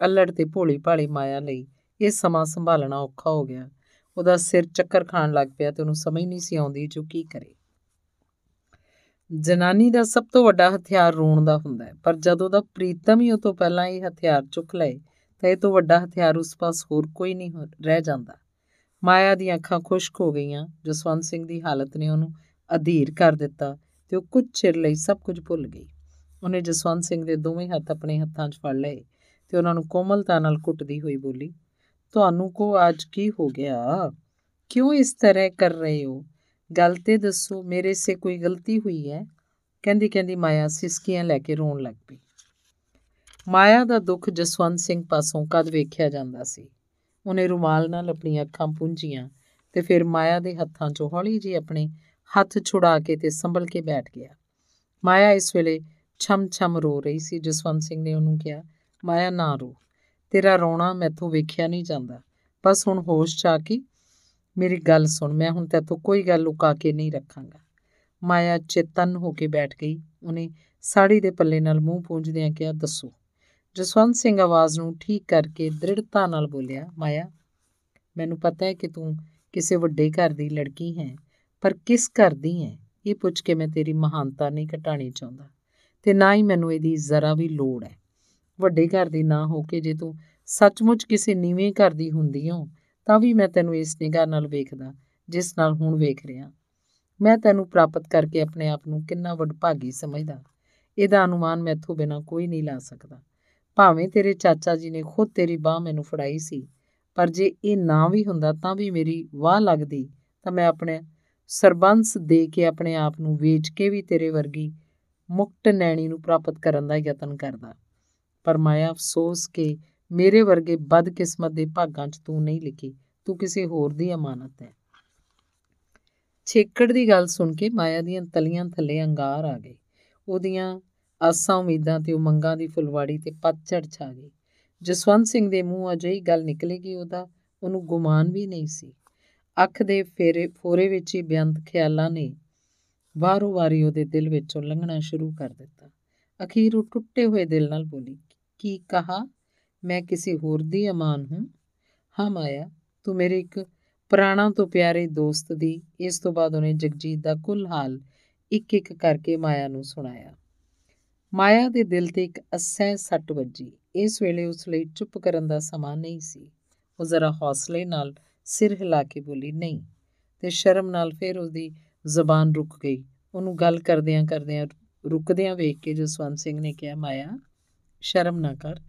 Speaker 1: ਅਲੜ ਤੇ ਭੋਲੀ ਭਾਲੀ ਮਾਇਆ ਲਈ ਇਹ ਸਮਾਂ ਸੰਭਾਲਣਾ ਔਖਾ ਹੋ ਗਿਆ। ਉਹਦਾ ਸਿਰ ਚੱਕਰ ਖਾਣ ਲੱਗ ਪਿਆ ਤੇ ਉਹਨੂੰ ਸਮਝ ਨਹੀਂ ਸੀ ਆਉਂਦੀ ਜੋ ਕੀ ਕਰੇ। ਜਨਾਨੀ ਦਾ ਸਭ ਤੋਂ ਵੱਡਾ ਹਥਿਆਰ ਰੋਣ ਦਾ ਹੁੰਦਾ ਹੈ, ਪਰ ਜਦੋਂ ਦਾ ਪ੍ਰੀਤਮ ਹੀ ਉਹ ਤੋਂ ਪਹਿਲਾਂ ਇਹ ਹਥਿਆਰ ਚੁੱਕ ਲਏ ਤਾਂ ਇਹ ਤੋਂ ਵੱਡਾ ਹਥਿਆਰ ਉਸ ਪਾਸ ਹੋਰ ਕੋਈ ਨਹੀਂ ਰਹਿ ਜਾਂਦਾ। ਮਾਇਆ ਦੀਆਂ ਅੱਖਾਂ ਖੁਸ਼ਕ ਹੋ ਗਈਆਂ। ਜਸਵੰਤ ਸਿੰਘ ਦੀ ਹਾਲਤ ਨੇ ਉਹਨੂੰ ਅਧੀਰ ਕਰ ਦਿੱਤਾ ਤੇ ਉਹ ਕੁਝ ਚਿਰ ਲਈ ਸਭ ਕੁਝ ਭੁੱਲ ਗਈ। ਉਹਨੇ ਜਸਵੰਤ ਸਿੰਘ ਦੇ ਦੋਵੇਂ ਹੱਥ ਆਪਣੇ ਹੱਥਾਂ 'ਚ ਫੜ ਲਏ ਤੇ ਉਹਨਾਂ ਨੂੰ ਕੋਮਲਤਾ ਨਾਲ ਕੁੱਟਦੀ ਹੋਈ ਬੋਲੀ, ਤੁਹਾਨੂੰ ਕੋ ਅੱਜ ਕੀ ਹੋ ਗਿਆ? ਕਿਉਂ ਇਸ ਤਰ੍ਹਾਂ ਕਰ ਰਹੇ ਹੋ? ਗੱਲ ਤੇ ਦੱਸੋ, ਮੇਰੇ ਸੇ ਕੋਈ ਗਲਤੀ ਹੋਈ ਹੈ? ਕਹਿੰਦੀ ਕਹਿੰਦੀ ਮਾਇਆ ਸਿਸਕੀਆਂ ਲੈ ਕੇ ਰੋਣ ਲੱਗ ਪਈ। ਮਾਇਆ ਦਾ ਦੁੱਖ ਜਸਵੰਤ ਸਿੰਘ ਪਾਸੋਂ ਕਦ ਵੇਖਿਆ ਜਾਂਦਾ ਸੀ? ਉਹਨੇ ਰੁਮਾਲ ਨਾਲ ਆਪਣੀਆਂ ਅੱਖਾਂ ਪੁੰਝੀਆਂ ਤੇ ਫਿਰ ਮਾਇਆ ਦੇ ਹੱਥਾਂ 'ਚੋਂ ਹੌਲੀ ਜਿਹੀ ਆਪਣੇ ਹੱਥ ਛੁਡਾ ਕੇ ਤੇ ਸੰਭਲ ਕੇ ਬੈਠ ਗਿਆ। ਮਾਇਆ ਇਸ ਵੇਲੇ ਛਮ-ਛਮ ਰੋ ਰਹੀ ਸੀ। ਜਸਵੰਤ ਸਿੰਘ ਨੇ ਉਹਨੂੰ ਕਿਹਾ, ਮਾਇਆ, ਨਾ ਰੋ। ਤੇਰਾ ਰੋਣਾ ਮੈਥੋਂ ਵੇਖਿਆ ਨਹੀਂ ਜਾਂਦਾ। ਬਸ ਹੁਣ ਹੋਸ਼ ਚ ਆ ਕੇ ਮੇਰੀ ਗੱਲ ਸੁਣ। ਮੈਂ ਹੁਣ ਤੇਤੋਂ ਕੋਈ ਗੱਲ ਲੁਕਾ ਕੇ ਨਹੀਂ ਰੱਖਾਂਗਾ। ਮਾਇਆ ਚੇਤਨ ਹੋ ਕੇ ਬੈਠ ਗਈ। ਉਹਨੇ ਸਾੜੀ ਦੇ ਪੱਲੇ ਨਾਲ ਮੂੰਹ ਪੂੰਝਦਿਆਂ ਕਿਹਾ, ਦੱਸੋ। ਜਸਵੰਤ ਸਿੰਘ ਆਵਾਜ਼ ਨੂੰ ਠੀਕ ਕਰਕੇ ਦ੍ਰਿੜਤਾ ਨਾਲ ਬੋਲਿਆ, ਮਾਇਆ, ਮੈਨੂੰ ਪਤਾ ਹੈ ਕਿ ਤੂੰ ਕਿਸੇ ਵੱਡੇ ਘਰ ਦੀ ਲੜਕੀ ਹੈ, ਪਰ ਕਿਸ ਘਰ ਦੀ ਹੈ? ਇਹ ਪੁੱਛ ਕੇ ਮੈਂ ਤੇਰੀ ਮਹਾਨਤਾ ਨਹੀਂ ਘਟਾਣੀ ਚਾਹੁੰਦਾ ਤੇ ਨਾ ਹੀ ਮੈਨੂੰ ਇਹਦੀ ਜ਼ਰਾ ਵੀ ਲੋੜ ਹੈ। ਵੱਡੇ ਘਰ ਦੀ ਨਾ ਹੋ ਕੇ ਜੇ ਤੂੰ ਸੱਚਮੁੱਚ ਕਿਸੇ ਨੀਵੇਂ ਘਰ ਦੀ ਹੁੰਦੀ ਹੋ ਤਾਂ ਵੀ ਮੈਂ ਤੈਨੂੰ ਇਸ ਨਿਗਾਹ ਨਾਲ ਵੇਖਦਾ, ਜਿਸ ਨਾਲ ਹੁਣ ਵੇਖ ਰਿਹਾ। ਮੈਂ ਤੈਨੂੰ ਪ੍ਰਾਪਤ ਕਰਕੇ ਆਪਣੇ ਆਪ ਨੂੰ ਕਿੰਨਾ ਵਡਭਾਗੀ ਸਮਝਦਾ। ਇਹਦਾ ਅਨੁਮਾਨ ਮੈਥੋਂ ਬਿਨਾ ਕੋਈ ਨਹੀਂ ਲਾ ਸਕਦਾ। ਭਾਵੇਂ ਤੇਰੇ ਚਾਚਾ ਜੀ ਨੇ ਖੁਦ ਤੇਰੀ ਬਾਹ ਮੈਨੂੰ ਫੜਾਈ ਸੀ, ਪਰ ਜੇ ਇਹ ਨਾ ਵੀ ਹੁੰਦਾ ਤਾਂ ਵੀ ਮੇਰੀ ਵਾਹ ਲੱਗਦੀ, ਤਾਂ ਮੈਂ ਆਪਣੇ ਸਰਬੰਸ ਦੇ ਕੇ ਆਪਣੇ ਆਪ ਨੂੰ ਵੇਚ ਕੇ ਵੀ ਤੇਰੇ ਵਰਗੀ ਮੁਕਤ ਨੈਣੀ ਨੂੰ ਪ੍ਰਾਪਤ ਕਰਨ ਦਾ ਯਤਨ ਕਰਦਾ। ਪਰ ਮਾਇਆ ਅਫਸੋਸ ਕਿ ਮੇਰੇ ਵਰਗੇ ਬਦਕਿਸਮਤ ਦੇ ਭਾਗਾਂ 'ਚ ਤੂੰ ਨਹੀਂ ਲਿਖੀ, ਤੂੰ ਕਿਸੇ ਹੋਰ ਦੀ ਅਮਾਨਤ ਹੈ। ਛੇਕੜ ਦੀ ਗੱਲ ਸੁਣ ਕੇ ਮਾਇਆ ਦੀਆਂ ਤਲੀਆਂ ਥੱਲੇ ਅੰਗਾਰ ਆ ਗਏ। ਉਹਦੀਆਂ ਆਸਾਂ ਉਮੀਦਾਂ ਤੇ ਉਮੰਗਾਂ ਦੀ ਫੁਲਵਾੜੀ ਤੇ ਪਤਝੜ ਛਾ ਗਈ। ਜਸਵੰਤ ਸਿੰਘ ਦੇ ਮੂੰਹ ਅਜਿਹੀ ਗੱਲ ਨਿਕਲੇਗੀ, ਉਹਦਾ, ਉਹਨੂੰ ਗੁਮਾਨ ਵੀ ਨਹੀਂ ਸੀ। ਅੱਖ ਦੇ ਫੇਰੇ, ਫੋਰੇ ਵਿੱਚ ਹੀ ਬਿਆੰਤ ਖਿਆਲਾਂ ਨੇ ਵਾਰੋ ਵਾਰੀ ਉਹਦੇ ਦਿਲ ਵਿੱਚੋਂ ਲੰਘਣਾ ਸ਼ੁਰੂ ਕਰ ਦਿੱਤਾ। ਅਖੀਰ ਉਹ ਟੁੱਟੇ ਹੋਏ ਦਿਲ ਨਾਲ ਬੋਲੀ, ਕੀ ਕਹਾ? ਮੈਂ ਕਿਸੇ ਹੋਰ ਦੀ ਅਮਾਨ ਹੂੰ? ਹਾਂ ਮਾਇਆ, ਤੂੰ ਮੇਰੇ ਇੱਕ ਪੁਰਾਣਾ ਤੋਂ ਪਿਆਰੇ ਦੋਸਤ ਦੀ, ਇਸ ਤੋਂ ਬਾਅਦ ਉਹਨੇ ਜਗਜੀਤ ਦਾ ਕੁੱਲ ਹਾਲ ਇੱਕ ਇੱਕ ਕਰਕੇ ਮਾਇਆ ਨੂੰ ਸੁਣਾਇਆ। ਮਾਇਆ ਦੇ ਦਿਲ ਤੇ ਇੱਕ ਅਸਹਿ ਸੱਟ ਵੱਜੀ। ਇਸ ਵੇਲੇ ਉਸ ਲਈ ਚੁੱਪ ਕਰਨ ਦਾ ਸਮਾਂ ਨਹੀਂ ਸੀ। ਉਹ ਜ਼ਰਾ ਹੌਸਲੇ ਨਾਲ ਸਿਰ ਹਿਲਾ ਕੇ ਬੋਲੀ, ਨਹੀਂ। ਤੇ ਸ਼ਰਮ ਨਾਲ ਫਿਰ ਉਹਦੀ ਜ਼ਬਾਨ ਰੁਕ ਗਈ। ਉਹਨੂੰ ਗੱਲ ਕਰਦਿਆਂ ਕਰਦਿਆਂ ਰੁਕਦਿਆਂ ਵੇਖ ਕੇ ਜਸਵੰਤ ਸਿੰਘ ਨੇ ਕਿਹਾ, ਮਾਇਆ, ਸ਼ਰਮ ਨਾ ਕਰ।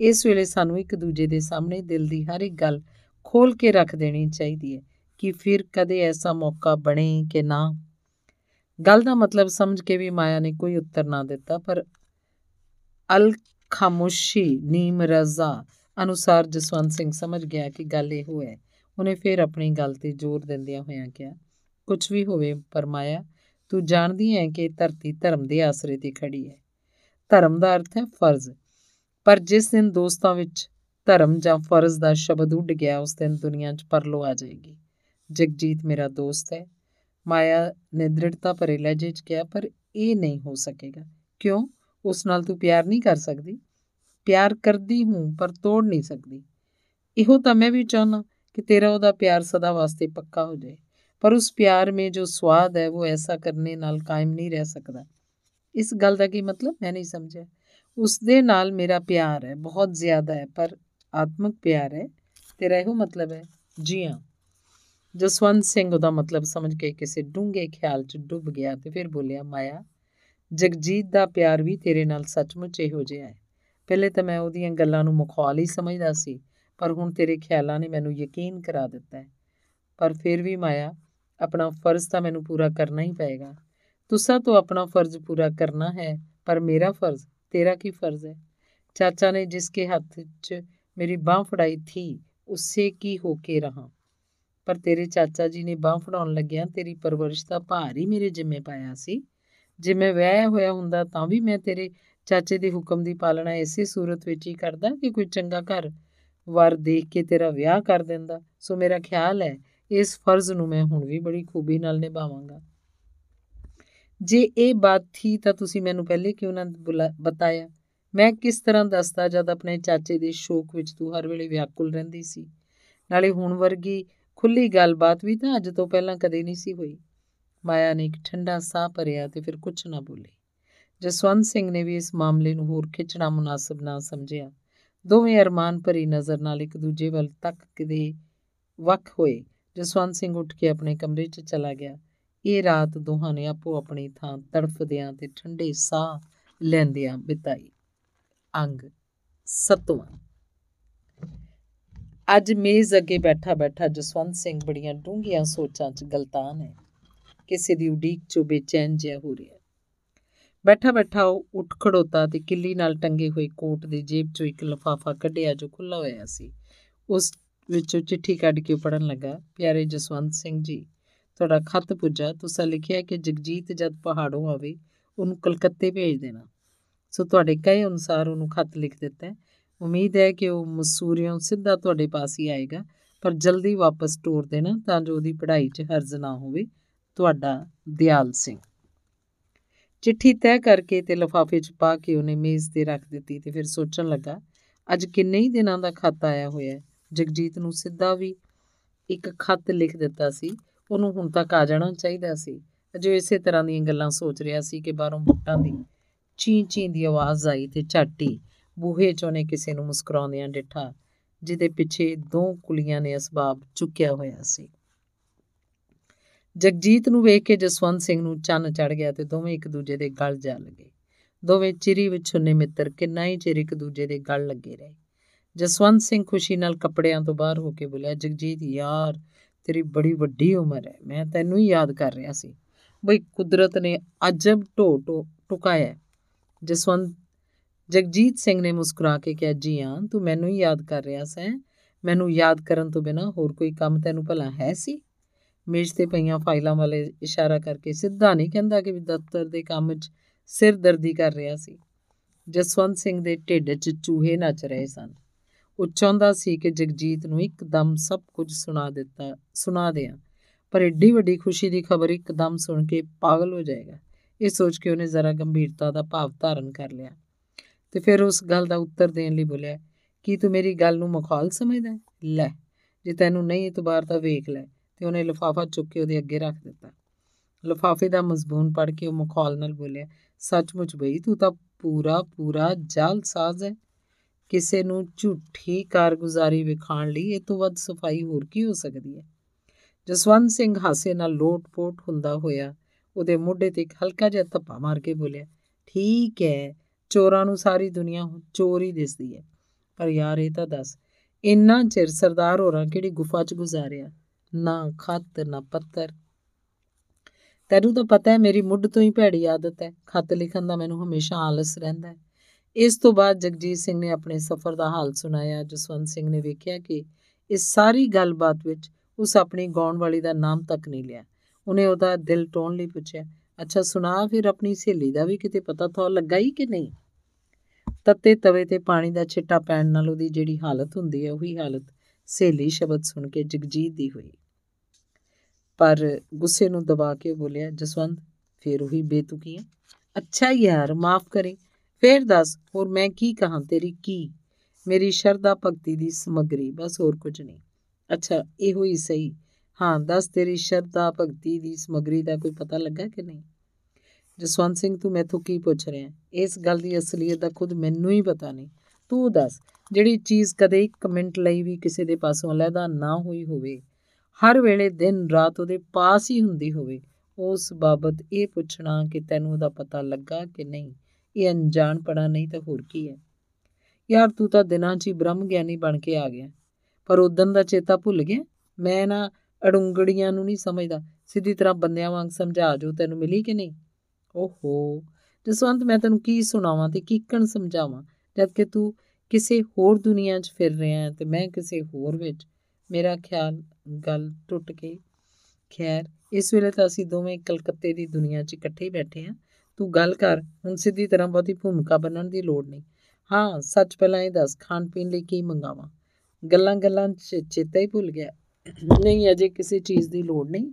Speaker 1: ਇਸ ਵੇਲੇ ਸਾਨੂੰ ਇੱਕ ਦੂਜੇ ਦੇ ਸਾਹਮਣੇ ਦਿਲ ਦੀ ਹਰ ਇੱਕ ਗੱਲ ਖੋਲ ਕੇ ਰੱਖ ਦੇਣੀ ਚਾਹੀਦੀ ਹੈ ਕਿ ਫਿਰ ਕਦੇ ਐਸਾ ਮੌਕਾ ਬਣੇ ਕਿ ਨਾ ਗੱਲ ਦਾ ਮਤਲਬ ਸਮਝ ਕੇ ਵੀ ਮਾਇਆ ਨੇ ਕੋਈ ਉੱਤਰ ਨਾ ਦਿੱਤਾ, ਪਰ ਅਲ ਖਾਮੋਸ਼ੀ, ਨੀਮ ਰਜ਼ਾ ਅਨੁਸਾਰ ਜਸਵੰਤ ਸਿੰਘ ਸਮਝ ਗਿਆ ਕਿ ਗੱਲ ਇਹ ਹੋਇਆ ਉਹਨੇ ਫਿਰ ਆਪਣੀ ਗੱਲ ਤੇ ਜ਼ੋਰ ਦਿੰਦਿਆਂ ਹੋਇਆਂ ਕਿਹਾ ਕੁਝ ਵੀ ਹੋਵੇ ਪਰ ਮਾਇਆ, ਤੂੰ ਜਾਣਦੀ ਹੈ ਕਿ ਧਰਤੀ ਧਰਮ ਦੇ ਆਸਰੇ ਤੇ ਖੜੀ ਹੈ। ਧਰਮ ਦਾ ਅਰਥ ਹੈ ਫਰਜ਼। ਪਰ ਜਿਸ ਦਿਨ ਦੋਸਤਾਂ ਵਿੱਚ ਧਰਮ ਜਾਂ ਫਰਜ਼ ਦਾ ਸ਼ਬਦ ਉੱਡ ਗਿਆ, ਉਸ ਦਿਨ ਦੁਨੀਆ 'ਚ ਪਰਲੋ ਆ ਜਾਏਗੀ। ਜਗਜੀਤ ਮੇਰਾ ਦੋਸਤ ਹੈ। ਮਾਇਆ ਨੇ ਦ੍ਰਿੜਤਾ ਭਰੇ ਲਹਿਜੇ 'ਚ ਕਿਹਾ, ਪਰ ਇਹ ਨਹੀਂ ਹੋ ਸਕੇਗਾ। ਕਿਉਂ? ਉਸ ਨਾਲ ਤੂੰ ਪਿਆਰ ਨਹੀਂ ਕਰ ਸਕਦੀ? ਪਿਆਰ ਕਰਦੀ ਹੂੰ, ਪਰ ਤੋੜ ਨਹੀਂ ਸਕਦੀ। ਇਹੋ ਤਾਂ ਮੈਂ ਵੀ ਚਾਹਨਾ ਕਿ ਤੇਰਾ ਉਹਦਾ ਪਿਆਰ ਸਦਾ ਵਾਸਤੇ ਪੱਕਾ ਹੋ ਜਾਏ, ਪਰ ਉਸ ਪਿਆਰ ਮੇ ਜੋ ਸਵਾਦ ਹੈ, ਉਹ ਐਸਾ ਕਰਨੇ ਨਾਲ ਕਾਇਮ ਨਹੀਂ ਰਹਿ ਸਕਦਾ। ਇਸ ਗੱਲ ਦਾ ਕੀ ਮਤਲਬ? ਮੈਂ ਨਹੀਂ ਸਮਝਿਆ। ਉਸ ਦੇ ਨਾਲ ਮੇਰਾ ਪਿਆਰ ਹੈ, ਬਹੁਤ ਜ਼ਿਆਦਾ ਹੈ, ਪਰ ਆਤਮਿਕ ਪਿਆਰ ਹੈ। ਤੇਰਾ ਇਹੋ ਮਤਲਬ ਹੈ? ਜੀ ਹਾਂ। ਜਸਵੰਤ ਸਿੰਘ ਉਹਦਾ ਮਤਲਬ ਸਮਝ ਕੇ ਕਿਸੇ ਡੂੰਘੇ ਖਿਆਲ 'ਚ ਡੁੱਬ ਗਿਆ ਤੇ ਫਿਰ ਬੋਲਿਆ, ਮਾਇਆ, ਜਗਜੀਤ ਦਾ ਪਿਆਰ ਵੀ ਤੇਰੇ ਨਾਲ ਸੱਚਮੁੱਚ ਇਹੋ ਜਿਹਾ ਹੈ। ਪਹਿਲੇ ਤਾਂ ਮੈਂ ਉਹਦੀਆਂ ਗੱਲਾਂ ਨੂੰ ਮਖੌਲ ਹੀ ਸਮਝਦਾ ਸੀ, ਪਰ ਹੁਣ ਤੇਰੇ ਖਿਆਲਾਂ ਨੇ ਮੈਨੂੰ ਯਕੀਨ ਕਰਾ ਦਿੱਤਾ ਹੈ। ਪਰ ਫਿਰ ਵੀ ਮਾਇਆ, ਆਪਣਾ ਫਰਜ਼ ਤਾਂ ਮੈਨੂੰ ਪੂਰਾ ਕਰਨਾ ਹੀ ਪਏਗਾ। ਤੁਸਾਂ ਤੋਂ ਆਪਣਾ ਫਰਜ਼ ਪੂਰਾ ਕਰਨਾ ਹੈ, ਪਰ ਮੇਰਾ ਫਰਜ਼, ਤੇਰਾ ਕੀ ਫਰਜ਼ ਹੈ? ਚਾਚਾ ਨੇ ਜਿਸਕੇ ਹੱਥ 'ਚ ਮੇਰੀ ਬਾਹ ਫੜਾਈ ਥੀ, ਉਸੇ ਕੀ ਹੋ ਕੇ ਰਹਾ। ਪਰ ਤੇਰੇ ਚਾਚਾ ਜੀ ਨੇ ਬਾਹ ਫੜਾਉਣ ਲੱਗਿਆ ਤੇਰੀ ਪਰਵਰਿਸ਼ ਦਾ ਭਾਰ ਹੀ ਮੇਰੇ ਜਿੰਮੇ ਪਾਇਆ ਸੀ। ਜੇ ਮੈਂ ਵਿਆਹਿਆ ਹੋਇਆ ਹੁੰਦਾ ਤਾਂ ਵੀ ਮੈਂ ਤੇਰੇ ਚਾਚੇ ਦੇ ਹੁਕਮ ਦੀ ਪਾਲਣਾ ਇਸੇ ਸੂਰਤ ਵਿੱਚ ਹੀ ਕਰਦਾ ਕਿ ਕੋਈ ਚੰਗਾ ਘਰ ਵਰ ਦੇਖ ਕੇ ਤੇਰਾ ਵਿਆਹ ਕਰ ਦਿੰਦਾ। ਸੋ ਮੇਰਾ ਖਿਆਲ ਹੈ ਇਸ ਫਰਜ਼ ਨੂੰ ਮੈਂ ਹੁਣ ਵੀ ਬੜੀ ਖੂਬੀ ਨਾਲ ਨਿਭਾਵਾਂਗਾ। ਜੇ ਇਹ ਬਾਤ ਥੀ ਤਾਂ ਤੁਸੀਂ ਮੈਨੂੰ ਪਹਿਲੇ ਕਿਉਂ ਨਾ ਬਤਾਇਆ? ਮੈਂ ਕਿਸ ਤਰ੍ਹਾਂ ਦੱਸਦਾ ਜਦ ਆਪਣੇ ਚਾਚੇ ਦੇ ਸ਼ੋਕ ਵਿੱਚ ਤੂੰ ਹਰ ਵੇਲੇ ਵਿਆਕੁਲ ਰਹਿੰਦੀ ਸੀ? ਨਾਲੇ ਹੁਣ ਵਰਗੀ ਖੁੱਲੀ ਗੱਲਬਾਤ ਵੀ ਤਾਂ ਅੱਜ ਤੋਂ ਪਹਿਲਾਂ ਕਦੇ ਨਹੀਂ ਸੀ ਹੋਈ। ਮਾਇਆ ਨੇ ਇੱਕ ਠੰਡਾ ਸਾਹ ਭਰਿਆ ਤੇ ਫਿਰ ਕੁਝ ਨਾ ਬੋਲੀ। ਜਸਵੰਤ ਸਿੰਘ ਨੇ ਵੀ ਇਸ ਮਾਮਲੇ ਨੂੰ ਹੋਰ ਖਿੱਚਣਾ ਮੁਨਾਸਬ ਨਾ ਸਮਝਿਆ। ਦੋਵੇਂ ਅਰਮਾਨ ਭਰੀ ਨਜ਼ਰ ਨਾਲ ਇੱਕ ਦੂਜੇ ਵੱਲ ਤੱਕ ਕਿਦੇ ਵੱਖ ਹੋਏ। ਜਸਵੰਤ ਸਿੰਘ ਉੱਠ ਕੇ ਆਪਣੇ ਕਮਰੇ 'ਚ ਚਲਾ ਗਿਆ। ਇਹ ਰਾਤ ਦੋਹਾਂ ਨੇ ਆਪੋ ਆਪਣੀ ਥਾਂ ਤੜਫਦਿਆਂ ਤੇ ਠੰਡੇ ਸਾਹ ਲੈਂਦਿਆਂ ਬਿਤਾਈ। ਅੰਗ ਸਤਵਾਂ। ਅੱਜ ਮੇਜ਼ ਅੱਗੇ ਬੈਠਾ ਬੈਠਾ ਜਸਵੰਤ ਸਿੰਘ ਬੜੀਆਂ ਡੂੰਘੀਆਂ ਸੋਚਾਂ 'ਚ ਗਲਤਾਨ ਹੈ। ਕਿਸੇ ਦੀ ਉਡੀਕ 'ਚੋਂ ਬੇਚੈਨ ਜਿਹਾ ਹੋ ਰਿਹਾ ਬੈਠਾ ਬੈਠਾ ਉਹ ਉੱਠ ਖੜੋਤਾ ਤੇ ਕਿੱਲੀ ਨਾਲ ਟੰਗੇ ਹੋਏ ਕੋਟ ਦੀ ਜੇਬ 'ਚੋਂ ਇੱਕ ਲਫਾਫਾ ਕੱਢਿਆ ਜੋ ਖੁੱਲਾ ਹੋਇਆ ਸੀ। ਉਸ ਵਿੱਚੋਂ ਚਿੱਠੀ ਕੱਢ ਕੇ ਪੜਨ ਲੱਗਾ, ਪਿਆਰੇ ਜਸਵੰਤ ਸਿੰਘ ਜੀ, ਤੁਹਾਡਾ ਖੱਤ ਪੁੱਜਾ, ਤੁਸੀਂ ਲਿਖਿਆ ਕਿ ਜਗਜੀਤ ਜਦ ਪਹਾੜੋਂ ਆਵੇ, ਉਹਨੂੰ ਕਲਕੱਤੇ ਭੇਜ ਦੇਣਾ। ਸੋ ਤੁਹਾਡੇ ਕਹੇ ਅਨੁਸਾਰ ਉਹਨੂੰ ਖੱਤ ਲਿਖ ਦਿੱਤਾ ਹੈ। ਉਮੀਦ ਹੈ ਕਿ ਉਹ ਮਸੂਰੀਓਂ ਸਿੱਧਾ ਤੁਹਾਡੇ ਪਾਸ ਹੀ ਆਏਗਾ, ਪਰ ਜਲਦੀ ਵਾਪਸ ਟੋਰ ਦੇਣਾ ਤਾਂ ਜੋ ਉਹਦੀ ਪੜ੍ਹਾਈ 'ਚ ਹਰਜ਼ ਨਾ ਹੋਵੇ। ਤੁਹਾਡਾ ਦਿਆਲ ਸਿੰਘ। ਚਿੱਠੀ ਤੈਅ ਕਰਕੇ ਤੇ ਲਫਾਫੇ 'ਚ ਪਾ ਕੇ ਉਹਨੇ ਮੇਜ਼ ਤੇ ਰੱਖ ਦਿੱਤੀ ਤੇ ਫਿਰ ਸੋਚਣ ਲੱਗਾ, ਅੱਜ ਕਿੰਨੇ ਹੀ ਦਿਨਾਂ ਦਾ ਖੱਤ ਆਇਆ ਹੋਇਆ ਹੈ। ਜਗਜੀਤ ਨੂੰ ਸਿੱਧਾ ਵੀ ਇੱਕ ਖੱਤ ਲਿਖ ਦਿੱਤਾ ਸੀ। ਉਹਨੂੰ ਹੁਣ ਤੱਕ ਆ ਜਾਣਾ ਚਾਹੀਦਾ ਸੀ। ਅਜੇ ਇਸੇ ਤਰ੍ਹਾਂ ਦੀਆਂ ਗੱਲਾਂ ਸੋਚ ਰਿਹਾ ਸੀ ਕਿ ਬਾਹਰੋਂ ਬੁੱਟਾਂ ਦੀ ਚੀਂ ਚੀਂ ਦੀ ਆਵਾਜ਼ ਆਈ ਤੇ ਝਾਟੀ ਬੂਹੇ ਚੋਂ ਨੇ ਕਿਸੇ ਨੂੰ ਮੁਸਕਰਾਉਂਦਿਆਂ ਡਿੱਠਾ, ਜਿਹਦੇ ਪਿੱਛੇ ਦੋ ਕੁਲੀਆਂ ਨੇ ਅਸਬਾਬ ਚੁੱਕਿਆ ਹੋਇਆ ਸੀ। ਜਗਜੀਤ ਨੂੰ ਵੇਖ ਕੇ ਜਸਵੰਤ ਸਿੰਘ ਨੂੰ ਚੰਨ ਚੜ ਗਿਆ ਤੇ ਦੋਵੇਂ ਇੱਕ ਦੂਜੇ ਦੇ ਗਲ ਜਾ ਲੱਗੇ। ਦੋਵੇਂ ਚਿਰੀ ਵਿਛੁੰਨੇ ਮਿੱਤਰ, ਕਿੰਨਾ ਹੀ ਚਿਰ ਇੱਕ ਦੂਜੇ ਦੇ ਗਲ ਲੱਗੇ ਰਹੇ। ਜਸਵੰਤ ਸਿੰਘ ਖੁਸ਼ੀ ਨਾਲ ਕੱਪੜਿਆਂ ਤੋਂ ਬਾਹਰ ਹੋ ਕੇ ਬੋਲਿਆ, ਜਗਜੀਤ ਯਾਰ, ਤੇਰੀ ਬੜੀ ਵੱਡੀ ਉਮਰ ਹੈ, ਮੈਂ ਤੈਨੂੰ ਹੀ ਯਾਦ ਕਰ ਰਿਹਾ ਸੀ। ਬਈ ਕੁਦਰਤ ਨੇ ਅਜਬ ਢੋ ਢੋ ਟੁਕਾਇਆ ਜਸਵੰਤ ਜਗਜੀਤ ਸਿੰਘ ਨੇ ਮੁਸਕਰਾ ਕੇ ਕਿਹਾ, ਜੀ ਹਾਂ, ਤੂੰ ਮੈਨੂੰ ਹੀ ਯਾਦ ਕਰ ਰਿਹਾ ਸੈਂ। ਮੈਨੂੰ ਯਾਦ ਕਰਨ ਤੋਂ ਬਿਨਾ ਹੋਰ ਕੋਈ ਕੰਮ ਤੈਨੂੰ ਭਲਾ ਹੈ ਸੀ? ਮੇਜ਼ ਤੇ ਪਈਆਂ ਫਾਈਲਾਂ ਵਾਲੇ ਇਸ਼ਾਰਾ ਕਰਕੇ ਸਿੱਧਾ ਨਹੀਂ ਕਹਿੰਦਾ ਕਿ ਦਫ਼ਤਰ ਦੇ ਕੰਮ 'ਚ ਸਿਰ ਦਰਦੀ ਕਰ ਰਿਹਾ ਸੀ। ਜਸਵੰਤ ਸਿੰਘ ਦੇ ਢਿੱਡ 'ਚ ਚੂਹੇ ਨੱਚ ਰਹੇ ਸਨ। ਉਹ ਚਾਹੁੰਦਾ ਸੀ ਕਿ ਜਗਜੀਤ ਨੂੰ ਇੱਕਦਮ ਸਭ ਕੁਝ ਸੁਣਾ ਦਿੱਤਾ, ਸੁਣਾ ਦਿਆਂ ਪਰ ਏਡੀ ਵੱਡੀ ਖੁਸ਼ੀ ਦੀ ਖਬਰ ਇੱਕਦਮ ਸੁਣ ਕੇ ਪਾਗਲ ਹੋ ਜਾਏਗਾ। ਇਹ ਸੋਚ ਕੇ ਉਹਨੇ ਜ਼ਰਾ ਗੰਭੀਰਤਾ ਦਾ ਭਾਵ ਧਾਰਨ ਕਰ ਲਿਆ। ਤੇ ਫਿਰ ਉਸ ਗੱਲ ਦਾ ਉੱਤਰ ਦੇਣ ਲਈ ਬੋਲਿਆ, ਕੀ ਤੂੰ ਮੇਰੀ ਗੱਲ ਨੂੰ ਮਖੌਲ ਸਮਝਦਾ ਲੈ, ਜੇ ਤੈਨੂੰ ਨਹੀਂ ਇਤਬਾਰ ਤਾਂ ਵੇਖ ਲੈ। ਤੇ ਉਹਨੇ ਲਫਾਫਾ ਚੁੱਕ ਕੇ ਉਹਦੇ ਅੱਗੇ ਰੱਖ ਦਿੱਤਾ। ਲਫਾਫੇ ਦਾ ਮਜ਼ਬੂਨ ਪੜ ਕੇ ਉਹ ਮਖੌਲ ਨਾਲ ਬੋਲਿਆ, ਸੱਚਮੁੱਚ ਬਈ, ਤੂੰ ਤਾਂ ਪੂਰਾ ਪੂਰਾ ਜਾਲਸਾਜ਼ ਹੈ। ਕਿਸੇ ਨੂੰ ਝੂਠੀ ਕਾਰਗੁਜ਼ਾਰੀ ਵਿਖਾਣ ਲਈ ਇਹ ਤੋਂ ਵੱਧ ਸਫ਼ਾਈ ਹੋਰ ਕੀ ਹੋ ਸਕਦੀ ਹੈ? ਜਸਵੰਤ ਸਿੰਘ ਹਾਸੇ ਨਾਲ ਲੋਟ-ਪੋਟ ਹੁੰਦਾ ਹੋਇਆ ਉਹਦੇ ਮੋਢੇ ਤੇ ਇੱਕ ਹਲਕਾ ਜਿਹਾ ਧੱਪਾ ਮਾਰ ਕੇ ਬੋਲਿਆ, ਠੀਕ ਹੈ ਚੋਰਾਂ ਨੂੰ ਸਾਰੀ ਦੁਨੀਆ ਚੋਰ ਹੀ ਦਿਸਦੀ ਹੈ। ਪਰ ਯਾਰ, ਇਹ ਤਾਂ ਦੱਸ, ਇੰਨਾ ਚਿਰ ਸਰਦਾਰ ਹੋਰਾਂ ਕਿਹੜੀ ਗੁਫਾ 'ਚ ਗੁਜ਼ਾਰਿਆ? ਨਾ ਖੱਤ, ਨਾ ਪੱਤਰ। ਤੈਨੂੰ ਤਾਂ ਪਤਾ ਹੈ, ਮੇਰੀ ਮੁੱਢ ਤੋਂ ਹੀ ਭੈੜੀ ਆਦਤ ਹੈ। ਖੱਤ ਲਿਖਣ ਦਾ ਮੈਨੂੰ ਹਮੇਸ਼ਾ ਆਲਸ ਰਹਿੰਦਾ ਹੈ। ਇਸ ਤੋਂ ਬਾਅਦ ਜਗਜੀਤ ਸਿੰਘ ਨੇ ਆਪਣੇ ਸਫ਼ਰ ਦਾ ਹਾਲ ਸੁਣਾਇਆ। ਜਸਵੰਤ ਸਿੰਘ ਨੇ ਵੇਖਿਆ ਕਿ ਇਸ ਸਾਰੀ ਗੱਲਬਾਤ ਵਿੱਚ ਉਸ ਆਪਣੀ ਗਾਉਣ ਵਾਲੀ ਦਾ ਨਾਮ ਤੱਕ ਨਹੀਂ ਲਿਆ। ਉਹਨੇ ਉਹਦਾ ਦਿਲ ਟੋਣ ਲਈ ਪੁੱਛਿਆ ਅੱਛਾ, ਸੁਣਾ ਫਿਰ ਆਪਣੀ ਸਹੇਲੀ ਦਾ ਵੀ ਕਿਤੇ ਪਤਾ ਥੋ ਲੱਗਾ ਹੀ ਕਿ ਨਹੀਂ? ਤੱਤੇ ਤਵੇ ਤੇ ਪਾਣੀ ਦਾ ਛਿੱਟਾ ਪੈਣ ਨਾਲ ਉਹਦੀ ਜਿਹੜੀ ਹਾਲਤ ਹੁੰਦੀ ਹੈ, ਉਹੀ ਹਾਲਤ ਸਹੇਲੀ ਸ਼ਬਦ ਸੁਣ ਕੇ ਜਗਜੀਤ ਦੀ ਹੋਈ। ਪਰ ਗੁੱਸੇ ਨੂੰ ਦਬਾ ਕੇ ਬੋਲਿਆ, ਜਸਵੰਤ, ਫੇਰ ਉਹੀ ਬੇਤੁਕੀ ਹੈ? ਅੱਛਾ ਯਾਰ, ਮਾਫ ਕਰੇ। ਫੇਰ ਦੱਸ, ਹੋਰ ਮੈਂ ਕੀ ਕਹਾਂ? ਤੇਰੀ ਕੀ? ਮੇਰੀ ਸ਼ਰਧਾ ਭਗਤੀ ਦੀ ਸਮਗਰੀ, ਬਸ ਹੋਰ ਕੁਝ ਨਹੀਂ। ਅੱਛਾ, ਇਹੋ ਹੀ ਸਹੀ। ਹਾਂ, ਦੱਸ ਤੇਰੀ ਸ਼ਰਧਾ ਭਗਤੀ ਦੀ ਸਮਗਰੀ ਦਾ ਕੋਈ ਪਤਾ ਲੱਗਾ ਕਿ ਨਹੀਂ? ਜਸਵੰਤ ਸਿੰਘ, ਤੂੰ ਮੈਥੋਂ ਕੀ ਪੁੱਛ ਰਿਹਾ ਇਸ ਗੱਲ ਦੀ ਅਸਲੀਅਤ ਦਾ ਖੁਦ ਮੈਨੂੰ ਹੀ ਪਤਾ ਨਹੀਂ। ਤੂੰ ਦੱਸ, ਜਿਹੜੀ ਚੀਜ਼ ਕਦੇ ਇੱਕ ਮਿੰਟ ਲਈ ਵੀ ਕਿਸੇ ਦੇ ਪਾਸੋਂ ਅਲੱਗਾ ਨਾ ਹੋਈ ਹੋਵੇ, ਹਰ ਵੇਲੇ ਦਿਨ ਰਾਤ ਉਹਦੇ ਪਾਸ ਹੀ ਹੁੰਦੀ ਹੋਵੇ, ਉਸ ਬਾਬਤ ਇਹ ਪੁੱਛਣਾ ਕਿ ਤੈਨੂੰ ਉਹਦਾ ਪਤਾ ਲੱਗਾ ਕਿ ਨਹੀਂ? ਇਹ ਅਣਜਾਣ ਪੜਾ ਨਹੀਂ ਤਾਂ ਹੋਰ ਕੀ ਹੈ? ਯਾਰ ਤੂੰ ਤਾਂ ਦਿਨਾਂ 'ਚ ਹੀ ਬ੍ਰਹਮ ਗਿਆਨੀ ਬਣ ਕੇ ਆ ਗਿਆ। ਪਰ ਉਦੋਂ ਦਾ ਚੇਤਾ ਭੁੱਲ ਗਿਆ? ਮੈਂ ਨਾ ਅੜੁੰਗੜੀਆਂ ਨੂੰ ਨਹੀਂ ਸਮਝਦਾ। ਸਿੱਧੀ ਤਰ੍ਹਾਂ ਬੰਦਿਆਂ ਵਾਂਗ ਸਮਝਾ ਜੋ ਤੈਨੂੰ ਮਿਲੀ ਕਿ ਨਹੀਂ? ਓਹੋ। ਜਸਵੰਤ ਮੈਂ ਤੈਨੂੰ ਕੀ ਸੁਣਾਵਾਂ ਤੇ ਕੀਕਣ ਸਮਝਾਵਾਂ? ਜਦ ਕਿ ਤੂੰ ਕਿਸੇ ਹੋਰ ਦੁਨੀਆ 'ਚ ਫਿਰ ਰਿਹਾ ਹੈ ਤੇ ਮੈਂ ਕਿਸੇ ਹੋਰ ਵਿੱਚ। ਮੇਰਾ ਖਿਆਲ, ਗੱਲ ਟੁੱਟ ਗਈ। ਖੈਰ, ਇਸ ਵੇਲੇ ਤਾਂ ਅਸੀਂ ਦੋਵੇਂ ਕਲਕੱਤੇ ਦੀ ਦੁਨੀਆ 'ਚ ਇਕੱਠੇ ਹੀ ਬੈਠੇ ਹਾਂ। ਤੂੰ ਗੱਲ ਕਰ, ਹੁਣ ਸਿੱਧੀ ਤਰ੍ਹਾਂ ਬਹੁਤੀ ਭੂਮਿਕਾ ਬਣਨ ਦੀ ਲੋੜ ਨਹੀਂ। ਹਾਂ, ਸੱਚ ਪਹਿਲਾਂ ਇਹ ਦੱਸ, ਖਾਣ ਪੀਣ ਲਈ ਕੀ ਮੰਗਾਵਾਂ? ਗੱਲਾਂ ਗੱਲਾਂ 'ਚ ਚੇਤਾ ਹੀ ਭੁੱਲ ਗਿਆ। ਨਹੀਂ, ਅਜੇ ਕਿਸੇ ਚੀਜ਼ ਦੀ ਲੋੜ ਨਹੀਂ।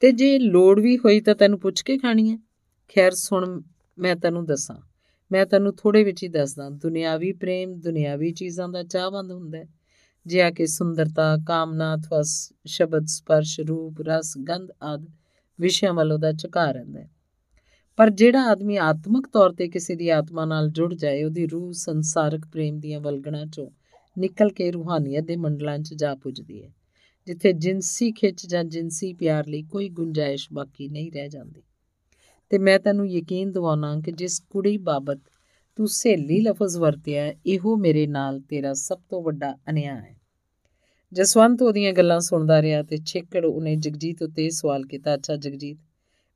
Speaker 1: ਤੇ ਜੇ ਲੋੜ ਵੀ ਹੋਈ ਤਾਂ ਤੈਨੂੰ ਪੁੱਛ ਕੇ ਖਾਣੀ ਹੈ। ਖੈਰ, ਸੁਣ, ਮੈਂ ਤੈਨੂੰ ਦੱਸਾਂ। ਮੈਂ ਤੈਨੂੰ ਥੋੜੇ ਵਿੱਚ ਹੀ ਦੱਸਦਾ। ਦੁਨਿਆਵੀ ਪ੍ਰੇਮ ਦੁਨਿਆਵੀ ਚੀਜ਼ਾਂ ਦਾ ਚਾਹਵੰਦ ਹੁੰਦਾ ਹੈ। ਜਿਹਾ ਕਿ ਸੁੰਦਰਤਾ, ਕਾਮਨਾ ਅਥਵਾ ਸ਼ਬਦ, ਸਪਰਸ਼, ਰੂਪ, ਰਸ, ਗੰਧ ਆਦ ਵਿਸ਼ਿਆਂ ਵੱਲ ਉਹਦਾ ਝੁਕਾ ਰਹਿੰਦਾ ਹੈ। ਪਰ ਜਿਹੜਾ ਆਦਮੀ ਆਤਮਿਕ ਤੌਰ ਤੇ ਕਿਸੇ ਦੀ ਆਤਮਾ ਨਾਲ ਜੁੜ ਜਾਏ, ਉਹਦੀ ਰੂਹ ਸੰਸਾਰਕ ਪ੍ਰੇਮ ਦੀਆਂ ਵਲਗਣਾ ਚੋਂ ਨਿਕਲ ਕੇ ਰੂਹਾਨੀਅਤ ਦੇ ਮੰਡਲਾਂ 'ਚ ਜਾ ਪੁੱਜਦੀ ਹੈ। ਜਿੱਥੇ ਜਿੰਸੀ ਖਿੱਚ ਜਾਂ ਜਿੰਸੀ ਪਿਆਰ ਲਈ ਕੋਈ ਗੁੰਜਾਇਸ਼ ਬਾਕੀ ਨਹੀਂ ਰਹਿ ਜਾਂਦੀ। ਤੇ ਮੈਂ ਤੈਨੂੰ ਯਕੀਨ ਦਿਵਾਉਣਾ ਕਿ ਜਿਸ ਕੁੜੀ ਬਾਬਤ ਤੂੰ ਸਹੇਲੀ ਲਫ਼ਜ਼ ਵਰਤਿਆ ਇਹੋ ਮੇਰੇ ਨਾਲ ਤੇਰਾ ਸਭ ਤੋਂ ਵੱਡਾ ਅਨਿਆਂ ਹੈ। ਜਸਵੰਤ ਉਹਦੀਆਂ ਗੱਲਾਂ ਸੁਣਦਾ ਰਿਹਾ ਤੇ ਛੇਕੜ ਉਹਨੇ ਜਗਜੀਤ ਉੱਤੇ ਸਵਾਲ ਕੀਤਾ, ਅੱਛਾ ਜਗਜੀਤ,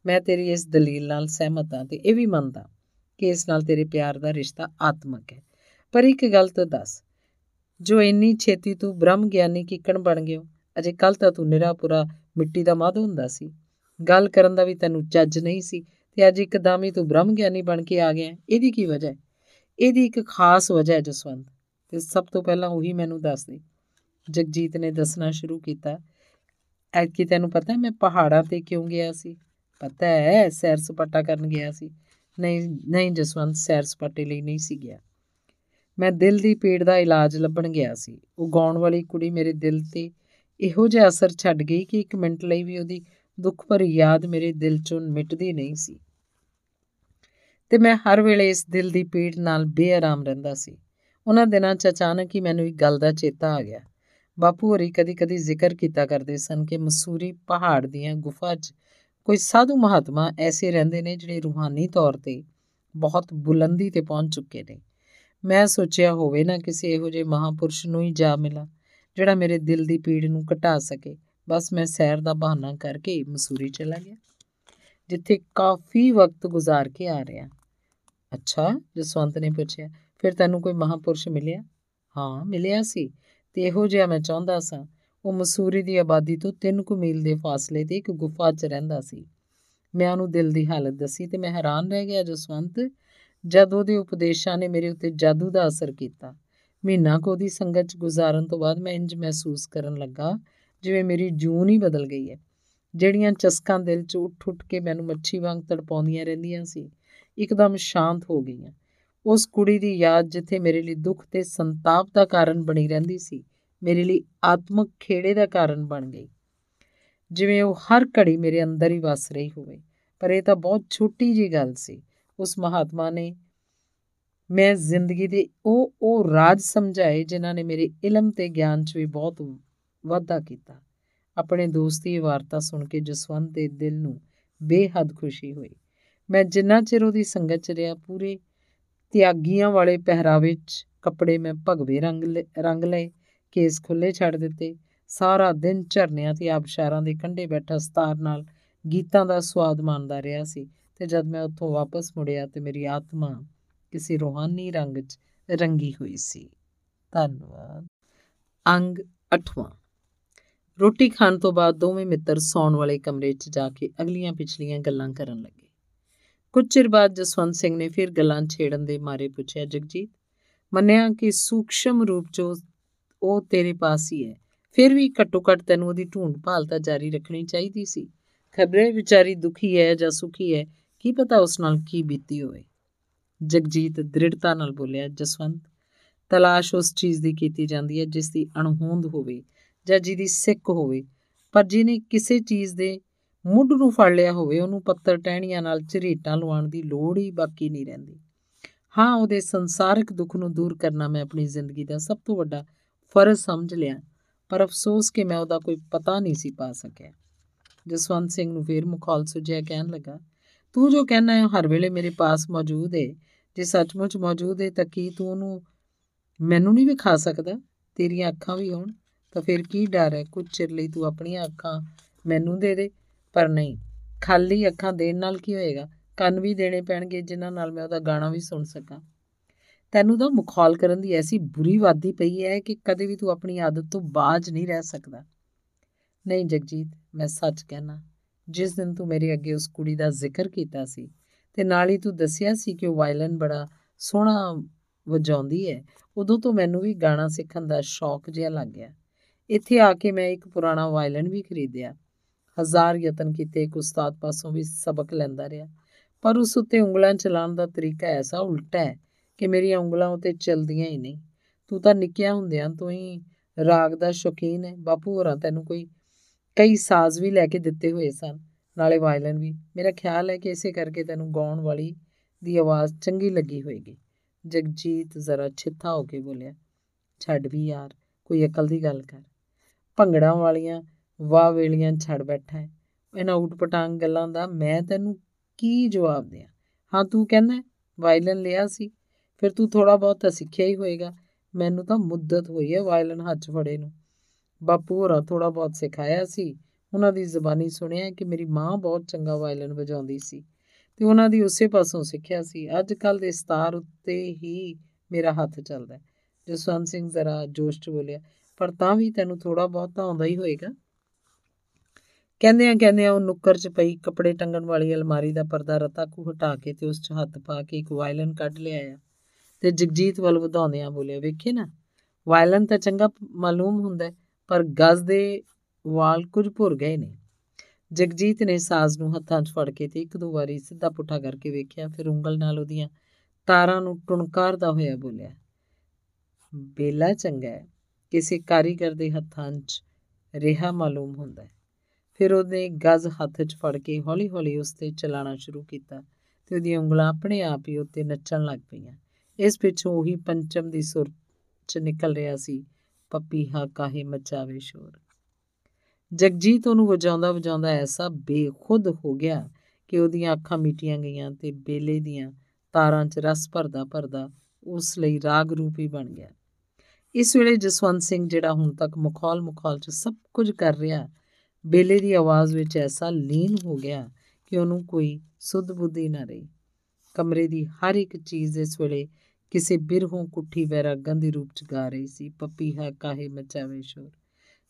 Speaker 1: ਮੈਂ ਤੇਰੀ ਇਸ ਦਲੀਲ ਨਾਲ ਸਹਿਮਤ ਹਾਂ ਤੇ ਇਹ ਵੀ ਮੰਨਦਾ ਕਿ ਇਸ ਨਾਲ ਤੇਰੇ ਪਿਆਰ ਦਾ ਰਿਸ਼ਤਾ ਆਤਮਕ ਹੈ। ਪਰ ਇੱਕ ਗੱਲ ਤਾਂ ਦੱਸ, ਜੋ ਇੰਨੀ ਛੇਤੀ ਤੂੰ ਬ੍ਰਹਮ ਗਿਆਨੀ ਕਿਕਣ ਬਣ ਗਿਓ ਅਜੇ ਕੱਲ ਤਾਂ ਤੂੰ ਨਿਰਾਪੁਰਾ ਮਿੱਟੀ ਦਾ ਮਾਧ ਹੁੰਦਾ ਸੀ। ਗੱਲ ਕਰਨ ਦਾ ਵੀ ਤੈਨੂੰ ਚੱਜ ਨਹੀਂ ਸੀ ਤੇ ਅੱਜ ਇੱਕਦਮ ਹੀ ਤੂੰ ਬ੍ਰਹਮ ਗਿਆਨੀ ਬਣ ਕੇ ਆ ਗਿਆ। ਇਹਦੀ ਕੀ ਵਜ੍ਹਾ ਹੈ? ਇਹਦੀ ਇੱਕ ਖਾਸ ਵਜ੍ਹਾ ਹੈ ਜਸਵੰਤ। ਤੇ ਸਭ ਤੋਂ ਪਹਿਲਾਂ ਉਹੀ ਮੈਨੂੰ ਦੱਸ ਦੇ। ਜਗਜੀਤ ਨੇ ਦੱਸਣਾ ਸ਼ੁਰੂ ਕੀਤਾ। ਐਤਕੀ ਤੈਨੂੰ ਪਤਾ ਮੈਂ ਪਹਾੜਾਂ ਤੇ ਕਿਉਂ ਗਿਆ ਸੀ? ਪਤਾ ਹੈ, ਸੈਰ ਸਪਾਟਾ ਕਰਨ ਗਿਆ ਸੀ। ਨਹੀਂ ਨਹੀਂ ਜਸਵੰਤ, ਸੈਰ ਸਪਾਟੇ ਲਈ ਨਹੀਂ ਸੀ ਗਿਆ। ਮੈਂ ਦਿਲ ਦੀ ਪੀੜ ਦਾ ਇਲਾਜ ਲੱਭਣ ਗਿਆ ਸੀ। ਉਹ ਗਾਉਣ ਵਾਲੀ ਕੁੜੀ ਮੇਰੇ ਦਿਲ ਤੇ ਇਹੋ ਜਿਹਾ ਅਸਰ ਛੱਡ ਗਈ ਕਿ ਇੱਕ ਮਿੰਟ ਲਈ ਵੀ ਉਹਦੀ ਦੁੱਖ ਭਰੀ ਯਾਦ ਮੇਰੇ ਦਿਲ ਚੋਂ ਮਿਟਦੀ ਨਹੀਂ ਸੀ। ਤੇ ਮੈਂ ਹਰ ਵੇਲੇ ਇਸ ਦਿਲ ਦੀ ਪੀੜ ਨਾਲ ਬੇਆਰਾਮ ਰਹਿੰਦਾ ਸੀ। ਉਹਨਾਂ ਦਿਨਾਂ 'ਚ ਅਚਾਨਕ ਹੀ ਮੈਨੂੰ ਇੱਕ ਗੱਲ ਦਾ ਚੇਤਾ ਆ ਗਿਆ। ਬਾਪੂ ਹੋਰੀ ਕਦੀ-ਕਦੀ ਜ਼ਿਕਰ ਕੀਤਾ ਕਰਦੇ ਸਨ ਕਿ ਮਸੂਰੀ ਪਹਾੜ ਦੀਆਂ ਗੁਫਾ 'ਚ ਕੋਈ ਸਾਧੂ ਮਹਾਤਮਾ ਐਸੇ ਰਹਿੰਦੇ ਨੇ ਜਿਹੜੇ ਰੂਹਾਨੀ ਤੌਰ ਤੇ ਬਹੁਤ ਬੁਲੰਦੀ ਤੇ ਪਹੁੰਚ ਚੁੱਕੇ ਨੇ। ਮੈਂ ਸੋਚਿਆ ਹੋਵੇ ਨਾ ਕਿਸੇ ਇਹੋ ਜਿਹੇ ਮਹਾਪੁਰਸ਼ ਨੂੰ ਹੀ ਜਾ ਮਿਲਾ। ਜਿਹੜਾ ਮੇਰੇ ਦਿਲ ਦੀ ਪੀੜ ਨੂੰ ਘਟਾ ਸਕੇ। ਬਸ ਮੈਂ ਸੈਰ ਦਾ ਬਹਾਨਾ ਕਰਕੇ ਮਸੂਰੀ ਚਲਾ ਗਿਆ, ਜਿੱਥੇ ਕਾਫੀ ਵਕਤ ਗੁਜ਼ਾਰ ਕੇ ਆ ਰਿਹਾ। ਅੱਛਾ, ਜਸਵੰਤ ਨੇ ਪੁੱਛਿਆ, ਫਿਰ ਤੈਨੂੰ ਕੋਈ ਮਹਾਪੁਰਸ਼ ਮਿਲਿਆ? ਹਾਂ, ਮਿਲਿਆ ਸੀ, ਤੇ ਇਹੋ ਜਿਹਾ ਮੈਂ ਚਾਹੁੰਦਾ ਸਾਂ। ਉਹ ਮਸੂਰੀ ਦੀ ਆਬਾਦੀ ਤੋਂ 3 ਕੁ ਮੀਲ ਦੇ ਫਾਸਲੇ ਤੇ ਇੱਕ ਗੁਫਾ 'ਚ ਰਹਿੰਦਾ ਸੀ। ਮੈਂ ਉਹਨੂੰ ਦਿਲ ਦੀ ਹਾਲਤ ਦੱਸੀ ਤੇ ਮੈਂ ਹੈਰਾਨ ਰਹਿ ਗਿਆ ਜਸਵੰਤ, ਜਦ ਉਹਦੇ ਉਪਦੇਸ਼ਾਂ ਨੇ ਮੇਰੇ ਉੱਤੇ ਜਾਦੂ ਦਾ ਅਸਰ ਕੀਤਾ। ਮਹੀਨਾ ਕੋ ਦੀ ਸੰਗਤ 'ਚ ਗੁਜ਼ਾਰਨ ਤੋਂ ਬਾਅਦ ਮੈਂ ਇੰਜ ਮਹਿਸੂਸ ਕਰਨ ਲੱਗਾ, ਜਿਵੇਂ ਮੇਰੀ ਜੂਨ ਹੀ ਬਦਲ ਗਈ ਹੈ। ਜਿਹੜੀਆਂ ਚਸਕਾਂ ਦਿਲ 'ਚ ਉੱਠ ਉੱਠ ਕੇ ਮੈਨੂੰ ਮੱਛੀ ਵਾਂਗ ਤੜਪਾਉਂਦੀਆਂ ਰਹਿੰਦੀਆਂ ਸੀ, ਇੱਕਦਮ ਸ਼ਾਂਤ ਹੋ ਗਈਆਂ। ਉਸ ਕੁੜੀ ਦੀ ਯਾਦ ਜਿੱਥੇ ਮੇਰੇ ਲਈ ਦੁੱਖ ਤੇ ਸੰਤਾਪ ਦਾ ਕਾਰਨ ਬਣੀ ਰਹਿੰਦੀ ਸੀ, ਮੇਰੇ ਲਈ ਆਤਮਿਕ ਖੇੜੇ ਦਾ ਕਾਰਨ ਬਣ ਗਈ। ਜਿਵੇਂ ਉਹ ਹਰ ਘੜੀ ਮੇਰੇ ਅੰਦਰ ਹੀ ਵਸ ਰਹੀ ਹੋਵੇ, ਪਰ ਇਹ ਤਾਂ ਬਹੁਤ ਛੋਟੀ ਜੀ ਗੱਲ ਸੀ। ਉਸ ਮਹਾਤਮਾ ਨੇ ਮੈਂ ਜ਼ਿੰਦਗੀ ਦੇ ਉਹ ਉਹ ਰਾਜ ਸਮਝਾਏ ਜਿਨ੍ਹਾਂ ਨੇ ਮੇਰੇ ਇਲਮ ਤੇ ਗਿਆਨ 'ਚ ਵੀ ਬਹੁਤ ਵਾਧਾ ਕੀਤਾ। ਆਪਣੇ ਦੋਸਤੀ ਵਾਰਤਾ ਸੁਣ ਕੇ ਜਸਵੰਤ ਦੇ ਦਿਲ ਨੂੰ ਬੇਹੱਦ ਖੁਸ਼ੀ ਹੋਈ। ਮੈਂ ਜਿੰਨਾ ਚਿਰ ਉਹਦੀ ਸੰਗਤ 'ਚ ਰਿਹਾ, ਪੂਰੇ ਤਿਆਗੀਆਂ ਵਾਲੇ ਪਹਿਰਾਵੇ 'ਚ ਕੱਪੜੇ ਮੈਂ ਭਗਵੇ ਰੰਗ ਰੰਗ ਲਏ, ਕੇਸ ਖੁੱਲੇ ਛੱਡ ਦਿੱਤੇ। ਸਾਰਾ ਦਿਨ ਝਰਨਿਆਂ ਤੇ ਆਬਸ਼ਾਰਾਂ ਦੇ ਕੰਢੇ ਬੈਠਾ ਸਤਾਰ ਨਾਲ ਗੀਤਾਂ ਦਾ ਸਵਾਦ ਮਾਣਦਾ ਰਿਹਾ ਸੀ ਤੇ ਜਦ ਮੈਂ ਉੱਥੋਂ ਵਾਪਸ ਮੁੜਿਆ ਤੇ ਮੇਰੀ ਆਤਮਾ ਕਿਸੇ ਰੋਹਾਨੀ ਰੰਗ 'ਚ ਰੰਗੀ ਹੋਈ ਸੀ। ਧੰਨਵਾਦ। ਅੰਗ 8ਵਾਂ ਰੋਟੀ ਖਾਣ ਤੋਂ ਬਾਅਦ ਦੋਵੇਂ ਮਿੱਤਰ ਸੌਣ ਵਾਲੇ ਕਮਰੇ 'ਚ ਜਾ ਕੇ ਅਗਲੀਆਂ ਪਿਛਲੀਆਂ ਗੱਲਾਂ ਕਰਨ ਲੱਗੇ। ਕੁਝ ਚਿਰ ਬਾਅਦ ਜਸਵੰਤ ਸਿੰਘ ਨੇ ਫਿਰ ਗੱਲਾਂ ਛੇੜਨ ਦੇ ਮਾਰੇ ਪੁੱਛਿਆ, ਜਗਜੀਤ, ਮੰਨਿਆ ਕਿ ਸੂਖਸ਼ਮ ਰੂਪ 'ਚ ਉਹ ਤੇਰੇ ਪਾਸ ਹੀ ਹੈ। ਫਿਰ ਵੀ ਘੱਟੋ ਘੱਟ ਤੈਨੂੰ ਉਹਦੀ ਢੂੰਡ ਭਾਲ ਤਾਂ ਜਾਰੀ ਰੱਖਣੀ ਚਾਹੀਦੀ ਸੀ। ਖਬਰੇ ਵਿਚਾਰੀ ਦੁਖੀ ਹੈ ਜਾਂ ਸੁਖੀ ਹੈ, ਕੀ ਪਤਾ ਉਸ ਨਾਲ ਕੀ ਬੀਤੀ ਹੋਵੇ। ਜਗਜੀਤ ਦ੍ਰਿੜਤਾ ਨਾਲ ਬੋਲਿਆ, ਜਸਵੰਤ, ਤਲਾਸ਼ ਉਸ ਚੀਜ਼ ਦੀ ਕੀਤੀ ਜਾਂਦੀ ਹੈ ਜਿਸ ਦੀ ਅਣਹੋਂਦ ਹੋਵੇ ਜਾਂ ਜਿਹਦੀ ਸਿੱਕ ਹੋਵੇ, ਪਰ ਜਿਹਨੇ ਕਿਸੇ ਚੀਜ਼ ਦੇ ਮੁੱਢ ਨੂੰ ਫੜ ਲਿਆ ਹੋਵੇ, ਉਹਨੂੰ ਪੱਤਰ ਟਹਿਣੀਆਂ ਨਾਲ ਝਰੀਟਾਂ ਲਵਾਉਣ ਦੀ ਲੋੜ ਹੀ ਬਾਕੀ ਨਹੀਂ ਰਹਿੰਦੀ। ਹਾਂ, ਉਹਦੇ ਸੰਸਾਰਿਕ ਦੁੱਖ ਨੂੰ ਦੂਰ ਕਰਨਾ ਮੈਂ ਆਪਣੀ ਜ਼ਿੰਦਗੀ ਦਾ ਸਭ ਤੋਂ ਵੱਡਾ ਫਰਜ਼ ਸਮਝ ਲਿਆ, ਪਰ ਅਫਸੋਸ ਕਿ ਮੈਂ ਉਹਦਾ ਕੋਈ ਪਤਾ ਨਹੀਂ ਸੀ ਪਾ ਸਕਿਆ। ਜਸਵੰਤ ਸਿੰਘ ਨੂੰ ਫੇਰ ਮੁਖਾਲ ਸੁਝਿਆ ਕਹਿਣ ਲੱਗਾ, ਤੂੰ ਜੋ ਕਹਿਣਾ ਹੈ ਹਰ ਵੇਲੇ ਮੇਰੇ ਪਾਸ ਮੌਜੂਦ ਹੈ ਜੇ ਸੱਚਮੁੱਚ ਮੌਜੂਦ ਹੈ ਤਾਂ ਕੀ ਤੂੰ ਉਹਨੂੰ ਮੈਨੂੰ ਨਹੀਂ ਵਿਖਾ ਸਕਦਾ? ਤੇਰੀਆਂ ਅੱਖਾਂ ਵੀ ਹੋਣ, ਤਾਂ ਫਿਰ ਕੀ ਡਰ ਹੈ? ਕੁਝ ਚਿਰ ਲਈ ਤੂੰ ਆਪਣੀਆਂ ਅੱਖਾਂ ਮੈਨੂੰ ਦੇ ਦੇ, ਪਰ ਨਹੀਂ। ਖਾਲੀ ਅੱਖਾਂ ਦੇਣ ਨਾਲ ਕੀ ਹੋਏਗਾ? ਕੰਨ ਵੀ ਦੇਣੇ ਪੈਣਗੇ, ਜਿਨ੍ਹਾਂ ਨਾਲ ਮੈਂ ਉਹਦਾ ਗਾਣਾ ਵੀ ਸੁਣ ਸਕਾਂ। ਤੈਨੂੰ ਤਾਂ ਮੁਖਾਲ ਕਰਨ ਦੀ ਐਸੀ ਬੁਰੀ ਵਾਦੀ ਪਈ ਹੈ ਕਿ ਕਦੇ ਵੀ ਤੂੰ ਆਪਣੀ ਆਦਤ ਤੋਂ ਬਾਜ ਨਹੀਂ ਰਹਿ ਸਕਦਾ। ਨਹੀਂ ਜਗਜੀਤ, ਮੈਂ ਸੱਚ ਕਹਿਣਾ, ਜਿਸ ਦਿਨ ਤੂੰ ਮੇਰੇ ਅੱਗੇ ਉਸ ਕੁੜੀ ਦਾ ਜ਼ਿਕਰ ਕੀਤਾ ਸੀ ਤੇ ਨਾਲ ਹੀ ਤੂੰ ਦੱਸਿਆ ਸੀ ਕਿ ਉਹ ਵਾਇਲਨ ਬੜਾ ਸੋਹਣਾ ਵਜਾਉਂਦੀ ਹੈ। ਉਦੋਂ ਤੋਂ ਮੈਨੂੰ ਵੀ ਗਾਣਾ ਸਿੱਖਣ ਦਾ ਸ਼ੌਕ ਜਿਹਾ ਲੱਗ ਗਿਆ। ਇੱਥੇ ਆ ਕੇ ਮੈਂ ਇੱਕ ਪੁਰਾਣਾ ਵਾਇਲਨ ਵੀ ਖਰੀਦਿਆ। ਹਜ਼ਾਰ ਯਤਨ ਕੀਤੇ, ਇੱਕ ਉਸਤਾਦ ਪਾਸੋਂ ਵੀ ਸਬਕ ਲੈਂਦਾ ਰਿਹਾ। ਪਰ ਉਸ ਉੱਤੇ ਉਂਗਲਾਂ ਚਲਾਉਣ ਦਾ ਤਰੀਕਾ ਐਸਾ ਉਲਟਾ ਹੈ ਕਿ ਮੇਰੀਆਂ ਉਂਗਲਾਂ ਉੱਤੇ ਚਲਦੀਆਂ ਹੀ ਨਹੀਂ। ਤੂੰ ਤਾਂ ਨਿੱਕਿਆ ਹੁੰਦਿਆਂ ਤੋਂ ਹੀ ਰਾਗ ਦਾ ਸ਼ੌਕੀਨ ਹੈ। ਬਾਪੂ ਹੋਰਾਂ ਤੈਨੂੰ ਕੋਈ ਕਈ ਸਾਜ਼ ਵੀ ਲੈ ਕੇ ਦਿੱਤੇ ਹੋਏ ਸਨ। ਨਾਲੇ ਵਾਇਲਨ ਵੀ। ਮੇਰਾ ਖਿਆਲ ਹੈ ਕਿ ਇਸੇ ਕਰਕੇ ਤੈਨੂੰ ਗਾਉਣ ਵਾਲੀ ਦੀ ਆਵਾਜ਼ ਚੰਗੀ ਲੱਗੀ ਹੋਏਗੀ। ਜਗਜੀਤ ਜ਼ਰਾ ਛਿੱਥਾ ਹੋ ਕੇ ਬੋਲਿਆ, ਛੱਡ ਵੀ ਯਾਰ, ਕੋਈ ਅਕਲ ਦੀ ਗੱਲ ਕਰ। ਭੰਗੜਾਂ ਵਾਲੀਆਂ ਵਾਹ ਵੇਲੀਆਂ ਛੱਡ ਬੈਠਾ ਹੈ। ਇਹਨਾਂ ਉਟਪਟਾਂਗ ਗੱਲਾਂ ਦਾ ਮੈਂ ਤੈਨੂੰ ਕੀ ਜਵਾਬ ਦਿਆਂ? ਹਾਂ, ਤੂੰ ਕਹਿੰਦਾ ਵਾਇਲਨ ਲਿਆ ਸੀ। ਫਿਰ ਤੂੰ ਥੋੜਾ ਬਹੁਤ ਤਾਂ ਸਿੱਖਿਆ ਹੀ ਹੋਏਗਾ। ਮੈਨੂੰ ਤਾਂ ਮੁੱਦਤ ਹੋਈ ਹੈ ਵਾਇਲਨ ਹੱਥ ਫੜੇ ਨੂੰ। ਬਾਪੂ ਹੋਰਾਂ ਥੋੜਾ ਬਹੁਤ ਸਿਖਾਇਆ ਸੀ। ਉਹਨਾਂ ਦੀ ਜ਼ਬਾਨੀ ਸੁਣਿਆ ਕਿ ਮੇਰੀ ਮਾਂ ਬਹੁਤ ਚੰਗਾ ਵਾਇਲਨ ਵਜਾਉਂਦੀ ਸੀ ਤੇ ਉਹਨਾਂ ਦੀ ਉਸੇ ਪਾਸੋਂ ਸਿੱਖਿਆ ਸੀ। ਅੱਜ ਕੱਲ ਦੇ ਸਤਾਰ ਉੱਤੇ ਹੀ ਮੇਰਾ ਹੱਥ ਚੱਲਦਾ ਜਸਵੰਤ ਸਿੰਘ ਜ਼ਰਾ ਜੋਸ਼ 'ਚ ਬੋਲਿਆ, ਪਰ ਤਾਂ ਵੀ ਤੈਨੂੰ ਥੋੜਾ ਬਹੁਤ ਤਾਂ ਆਉਂਦਾ ਹੀ ਹੋਏਗਾ। ਕਹਿੰਦਿਆਂ ਕਹਿੰਦਿਆਂ ਉਹ ਨੁੱਕਰ 'ਚ ਪਈ, ਕੱਪੜੇ ਟੰਗਣ ਵਾਲੀ ਅਲਮਾਰੀ ਦਾ ਪਰਦਾ ਰਤਾ ਕੋ ਹਟਾ ਕੇ ਤੇ ਉਸ 'ਚ ਹੱਥ ਪਾ ਕੇ ਇੱਕ ਵਾਇਲਨ ਕੱਢ ਲਿਆਇਆ ਤੇ ਜਗਜੀਤ ਵੱਲ ਵਧਾਉਂਦਿਆਂ ਬੋਲਿਆ, ਵੇਖੇ ਨਾ, ਵਾਇਲਨ ਤਾਂ ਚੰਗਾ ਮਾਲੂਮ ਹੁੰਦਾ ਪਰ ਗਜ਼ ਦੇ ਵਾਲ ਕੁਝ ਭੁਰ ਗਏ ਨੇ। ਜਗਜੀਤ ਨੇ ਸਾਜ਼ ਨੂੰ ਹੱਥਾਂ 'ਚ ਫੜ ਕੇ ਤੇ ਇੱਕ ਦੋ ਵਾਰੀ ਸਿੱਧਾ ਪੁੱਠਾ ਕਰਕੇ ਵੇਖਿਆ, ਫਿਰ ਉਂਗਲ ਨਾਲ ਉਹਦੀਆਂ ਤਾਰਾਂ ਨੂੰ ਟੁਣਕਾਰਦਾ ਹੋਇਆ ਬੋਲਿਆ, ਬੇਲਾ ਚੰਗਾ ਹੈ, ਕਿਸੇ ਕਾਰੀਗਰ ਦੇ ਹੱਥਾਂ 'ਚ ਰਿਹਾ ਮਾਲੂਮ ਹੁੰਦਾ ਹੈ। ਫਿਰ ਉਹਨੇ ਗਜ਼ ਹੱਥ 'ਚ ਫੜ ਕੇ ਹੌਲੀ-ਹੌਲੀ ਉਸ ਤੇ ਚਲਾਣਾ ਸ਼ੁਰੂ ਕੀਤਾ ਤੇ ਉਹਦੀਆਂ ਉਂਗਲਾਂ ਆਪਣੇ ਆਪ ਹੀ ਉੱਤੇ ਨੱਚਣ ਲੱਗ ਪਈਆਂ। ਇਸ ਪਿੱਛੋਂ ਉਹੀ ਪੰਚਮ ਦੀ ਸੁਰ 'ਚ ਨਿਕਲ ਰਿਹਾ ਸੀ ਪਪੀਹਾ ਕਾਹੇ ਮਚਾਵੇ ਸ਼ੋਰ। ਜਗਜੀਤ ਉਹਨੂੰ ਵਜਾਉਂਦਾ ਵਜਾਉਂਦਾ ਐਸਾ ਬੇਖੁਦ ਹੋ ਗਿਆ ਕਿ ਉਹਦੀਆਂ ਅੱਖਾਂ ਮਿਟੀਆਂ ਗਈਆਂ ਤੇ ਬੇਲੇ ਦੀਆਂ ਤਾਰਾਂ 'ਚ ਰਸ ਭਰਦਾ ਭਰਦਾ ਉਸ ਲਈ ਰਾਗ ਰੂਪ ਹੀ ਬਣ ਗਿਆ। ਇਸ ਵੇਲੇ ਜਸਵੰਤ ਸਿੰਘ ਜਿਹੜਾ ਹੁਣ ਤੱਕ ਮੁਖੌਲ ਮੁਖੌਲ 'ਚ ਸਭ ਕੁਝ ਕਰ ਰਿਹਾ, ਬੇਲੇ ਦੀ ਆਵਾਜ਼ ਵਿੱਚ ਐਸਾ ਲੀਨ ਹੋ ਗਿਆ ਕਿ ਉਹਨੂੰ ਕੋਈ ਸੁੱਧ ਬੁੱਧੀ ਨਾ ਰਹੀ। ਕਮਰੇ ਦੀ ਹਰ ਇੱਕ ਚੀਜ਼ ਇਸ ਵੇਲੇ ਕਿਸੇ ਬਿਰਹੋਂ ਕੁੱਠੀ ਵੈਰਾਗਾਂ ਦੇ ਰੂਪ 'ਚ ਗਾ ਰਹੀ ਸੀ ਪਪੀਹਾ ਕਾਹੇ ਮਚਾਵੇ ਸ਼ੋਰ।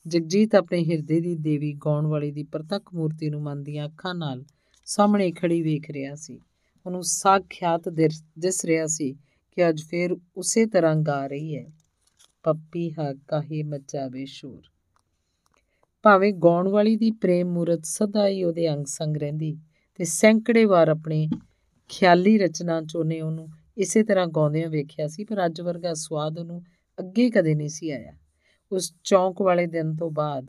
Speaker 1: ਜਗਜੀਤ ਆਪਣੇ ਹਿਰਦੇ ਦੀ ਦੇਵੀ ਗਾਉਣ ਵਾਲੀ ਦੀ ਪ੍ਰਤੱਖ ਮੂਰਤੀ ਨੂੰ ਮਨ ਦੀਆਂ ਅੱਖਾਂ ਨਾਲ ਸਾਹਮਣੇ ਖੜੀ ਵੇਖ ਰਿਹਾ ਸੀ। ਉਹਨੂੰ ਸਾਖਿਆਤ ਦਿਸ ਰਿਹਾ ਸੀ ਕਿ ਅੱਜ ਫੇਰ ਉਸੇ ਤਰ੍ਹਾਂ ਗਾ ਰਹੀ ਹੈ। ਪਪੀਹਾ ਕਾਹੇ ਮਚਾਵੇ ਸ਼ੋਰ। ਭਾਵੇਂ ਗਾਉਣ ਵਾਲੀ ਦੀ ਪ੍ਰੇਮ ਮੂਰਤ ਸਦਾ ਹੀ ਉਹਦੇ ਅੰਗ ਸੰਗ ਰਹਿੰਦੀ ਤੇ ਸੈਂਕੜੇ ਵਾਰ ਆਪਣੇ ਖਿਆਲੀ ਰਚਨਾ ਚੋਂ ਨੇ ਉਹਨੂੰ ਇਸੇ ਤਰ੍ਹਾਂ ਗਾਉਂਦਿਆਂ ਵੇਖਿਆ ਸੀ, ਪਰ ਅੱਜ ਵਰਗਾ ਸਵਾਦ ਉਹਨੂੰ ਅੱਗੇ ਕਦੇ ਨਹੀਂ ਸੀ ਆਇਆ। ਉਸ ਚੌਂਕ ਵਾਲੇ ਦਿਨ ਤੋਂ ਬਾਅਦ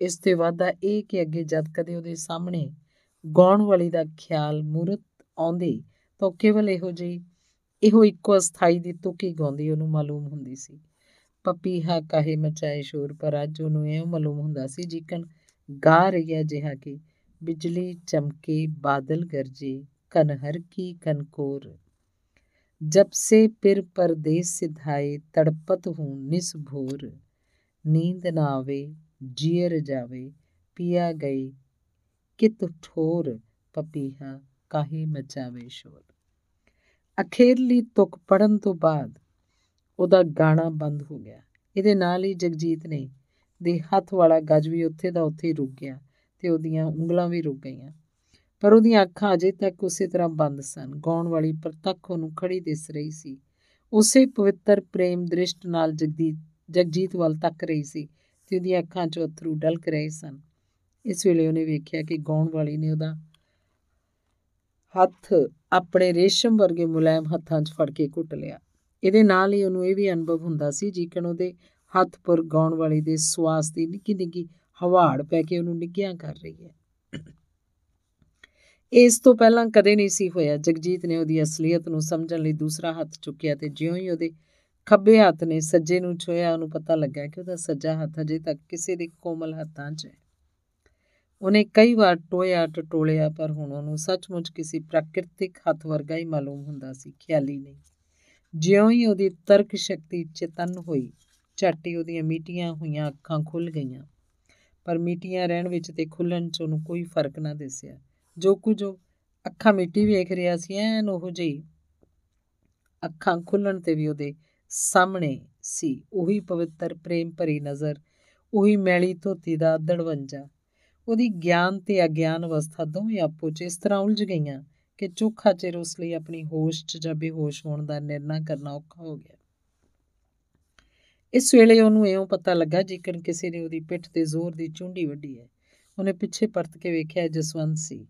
Speaker 1: ਇਸ ਤੇ ਵਾਦਾ ਇਹ ਕਿ ਅੱਗੇ ਜਦ ਕਦੇ ਉਹਦੇ ਸਾਹਮਣੇ ਗਾਉਣ ਵਾਲੀ ਦਾ ਖਿਆਲ ਮੂਰਤ ਆਉਂਦੀ ਤਾਂ ਕੇਵਲ ਇਹੋ ਜਿਹੀ ਇਹੋ ਇੱਕੋ ਅਸਥਾਈ ਦੀ ਤੁਕੀ ਗਾਉਂਦੀ ਉਹਨੂੰ ਮਾਲੂਮ ਹੁੰਦੀ ਸੀ ਪਪੀਹਾ ਕਹੇ ਮਚਾਏ ਸ਼ੋਰ ਪਰ ਅੱਜ ਉਹਨੂੰ ਇਹ ਮਾਲੂਮ ਹੁੰਦਾ ਸੀ ਜਿਕਨ ਗਾ ਰਹੀ ਹੈ ਜਿਹਾ ਕਿ ਬਿਜਲੀ ਚਮਕੇ ਬਾਦਲ ਗਰਜੇ ਕਨਹਰ ਕੀ ਕਨਕੋਰ जब से फिर परदेश सिधाए तड़पत हूँ निस्भोर ਨੀਂਦ ਨਾ ਆਵੇ, ਜੀਅਰ ਜਾਵੇ, ਪੀਆ ਗਈ, ਕਿਤ ਠੋਰ ਪਪੀਹਾ ਕਾਹੇ ਮਚਾਵੇ ਸ਼ੋਰ। ਅਖੇਰਲੀ ਤੁਕ ਪੜਨ ਤੋਂ ਬਾਅਦ ਉਹਦਾ ਗਾਣਾ ਬੰਦ ਹੋ ਗਿਆ। ਇਹਦੇ ਨਾਲ ਹੀ ਜਗਜੀਤ ਨੇ ਦੇ ਹੱਥ ਵਾਲਾ ਗੱਜ ਵੀ ਉੱਥੇ ਦਾ ਉੱਥੇ ਰੁਕ ਗਿਆ ਤੇ ਉਹਦੀਆਂ ਉਂਗਲਾਂ ਵੀ ਰੁਕ ਗਈਆਂ। ਪਰ ਉਹਦੀਆਂ ਅੱਖਾਂ ਅਜੇ ਤੱਕ ਉਸੇ ਤਰ੍ਹਾਂ ਬੰਦ ਸਨ। ਗਾਉਣ ਵਾਲੀ ਪ੍ਰਤੱਖ ਉਹਨੂੰ ਖੜੀ ਦਿਸ ਰਹੀ ਸੀ। ਉਸੇ ਪਵਿੱਤਰ ਪ੍ਰੇਮ ਦ੍ਰਿਸ਼ਟ ਨਾਲ ਜਗਜੀਤ ਜਗਜੀਤ ਵੱਲ ਤੱਕ ਰਹੀ ਸੀ ਤੇ ਉਹਦੀਆਂ ਅੱਖਾਂ 'ਚ ਅਥਰੂ ਡਲਕ ਰਹੇ ਸਨ। ਇਸ ਵੇਲੇ ਉਹਨੇ ਵੇਖਿਆ ਕਿ ਗਾਉਣ ਵਾਲੀ ਨੇ ਉਹਦਾ ਹੱਥ ਆਪਣੇ ਰੇਸ਼ਮ ਵਰਗੇ ਮੁਲਾਇਮ ਹੱਥਾਂ 'ਚ ਫੜ ਕੇ ਘੁੱਟ ਲਿਆ। ਇਹਦੇ ਨਾਲ ਹੀ ਉਹਨੂੰ ਇਹ ਵੀ ਅਨੁਭਵ ਹੁੰਦਾ ਸੀ ਜਿਕਣ ਉਹਦੇ ਹੱਥ ਪਰ ਗਾਉਣ ਵਾਲੀ ਦੇ ਸਵਾਸ ਦੀ ਨਿੱਕੀ ਨਿੱਕੀ ਹਵਾੜ ਪੈ ਕੇ ਉਹਨੂੰ ਨਿੱਘਿਆਂ ਕਰ ਰਹੀ ਹੈ। ਇਸ ਤੋਂ ਪਹਿਲਾਂ ਕਦੇ ਨਹੀਂ ਸੀ ਹੋਇਆ। ਜਗਜੀਤ ਨੇ ਉਹਦੀ ਅਸਲੀਅਤ ਨੂੰ ਸਮਝਣ ਲਈ ਦੂਸਰਾ ਹੱਥ ਚੁੱਕਿਆ ਤੇ ਜਿਉਂ ਹੀ ਉਹਦੇ ਖੱਬੇ ਹੱਥ ਨੇ ਸੱਜੇ ਨੂੰ ਛੋਇਆ ਉਹਨੂੰ ਪਤਾ ਲੱਗਾ ਕਿ ਉਹਦਾ ਸੱਜਾ ਹੱਥ ਅਜੇ ਤੱਕ ਕਿਸੇ ਦੇ ਕੋਮਲ ਹੱਥਾਂ 'ਚ ਹੈ। ਉਹਨੇ ਕਈ ਵਾਰ ਟੋਇਆ ਟਟੋਲਿਆ ਪਰ ਹੁਣ ਉਹਨੂੰ ਸੱਚਮੁੱਚ ਕਿਸੇ ਪ੍ਰਾਕਿਰਤਿਕ ਹੱਥ ਵਰਗਾ ਹੀ ਮਾਲੂਮ ਹੁੰਦਾ ਸੀ, ਖਿਆਲੀ ਨਹੀਂ। ਜਿਉਂ ਹੀ ਉਹਦੀ ਤਰਕ ਸ਼ਕਤੀ ਚੇਤਨ ਹੋਈ, ਝਾਟੀ ਉਹਦੀਆਂ ਮੀਟੀਆਂ ਹੋਈਆਂ ਅੱਖਾਂ ਖੁੱਲ ਗਈਆਂ। ਪਰ ਮੀਟੀਆਂ ਰਹਿਣ ਵਿੱਚ ਤੇ ਖੁੱਲਣ 'ਚ ਉਹਨੂੰ ਕੋਈ ਫ਼ਰਕ ਨਾ ਦਿਸਿਆ। ਜੋ ਕੁਝ ਉਹ ਅੱਖਾਂ ਮਿੱਟੀ ਵੇਖ ਰਿਹਾ ਸੀ, ਐਨ ਉਹ ਜਿਹੀ ਅੱਖਾਂ ਖੁੱਲਣ ਤੇ ਵੀ ਉਹਦੇ ਸਾਹਮਣੇ ਸੀ। ਉਹੀ ਪਵਿੱਤਰ, ਪ੍ਰੇਮ ਭਰੀ ਨਜ਼ਰ, ਉਹੀ ਮੈਲੀ ਧੋਤੀ ਦਾ ਦੜਵੰਜਾ, ਉਹਦੀ ਗਿਆਨ ਤੇ ਅਗਿਆਨ ਅਵਸਥਾ ਦੋਵੇਂ ਆਪੋ 'ਚ ਇਸ ਤਰ੍ਹਾਂ ਉਲਝ ਗਈਆਂ ਕਿ ਚੋਖਾ ਚਿਰ ਉਸ ਲਈ ਆਪਣੀ ਹੋਸ਼ 'ਚ ਜਾਂ ਬੇਹੋਸ਼ ਹੋਣ ਦਾ ਨਿਰਣਾ ਕਰਨਾ ਔਖਾ ਹੋ ਗਿਆ। ਇਸ ਵੇਲੇ ਉਹਨੂੰ ਇਉਂ ਪਤਾ ਲੱਗਾ ਜਿਕਣ ਕਿਸੇ ਨੇ ਉਹਦੀ ਪਿੱਠ ਤੇ ਜ਼ੋਰ ਦੀ ਚੁੰਡੀ ਵੱਢੀ ਹੈ। ਉਹਨੇ ਪਿੱਛੇ ਪਰਤ ਕੇ ਵੇਖਿਆ ਜਸਵੰਤ ਸੀ,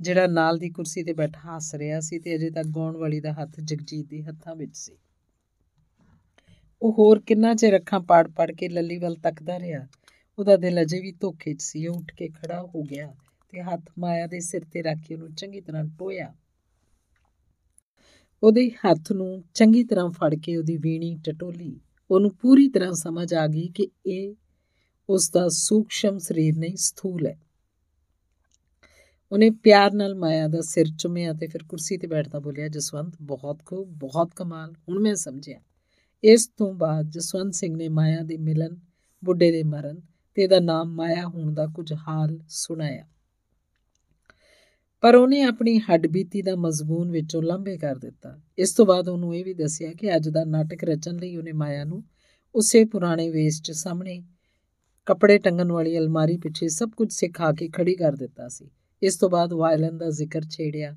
Speaker 1: ਜਿਹੜਾ ਨਾਲ ਦੀ ਕੁਰਸੀ ਤੇ ਬੈਠਾ ਹੱਸ ਰਿਹਾ ਸੀ ਤੇ ਅਜੇ ਤੱਕ ਗਾਉਣ ਵਾਲੀ ਦਾ ਹੱਥ ਜਗਜੀਤ ਦੇ ਹੱਥਾਂ ਵਿੱਚ ਸੀ। ਉਹ ਹੋਰ ਕਿੰਨਾ ਚਿਰ ਅੱਖਾਂ ਪਾੜ ਪਾੜ ਕੇ ਲੱਲੀ ਵੱਲ ਤੱਕਦਾ ਰਿਹਾ। ਉਹਦਾ ਦਿਲ ਅਜੇ ਵੀ ਧੋਖੇ 'ਚ ਸੀ। ਉਹ ਉੱਠ ਕੇ ਖੜਾ ਹੋ ਗਿਆ ਤੇ ਹੱਥ ਮਾਇਆ ਦੇ ਸਿਰ ਤੇ ਰੱਖ ਕੇ ਉਹਨੂੰ ਚੰਗੀ ਤਰ੍ਹਾਂ ਟੋਇਆ। ਉਹਦੇ ਹੱਥ ਨੂੰ ਚੰਗੀ ਤਰ੍ਹਾਂ ਫੜ ਕੇ ਉਹਦੀ ਵੀਣੀ ਟਟੋਲੀ। ਉਹਨੂੰ ਪੂਰੀ ਤਰ੍ਹਾਂ ਸਮਝ ਆ ਗਈ ਕਿ ਇਹ ਉਸ ਦਾ ਸੂਖਸ਼ਮ ਸਰੀਰ ਨਹੀਂ, ਸਥੂਲ ਹੈ। ਉਹਨੇ ਪਿਆਰ ਨਾਲ ਮਾਇਆ ਦਾ ਸਿਰ ਚੁੰਮਿਆ ਤੇ ਫਿਰ ਕੁਰਸੀ ਤੇ ਬੈਠਦਾ ਬੋਲਿਆ, ਜਸਵੰਤ, ਬਹੁਤ ਕੋ ਬਹੁਤ ਕਮਾਲ। ਹੁਣ ਮੈਂ ਸਮਝਿਆ। ਇਸ ਤੋਂ ਬਾਅਦ ਜਸਵੰਤ ਸਿੰਘ ਨੇ ਮਾਇਆ ਦੇ ਮਿਲਨ, ਬੁੱਢੇ ਦੇ ਮਰਨ ਤੇ ਇਹਦਾ ਨਾਮ ਮਾਇਆ ਹੋਣ ਦਾ ਕੁਝ ਹਾਲ ਸੁਣਾਇਆ। ਪਰ ਉਹਨੇ ਆਪਣੀ ਹੱਡਬੀਤੀ ਦਾ ਮਜ਼ਮੂਨ ਵਿੱਚੋਂ ਲੰਬੇ ਕਰ ਦਿੱਤਾ। ਇਸ ਤੋਂ ਬਾਅਦ ਉਹਨੂੰ ਇਹ ਵੀ ਦੱਸਿਆ ਕਿ ਅੱਜ ਦਾ ਨਾਟਕ ਰਚਣ ਲਈ ਉਹਨੇ ਮਾਇਆ ਨੂੰ ਉਸੇ ਪੁਰਾਣੇ ਵੇਸ 'ਚ ਸਾਹਮਣੇ ਕੱਪੜੇ ਟੰਗਣ ਵਾਲੀ ਅਲਮਾਰੀ ਪਿੱਛੇ ਸਭ ਕੁਝ ਸਿਖਾ ਕੇ ਖੜੀ ਕਰ ਦਿੱਤਾ ਸੀ। ਇਸ ਤੋਂ ਬਾਅਦ ਵਾਇਲਨ ਦਾ ਜ਼ਿਕਰ ਛੇੜਿਆ।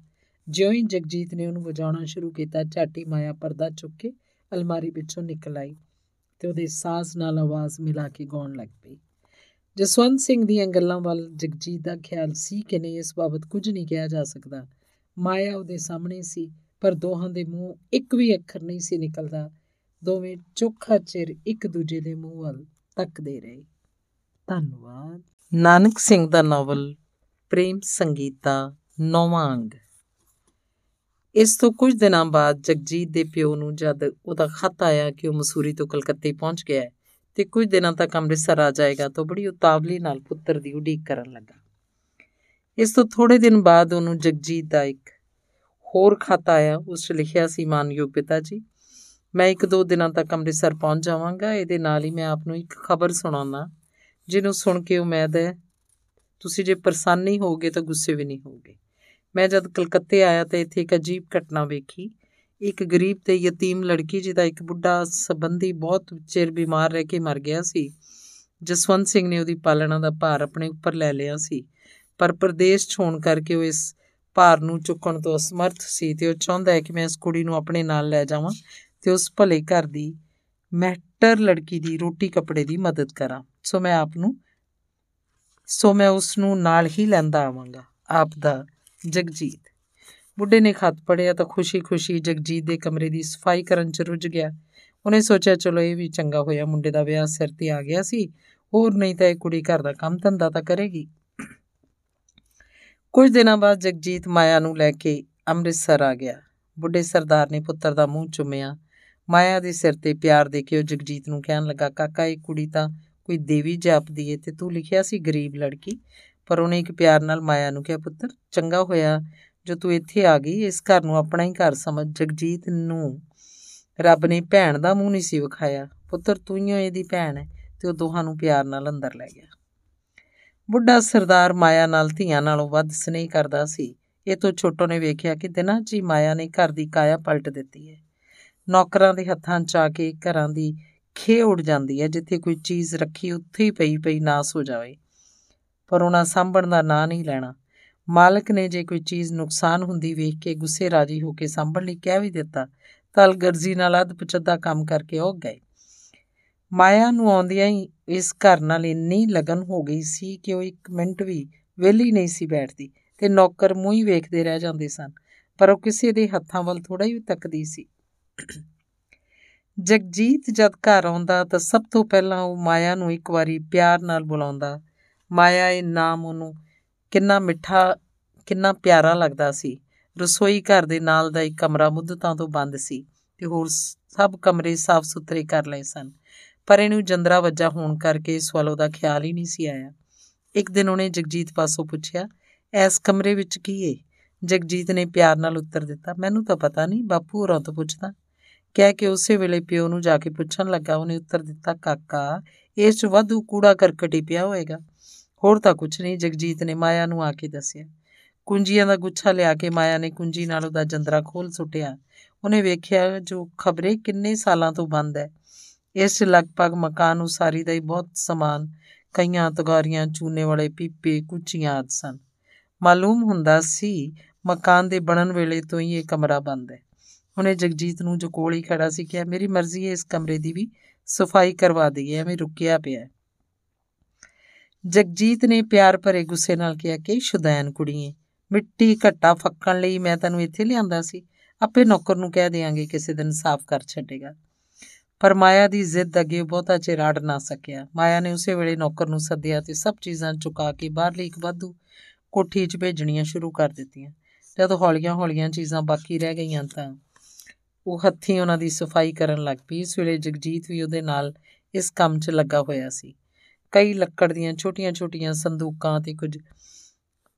Speaker 1: ਜਿਉਂ ਹੀ ਜਗਜੀਤ ਨੇ ਉਹਨੂੰ ਵਜਾਉਣਾ ਸ਼ੁਰੂ ਕੀਤਾ, ਝਾਟੀ ਮਾਇਆ ਪਰਦਾ ਚੁੱਕ ਕੇ ਅਲਮਾਰੀ ਵਿੱਚੋਂ ਨਿਕਲ ਆਈ ਤੇ ਉਹਦੇ ਸਾਜ਼ ਨਾਲ ਆਵਾਜ਼ ਮਿਲਾ ਕੇ ਗਾਉਣ ਲੱਗ ਪਈ। ਜਸਵੰਤ ਸਿੰਘ ਦੀਆਂ ਗੱਲਾਂ ਵੱਲ ਜਗਜੀਤ ਦਾ ਖਿਆਲ ਸੀ ਕਿ ਨਹੀਂ, ਇਸ ਬਾਬਤ ਕੁਝ ਨਹੀਂ ਕਿਹਾ ਜਾ ਸਕਦਾ। ਮਾਇਆ ਉਹਦੇ ਸਾਹਮਣੇ ਸੀ, ਪਰ ਦੋਹਾਂ ਦੇ ਮੂੰਹ ਇੱਕ ਵੀ ਅੱਖਰ ਨਹੀਂ ਸੀ ਨਿਕਲਦਾ। ਦੋਵੇਂ ਚੋਖਾ ਚਿਰ ਇੱਕ ਦੂਜੇ ਦੇ ਮੂੰਹ ਵੱਲ ਤੱਕਦੇ ਰਹੇ। ਧੰਨਵਾਦ। ਨਾਨਕ ਸਿੰਘ ਦਾ ਨਾਵਲ, ਪ੍ਰੇਮ ਸੰਗੀਤਾ, ਨੌਵਾਂ ਅੰਗ। ਇਸ ਤੋਂ ਕੁਝ ਦਿਨਾਂ ਬਾਅਦ ਜਗਜੀਤ ਦੇ ਪਿਓ ਨੂੰ ਜਦ ਉਹਦਾ ਖਤ ਆਇਆ ਕਿ ਉਹ ਮਸੂਰੀ ਤੋਂ ਕਲਕੱਤੇ ਪਹੁੰਚ ਗਿਆ ਹੈ ਤੇ ਕੁਝ ਦਿਨਾਂ ਤੱਕ ਅੰਮ੍ਰਿਤਸਰ ਆ ਜਾਏਗਾ, ਤਾਂ ਬੜੀ ਉਤਾਵਲੀ ਨਾਲ ਪੁੱਤਰ ਦੀ ਉਡੀਕ ਕਰਨ ਲੱਗਾ। ਇਸ ਤੋਂ ਥੋੜੇ ਦਿਨ ਬਾਅਦ ਉਹਨੂੰ ਜਗਜੀਤ ਦਾ ਇੱਕ ਹੋਰ ਖਤ ਆਇਆ, ਉਸ 'ਚ ਲਿਖਿਆ ਸੀ ਮਾਨਯੋਗ ਪਿਤਾ ਜੀ, ਮੈਂ ਇੱਕ ਦੋ ਦਿਨਾਂ ਤੱਕ ਅੰਮ੍ਰਿਤਸਰ ਪਹੁੰਚ ਜਾਵਾਂਗਾ, ਇਹਦੇ ਨਾਲ ਹੀ ਮੈਂ ਆਪ ਨੂੰ ਇੱਕ ਖਬਰ ਸੁਣਾਉਣਾ ਜਿਹਨੂੰ ਸੁਣ ਕੇ ਉਮੀਦ ਹੈ, ਤੁਸੀਂ ਜੇ ਪਰੇਸ਼ਾਨ ਨਹੀਂ ਹੋਗੇ ਤਾਂ ਗੁੱਸੇ ਵੀ ਨਹੀਂ ਹੋਗੇ ਮੈਂ ਜਦ ਕਲਕੱਤੇ ਆਇਆ ਤਾਂ ਇੱਥੇ ਇੱਕ ਅਜੀਬ ਘਟਨਾ ਵੇਖੀ। ਇੱਕ ਗਰੀਬ ਤੇ ਯਤੀਮ ਲੜਕੀ ਜਿਹਦਾ ਇੱਕ ਬੁੱਢਾ ਸੰਬੰਧੀ ਬਹੁਤ ਚਿਰ ਬਿਮਾਰ ਰਹਿ ਕੇ ਮਰ ਗਿਆ ਸੀ। ਜਸਵੰਤ ਸਿੰਘ ਨੇ ਉਹਦੀ ਪਾਲਣਾ ਦਾ ਭਾਰ ਆਪਣੇ ਉੱਪਰ ਲੈ ਲਿਆ ਸੀ। ਪਰ ਪ੍ਰਦੇਸ਼ ਛੋਣ ਕਰਕੇ ਉਹ ਇਸ ਭਾਰ ਨੂੰ ਚੁੱਕਣ ਤੋਂ ਅਸਮਰਥ ਸੀ ਤੇ ਉਹ ਚਾਹੁੰਦਾ ਹੈ ਕਿ ਮੈਂ ਇਸ ਕੁੜੀ ਨੂੰ ਆਪਣੇ ਨਾਲ ਲੈ ਜਾਵਾਂ ਤੇ ਉਸ ਭਲੇ ਘਰ ਦੀ ਮਹਿਟਰ ਲੜਕੀ ਦੀ ਰੋਟੀ ਕੱਪੜੇ ਦੀ ਮਦਦ ਕਰਾਂ। ਸੋ ਮੈਂ ਆਪ ਨੂੰ, ਸੋ ਮੈਂ ਉਸ ਨੂੰ ਨਾਲ ਹੀ ਲੈਂਦਾ ਆਵਾਂਗਾ। ਆਪ ਦਾ ਜਗਜੀਤ। ਬੁੱਢੇ ਨੇ ਖਤ ਪੜਿਆ ਤਾਂ ਖੁਸ਼ੀ-ਖੁਸ਼ੀ ਜਗਜੀਤ ਦੇ ਕਮਰੇ ਦੀ ਸਫ਼ਾਈ ਕਰਨ 'ਚ ਰੁੱਝ ਗਿਆ। ਉਹਨੇ ਸੋਚਿਆ, ਚਲੋ, ਇਹ ਵੀ ਚੰਗਾ ਹੋਇਆ, ਮੁੰਡੇ ਦਾ ਵਿਆਹ ਸਿਰ ਤੇ ਆ ਗਿਆ ਸੀ। ਹੋਰ ਨਹੀਂ ਤਾਂ ਇਹ ਕੁੜੀ ਘਰ ਦਾ ਕੰਮ ਧੰਦਾ ਤਾਂ ਕਰੇਗੀ। ਕੁਝ ਦਿਨਾਂ ਬਾਅਦ ਜਗਜੀਤ ਮਾਇਆ ਨੂੰ ਲੈ ਕੇ ਅੰਮ੍ਰਿਤਸਰ ਆ ਗਿਆ। ਬੁੱਢੇ ਸਰਦਾਰ ਨੇ ਪੁੱਤਰ ਦਾ ਮੂੰਹ ਚੁੰਮਿਆ। ਮਾਇਆ ਦੇ ਸਿਰ ਤੇ ਪਿਆਰ ਦੇ ਕੇ ਉਹ ਜਗਜੀਤ ਨੂੰ ਕਹਿਣ ਲੱਗਾ, ਕਾਕਾ, ਇਹ ਕੁੜੀ ਤਾਂ ਕੋਈ ਦੇਵੀ ਜਾਪਦੀ ਏ ਤੇ ਤੂੰ ਲਿਖਿਆ ਸੀ ਗਰੀਬ ਲੜਕੀ? ਪਰ ਉਹਨੇ ਇੱਕ ਪਿਆਰ ਨਾਲ ਮਾਇਆ ਨੂੰ ਕਿਹਾ, ਪੁੱਤਰ, ਚੰਗਾ ਹੋਇਆ ਜੋ ਤੂੰ ਇੱਥੇ ਆ ਗਈ। ਇਸ ਘਰ ਨੂੰ ਆਪਣਾ ਹੀ ਘਰ ਸਮਝ। ਜਗਜੀਤ ਨੂੰ ਰੱਬ ਨੇ ਭੈਣ ਦਾ ਮੂੰਹ ਨਹੀਂ ਸੀ ਵਿਖਾਇਆ। ਪੁੱਤਰ, ਤੂੰ ਹੀ ਇਹਦੀ ਭੈਣ ਹੈ ਤੇ ਉਹ ਦੋਹਾਂ ਨੂੰ ਪਿਆਰ ਨਾਲ ਅੰਦਰ ਲੈ ਗਿਆ। ਬੁੱਢਾ ਸਰਦਾਰ ਮਾਇਆ ਨਾਲ, ਧੀਆਂ ਨਾਲੋਂ ਵੱਧ ਸਨੇਹ ਕਰਦਾ ਸੀ। ਇਹ ਤੋਂ ਛੋਟੋ ਨੇ ਵੇਖਿਆ ਕਿ ਦਿਨਾਂ 'ਚ ਹੀ ਮਾਇਆ ਨੇ ਘਰ ਦੀ ਕਾਇਆ ਪਲਟ ਦਿੱਤੀ ਹੈ ਨੌਕਰਾਂ ਦੇ ਹੱਥਾਂ 'ਚ ਆ ਕੇ ਘਰਾਂ ਦੀ ਖੇ ਉੱਡ ਜਾਂਦੀ ਹੈ ਜਿੱਥੇ ਕੋਈ ਚੀਜ਼ ਰੱਖੀ ਉੱਥੇ ਹੀ ਪਈ ਪਈ ਨਾਸ ਹੋ ਜਾਵੇ। ਪਰ ਉਹਨਾਂ ਸਾਂਭਣ ਦਾ ਨਾਂ ਨਹੀਂ ਲੈਣਾ। ਮਾਲਕ ਨੇ ਜੇ ਕੋਈ ਚੀਜ਼ ਨੁਕਸਾਨ ਹੁੰਦੀ ਵੇਖ ਕੇ ਗੁੱਸੇ ਰਾਜੀ ਹੋ ਕੇ ਸਾਂਭਣ ਲਈ ਕਹਿ ਵੀ ਦਿੱਤਾ ਤਲ ਗਰਜ਼ੀ ਨਾਲ ਅਧ ਪਚੱਦਾ ਕੰਮ ਕਰਕੇ ਉਹ ਗਏ। ਮਾਇਆ ਨੂੰ ਆਉਂਦਿਆਂ ਹੀ ਇਸ ਘਰ ਨਾਲ ਇੰਨੀ ਲਗਨ ਹੋ ਗਈ ਸੀ ਕਿ ਉਹ ਇੱਕ ਮਿੰਟ ਵੀ ਵਿਹਲੀ ਨਹੀਂ ਸੀ ਬੈਠਦੀ ਤੇ ਨੌਕਰ ਮੂੰਹ ਹੀ ਵੇਖਦੇ ਰਹਿ ਜਾਂਦੇ ਸਨ, ਪਰ ਉਹ ਕਿਸੇ ਦੇ ਹੱਥਾਂ ਵੱਲ ਥੋੜਾ ਹੀ ਤੱਕਦੀ ਸੀ। ਜਗਜੀਤ ਜਦ ਘਰ ਆਉਂਦਾ ਤਾਂ ਸਭ ਤੋਂ ਪਹਿਲਾਂ ਉਹ ਮਾਇਆ ਨੂੰ ਇੱਕ ਵਾਰੀ ਪਿਆਰ ਨਾਲ ਬੁਲਾਉਂਦਾ ਮਾਇਆ ਇਹ ਨਾਮ ਉਹਨੂੰ ਕਿੰਨਾ ਮਿੱਠਾ, ਕਿੰਨਾ ਪਿਆਰਾ ਲੱਗਦਾ ਸੀ। ਰਸੋਈ ਘਰ ਦੇ ਨਾਲ ਦਾ ਇੱਕ ਕਮਰਾ ਮੁੱਦਤਾਂ ਤੋਂ ਬੰਦ ਸੀ ਤੇ ਹੋਰ ਸਭ ਕਮਰੇ ਸਾਫ਼ ਸੁਥਰੇ ਕਰ ਲਏ ਸਨ। ਪਰ ਇਹਨੂੰ ਜੰਦਰਾ ਵੱਜਾ ਹੋਣ ਕਰਕੇ ਇਸ ਵੱਲ ਉਹਦਾ ਖਿਆਲ ਹੀ ਨਹੀਂ ਸੀ ਆਇਆ। ਇੱਕ ਦਿਨ ਉਹਨੇ ਜਗਜੀਤ ਪਾਸੋਂ ਪੁੱਛਿਆ, ਐਸ ਕਮਰੇ ਵਿੱਚ ਕੀ ਏ? ਜਗਜੀਤ ਨੇ ਪਿਆਰ ਨਾਲ ਉੱਤਰ ਦਿੱਤਾ, ਮੈਨੂੰ ਤਾਂ ਪਤਾ ਨਹੀਂ, ਬਾਪੂ ਹੋਰਾਂ ਤੋਂ ਪੁੱਛਦਾ। ਕਹਿ ਕੇ ਉਸੇ ਵੇਲੇ ਪਿਓ ਨੂੰ ਜਾ ਕੇ ਪੁੱਛਣ ਲੱਗਾ, ਉਹਨੇ ਉੱਤਰ ਦਿੱਤਾ, ਕਾਕਾ, ਇਸ 'ਚ ਵਾਧੂ ਕੂੜਾ ਕਰਕਟ ਹੀ ਪਿਆ ਹੋਏਗਾ। ਹੋਰ ਤਾਂ ਕੁਝ ਨਹੀਂ, ਜਗਜੀਤ ਨੇ ਮਾਇਆ ਨੂੰ ਆ ਕੇ ਦੱਸਿਆ। ਕੁੰਜੀਆਂ ਦਾ ਗੁੱਛਾ ਲਿਆ ਕੇ ਮਾਇਆ ਨੇ ਕੁੰਜੀ ਨਾਲ ਉਹਦਾ ਜੰਦਰਾ ਖੋਲ ਸੁੱਟਿਆ। ਉਹਨੇ ਵੇਖਿਆ ਜੋ ਖਬਰੇ ਕਿੰਨੇ ਸਾਲਾਂ ਤੋਂ ਬੰਦ ਹੈ ਇਸ ਲਗਭਗ ਮਕਾਨ ਉਸਾਰੀ ਦਾ ਹੀ ਬਹੁਤ ਸਮਾਨ, ਕਈਆਂ ਤਗਾਰੀਆਂ ਚੂਨੇ ਵਾਲੇ ਪੀਪੇ, ਕੁੱਚੀਆਂ ਆਦ ਸਨ। ਮਾਲੂਮ ਹੁੰਦਾ ਸੀ ਮਕਾਨ ਦੇ ਬਣਨ ਵੇਲੇ ਤੋਂ ਹੀ ਇਹ ਕਮਰਾ ਬੰਦ ਹੈ ਉਹਨੇ ਜਗਜੀਤ ਨੂੰ ਜੋ ਕੋਲ ਹੀ ਖੜਾ ਸੀ ਕਿਹਾ, ਮੇਰੀ ਮਰਜ਼ੀ ਹੈ ਇਸ ਕਮਰੇ ਦੀ ਵੀ ਸਫ਼ਾਈ ਕਰਵਾ ਦਈਏ, ਐਵੇਂ ਰੁਕਿਆ ਪਿਆ ਜਗਜੀਤ ਨੇ ਪਿਆਰ ਭਰੇ ਗੁੱਸੇ ਨਾਲ ਕਿਹਾ ਕਿ ਸ਼ੁਦੈਨ ਕੁੜੀਏ, ਮਿੱਟੀ ਘੱਟਾ ਫੱਕਣ ਲਈ ਮੈਂ ਤੈਨੂੰ ਇੱਥੇ ਲਿਆਂਦਾ ਸੀ। ਆਪੇ ਨੌਕਰ ਨੂੰ ਕਹਿ ਦੇਾਂਗੇ ਕਿਸੇ ਦਿਨ ਸਾਫ਼ ਕਰ ਛੱਡੇਗਾ। ਪਰ ਮਾਇਆ ਦੀ ਜ਼ਿੱਦ ਅੱਗੇ ਬਹੁਤਾ ਚਿਰ ਅੜ ਨਾ ਸਕਿਆ। ਮਾਇਆ ਨੇ ਉਸੇ ਵੇਲੇ ਨੌਕਰ ਨੂੰ ਸੱਦਿਆ ਤੇ ਸਭ ਚੀਜ਼ਾਂ ਚੁਕਾ ਕੇ ਬਾਹਰਲੀ ਇੱਕ ਵਾਧੂ ਕੋਠੀ 'ਚ ਭੇਜਣੀਆਂ ਸ਼ੁਰੂ ਕਰ ਦਿੱਤੀਆਂ। ਜਦੋਂ ਹੌਲੀਆਂ-ਹੌਲੀਆਂ ਚੀਜ਼ਾਂ ਬਾਕੀ ਰਹਿ ਗਈਆਂ ਤਾਂ ਉਹ ਹੱਥੀਂ ਉਹਨਾਂ ਦੀ ਸਫ਼ਾਈ ਕਰਨ ਲੱਗ ਪਈ। ਇਸ ਵੇਲੇ ਜਗਜੀਤ ਵੀ ਉਹਦੇ ਨਾਲ ਇਸ ਕੰਮ 'ਚ ਲੱਗਾ ਹੋਇਆ ਸੀ। ਕਈ ਲੱਕੜ ਦੀਆਂ ਛੋਟੀਆਂ-ਛੋਟੀਆਂ ਸੰਦੂਕਾਂ ਤੇ ਕੁਝ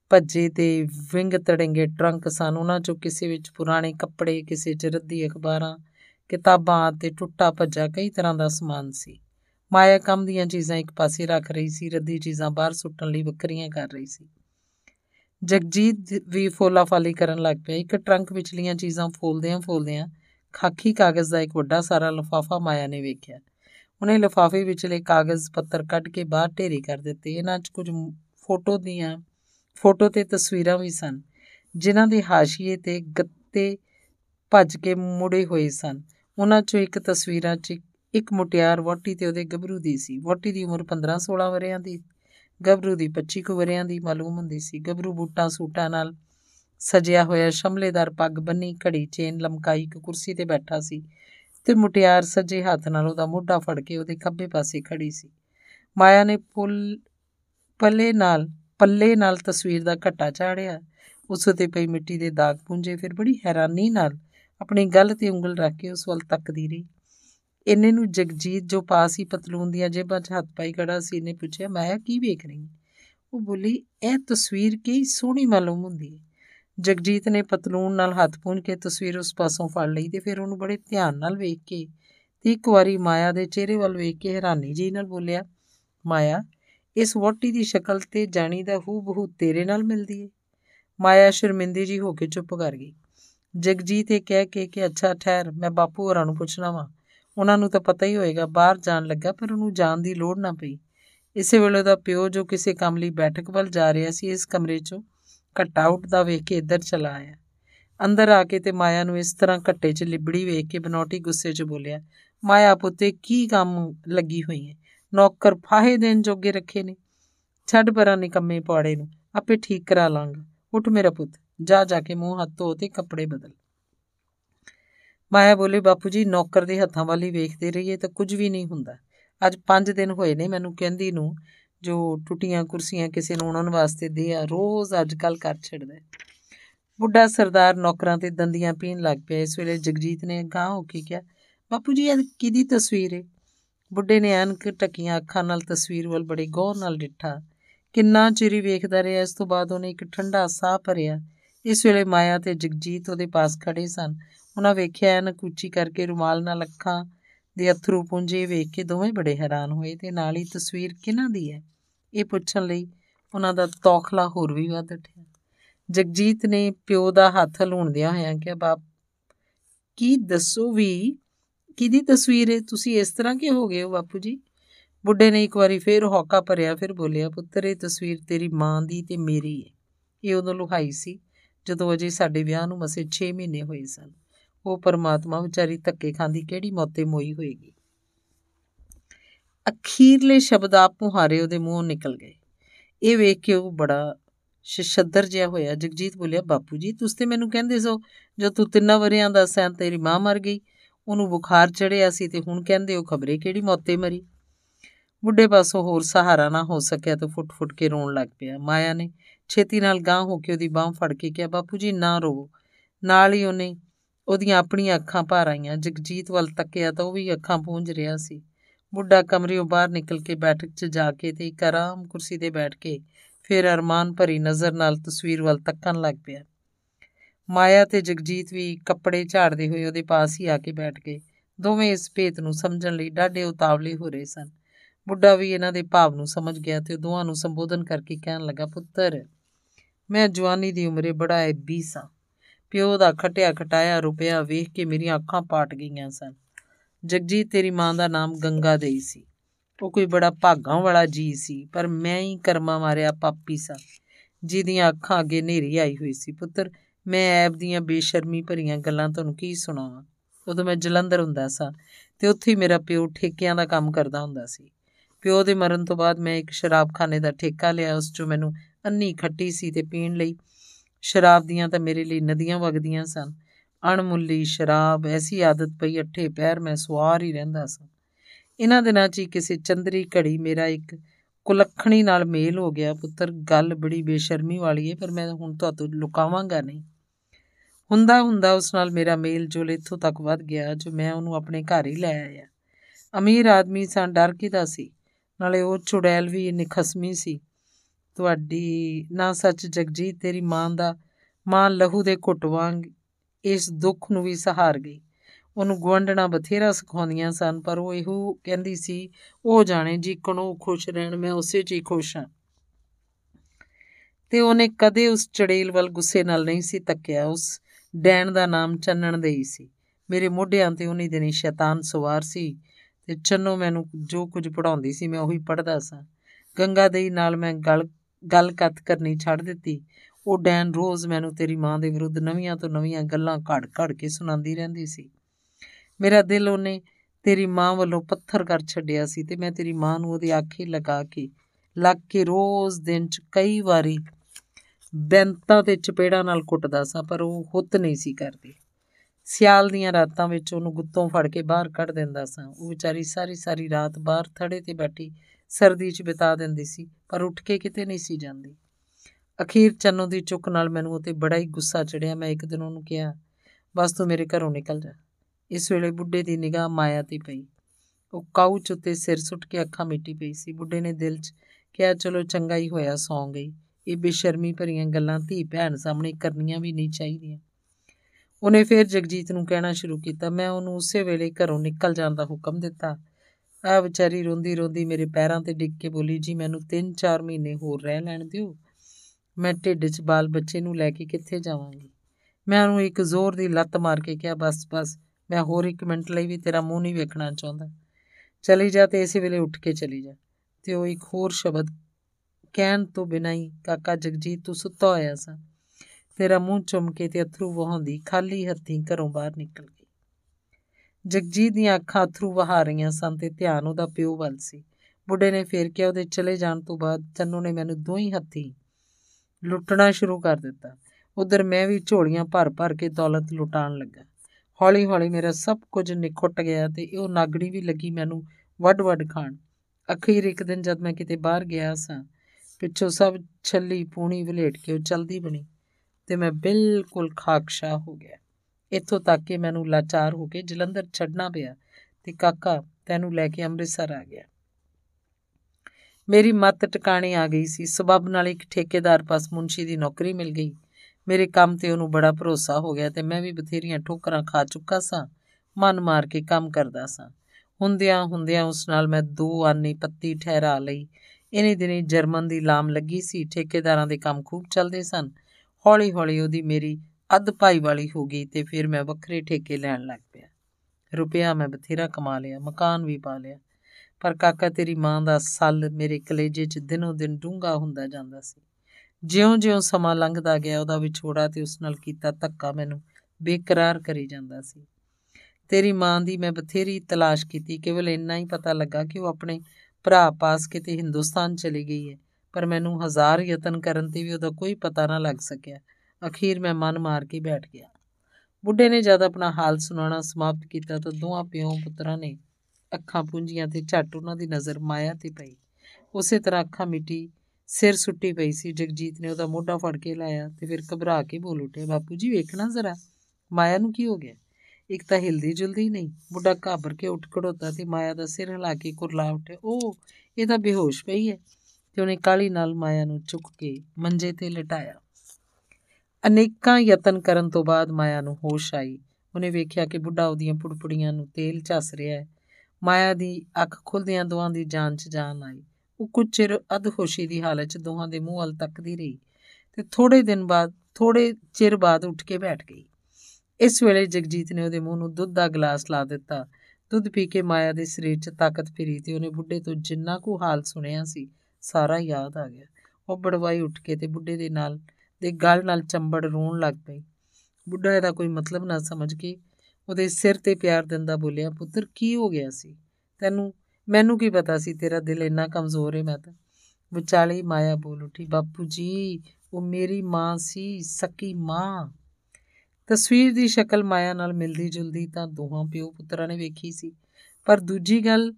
Speaker 1: ਭੱਜੇ ਤੇ ਵਿੰਗ ਤੜੰਗੇ ਟਰੰਕ ਸਨ। ਉਹਨਾਂ 'ਚੋਂ ਕਿਸੇ ਵਿੱਚ ਪੁਰਾਣੇ ਕੱਪੜੇ, ਕਿਸੇ 'ਚ ਰੱਦੀ ਅਖਬਾਰਾਂ, ਕਿਤਾਬਾਂ ਤੇ ਟੁੱਟਾ ਭੱਜਾ ਕਈ ਤਰ੍ਹਾਂ ਦਾ ਸਮਾਨ ਸੀ। ਮਾਇਆ ਕੰਮ ਦੀਆਂ ਚੀਜ਼ਾਂ ਇੱਕ ਪਾਸੇ ਰੱਖ ਰਹੀ ਸੀ, ਰੱਦੀ ਚੀਜ਼ਾਂ ਬਾਹਰ ਸੁੱਟਣ ਲਈ ਵੱਖਰੀਆਂ ਕਰ ਰਹੀ ਸੀ। ਜਗਜੀਤ ਵੀ ਫੋਲਾ ਫਾਲੀ ਕਰਨ ਲੱਗ ਪਿਆ। ਇੱਕ ਟਰੰਕ ਵਿਚਲੀਆਂ ਚੀਜ਼ਾਂ ਫੋਲਦਿਆਂ ਫੋਲਦਿਆਂ ਖਾਕੀ ਕਾਗਜ਼ ਦਾ ਇੱਕ ਵੱਡਾ ਸਾਰਾ ਲਫਾਫਾ ਮਾਇਆ ਨੇ ਵੇਖਿਆ। ਉਹਨੇ ਲਫਾਫੇ ਵਿਚਲੇ ਕਾਗਜ਼, ਪੱਤਰ ਕੱਢ ਕੇ ਬਾਹਰ ਢੇਰੀ ਕਰ ਦਿੱਤੇ। ਇਹਨਾਂ 'ਚ ਕੁਝ ਫੋਟੋ ਦੀਆਂ, ਫੋਟੋ ਤੇ ਤਸਵੀਰਾਂ ਵੀ ਸਨ, ਜਿਨ੍ਹਾਂ ਦੇ ਹਾਸ਼ੀਏ ਤੇ ਗੱਤੇ ਭੱਜ ਕੇ ਮੁੜੇ ਹੋਏ ਸਨ। ਉਹਨਾਂ 'ਚੋਂ ਇੱਕ ਤਸਵੀਰਾਂ 'ਚ ਇੱਕ ਮੁਟਿਆਰ ਵੋਟੀ ਤੇ ਉਹਦੇ ਗੱਭਰੂ ਦੀ ਸੀ। ਵੋਟੀ ਦੀ ਉਮਰ 15-16 ਵਰਿਆਂ ਦੀ, ਗੱਭਰੂ ਦੀ 25 ਕੁ ਵਰਿਆਂ ਦੀ ਮਾਲੂਮ ਹੁੰਦੀ ਸੀ। ਗੱਭਰੂ ਬੂਟਾਂ ਸੂਟਾਂ ਨਾਲ ਸਜਿਆ ਹੋਇਆ ਸ਼ਮਲੇਦਾਰ ਪੱਗ ਬੰਨੀ ਘੜੀ ਚੇਨ ਲਮਕਾਈ ਇੱਕ ਕੁਰਸੀ ਤੇ ਬੈਠਾ ਸੀ। ਤੇ ਮੁਟਿਆਰ ਸੱਜੇ ਹੱਥ ਨਾਲ ਉਹਦਾ ਮੋਢਾ ਫੜ ਕੇ ਉਹਦੇ ਖੱਬੇ ਪਾਸੇ ਖੜੀ ਸੀ। ਮਾਇਆ ਨੇ ਪੁੱਲ, ਪੱਲੇ ਨਾਲ ਪੱਲੇ ਨਾਲ ਤਸਵੀਰ ਦਾ ਘੱਟਾ ਚਾੜਿਆ। ਉਸ ਉਤੇ ਪਈ ਮਿੱਟੀ ਦੇ ਦਾਗ ਪੁੰਝੇ ਫਿਰ ਬੜੀ ਹੈਰਾਨੀ ਨਾਲ ਆਪਣੀ ਗੱਲ ਤੇ ਉਂਗਲ ਰੱਖ ਕੇ ਉਸ ਵੱਲ ਤੱਕਦੀ ਰਹੀ। ਇੰਨੇ ਨੂੰ ਜਗਜੀਤ ਜੋ ਪਾਸ ਹੀ ਪਤਲੂਨ ਦੀਆਂ ਜੇਬਾਂ 'ਚ ਹੱਥ ਪਾਈ ਖੜਾ ਸੀ ਨੇ ਪੁੱਛਿਆ, ਮਾਇਆ, ਕੀ ਵੇਖ ਰਹੀ? ਉਹ ਬੋਲੀ, ਇਹ ਤਸਵੀਰ ਕੀ ਸੋਹਣੀ ਮਾਲੂਮ ਹੁੰਦੀ ਹੈ? ਜਗਜੀਤ ਨੇ ਪਤਲੂਨ ਨਾਲ ਹੱਥ ਪੂੰਝ ਕੇ ਤਸਵੀਰ ਉਸ ਪਾਸੋਂ ਫੜ ਲਈ ਤੇ ਫਿਰ ਉਹਨੂੰ ਬੜੇ ਧਿਆਨ ਨਾਲ ਵੇਖ ਕੇ ਤੇ ਇੱਕ ਵਾਰੀ ਮਾਇਆ ਦੇ ਚਿਹਰੇ ਵੱਲ ਵੇਖ ਕੇ ਹੈਰਾਨੀ ਜੀ ਨਾਲ ਬੋਲਿਆ, ਮਾਇਆ, ਇਸ ਵੋਟੀ ਦੀ ਸ਼ਕਲ ਤੇ ਜਾਣੀ ਦਾ ਹੂ ਬਹੂ ਤੇਰੇ ਨਾਲ ਮਿਲਦੀ ਏ। ਮਾਇਆ ਸ਼ਰਮਿੰਦੀ ਜੀ ਹੋ ਕੇ ਚੁੱਪ ਕਰ ਗਈ। ਜਗਜੀਤ ਇਹ ਕਹਿ ਕੇ ਕਿ, ਅੱਛਾ, ਠਹਿਰ, ਮੈਂ ਬਾਪੂ ਹੋਰਾਂ ਨੂੰ ਪੁੱਛਣਾ ਵਾ। ਉਹਨਾਂ ਨੂੰ ਤਾਂ ਪਤਾ ਹੀ ਹੋਏਗਾ, ਬਾਹਰ ਜਾਣ ਲੱਗਾ, ਪਰ ਉਹਨੂੰ ਜਾਣ ਦੀ ਲੋੜ ਨਾ ਪਈ। ਇਸੇ ਵੇਲੇ ਦਾ ਪਿਓ ਜੋ ਕਿਸੇ ਕੰਮ ਲਈ ਬੈਠਕ ਵੱਲ ਜਾ ਰਿਹਾ ਸੀ, ਇਸ ਕਮਰੇ 'ਚੋਂ ਘੱਟਾ ਉੱਠਦਾ ਵੇਖ ਕੇ ਇੱਧਰ ਚਲਾ ਆਇਆ। ਅੰਦਰ ਆ ਕੇ ਤੇ ਮਾਇਆ ਨੂੰ ਇਸ ਤਰ੍ਹਾਂ ਘੱਟੇ 'ਚ ਲਿਬੜੀ ਵੇਖ ਕੇ ਬਨੋਟੀ ਗੁੱਸੇ 'ਚ ਬੋਲਿਆ, ਮਾਇਆ ਪੁੱਤੇ, ਕੀ ਕੰਮ ਲੱਗੀ ਹੋਈ ਹੈ ਨੌਕਰ ਫਾਹੇ ਦੇਣ ਜੋਗੇ ਰੱਖੇ ਨੇ। ਛੱਡ ਪਰਾਂ ਨਿਕੰਮੇ ਪੌੜੇ ਨੂੰ, ਆਪੇ ਠੀਕ ਕਰਾ ਲਾਂਗਾ। ਉੱਠ ਮੇਰਾ ਪੁੱਤ, ਜਾ ਜਾ ਕੇ ਮੂੰਹ ਹੱਥ ਧੋ ਤੇ ਕੱਪੜੇ ਬਦਲ। ਮਾਇਆ ਬੋਲੇ, ਬਾਪੂ ਜੀ, ਨੌਕਰ ਦੇ ਹੱਥਾਂ ਵਾਲੀ ਵੇਖਦੇ ਰਹੀਏ ਤਾਂ ਕੁਝ ਵੀ ਨਹੀਂ ਹੁੰਦਾ। ਅੱਜ 5 ਦਿਨ ਹੋਏ ਨੇ ਮੈਨੂੰ ਕਹਿੰਦੀ ਨੂੰ ਜੋ ਟੁੱਟੀਆਂ ਕੁਰਸੀਆਂ ਕਿਸੇ ਨੂੰ ਉਹਨਾਂ ਵਾਸਤੇ ਦੇ ਆ, ਰੋਜ਼ ਅੱਜ ਕੱਲ ਕਰ ਛੱਡਦਾ ਬੁੱਢਾ ਸਰਦਾਰ ਨੌਕਰਾਂ ਤੇ ਦੰਦੀਆਂ ਪੀਣ ਲੱਗ ਪਿਆ। ਇਸ ਵੇਲੇ ਜਗਜੀਤ ਨੇ ਗਾਂ ਹੋ ਕੇ ਕਿਹਾ, ਬਾਪੂ ਜੀ, ਇਹ ਕਿਹਦੀ ਤਸਵੀਰ ਹੈ ਬੁੱਢੇ ਨੇ ਅਨਕ ਟਕੀਆਂ ਅੱਖਾਂ ਨਾਲ ਤਸਵੀਰ ਵੱਲ ਬੜੇ ਗੌਰ ਨਾਲ ਡਿੱਠਾ। ਕਿੰਨਾ ਚਿਰ ਵੇਖਦਾ ਰਿਹਾ, ਇਸ ਤੋਂ ਬਾਅਦ ਉਹਨੇ ਇੱਕ ਠੰਡਾ ਸਾਹ ਭਰਿਆ। ਇਸ ਵੇਲੇ ਮਾਇਆ ਤੇ ਜਗਜੀਤ ਉਹਦੇ ਪਾਸ ਖੜੇ ਸਨ। ਉਹਨਾਂ ਵੇਖਿਆ ਅਨਕ ਉੱਚੀ ਕਰਕੇ ਰੁਮਾਲ ਨਾਲ ਅੱਖਾਂ ਦੇ ਅਥਰੂ ਪੁੰਜੇ ਵੇਖ ਕੇ ਦੋਵੇਂ ਬੜੇ ਹੈਰਾਨ ਹੋਏ ਤੇ ਨਾਲ ਹੀ ਤਸਵੀਰ ਕਿਹਨਾਂ ਦੀ ਹੈ? ਇਹ ਪੁੱਛਣ ਲਈ ਉਹਨਾਂ ਦਾ ਤੌਖਲਾ ਹੋਰ ਵੀ ਵੱਧ ਉੱਠਿਆ। ਜਗਜੀਤ ਨੇ ਪਿਓ ਦਾ ਹੱਥ ਹਲੂਣਦਿਆਂ ਹੋਇਆਂ ਕਿਹਾ, ਬਾਪ, ਕੀ ਦੱਸੋ ਵੀ? ਕਿਹਦੀ ਤਸਵੀਰ ਹੈ ਤੁਸੀਂ ਇਸ ਤਰ੍ਹਾਂ ਕਿ ਹੋ ਗਏ ਹੋ ਬਾਪੂ ਜੀ? ਬੁੱਢੇ ਨੇ ਇੱਕ ਵਾਰੀ ਫੇਰ ਹੌਕਾ ਭਰਿਆ, ਫਿਰ ਬੋਲਿਆ, ਪੁੱਤਰ, ਇਹ ਤਸਵੀਰ ਤੇਰੀ ਮਾਂ ਦੀ ਤੇ ਮੇਰੀ ਹੈ ਇਹ ਉਦੋਂ ਲੁਹਾਈ ਸੀ ਜਦੋਂ ਅਜੇ ਸਾਡੇ ਵਿਆਹ ਨੂੰ ਮਸੇ 6 ਮਹੀਨੇ ਹੋਏ ਸਨ। ਉਹ ਪਰਮਾਤਮਾ ਵਿਚਾਰੀ ਧੱਕੇ ਖਾਂਦੀ ਕਿਹੜੀ ਮੌਤੇ ਮੋਈ ਹੋਏਗੀ? ਅਖੀਰਲੇ ਸ਼ਬਦ ਆਪ ਮੁਹਾਰੇ ਉਹਦੇ ਮੂੰਹੋਂ ਨਿਕਲ ਗਏ। ਇਹ ਵੇਖ ਕੇ ਉਹ ਬੜਾ ਸ਼ਸ਼ਦਰ ਜਿਹਾ ਹੋਇਆ। ਜਗਜੀਤ ਬੋਲਿਆ, ਬਾਪੂ ਜੀ, ਤੁਸੀਂ ਤੇ ਮੈਨੂੰ ਕਹਿੰਦੇ ਸੋ, ਜੋ ਤੂੰ ਤਿੰਨਾਂ ਵਰਿਆਂ ਦਾ ਸੈਂ ਤੇਰੀ ਮਾਂ ਮਰ ਗਈ। ਉਹਨੂੰ ਬੁਖਾਰ ਚੜਿਆ ਸੀ ਤੇ ਹੁਣ ਕਹਿੰਦੇ ਉਹ ਖਬਰੇ ਕਿਹੜੀ ਮੌਤੇ ਮਰੀ? ਬੁੱਢੇ ਪਾਸੋਂ ਹੋਰ ਸਹਾਰਾ ਨਾ ਹੋ ਸਕਿਆ ਤੇ ਫੁੱਟ-ਫੁੱਟ ਕੇ ਰੋਣ ਲੱਗ ਪਿਆ। ਮਾਇਆ ਨੇ ਛੇਤੀ ਨਾਲ ਗਾਂ ਹੋ ਕੇ ਉਹਦੀ ਬਾਹ ਫੜ ਕੇ ਕਿਹਾ, ਬਾਪੂ ਜੀ, ਨਾ ਰੋਵੋ। ਨਾਲ ਹੀ ਉਹਨੇ ਉਹਦੀਆਂ ਆਪਣੀਆਂ ਅੱਖਾਂ ਭਰ ਆਈਆਂ। ਜਗਜੀਤ ਵੱਲ ਤੱਕਿਆ ਤਾਂ ਉਹ ਵੀ ਅੱਖਾਂ ਪੂੰਝ ਰਿਹਾ ਸੀ। ਬੁੱਢਾ ਕਮਰਿਓਂ ਬਾਹਰ ਨਿਕਲ ਕੇ ਬੈਠਕ 'ਚ ਜਾ ਕੇ ਤੇ ਇੱਕ ਆਰਾਮ ਕੁਰਸੀ ਤੇ ਬੈਠ ਕੇ ਫਿਰ ਅਰਮਾਨ ਭਰੀ ਨਜ਼ਰ ਨਾਲ ਤਸਵੀਰ ਵੱਲ ਤੱਕਣ ਲੱਗ ਪਿਆ। ਮਾਇਆ ਤੇ ਜਗਜੀਤ ਵੀ ਕੱਪੜੇ ਝਾੜਦੇ ਹੋਏ ਉਹਦੇ ਪਾਸ ਹੀ ਆ ਕੇ ਬੈਠ ਗਏ। ਦੋਵੇਂ ਇਸ ਭੇਤ ਨੂੰ ਸਮਝਣ ਲਈ ਡਾਢੇ ਉਤਾਵਲੇ ਹੋ ਰਹੇ ਸਨ। ਬੁੱਢਾ ਵੀ ਇਹਨਾਂ ਦੇ ਭਾਵ ਨੂੰ ਸਮਝ ਗਿਆ ਤੇ ਦੋਹਾਂ ਨੂੰ ਸੰਬੋਧਨ ਕਰਕੇ ਕਹਿਣ ਲੱਗਾ, ਪੁੱਤਰ, ਮੈਂ ਜਵਾਨੀ ਦੀ ਉਮਰੇ ਬੜਾ ਐਬੀ ਸਾਂ। ਪਿਓ ਦਾ ਖਟਿਆ ਖਟਾਇਆ ਰੁਪਿਆ ਵੇਖ ਕੇ ਮੇਰੀਆਂ ਅੱਖਾਂ ਪਾਟ ਗਈਆਂ ਸਨ। ਜਗਜੀਤ ਤੇਰੀ ਮਾਂ ਦਾ ਨਾਮ ਗੰਗਾ ਦੇਈ ਸੀ। ਉਹ ਕੋਈ ਬੜਾ ਭਾਗਾਂ ਵਾਲਾ ਜੀ ਸੀ, ਪਰ ਮੈਂ ਹੀ ਕਰਮਾ ਮਾਰਿਆ ਪਾਪੀ ਸਾਂ। ਜਿਹਦੀਆਂ ਅੱਖਾਂ ਅੱਗੇ ਨੇਰੀ ਆਈ ਹੋਈ ਸੀ। ਪੁੱਤਰ, ਮੈਂ ਐਬ ਦੀਆਂ ਬੇਸ਼ਰਮੀ ਭਰੀਆਂ ਗੱਲਾਂ ਤੁਹਾਨੂੰ ਕੀ ਸੁਣਾਵਾਂ? ਉਦੋਂ ਮੈਂ ਜਲੰਧਰ ਹੁੰਦਾ ਸਾਂ ਤੇ ਉੱਥੇ ਮੇਰਾ ਪਿਓ ਠੇਕਿਆਂ ਦਾ ਕੰਮ ਕਰਦਾ ਹੁੰਦਾ ਸੀ। ਪਿਓ ਦੇ ਮਰਨ ਤੋਂ ਬਾਅਦ ਮੈਂ ਇੱਕ ਸ਼ਰਾਬਖਾਨੇ ਦਾ ਠੇਕਾ ਲਿਆ, ਉਸ 'ਚੋਂ ਮੈਨੂੰ ਅੰਨੀ ਖੱਟੀ ਸੀ ਤੇ ਪੀਣ ਲਈ ਸ਼ਰਾਬ ਦੀਆਂ ਤਾਂ ਮੇਰੇ ਲਈ ਨਦੀਆਂ ਵਗਦੀਆਂ ਸਨ। ਅਣਮੁੱਲੀ ਸ਼ਰਾਬ, ਐਸੀ ਆਦਤ ਪਈ, ਅੱਠੇ ਪੈਰ ਮੈਂ ਸਵਾਰ ਹੀ ਰਹਿੰਦਾ ਸਾਂ। ਇਹਨਾਂ ਦਿਨਾਂ 'ਚ ਹੀ ਕਿਸੇ ਚੰਦਰੀ ਘੜੀ ਮੇਰਾ ਇੱਕ ਕੁਲੱਖਣੀ ਨਾਲ ਮੇਲ ਹੋ ਗਿਆ। ਪੁੱਤਰ, ਗੱਲ ਬੜੀ ਬੇਸ਼ਰਮੀ ਵਾਲੀ ਹੈ ਪਰ ਮੈਂ ਹੁਣ ਤੁਹਾਨੂੰ ਲੁਕਾਵਾਂਗਾ ਨਹੀਂ। ਹੁੰਦਾ ਹੁੰਦਾ ਉਸ ਨਾਲ ਮੇਰਾ ਮੇਲ ਜੋਲ ਇੱਥੋਂ ਤੱਕ ਵੱਧ ਗਿਆ, ਜੋ ਮੈਂ ਉਹਨੂੰ ਆਪਣੇ ਘਰ ਹੀ ਲੈ ਆਇਆ। ਅਮੀਰ ਆਦਮੀ ਸਾਂ, ਡਰ ਕਿਦਾ ਸੀ? ਨਾਲੇ ਉਹ ਚੁੜੈਲ ਵੀ ਇੰਨੀ ਖਸਮੀ ਸੀ। ਤੁਹਾਡੀ, ਨਾ ਸੱਚ ਜਗਜੀਤ ਤੇਰੀ ਮਾਂ ਦਾ, ਮਾਂ ਲਹੂ ਦੇ ਘੁੱਟ ਵਾਂਗ ਇਸ ਦੁੱਖ ਨੂੰ ਵੀ ਸਹਾਰ ਗਈ। ਉਹਨੂੰ ਗਵੰਡਣਾ ਬਥੇਰਾ ਸਿਖਾਉਂਦੀਆਂ ਸਨ, ਪਰ ਉਹ ਇਹੋ ਕਹਿੰਦੀ ਸੀ, ਉਹ ਜਾਣੇ ਜੀ ਕਣੋ ਖੁਸ਼ ਰਹਿਣ, ਮੈਂ ਉਸੇ 'ਚ ਹੀ ਖੁਸ਼ ਹਾਂ। ਤੇ ਉਹਨੇ ਕਦੇ ਉਸ ਚੜੇਲ ਵੱਲ ਗੁੱਸੇ ਨਾਲ ਨਹੀਂ ਸੀ ਤੱਕਿਆ। ਉਸ ਡੈਣ ਦਾ ਨਾਮ ਚੰਨਣ ਦੇ ਹੀ ਸੀ। ਮੇਰੇ ਮੋਢਿਆਂ ਤੇ ਉਹਨੀ ਦਿਨੀ ਸ਼ੈਤਾਨ ਸਵਾਰ ਸੀ ਤੇ ਚੰਨੋ ਮੈਨੂੰ ਜੋ ਕੁਝ ਪੜਾਉਂਦੀ ਸੀ, ਮੈਂ ਉਹੀ ਪੜਦਾ ਸਾਂ। ਗੰਗਾ ਦੇਈ ਨਾਲ ਮੈਂ ਗੱਲ ਗੱਲ ਕੱਤ ਕਰਨੀ ਛੱਡ ਦਿੱਤੀ। ਉਹ ਡੈਨ ਰੋਜ਼ ਮੈਨੂੰ ਤੇਰੀ ਮਾਂ ਦੇ ਵਿਰੁੱਧ ਨਵੀਆਂ ਤੋਂ ਨਵੀਆਂ ਗੱਲਾਂ ਘੜ-ਘੜ ਕੇ ਸੁਣਾਉਂਦੀ ਰਹਿੰਦੀ ਸੀ। ਮੇਰਾ ਦਿਲ ਉਹਨੇ ਤੇਰੀ ਮਾਂ ਵੱਲੋਂ ਪੱਥਰ ਕਰ ਛੱਡਿਆ ਸੀ ਤੇ ਮੈਂ ਤੇਰੀ ਮਾਂ ਨੂੰ ਉਹਦੇ ਆਖੇ ਲਗਾ ਕੇ ਲੱਗ ਕੇ ਰੋਜ਼ ਦਿਨ 'ਚ ਕਈ ਵਾਰੀ ਬੈਂਤਾਂ ਤੇ ਚਪੇੜਾਂ ਨਾਲ ਕੁੱਟਦਾ ਸਾਂ, ਪਰ ਉਹ ਹੁੱਤ ਨਹੀਂ ਸੀ ਕਰਦੀ। ਸਿਆਲ ਦੀਆਂ ਰਾਤਾਂ ਵਿੱਚ ਉਹਨੂੰ ਗੁੱਤੋਂ ਫੜ ਕੇ ਬਾਹਰ ਕੱਢ ਦਿੰਦਾ ਸਾਂ। ਉਹ ਵਿਚਾਰੀ ਸਾਰੀ ਸਾਰੀ ਰਾਤ ਬਾਹਰ ਥੜੇ ਤੇ ਬੈਠੀ ਸਰਦੀ 'ਚ ਬਿਤਾ ਦਿੰਦੀ ਸੀ, ਪਰ ਉੱਠ ਕੇ ਕਿਤੇ ਨਹੀਂ ਸੀ ਜਾਂਦੀ। ਅਖੀਰ ਚੰਨੋ ਦੀ ਚੁੱਕ ਨਾਲ ਮੈਨੂੰ ਉਤੇ ਬੜਾ ਹੀ ਗੁੱਸਾ ਚੜਿਆ। ਮੈਂ ਇੱਕ ਦਿਨ ਉਹਨੂੰ ਕਿਹਾ, ਬਸ ਤੂੰ ਮੇਰੇ ਘਰੋਂ ਨਿਕਲ ਜਾ। ਇਸ ਵੇਲੇ ਬੁੱਢੇ ਦੀ ਨਿਗਾਹ ਮਾਇਆ ਤੇ ਪਈ। ਉਹ ਕਾਊਚ ਉੱਤੇ ਸਿਰ ਸੁੱਟ ਕੇ ਅੱਖਾਂ ਮਿੱਟੀ ਪਈ ਸੀ। ਬੁੱਢੇ ਨੇ ਦਿਲ 'ਚ ਕਿਹਾ, ਚਲੋ ਚੰਗਾ ਹੀ ਹੋਇਆ, ਸੌਂ ਗਈ। ਇਹ ਬੇਸ਼ਰਮੀ ਭਰੀਆਂ ਗੱਲਾਂ ਧੀ ਭੈਣ ਸਾਹਮਣੇ ਕਰਨੀਆਂ ਵੀ ਨਹੀਂ ਚਾਹੀਦੀਆਂ। ਉਹਨੇ ਫਿਰ ਜਗਜੀਤ ਨੂੰ ਕਹਿਣਾ ਸ਼ੁਰੂ ਕੀਤਾ। ਮੈਂ ਉਹਨੂੰ ਉਸੇ ਵੇਲੇ ਘਰੋਂ ਨਿਕਲ ਜਾਣ ਦਾ ਹੁਕਮ ਦਿੱਤਾ। ਆ ਵਿਚਾਰੀ ਰੋਂਦੀ ਰੋਂਦੀ ਮੇਰੇ ਪੈਰਾਂ ਤੇ ਡਿੱਗ ਕੇ ਬੋਲੀ, ਜੀ, ਮੈਨੂੰ 3-4 ਮਹੀਨੇ ਹੋਰ ਰਹਿ ਲੈਣ ਦਿਓ। ਮੈਂ ਢਿੱਡ 'ਚ ਬਾਲ ਬੱਚੇ ਨੂੰ ਲੈ ਕੇ ਕਿੱਥੇ ਜਾਵਾਂਗੀ? ਮੈਂ ਉਹਨੂੰ ਇੱਕ ਜ਼ੋਰ ਦੀ ਲੱਤ ਮਾਰ ਕੇ ਕਿਹਾ, ਬਸ ਬਸ, ਮੈਂ ਹੋਰ ਇੱਕ ਮਿੰਟ ਲਈ ਵੀ ਤੇਰਾ ਮੂੰਹ ਨਹੀਂ ਵੇਖਣਾ ਚਾਹੁੰਦਾ। ਚਲੀ ਜਾ ਤੇ ਇਸੇ ਵੇਲੇ ਉੱਠ ਕੇ ਚਲੀ ਜਾ। ਤੇ ਉਹ ਇੱਕ ਹੋਰ ਸ਼ਬਦ, ਕਹਿਣ ਤੋਂ ਬਿਨਾਂ ਹੀ, ਕਾਕਾ ਜਗਜੀਤ, ਤੂੰ ਸੁੱਤਾ ਹੋਇਆ ਸੀ। ਤੇਰਾ ਮੂੰਹ ਚੁੰਮ ਕੇ ਤੇ ਅਥਰੂ ਵਹਾਉਂਦੀ, ਖਾਲੀ ਹੱਥੀਂ ਘਰੋਂ ਬਾਹਰ ਨਿਕਲ ਗਈ ਜਗਜੀਤ ਦੀਆਂ ਅੱਖਾਂ ਅਥਰੂ ਵਹਾ ਰਹੀਆਂ ਸਨ ਤੇ ਧਿਆਨ ਉਹਦਾ ਪਿਓ ਵੱਲ ਸੀ। ਬੁੱਢੇ ਨੇ ਫੇਰ ਕਿਹਾ, ਉਹਦੇ ਚਲੇ ਜਾਣ ਤੋਂ ਬਾਅਦ ਚੰਨੂ ਨੇ ਮੈਨੂੰ ਦੋਹੀ ਹੱਥੀਂ ਲੁੱਟਣਾ ਸ਼ੁਰੂ ਕਰ ਦਿੱਤਾ। ਉਧਰ ਮੈਂ ਵੀ ਝੋਲੀਆਂ ਭਰ ਭਰ ਕੇ ਦੌਲਤ ਲੁਟਾਉਣ ਲੱਗਾ। ਹੌਲੀ ਹੌਲੀ ਮੇਰਾ ਸਭ ਕੁਝ ਨਿਖੁੱਟ ਗਿਆ ਤੇ ਉਹ ਨਾਗੜੀ ਵੀ ਲੱਗੀ ਮੈਨੂੰ ਵੱਡ ਵੱਡ ਖਾਣ। ਅਖੀਰ ਇੱਕ ਦਿਨ ਜਦ ਮੈਂ ਕਿਤੇ ਬਾਹਰ ਗਿਆ ਸਾਂ, ਪਿੱਛੋਂ ਸਭ ਛੱਲੀ ਪੂਣੀ ਵਲੇਟ ਕੇ ਉਹ ਚਲਦੀ ਬਣੀ ਤੇ ਮੈਂ ਬਿਲਕੁਲ ਖਾਕਸ਼ਾ ਹੋ ਗਿਆ। ਇੱਥੋਂ ਤੱਕ ਕਿ ਮੈਨੂੰ ਲਾਚਾਰ ਹੋ ਕੇ ਜਲੰਧਰ ਛੱਡਣਾ ਪਿਆ ਤੇ ਕਾਕਾ ਤੈਨੂੰ ਲੈ ਕੇ ਅੰਮ੍ਰਿਤਸਰ ਆ ਗਿਆ। ਮੇਰੀ ਮੱਤ ਟਿਕਾਣੇ ਆ ਗਈ ਸੀ। ਸਬਬ ਨਾਲ ਇੱਕ ਠੇਕੇਦਾਰ ਪਾਸ ਮੁੰਸ਼ੀ ਦੀ ਨੌਕਰੀ ਮਿਲ ਗਈ। ਮੇਰੇ ਕੰਮ ਤੇ ਉਹਨੂੰ ਬੜਾ ਭਰੋਸਾ ਹੋ ਗਿਆ ਤੇ ਮੈਂ ਵੀ ਬਥੇਰੀਆਂ ਠੋਕਰਾਂ ਖਾ ਚੁੱਕਾ ਸਾਂ, ਮਨ ਮਾਰ ਕੇ ਕੰਮ ਕਰਦਾ ਸਾਂ। ਹੁੰਦਿਆਂ ਹੁੰਦਿਆਂ ਉਸ ਨਾਲ ਮੈਂ ਦੋ ਆਨੀ ਪੱਤੀ ਠਹਿਰਾ ਲਈ। ਇਹਨੇ ਦਿਨੇ ਜਰਮਨ ਦੀ ਲਾਮ ਲੱਗੀ ਸੀ। ਠੇਕੇਦਾਰਾਂ ਦੇ ਕੰਮ ਖੂਬ ਚੱਲਦੇ ਸਨ। ਹੌਲੀ ਹੌਲੀ ਉਹਦੀ ਮੇਰੀ ਅੱਧ ਭਾਈ ਵਾਲੀ ਹੋ ਗਈ ਤੇ ਫਿਰ ਮੈਂ ਵੱਖਰੇ ਠੇਕੇ ਲੈਣ ਲੱਗ ਪਿਆ। ਰੁਪਿਆ ਮੈਂ ਬਥੇਰਾ ਕਮਾ ਲਿਆ, ਮਕਾਨ ਵੀ ਪਾ ਲਿਆ। ਪਰ ਕਾਕਾ ਤੇਰੀ ਮਾਂ ਦਾ ਸੱਲ ਮੇਰੇ ਕਲੇਜੇ 'ਚ ਦਿਨੋਂ ਦਿਨ ਡੂੰਘਾ ਹੁੰਦਾ ਜਾਂਦਾ ਸੀ। ਜਿਉਂ-ਜਿਉਂ ਸਮਾਂ ਲੰਘਦਾ ਗਿਆ, ਉਹਦਾ ਵਿਛੋੜਾ ਤੇ ਉਸ ਨਾਲ ਕੀਤਾ ਧੱਕਾ ਮੈਨੂੰ ਬੇਕਰਾਰ ਕਰੀ ਜਾਂਦਾ ਸੀ। ਤੇਰੀ ਮਾਂ ਦੀ ਮੈਂ ਬਥੇਰੀ ਤਲਾਸ਼ ਕੀਤੀ, ਕੇਵਲ ਇੰਨਾ ਹੀ ਪਤਾ ਲੱਗਾ ਕਿ ਉਹ ਆਪਣੇ ਭਰਾ ਪਾਸ ਕਿਤੇ ਹਿੰਦੁਸਤਾਨ ਚਲੀ ਗਈ ਹੈ। ਪਰ ਮੈਨੂੰ ਹਜ਼ਾਰ ਯਤਨ ਕਰਨ ਤੇ ਵੀ ਉਹਦਾ ਕੋਈ ਪਤਾ ਨਾ ਲੱਗ ਸਕਿਆ। ਅਖੀਰ ਮੈਂ ਮਨ ਮਾਰ ਕੇ ਬੈਠ ਗਿਆ। ਬੁੱਢੇ ਨੇ ਜਦ ਆਪਣਾ ਹਾਲ ਸੁਣਾਉਣਾ ਸਮਾਪਤ ਕੀਤਾ ਤਾਂ ਦੋਹਾਂ ਪਿਓ ਪੁੱਤਰਾਂ ਨੇ ਅੱਖਾਂ ਪੂੰਝੀਆਂ ਤੇ ਝੱਟ ਉਹਨਾਂ ਦੀ ਨਜ਼ਰ ਮਾਇਆ ਤੇ ਪਈ। ਉਸੇ ਤਰ੍ਹਾਂ ਅੱਖਾਂ ਮਿਟੀ, ਸਿਰ ਸੁੱਟੀ ਪਈ ਸੀ। ਜਗਜੀਤ ਨੇ ਉਹਦਾ ਮੋਢਾ ਫੜ ਕੇ ਲਾਇਆ ਤੇ ਫਿਰ ਘਬਰਾ ਕੇ ਬੋਲ ਉੱਠਿਆ, ਬਾਪੂ ਜੀ, ਵੇਖਣਾ ਜ਼ਰਾ, ਮਾਇਆ ਨੂੰ ਕੀ ਹੋ ਗਿਆ? ਇੱਕ ਤਾਂ ਹਿਲਦੀ ਜੁਲਦੀ ਨਹੀਂ, ਬੁੱਢਾ ਘਾਬਰ ਕੇ ਉੱਠ ਖੜੋਤਾ ਤੇ ਮਾਇਆ ਦਾ ਸਿਰ ਹਿਲਾ ਕੇ ਕੁਰਲਾ ਉੱਠਿਆ ਉਹ ਇਹ ਤਾਂ ਬੇਹੋਸ਼ ਪਈ ਹੈ। ਤੇ ਉਹਨੇ ਕਾਲੀ ਨਾਲ ਮਾਇਆ ਨੂੰ ਚੁੱਕ ਕੇ ਮੰਜੇ ਤੇ ਲਟਾਇਆ। ਅਨੇਕਾਂ ਯਤਨ ਕਰਨ ਤੋਂ ਬਾਅਦ ਮਾਇਆ ਨੂੰ ਹੋਸ਼ ਆਈ। ਉਹਨੇ ਵੇਖਿਆ ਕਿ ਬੁੱਢਾ ਉਹਦੀਆਂ ਪੁੜਪੁੜੀਆਂ ਨੂੰ ਤੇਲ ਝੱਸ ਰਿਹਾ ਹੈ। ਮਾਇਆ ਦੀ ਅੱਖ ਖੁੱਲਦਿਆਂ ਦੋਹਾਂ ਦੀ ਜਾਨ 'ਚ ਜਾਨ ਆਈ। ਉਹ ਕੁਝ ਚਿਰ ਅਧਹੋਸ਼ੀ ਦੀ ਹਾਲਤ 'ਚ ਦੋਹਾਂ ਦੇ ਮੂੰਹ ਵੱਲ ਤੱਕਦੀ ਰਹੀ ਤੇ ਥੋੜੇ ਦਿਨ ਬਾਅਦ ਥੋੜੇ ਚਿਰ ਬਾਅਦ ਉੱਠ ਕੇ ਬੈਠ ਗਈ। ਇਸ ਵੇਲੇ ਜਗਜੀਤ ਨੇ ਉਹਦੇ ਮੂੰਹ ਨੂੰ ਦੁੱਧ ਦਾ ਗਲਾਸ ਲਾ ਦਿੱਤਾ। ਦੁੱਧ ਪੀ ਕੇ ਮਾਇਆ ਦੇ ਸਰੀਰ 'ਚ ਤਾਕਤ ਫਿਰੀ ਤੇ ਉਹਨੇ ਬੁੱਢੇ ਤੋਂ ਜਿੰਨਾ ਕੁ ਹਾਲ ਸੁਣਿਆ ਸੀ, ਸਾਰਾ ਯਾਦ ਆ ਗਿਆ। ਉਹ ਬੜਵਾਈ ਉੱਠ ਕੇ ਤੇ ਬੁੱਢੇ ਦੇ ਨਾਲ ਦੇ ਗਲ ਨਾਲ ਚੰਬੜ ਰੋਣ ਲੱਗ ਪਈ। ਬੁੱਢਾ ਇਹਦਾ ਕੋਈ ਮਤਲਬ ਨਾ ਸਮਝ ਕੇ ਉਹਦੇ ਸਿਰ ਤੇ ਪਿਆਰ ਦਿੰਦਾ ਬੋਲਿਆ, ਪੁੱਤਰ, ਕੀ ਹੋ ਗਿਆ ਸੀ? ਤੈਨੂੰ, ਮੈਨੂੰ ਕੀ ਪਤਾ ਸੀ? ਤੇਰਾ ਦਿਲ ਇੰਨਾ ਕਮਜ਼ੋਰ ਹੈ ਮੈਂ ਤਾਂ। ਵਿਚਾਲੇ ਮਾਇਆ ਬੋਲ ਉਠੀ, ਬਾਪੂ ਜੀ, ਉਹ ਮੇਰੀ ਮਾਂ ਸੀ, ਸਕੀ ਮਾਂ। ਤਸਵੀਰ ਦੀ ਸ਼ਕਲ ਮਾਇਆ ਨਾਲ ਮਿਲਦੀ ਜੁਲਦੀ ਤਾਂ ਦੋਹਾਂ ਪਿਓ ਪੁੱਤਰਾਂ ਨੇ ਵੇਖੀ ਸੀ। ਪਰ ਦੂਜੀ ਗੱਲ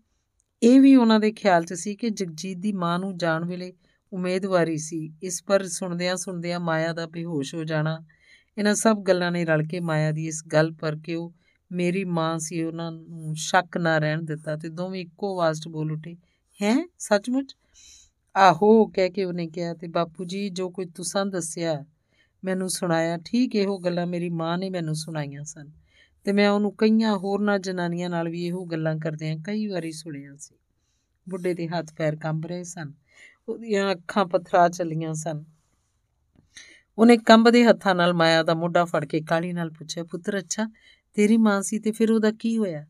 Speaker 1: ਇਹ ਵੀ ਉਹਨਾਂ ਦੇ ਖਿਆਲ 'ਚ ਸੀ ਕਿ ਜਗਜੀਤ ਦੀ ਮਾਂ ਨੂੰ ਜਾਣ ਵੇਲੇ ਉਮੀਦਵਾਰੀ ਸੀ। ਇਸ ਪਰ ਸੁਣਦਿਆਂ ਸੁਣਦਿਆਂ ਮਾਇਆ ਦਾ ਬੇਹੋਸ਼ ਹੋ ਜਾਣਾ, ਇਹਨਾਂ ਸਭ ਗੱਲਾਂ ਨੇ ਰਲ ਕੇ ਮਾਇਆ ਦੀ ਇਸ ਗੱਲ ਪਰ ਕਿ ਉਹ ਮੇਰੀ ਮਾਂ ਸੀ, ਉਹਨਾਂ ਨੂੰ ਸ਼ੱਕ ਨਾ ਰਹਿਣ ਦਿੱਤਾ ਤੇ ਦੋਵੇਂ ਇੱਕੋ ਆਵਾਜ਼ 'ਚ ਬੋਲ ਉਠੇ, ਹੈ? ਸੱਚਮੁੱਚ? ਆਹੋ, ਕਹਿ ਕੇ ਉਹਨੇ ਕਿਹਾ ਤੇ ਬਾਪੂ ਜੀ, ਜੋ ਕੋਈ ਤੁਸਾਂ ਦੱਸਿਆ, ਮੈਨੂੰ ਸੁਣਾਇਆ, ਠੀਕ ਇਹੋ ਗੱਲਾਂ ਮੇਰੀ ਮਾਂ ਨੇ ਮੈਨੂੰ ਸੁਣਾਈਆਂ ਸਨ ਤੇ ਮੈਂ ਉਹਨੂੰ ਕਈਆਂ ਹੋਰਨਾਂ ਜਨਾਨੀਆਂ ਨਾਲ ਵੀ ਇਹੋ ਗੱਲਾਂ ਕਰਦਿਆਂ ਕਈ ਵਾਰੀ ਸੁਣਿਆ ਸੀ। ਬੁੱਢੇ ਦੇ ਹੱਥ ਪੈਰ ਕੰਬ ਰਹੇ ਸਨ। ਉਹਦੀਆਂ ਅੱਖਾਂ ਪਥਰਾ ਚੱਲੀਆਂ ਸਨ। ਉਹਨੇ ਕੰਬਦੇ ਹੱਥਾਂ ਨਾਲ ਮਾਇਆ ਦਾ ਮੋਢਾ ਫੜ ਕੇ ਕਾਲੀ ਨਾਲ ਪੁੱਛਿਆ, ਪੁੱਤਰ, ਅੱਛਾ, ਤੇਰੀ ਮਾਂ ਸੀ ਤੇ ਫਿਰ ਉਹਦਾ ਕੀ ਹੋਇਆ?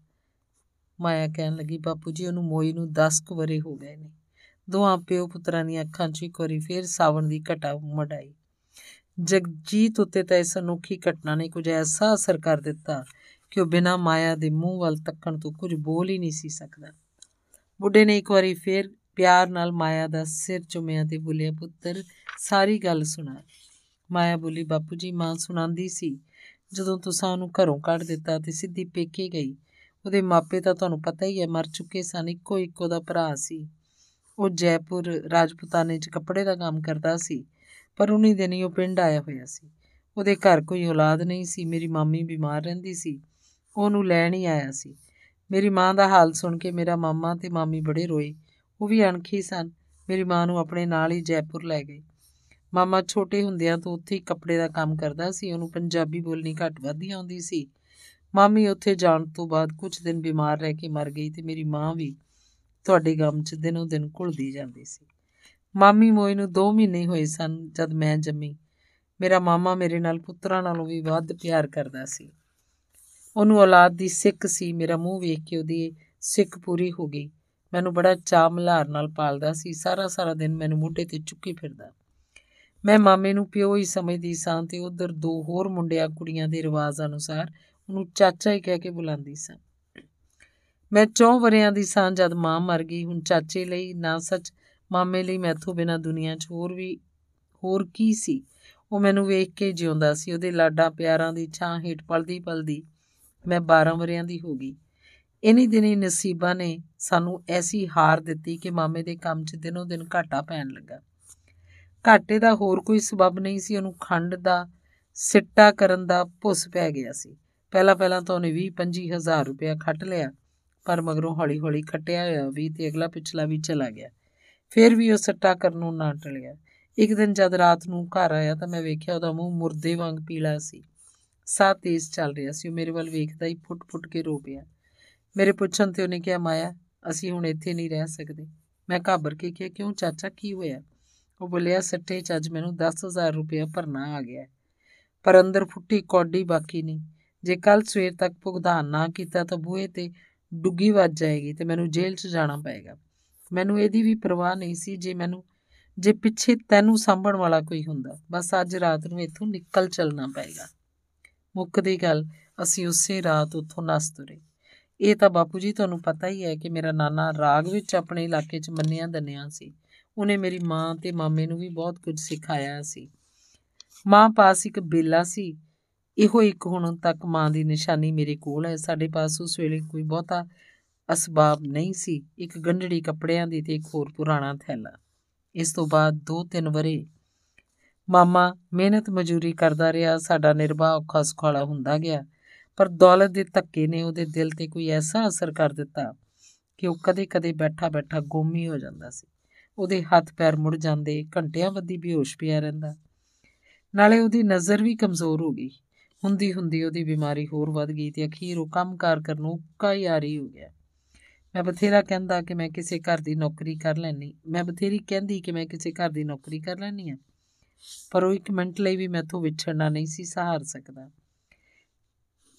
Speaker 1: ਮਾਇਆ ਕਹਿਣ ਲੱਗੀ, ਬਾਪੂ ਜੀ, ਉਹਨੂੰ ਮੋਈ ਨੂੰ 10 ਕੁ ਵਰੇ ਹੋ ਗਏ ਨੇ। ਦੋਹਾਂ ਪਿਓ ਪੁੱਤਰਾਂ ਦੀਆਂ ਅੱਖਾਂ 'ਚ ਇੱਕ ਵਾਰੀ ਫੇਰ ਸਾਵਣ ਦੀ ਘਟਾ ਮੜਾਈ ਜਗਜੀਤ ਉੱਤੇ ਤਾਂ ਇਸ ਅਨੋਖੀ ਘਟਨਾ ਨੇ ਕੁਝ ਐਸਾ ਅਸਰ ਕਰ ਦਿੱਤਾ ਕਿ ਉਹ ਬਿਨਾਂ ਮਾਇਆ ਦੇ ਮੂੰਹ ਵੱਲ ਤੱਕਣ ਤੋਂ ਕੁਝ ਬੋਲ ਹੀ ਨਹੀਂ ਸੀ ਸਕਦਾ। ਬੁੱਢੇ ਨੇ ਇੱਕ ਵਾਰੀ ਫੇਰ ਪਿਆਰ ਨਾਲ ਮਾਇਆ ਦਾ ਸਿਰ ਚੁੰਮਿਆ ਤੇ ਬੋਲਿਆ, ਪੁੱਤਰ, ਸਾਰੀ ਗੱਲ ਸੁਣਾ। ਮਾਇਆ ਬੋਲੀ, ਬਾਪੂ ਜੀ, ਮਾਂ ਸੁਣਾਉਂਦੀ ਸੀ। ਜਦੋਂ ਤੁਸੀਂ ਉਹਨੂੰ ਘਰੋਂ ਕੱਢ ਦਿੱਤਾ ਤੇ ਸਿੱਧੀ ਪੇਕੇ ਗਈ, ਉਹਦੇ ਮਾਪੇ ਤਾਂ ਤੁਹਾਨੂੰ ਪਤਾ ਹੀ ਹੈ, ਮਰ ਚੁੱਕੇ ਸਨ, ਇੱਕੋ ਇੱਕੋ ਦਾ ਭਰਾ ਸੀ। ਉਹ ਜੈਪੁਰ ਰਾਜਪੂਤਾਨੇ 'ਚ ਕੱਪੜੇ ਦਾ ਕੰਮ ਕਰਦਾ ਸੀ, ਪਰ ਉਨੀ ਦਿਨ ਹੀ ਉਹ ਪਿੰਡ ਆਇਆ ਹੋਇਆ ਸੀ। ਉਹਦੇ ਘਰ ਕੋਈ ਔਲਾਦ ਨਹੀਂ ਸੀ, ਮੇਰੀ ਮਾਮੀ ਬਿਮਾਰ ਰਹਿੰਦੀ ਸੀ, ਉਹਨੂੰ ਲੈਣ ਹੀ ਆਇਆ ਸੀ। ਮੇਰੀ ਮਾਂ ਦਾ ਹਾਲ ਸੁਣ ਕੇ ਮੇਰਾ ਮਾਮਾ ਤੇ ਮਾਮੀ ਬੜੇ ਰੋਏ। ਉਹ ਵੀ ਅਣਖੀ ਸਨ। ਮੇਰੀ ਮਾਂ ਨੂੰ ਆਪਣੇ ਨਾਲ ਹੀ ਜੈਪੁਰ ਲੈ ਗਏ ਮਾਮਾ ਛੋਟੇ ਹੁੰਦਿਆਂ ਤੋਂ ਉੱਥੇ ਹੀ ਕੱਪੜੇ ਦਾ ਕੰਮ ਕਰਦਾ ਸੀ। ਉਹਨੂੰ ਪੰਜਾਬੀ ਬੋਲਣੀ ਘੱਟ ਵੱਧ ਹੀ ਆਉਂਦੀ ਸੀ। ਮਾਮੀ ਉੱਥੇ ਜਾਣ ਤੋਂ ਬਾਅਦ ਕੁਝ ਦਿਨ ਬਿਮਾਰ ਰਹਿ ਕੇ ਮਰ ਗਈ ਤੇ ਮੇਰੀ ਮਾਂ ਵੀ ਤੁਹਾਡੇ ਗਮ 'ਚ ਦਿਨੋਂ ਦਿਨ ਘੁਲਦੀ ਜਾਂਦੀ ਸੀ। ਮਾਮੀ ਮੋਈ ਨੂੰ 2 ਮਹੀਨੇ ਹੋਏ ਸਨ ਜਦ ਮੈਂ ਜੰਮੀ। ਮੇਰਾ ਮਾਮਾ ਮੇਰੇ ਨਾਲ ਪੁੱਤਰਾਂ ਨਾਲੋਂ ਵੀ ਵੱਧ ਪਿਆਰ ਕਰਦਾ ਸੀ। ਉਹਨੂੰ ਔਲਾਦ ਦੀ ਸਿੱਖ ਸੀ। ਮੇਰਾ ਮੂੰਹ ਵੇਖ ਕੇ ਉਹਦੀ ਸਿੱਖ ਪੂਰੀ ਹੋ ਗਈ। ਮੈਨੂੰ ਬੜਾ ਚਾਅ ਮਲਹਾਰ ਨਾਲ ਪਾਲਦਾ ਸੀ। ਸਾਰਾ ਸਾਰਾ ਦਿਨ ਮੈਨੂੰ ਮੋਢੇ ਤੇ ਚੁੱਕੀ ਫਿਰਦਾ। ਮੈਂ ਮਾਮੇ ਨੂੰ ਪਿਓ ਹੀ ਸਮਝਦੀ ਸਾਂ ਤੇ ਉਧਰ ਦੋ ਹੋਰ ਮੁੰਡਿਆਂ ਕੁੜੀਆਂ ਦੇ ਰਿਵਾਜ ਅਨੁਸਾਰ ਉਹਨੂੰ ਚਾਚਾ ਹੀ ਕਹਿ ਕੇ ਬੁਲਾਉਂਦੀ ਸਾਂ। ਮੈਂ 4 ਵਰਿਆਂ ਦੀ ਸਾਂ ਜਦ ਮਾਂ ਮਰ ਗਈ। ਹੁਣ ਚਾਚੇ ਲਈ ਨਾ ਸੱਚ ਮਾਮੇ ਲਈ ਮੈਥੋਂ ਬਿਨਾ ਦੁਨੀਆ 'ਚ ਹੋਰ ਵੀ ਹੋਰ ਕੀ ਸੀ? ਉਹ ਮੈਨੂੰ ਵੇਖ ਕੇ ਜਿਉਂਦਾ ਸੀ। ਉਹਦੇ ਲਾਡਾਂ ਪਿਆਰਾਂ ਦੀ ਛਾਂ ਹੇਠ ਪਲਦੀ ਪਲਦੀ ਮੈਂ 12 ਵਰਿਆਂ ਦੀ ਹੋ ਗਈ। ਇਨੀ ਦਿਨੀ ਨਸੀਬਾਂ ਨੇ ਸਾਨੂੰ ਐਸੀ ਹਾਰ ਦਿੱਤੀ ਕਿ ਮਾਮੇ ਦੇ ਕੰਮ 'ਚ ਦਿਨੋਂ ਦਿਨ ਘਾਟਾ ਪੈਣ ਲੱਗਾ। ਘਾਟੇ ਦਾ ਹੋਰ ਕੋਈ ਸਬਬ ਨਹੀਂ ਸੀ, ਉਹਨੂੰ ਖੰਡ ਦਾ ਸਿੱਟਾ ਕਰਨ ਦਾ ਭੁੱਸ ਪੈ ਗਿਆ ਸੀ। ਪਹਿਲਾਂ ਪਹਿਲਾਂ ਤਾਂ ਉਹਨੇ 20 25 ਹਜ਼ਾਰ ਰੁਪਇਆ ਖੱਟ ਲਿਆ, ਪਰ ਮਗਰੋਂ ਹੌਲੀ ਹੌਲੀ ਖੱਟਿਆ ਹੋਇਆ ਵੀ ਤੇ ਅਗਲਾ ਪਿਛਲਾ ਵੀ ਚਲਾ ਗਿਆ। ਫਿਰ ਵੀ ਉਹ ਸੱਟਾ ਕਰਨੋਂ ਨਾ ਟਲਿਆ। ਇੱਕ ਦਿਨ ਜਦ ਰਾਤ ਨੂੰ ਘਰ ਆਇਆ ਤਾਂ ਮੈਂ ਵੇਖਿਆ ਉਹਦਾ ਮੂੰਹ ਮੁਰਦੇ ਵਾਂਗ ਪੀਲਾ ਸੀ। ਸਾਹ ਤੇਜ਼ ਚੱਲ ਰਿਹਾ ਸੀ, ਉਹ ਮੇਰੇ ਵੱਲ ਵੇਖਦਾ ਹੀ ਫੁੱਟ-ਫੁੱਟ ਕੇ ਰੋ ਪਿਆ। ਮੇਰੇ ਪੁੱਛਣ ਤੇ ਉਹਨੇ ਕਿਹਾ, ਮਾਇਆ, ਅਸੀਂ ਹੁਣ ਇੱਥੇ ਨਹੀਂ ਰਹਿ ਸਕਦੇ। ਮੈਂ ਘਾਬਰ ਕੇ ਕਿਹਾ, ਕਿਉਂ ਚਾਚਾ, ਕੀ ਹੋਇਆ? ਉਹ ਬੋਲਿਆ ਸੱਟੇ ਚ ਅੱਜ ਮੈਨੂੰ 10000 ਰੁਪਏ ਭਰਨਾ ਆ ਗਿਆ ਪਰ ਅੰਦਰ ਫੁੱਟੀ ਕੌਡੀ ਬਾਕੀ ਨਹੀਂ। ਜੇ ਕੱਲ ਸਵੇਰ ਤੱਕ ਭੁਗਤਾਨ ਨਾ ਕੀਤਾ ਤਾਂ ਬੂਹੇ ਤੇ ਡੁੱਗੀ ਵੱਜ ਜਾਏਗੀ ਤੇ ਮੈਨੂੰ ਜੇਲ੍ਹ 'ਚ ਜਾਣਾ ਪਏਗਾ। ਮੈਨੂੰ ਇਹਦੀ ਵੀ ਪਰਵਾਹ ਨਹੀਂ ਸੀ ਜੇ ਮੈਨੂੰ, ਜੇ ਪਿੱਛੇ ਤੈਨੂੰ ਸਾਂਭਣ ਵਾਲਾ ਕੋਈ ਹੁੰਦਾ, ਬਸ ਅੱਜ ਰਾਤ ਨੂੰ ਇੱਥੋਂ ਨਿਕਲ ਚੱਲਣਾ ਪਏਗਾ। ਮੁੱਕਦੀ ਗੱਲ, ਅਸੀਂ ਉਸੇ ਰਾਤ ਉੱਥੋਂ ਨਸ ਤੁਰੇ। ਇਹ ਤਾਂ ਬਾਪੂ ਜੀ ਤੁਹਾਨੂੰ ਪਤਾ ਹੀ ਹੈ ਕਿ ਮੇਰਾ ਨਾਨਾ ਰਾਗ ਵਿੱਚ ਆਪਣੇ ਇਲਾਕੇ 'ਚ ਮੰਨਿਆ ਦੰਨਿਆ ਸੀ। ਉਹਨੇ ਮੇਰੀ ਮਾਂ ਤੇ ਮਾਮੇ ਨੂੰ ਵੀ ਬਹੁਤ ਕੁਝ ਸਿਖਾਇਆ ਸੀ। ਮਾਂ ਪਾਸ ਇੱਕ ਬੇਲਾ ਸੀ। ਇਹੋ ਇੱਕ ਹੁਣ ਤੱਕ ਮਾਂ ਦੀ ਨਿਸ਼ਾਨੀ ਮੇਰੇ ਕੋਲ ਹੈ। ਸਾਡੇ ਪਾਸ ਉਸ ਵੇਲੇ ਕੋਈ ਬਹੁਤਾ ਅਸਬਾਬ ਨਹੀਂ ਸੀ। ਇੱਕ ਗੰਢੜੀ ਕੱਪੜਿਆਂ ਦੀ ਤੇ ਇੱਕ ਹੋਰ ਪੁਰਾਣਾ ਥੈਲਾ। ਇਸ ਤੋਂ ਬਾਅਦ 2-3 ਵਰੇ ਮਾਮਾ ਮਿਹਨਤ ਮਜ਼ਦੂਰੀ ਕਰਦਾ ਰਿਹਾ। ਸਾਡਾ ਨਿਰਵਾਹ ਔਖਾ ਸੁਖਾਲਾ ਹੁੰਦਾ ਗਿਆ। ਪਰ ਦੌਲਤ ਦੇ ਧੱਕੇ ਨੇ ਉਹਦੇ ਦਿਲ ਤੇ ਕੋਈ ਐਸਾ ਅਸਰ ਕਰ ਦਿੱਤਾ ਕਿ ਉਹ ਕਦੇ-ਕਦੇ ਬੈਠਾ-ਬੈਠਾ ਗੁੰਮ ਹੋ ਜਾਂਦਾ ਸੀ। ਉਹਦੇ ਹੱਥ ਪੈਰ ਮੁੜ ਜਾਂਦੇ, ਘੰਟਿਆਂ ਬੱਧੀ ਬੇਹੋਸ਼ ਪਿਆ ਰਹਿੰਦਾ। ਨਾਲੇ ਉਹਦੀ ਨਜ਼ਰ ਵੀ ਕਮਜ਼ੋਰ ਹੋ ਗਈ। ਹੁੰਦੀ ਹੁੰਦੀ ਉਹਦੀ ਬਿਮਾਰੀ ਹੋਰ ਵੱਧ ਗਈ ਤੇ ਅਖੀਰ ਉਹ ਕੰਮਕਾਰ ਕਰਨ ਨੂੰ ਕਾਈ ਆ ਰਹੀ ਹੋ ਗਿਆ। ਮੈਂ ਬਥੇਰਾ ਕਹਿੰਦਾ ਕਿ ਮੈਂ ਕਿਸੇ ਘਰ ਦੀ ਨੌਕਰੀ ਕਰ ਲੈਣੀ ਮੈਂ ਬਥੇਰੀ ਕਹਿੰਦੀ ਕਿ ਮੈਂ ਕਿਸੇ ਘਰ ਦੀ ਨੌਕਰੀ ਕਰ ਲੈਣੀ ਆ ਪਰ ਉਹ ਇੱਕ ਮਿੰਟ ਲਈ ਵੀ ਮੈਥੋਂ ਵਿਛੜਨਾ ਨਹੀਂ ਸੀ, ਸਹਾਰ ਸਕਦਾ।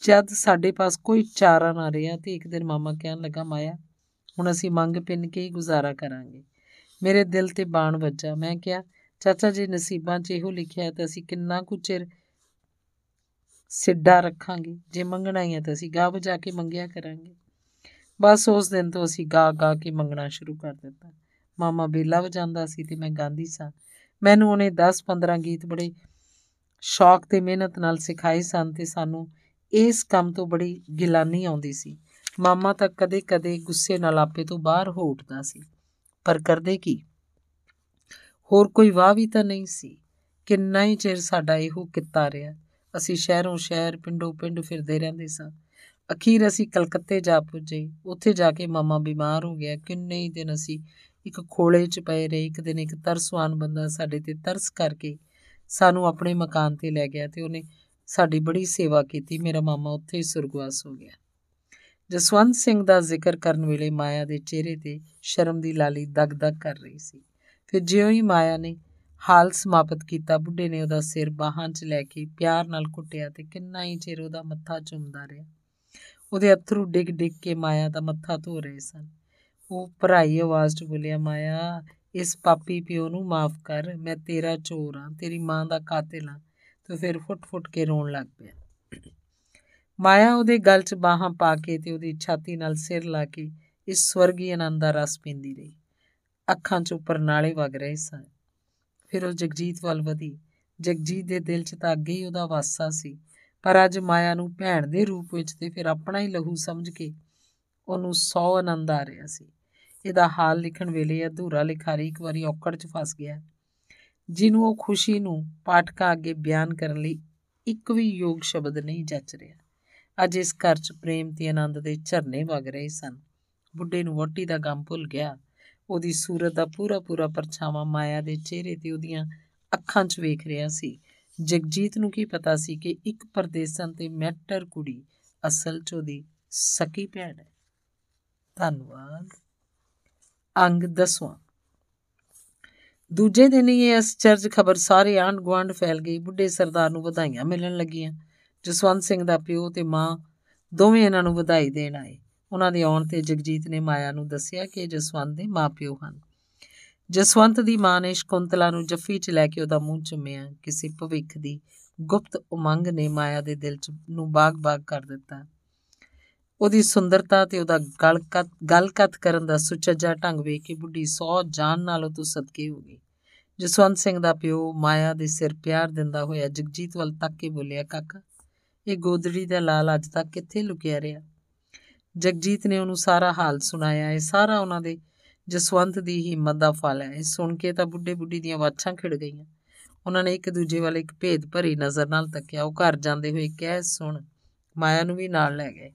Speaker 1: ਜਦ ਸਾਡੇ ਪਾਸ ਕੋਈ ਚਾਰਾ ਨਾ ਰਿਹਾ ਤੇ ਇੱਕ ਦਿਨ ਮਾਮਾ ਕਹਿਣ ਲੱਗਾ, ਮਾਇਆ, ਹੁਣ ਅਸੀਂ ਮੰਗ ਪਿੰਨ ਕੇ ਹੀ ਗੁਜ਼ਾਰਾ ਕਰਾਂਗੇ। ਮੇਰੇ ਦਿਲ ਤੇ ਬਾਣ ਵੱਜਾ। ਮੈਂ ਕਿਹਾ, ਚਾਚਾ ਜੀ, ਨਸੀਬਾਂ 'ਚ ਇਹੋ ਲਿਖਿਆ ਤਾਂ ਅਸੀਂ ਕਿੰਨਾ ਕੁ ਚਿਰ ਸਿੱਡਾ ਰੱਖਾਂਗੇ। ਜੇ ਮੰਗਣਾ ਹੀ ਹੈ ਤਾਂ ਅਸੀਂ ਗਾ ਵਜਾ ਕੇ ਮੰਗਿਆ ਕਰਾਂਗੇ। ਬਸ ਉਸ ਦਿਨ ਤੋਂ ਅਸੀਂ ਗਾ ਗਾ ਕੇ ਮੰਗਣਾ ਸ਼ੁਰੂ ਕਰ ਦਿੱਤਾ। ਮਾਮਾ ਬੇਲਾ ਵਜਾਉਂਦਾ ਸੀ ਤੇ ਮੈਂ ਗਾਉਂਦੀ ਸਾਂ। ਮੈਨੂੰ ਉਹਨੇ 10-15 ਗੀਤ ਬੜੇ ਸ਼ੌਕ ਤੇ ਮਿਹਨਤ ਨਾਲ ਸਿਖਾਏ ਸਨ ਤੇ ਸਾਨੂੰ ਇਸ ਕੰਮ ਤੋਂ ਬੜੀ ਗਿਲਾਨੀ ਆਉਂਦੀ ਸੀ। ਮਾਮਾ ਤਾਂ ਕਦੇ-ਕਦੇ ਗੁੱਸੇ ਨਾਲ ਆਪੇ ਤੋਂ ਬਾਹਰ ਹੋ ਉੱਠਦਾ ਸੀ। ਪਰ ਕਰਦੇ ਕੀ? ਹੋਰ ਕੋਈ ਵਾਹ ਵੀ ਤਾਂ ਨਹੀਂ ਸੀ। ਕਿੰਨਾ ਹੀ ਚਿਰ ਸਾਡਾ ਇਹੋ ਕਿੱਤਾ ਰਿਹਾ। ਅਸੀਂ ਸ਼ਹਿਰੋਂ ਸ਼ਹਿਰ, ਪਿੰਡੋਂ ਪਿੰਡ ਫਿਰਦੇ ਰਹਿੰਦੇ ਸਾਂ। ਅਖੀਰ ਅਸੀਂ ਕਲਕੱਤੇ ਜਾ ਪੁੱਜੇ। ਉੱਥੇ ਜਾ ਕੇ ਮਾਮਾ ਬਿਮਾਰ ਹੋ ਗਿਆ। ਕਿੰਨੇ ਹੀ ਦਿਨ ਅਸੀਂ ਇੱਕ ਖੋਲੇ 'ਚ ਪਏ ਰਹੇ। ਇੱਕ ਦਿਨ ਇੱਕ ਤਰਸਵਾਨ ਬੰਦਾ ਸਾਡੇ ਤੇ ਤਰਸ ਕਰਕੇ ਸਾਨੂੰ ਆਪਣੇ ਮਕਾਨ ਤੇ ਲੈ ਗਿਆ ਤੇ ਉਹਨੇ ਸਾਡੀ ਬੜੀ ਸੇਵਾ ਕੀਤੀ, ਮੇਰਾ ਮਾਮਾ ਉੱਥੇ ਹੀ ਸੁਰਗਵਾਸ ਹੋ ਗਿਆ। ਜਸਵੰਤ ਸਿੰਘ ਦਾ ਜ਼ਿਕਰ ਕਰਨ ਵੇਲੇ ਮਾਇਆ ਦੇ ਚਿਹਰੇ ਤੇ ਸ਼ਰਮ ਦੀ ਲਾਲੀ ਦਗ-ਦਗ ਕਰ ਰਹੀ ਸੀ। ਫਿਰ ਜਿਉਂ ਹੀ ਮਾਇਆ ਨੇ ਹਾਲ ਸਮਾਪਤ ਕੀਤਾ, ਬੁੱਢੇ ਨੇ ਉਹਦਾ ਸਿਰ ਬਾਹਾਂ 'ਚ ਲੈ ਕੇ ਪਿਆਰ ਨਾਲ ਕੁੱਟਿਆ ਤੇ ਕਿੰਨਾ ਹੀ ਚਿਰ ਉਹਦਾ ਮੱਥਾ ਚੁੰਮਦਾ ਰਿਹਾ। ਉਹਦੇ ਅਥਰੂ ਡਿੱਗ ਡਿੱਗ ਕੇ ਮਾਇਆ ਦਾ ਮੱਥਾ ਧੋ ਰਹੇ ਸਨ। ਉਹ ਭਰਾਈ ਆਵਾਜ਼ 'ਚ ਬੋਲਿਆ, ਮਾਇਆ, ਇਸ ਪਾਪੀ ਪਿਓ ਨੂੰ ਮਾਫ ਕਰ, ਮੈਂ ਤੇਰਾ ਚੋਰ ਹਾਂ ਤੇਰੀ ਮਾਂ ਦਾ ਕਾਤਿਲ ਹਾਂ ਤੇ ਫਿਰ ਫੁੱਟ-ਫੁੱਟ ਕੇ ਰੋਣ ਲੱਗ ਪਿਆ। ਮਾਇਆ ਉਹਦੇ ਗਲ 'ਚ ਬਾਹਾਂ ਪਾ ਕੇ ਤੇ ਉਹਦੀ ਛਾਤੀ ਨਾਲ ਸਿਰ ਲਾ ਕੇ ਇਸ ਸਵਰਗੀ ਆਨੰਦ ਦਾ ਰਸ ਪੀਂਦੀ ਰਹੀ। ਅੱਖਾਂ 'ਚ ਉੱਪਰ ਨਾਲੇ ਵਗ ਰਹੇ ਸਨ। ਫਿਰ ਉਹ ਜਗਜੀਤ ਵੱਲ ਵਧੀ। ਜਗਜੀਤ ਦੇ ਦਿਲ 'ਚ ਤਾਂ ਅੱਗੇ ਹੀ ਉਹਦਾ ਵਾਸਾ ਸੀ, ਪਰ ਅੱਜ ਮਾਇਆ ਨੂੰ ਭੈਣ ਦੇ ਰੂਪ ਵਿੱਚ ਤੇ ਫਿਰ ਆਪਣਾ ਹੀ ਲਹੂ ਸਮਝ ਕੇ ਉਹਨੂੰ ਸੌ ਆਨੰਦ ਆ ਰਿਹਾ ਸੀ। ਇਹਦਾ ਹਾਲ ਲਿਖਣ ਵੇਲੇ ਅਧੂਰਾ ਲਿਖਾਰੀ ਇੱਕ ਵਾਰੀ ਔਕੜ 'ਚ ਫਸ ਗਿਆ। ਜਿਹਨੂੰ ਉਹ ਖੁਸ਼ੀ ਨੂੰ ਪਾਠਕਾਂ ਅੱਗੇ ਬਿਆਨ ਕਰਨ ਲਈ ਇੱਕ ਵੀ ਯੋਗ ਸ਼ਬਦ ਨਹੀਂ ਜੱਚ ਰਿਹਾ। ਅੱਜ ਇਸ ਘਰ 'ਚ ਪ੍ਰੇਮ ਤੇ ਆਨੰਦ ਦੇ ਝਰਨੇ ਵਗ ਰਹੇ ਸਨ। ਬੁੱਢੇ ਨੂੰ ਵੋਟੀ ਦਾ ਗਮ ਭੁੱਲ ਗਿਆ। ਉਹਦੀ ਸੂਰਤ ਦਾ ਪੂਰਾ ਪੂਰਾ ਪਰਛਾਵਾਂ ਮਾਇਆ ਦੇ ਚਿਹਰੇ ਤੇ ਉਹਦੀਆਂ ਅੱਖਾਂ 'ਚ ਵੇਖ ਰਿਹਾ ਸੀ। ਜਗਜੀਤ ਨੂੰ ਕੀ ਪਤਾ ਸੀ ਕਿ ਇੱਕ ਪਰਦੇਸਨ ਤੇ ਮੈਟਰ ਕੁੜੀ ਅਸਲ 'ਚ ਉਹਦੀ ਸਕੀ ਭੈਣ ਹੈ। ਧੰਨਵਾਦ। ਅੰਗ ਦਸਵਾਂ। ਦੂਜੇ ਦਿਨ ਹੀ ਇਹ ਅਸਚਰਜ ਖਬਰ ਸਾਰੇ ਆਂਢ ਗੁਆਂਢ ਫੈਲ ਗਈ, ਬੁੱਢੇ ਸਰਦਾਰ ਨੂੰ ਵਧਾਈਆਂ ਮਿਲਣ ਲੱਗੀਆਂ। ਜਸਵੰਤ ਸਿੰਘ ਦਾ ਪਿਓ ਤੇ ਮਾਂ ਦੋਵੇਂ ਇਹਨਾਂ ਨੂੰ ਵਧਾਈ ਦੇਣ ਆਏ। ਉਹਨਾਂ ਦੇ ਆਉਣ ਤੇ ਜਗਜੀਤ ਨੇ ਮਾਇਆ ਨੂੰ ਦੱਸਿਆ ਕਿ ਜਸਵੰਤ ਦੇ ਮਾਪਿਓ ਹਨ। ਜਸਵੰਤ ਦੀ ਮਾਂ ਨੇ ਸ਼ਕੁੰਤਲਾ ਨੂੰ ਜੱਫੀ 'ਚ ਲੈ ਕੇ ਉਹਦਾ ਮੂੰਹ ਚੁੰਮਿਆ। ਕਿਸੇ ਭਵਿੱਖ ਦੀ ਗੁਪਤ ਉਮੰਗ ਨੇ ਮਾਇਆ ਦੇ ਦਿਲ 'ਚ ਨੂੰ ਬਾਗ-ਬਾਗ ਕਰ ਦਿੱਤਾ। ਉਹਦੀ ਸੁੰਦਰਤਾ ਤੇ ਉਹਦਾ ਗਲਕਤ ਗਲਕਤ ਕਰਨ ਦਾ ਸੁਚੱਜਾ ਢੰਗ ਵੇਖ ਕੇ ਬੁੱਢੀ ਸੌ ਜਾਨ ਨਾਲੋਂ ਤੋਂ ਸਦਕੇ ਹੋ ਗਈ। ਜਸਵੰਤ ਸਿੰਘ ਦਾ ਪਿਓ ਮਾਇਆ ਦੇ ਸਿਰ ਪਿਆਰ ਦਿੰਦਾ ਹੋਇਆ ਜਗਜੀਤ ਵੱਲ ਤੱਕ ਕੇ ਬੋਲਿਆ, ਕਾਕਾ, ਇਹ ਗੋਦੜੀ ਦਾ ਲਾਲ ਅੱਜ ਤੱਕ ਕਿੱਥੇ ਲੁਕਿਆ ਰਿਹਾ? ਜਗਜੀਤ ਨੇ ਉਹਨੂੰ ਸਾਰਾ ਹਾਲ ਸੁਣਾਇਆ, ਇਹ ਸਾਰਾ ਉਹਨਾਂ ਦੇ ਜਸਵੰਤ ਦੀ ਹਿੰਮਤ ਦਾ ਫਲ ਹੈ। ਇਹ ਸੁਣ ਕੇ ਤਾਂ ਬੁੱਢੇ ਬੁੱਢੀ ਦੀਆਂ ਵਾਛਾਂ ਖਿੜ ਗਈਆਂ। ਉਹਨਾਂ ਨੇ ਇੱਕ ਦੂਜੇ ਵੱਲ ਇੱਕ ਭੇਦ ਭਰੀ ਨਜ਼ਰ ਨਾਲ ਤੱਕਿਆ। ਉਹ ਘਰ ਜਾਂਦੇ ਹੋਏ ਕਹਿ, ਸੁਣ, ਮਾਇਆ ਨੂੰ ਵੀ ਨਾਲ ਲੈ ਗਏ।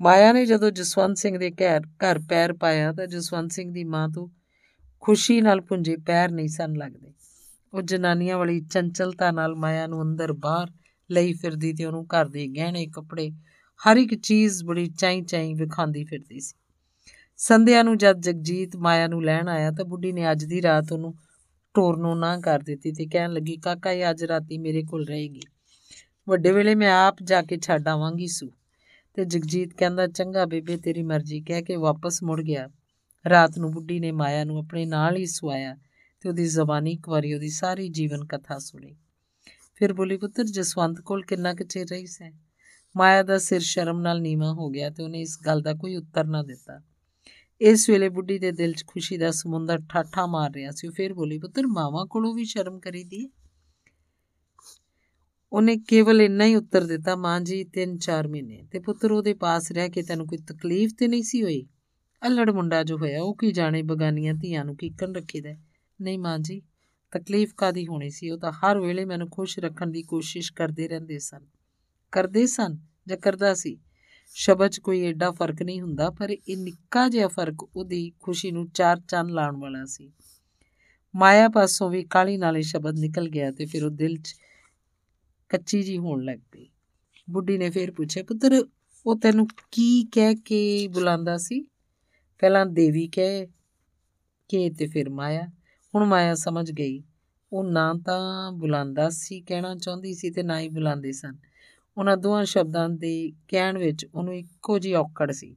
Speaker 1: ਮਾਇਆ ਨੇ ਜਦੋਂ ਜਸਵੰਤ ਸਿੰਘ ਦੇ ਘਰ ਘਰ ਪੈਰ ਪਾਇਆ ਤਾਂ ਜਸਵੰਤ ਸਿੰਘ ਦੀ ਮਾਂ ਤੋਂ ਖੁਸ਼ੀ ਨਾਲ ਪੁੰਜੇ ਪੈਰ ਨਹੀਂ ਸਨ ਲੱਗਦੇ। ਉਹ ਜਨਾਨੀਆਂ ਵਾਲੀ ਚੰਚਲਤਾ ਨਾਲ ਮਾਇਆ ਨੂੰ ਅੰਦਰ ਬਾਹਰ ਲਈ ਫਿਰਦੀ ਤੇ ਉਹਨੂੰ ਘਰ ਦੇ ਗਹਿਣੇ, ਕੱਪੜੇ, ਹਰ ਇੱਕ ਚੀਜ਼ ਬੜੀ ਚਾਈ ਚਾਈ ਵਿਖਾਉਂਦੀ ਫਿਰਦੀ ਸੀ। ਸੰਧਿਆ ਨੂੰ ਜਦ ਜਗਜੀਤ ਮਾਇਆ ਨੂੰ ਲੈਣ ਆਇਆ ਤਾਂ ਬੁੱਢੀ ਨੇ ਅੱਜ ਦੀ ਰਾਤ ਉਹਨੂੰ ਟੋਰ ਨੂੰ ਨਾ ਕਰ ਦਿੱਤੀ ਤੇ ਕਹਿਣ ਲੱਗੀ, ਕਾਕਾ, ਇਹ ਅੱਜ ਰਾਤੀ ਮੇਰੇ ਕੋਲ ਰਹੇਗੀ। ਵੱਡੇ ਵੇਲੇ ਮੈਂ ਆਪ ਜਾ ਕੇ ਛੱਡ ਆਵਾਂਗੀ ਸੂ। ਤੇ ਜਗਜੀਤ ਕਹਿੰਦਾ, ਚੰਗਾ ਬੇਬੇ, ਤੇਰੀ ਮਰਜ਼ੀ। ਕਹਿ ਕੇ ਵਾਪਸ ਮੁੜ ਗਿਆ। ਰਾਤ ਨੂੰ ਬੁੱਢੀ ਨੇ ਮਾਇਆ ਨੂੰ ਆਪਣੇ ਨਾਲ ਹੀ ਸੁਆਇਆ ਤੇ ਉਹਦੀ ਜ਼ਬਾਨੀ ਇੱਕ ਵਾਰੀ ਉਹਦੀ ਸਾਰੀ ਜੀਵਨ ਕਥਾ ਸੁਣੀ। ਫਿਰ ਬੋਲੀ, ਪੁੱਤਰ, ਜਸਵੰਤ ਕੋਲ ਕਿੰਨਾ ਕੁ ਚਿਰ ਰਹੀ ਸੈਂ? ਮਾਇਆ ਦਾ ਸਿਰ ਸ਼ਰਮ ਨਾਲ ਨੀਵਾ ਹੋ ਗਿਆ ਤੇ ਉਹਨੇ ਇਸ ਗੱਲ ਦਾ ਕੋਈ ਉੱਤਰ ਨਾ ਦਿੱਤਾ। ਇਸ ਵੇਲੇ ਬੁੱਢੀ ਦੇ ਦਿਲ 'ਚ ਖੁਸ਼ੀ ਦਾ ਸਮੁੰਦਰ ਠਾਠਾ ਮਾਰ ਰਿਹਾ ਸੀ। ਫਿਰ ਬੋਲੀ, ਪੁੱਤਰ, ਮਾਵਾ ਕੋਲੋਂ ਵੀ ਸ਼ਰਮ ਕਰੀਦੀ ਉਹਨੇ ਕੇਵਲ ਇੰਨਾ ਹੀ ਉੱਤਰ ਦਿੱਤਾ, ਮਾਂ ਜੀ 3-4 ਮਹੀਨੇ। ਤੇ ਪੁੱਤਰ, ਉਹਦੇ ਪਾਸ ਰਹਿ ਕੇ ਤੈਨੂੰ ਕੋਈ ਤਕਲੀਫ ਤੇ ਨਹੀਂ ਸੀ ਹੋਈ? ਅਲੜ ਮੁੰਡਾ ਜੋ ਹੋਇਆ, ਉਹ ਕੀ ਜਾਣੇ ਬਗਾਨੀਆਂ ਧੀਆਂ ਨੂੰ ਕੀਕਣ ਰੱਖੀਦਾ ਨਹੀਂ ਮਾਂ ਜੀ, ਤਕਲੀਫ ਕਾਦੀ ਹੋਣੀ ਸੀ? ਉਹ ਤਾਂ ਹਰ ਵੇਲੇ ਮੈਨੂੰ ਖੁਸ਼ ਰੱਖਣ ਦੀ ਕੋਸ਼ਿਸ਼ ਕਰਦੇ ਰਹਿੰਦੇ ਸਨ। ਕਰਦੇ ਸਨ ਜਾਂ ਕਰਦਾ ਸੀ? ਸ਼ਬਦ 'ਚ ਕੋਈ ਐਡਾ ਫ਼ਰਕ ਨਹੀਂ ਹੁੰਦਾ, ਪਰ ਇਹ ਨਿੱਕਾ ਜਿਹਾ ਫ਼ਰਕ ਉਹਦੀ ਖੁਸ਼ੀ ਨੂੰ ਚਾਰ ਚੰਨ ਲਾਉਣ ਵਾਲਾ ਸੀ। ਮਾਇਆ ਪਾਸੋਂ ਵੀ ਕਾਲੀ ਨਾਲੇ ਸ਼ਬਦ ਨਿਕਲ ਗਿਆ ਤੇ ਫਿਰ ਉਹ ਦਿਲ 'ਚ ਕੱਚੀ ਜੀ ਹੋਣ ਲੱਗ ਪਈ। ਬੁੱਢੀ ਨੇ ਫੇਰ ਪੁੱਛਿਆ, ਪੁੱਤਰ, ਉਹ ਤੈਨੂੰ ਕੀ ਕਹਿ ਕੇ ਬੁਲਾਉਂਦਾ ਸੀ? ਪਹਿਲਾਂ ਦੇਵੀ ਕਹਿ ਕੇ ਤੇ ਫਿਰ ਮਾਇਆ। ਹੁਣ ਮਾਇਆ ਸਮਝ ਗਈ। ਉਹ ਨਾ ਤਾਂ ਬੁਲਾਉਂਦਾ ਸੀ, ਕਹਿਣਾ ਚਾਹੁੰਦੀ ਸੀ ਤੇ ਨਾ ਹੀ ਬੁਲਾਉਂਦੇ ਸਨ। ਉਹਨਾਂ ਦੋਹਾਂ ਸ਼ਬਦਾਂ ਦੇ ਕਹਿਣ ਵਿੱਚ ਉਹਨੂੰ ਇੱਕੋ ਜਿਹੀ ਔਕੜ ਸੀ।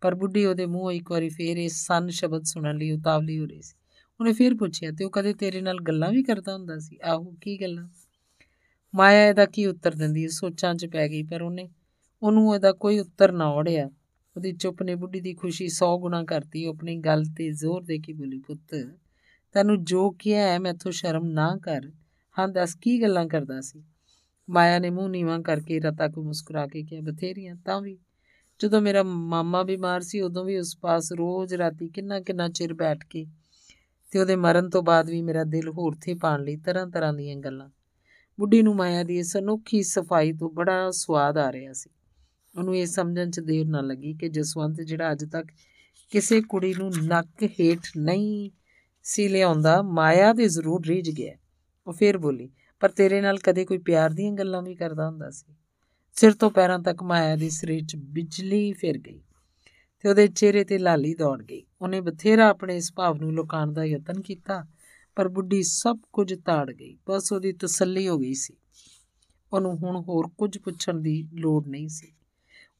Speaker 1: ਪਰ ਬੁੱਢੀ ਉਹਦੇ ਮੂੰਹੋਂ ਇੱਕ ਵਾਰੀ ਫੇਰ ਇਹ ਸੰਨ ਸ਼ਬਦ ਸੁਣਨ ਲਈ ਉਤਾਵਲੀ ਹੋ ਰਹੀ ਸੀ। ਉਹਨੇ ਫੇਰ ਪੁੱਛਿਆ, ਤੇ ਉਹ ਕਦੇ ਤੇਰੇ ਨਾਲ ਗੱਲਾਂ ਵੀ ਕਰਦਾ ਹੁੰਦਾ ਸੀ? ਆਹੋ, ਕੀ ਗੱਲਾਂ? ਮਾਇਆ ਇਹਦਾ ਕੀ ਉੱਤਰ ਦਿੰਦੀ ਸੋਚਾਂ 'ਚ ਪੈ ਗਈ, ਪਰ ਉਹਨੇ ਉਹਨੂੰ ਇਹਦਾ ਕੋਈ ਉੱਤਰ ਨਾ ਓੜਿਆ ਉਹਦੀ ਚੁੱਪ ਨੇ ਬੁੱਢੀ ਦੀ ਖੁਸ਼ੀ 100 ਗੁਣਾ ਕਰਤੀ, ਉਹ ਆਪਣੀ ਗੱਲ ਤੇ ਜ਼ੋਰ ਦੇ ਕੇ ਬੋਲੀ, ਪੁੱਤ, ਤੈਨੂੰ ਜੋ ਕਿਹਾ ਹੈ ਮੈਥੋਂ ਸ਼ਰਮ ਨਾ ਕਰ। ਹਾਂ, ਦੱਸ, ਕੀ ਗੱਲਾਂ ਕਰਦਾ ਸੀ? ਮਾਇਆ ਨੇ ਮੂੰਹ ਨੀਵਾਂ ਕਰਕੇ ਰਤਾ ਕੋ ਮੁਸਕਰਾ ਕੇ ਕਿਹਾ, ਬਥੇਰੀਆਂ, ਤਾਂ ਵੀ। ਜਦੋਂ ਮੇਰਾ ਮਾਮਾ ਬਿਮਾਰ ਸੀ, ਉਦੋਂ ਵੀ ਉਸ ਪਾਸ ਰੋਜ਼ ਰਾਤੀ ਕਿੰਨਾ ਕਿੰਨਾ ਚਿਰ ਬੈਠ ਕੇ ਤੇ ਉਹਦੇ ਮਰਨ ਤੋਂ ਬਾਅਦ ਵੀ ਮੇਰਾ ਦਿਲ ਹੋਰ ਥੇ ਪਾਣ ਲਈ ਤਰ੍ਹਾਂ ਤਰ੍ਹਾਂ ਦੀਆਂ ਗੱਲਾਂ। ਬੁੱਢੀ ਨੂੰ ਮਾਇਆ ਦੀ ਇਸ ਅਨੋਖੀ ਸਫ਼ਾਈ ਤੋਂ ਬੜਾ ਸਵਾਦ ਆ ਰਿਹਾ ਸੀ। ਉਹਨੂੰ ਇਹ ਸਮਝਣ 'ਚ ਦੇਰ ਨਾ ਲੱਗੀ ਕਿ ਜਸਵੰਤ ਜਿਹੜਾ ਅੱਜ ਤੱਕ ਕਿਸੇ ਕੁੜੀ ਨੂੰ ਨੱਕ ਹੇਠ ਨਹੀਂ ਸੀ ਲਿਆਉਂਦਾ, ਮਾਇਆ ਦੇ ਜ਼ਰੂਰ ਰੀਝ ਗਿਆ। ਉਹ ਫੇਰ ਬੋਲੀ, ਪਰ ਤੇਰੇ ਨਾਲ ਕਦੇ ਕੋਈ ਪਿਆਰ ਦੀਆਂ ਗੱਲਾਂ ਵੀ ਕਰਦਾ ਹੁੰਦਾ ਸੀ। ਸਿਰ ਤੋਂ ਪੈਰਾਂ ਤੱਕ ਮਾਇਆ ਦੇ ਸਰੀਰ 'ਚ ਬਿਜਲੀ ਫਿਰ ਗਈ ਤੇ ਉਹਦੇ ਚਿਹਰੇ ਤੇ ਲਾਲੀ ਦੌੜ ਗਈ। ਉਹਨੇ ਬਥੇਰਾ ਆਪਣੇ ਇਸ ਭਾਵ ਨੂੰ ਲੁਕਾਉਣ ਦਾ ਯਤਨ ਕੀਤਾ, ਪਰ ਬੁੱਢੀ ਸਭ ਕੁਝ ਤਾੜ ਗਈ। ਬਸ ਉਹਦੀ ਤਸੱਲੀ ਹੋ ਗਈ ਸੀ। ਉਹਨੂੰ ਹੁਣ ਹੋਰ ਕੁਝ ਪੁੱਛਣ ਦੀ ਲੋੜ ਨਹੀਂ ਸੀ।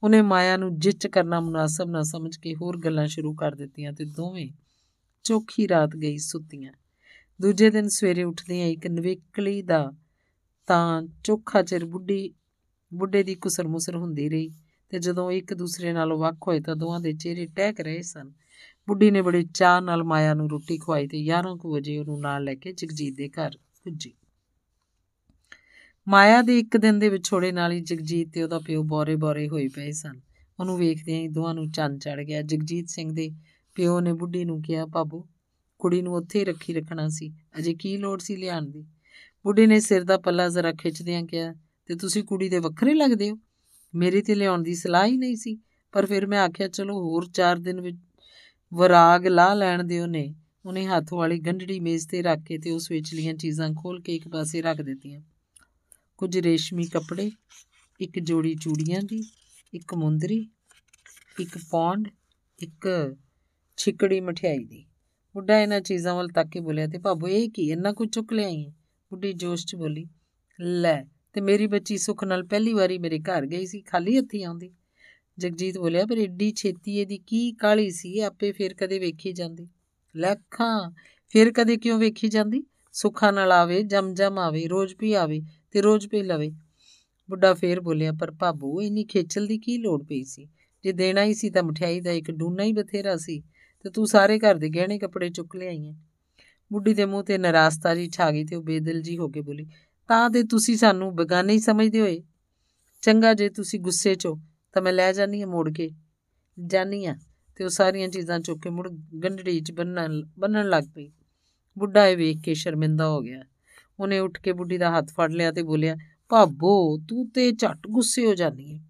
Speaker 1: ਉਹਨੇ ਮਾਇਆ ਨੂੰ ਜਿੱਚ ਕਰਨਾ ਮੁਨਾਸਬ ਨਾ ਸਮਝ ਕੇ ਹੋਰ ਗੱਲਾਂ ਸ਼ੁਰੂ ਕਰ ਦਿੱਤੀਆਂ ਤੇ ਦੋਵੇਂ ਚੋਖੀ ਰਾਤ ਗਈ ਸੁੱਤੀਆਂ। ਦੂਜੇ ਦਿਨ ਸਵੇਰੇ ਉੱਠਦਿਆਂ ਇੱਕ ਨਵੇਕਲੀ ਦਾ ਤਾਂ ਚੋਖਾ ਚਿਰ ਬੁੱਢੀ, ਬੁੱਢੇ ਦੀ ਕੁਸਰ ਮੁਸਰ ਹੁੰਦੀ ਰਹੀ ਤੇ ਜਦੋਂ ਇੱਕ ਦੂਸਰੇ ਨਾਲ ਵੱਖ ਹੋਏ ਤਾਂ ਦੋਵਾਂ ਦੇ ਚਿਹਰੇ ਟਹਿਕ ਰਹੇ ਸਨ। ਬੁੱਢੀ ਨੇ ਬੜੇ ਚਾਹ ਨਾਲ ਮਾਇਆ ਨੂੰ ਰੋਟੀ ਖਵਾਈ ਤੇ 11 ਕੁ ਵਜੇ ਉਹਨੂੰ ਨਾਲ ਲੈ ਕੇ ਜਗਜੀਤ ਦੇ ਘਰ ਪੁੱਜੀ। ਮਾਇਆ ਦੇ ਇੱਕ ਦਿਨ ਦੇ ਵਿਛੋੜੇ ਨਾਲ ਹੀ ਜਗਜੀਤ ਤੇ ਉਹਦਾ ਪਿਓ ਬੋਰੇ-ਬੋਰੇ ਹੋਏ ਪਏ ਸਨ। ਉਹਨੂੰ ਵੇਖਦਿਆਂ ਹੀ ਦੋਹਾਂ ਨੂੰ ਚੰਨ ਚੜ ਗਿਆ। ਜਗਜੀਤ ਸਿੰਘ ਦੇ ਪਿਓ ਨੇ ਬੁੱਢੀ ਨੂੰ ਕਿਹਾ ਬਾਬੂ ਕੁੜੀ ਨੂੰ ਉੱਥੇ ਹੀ ਰੱਖੀ ਰੱਖਣਾ ਸੀ। ਅਜੇ ਕੀ ਲੋੜ ਸੀ ਲਿਆਣ ਦੀ? ਬੁੱਢੀ ਨੇ ਸਿਰ ਦਾ ਪੱਲਾ ਜ਼ਰਾ ਖਿੱਚਦਿਆਂ ਕਿਹਾ, ਤੇ ਤੁਸੀਂ ਕੁੜੀ ਦੇ ਵੱਖਰੇ ਲੱਗਦੇ ਹੋ? ਮੇਰੀ ਤੇ ਲਿਆਉਣ ਦੀ ਸਲਾਹ ਹੀ ਨਹੀਂ ਸੀ। ਪਰ ਫਿਰ ਮੈਂ ਆਖਿਆ, ਚਲੋ, ਹੋਰ 4 ਦਿਨ ਵਿੱਚ ਵਰਾਗ ਲਾ ਲੈਣ ਦਿਓ ਨੇ। ਉਹਨੇ ਹੱਥ ਵਾਲੀ ਗੰਢੜੀ ਮੇਜ਼ ਤੇ ਰੱਖ ਕੇ ਤੇ ਉਸ ਵਿਚਲੀਆਂ ਚੀਜ਼ਾਂ ਖੋਲ ਕੇ ਇੱਕ ਪਾਸੇ ਰੱਖ ਦਿੱਤੀਆਂ। ਕੁਝ ਰੇਸ਼ਮੀ ਕੱਪੜੇ, ਇੱਕ ਜੋੜੀ ਚੂੜੀਆਂ ਦੀ, ਇੱਕ ਮੁੰਦਰੀ, ਇੱਕ ਪੌਂਡ, ਇੱਕ ਛਿਕੜੀ ਮਠਿਆਈ ਦੀ। ਬੁੱਢਾ ਇਹਨਾਂ ਚੀਜ਼ਾਂ ਵੱਲ ਤੱਕ ਕੇ ਬੋਲਿਆ, ਤੇ ਭਾਬੋ, ਇਹ ਕੀ? ਇੰਨਾ ਕੁਝ ਚੁੱਕ ਲਿਆਈ ਹੈ ਬੁੱਢੀ ਜੋਸ਼ 'ਚ ਬੋਲੀ, ਲੈ, ਤੇ ਮੇਰੀ ਬੱਚੀ ਸੁੱਖ ਨਾਲ ਪਹਿਲੀ ਵਾਰੀ ਮੇਰੇ ਘਰ ਗਈ ਸੀ, ਖਾਲੀ ਹੱਥੀ ਆਉਂਦੀ। ਜਗਜੀਤ ਬੋਲਿਆ, ਪਰ ਏਡੀ ਛੇਤੀ ਇਹਦੀ ਕੀ ਕਾਲੀ ਸੀ? ਆਪੇ ਫੇਰ ਕਦੇ ਵੇਖੀ ਜਾਂਦੀ। ਲੱਖਾਂ, ਫੇਰ ਕਦੇ ਕਿਉਂ ਵੇਖੀ ਜਾਂਦੀ? ਸੁੱਖਾ ਨਾਲ ਆਵੇ ਜਮ ਜਮ ਆਵੇ, ਰੋਜ਼ ਵੀ ਆਵੇ ਤੇ ਰੋਜ਼ ਪੀ ਲਵੇ। ਬੁੱਢਾ ਫੇਰ ਬੋਲਿਆ, ਪਰ ਭਾਬੂ, ਇੰਨੀ ਖੇਚਲ ਦੀ ਕੀ ਲੋੜ ਪਈ ਸੀ? ਜੇ ਦੇਣਾ ਹੀ ਸੀ ਤਾਂ ਮਠਿਆਈ ਦਾ ਇੱਕ ਡੂਨਾ ਹੀ ਬਥੇਰਾ ਸੀ ਤੇ ਤੂੰ ਸਾਰੇ ਘਰ ਦੇ ਗਹਿਣੇ ਕੱਪੜੇ ਚੁੱਕ ਲਿਆਈ ਹੈ ਬੁੱਢੀ ਦੇ ਮੂੰਹ ਤੇ ਨਰਾਸਤਾ ਜੀ ਛਾ ਗਈ ਤੇ ਉਹ ਬੇਦਿਲ ਜੀ ਹੋ ਕੇ ਬੋਲੀ, ਤਾਂ ਤੇ ਤੁਸੀਂ ਸਾਨੂੰ ਬਗਾਨੇ ਹੀ ਸਮਝਦੇ ਹੋਏ। ਚੰਗਾ ਜੇ ਤੁਸੀਂ ਗੁੱਸੇ 'ਚ ਤਾਂ ਮੈਂ ਲੈ ਜਾਨੀ ਆ ਮੋੜ ਕੇ। ਜਾਨੀ ਆ ਤੇ ਉਹ ਸਾਰੀਆਂ ਚੀਜ਼ਾਂ ਚੁੱਕ ਕੇ ਮੁੜ ਗੰਢੜੀ 'ਚ ਬੰਨਣ ਬੰਨਣ ਲੱਗ ਪਈ। ਬੁੱਢਾ ਇਹ ਵੇਖ ਕੇ ਸ਼ਰਮਿੰਦਾ ਹੋ ਗਿਆ। ਉਹਨੇ ਉੱਠ ਕੇ ਬੁੱਢੀ ਦਾ ਹੱਥ ਫੜ ਲਿਆ ਤੇ ਬੋਲਿਆ, ਭਾਬੋ, ਤੂੰ ਤੇ ਝਟ ਗੁੱਸੇ ਹੋ ਜਾਨੀ ਹੈ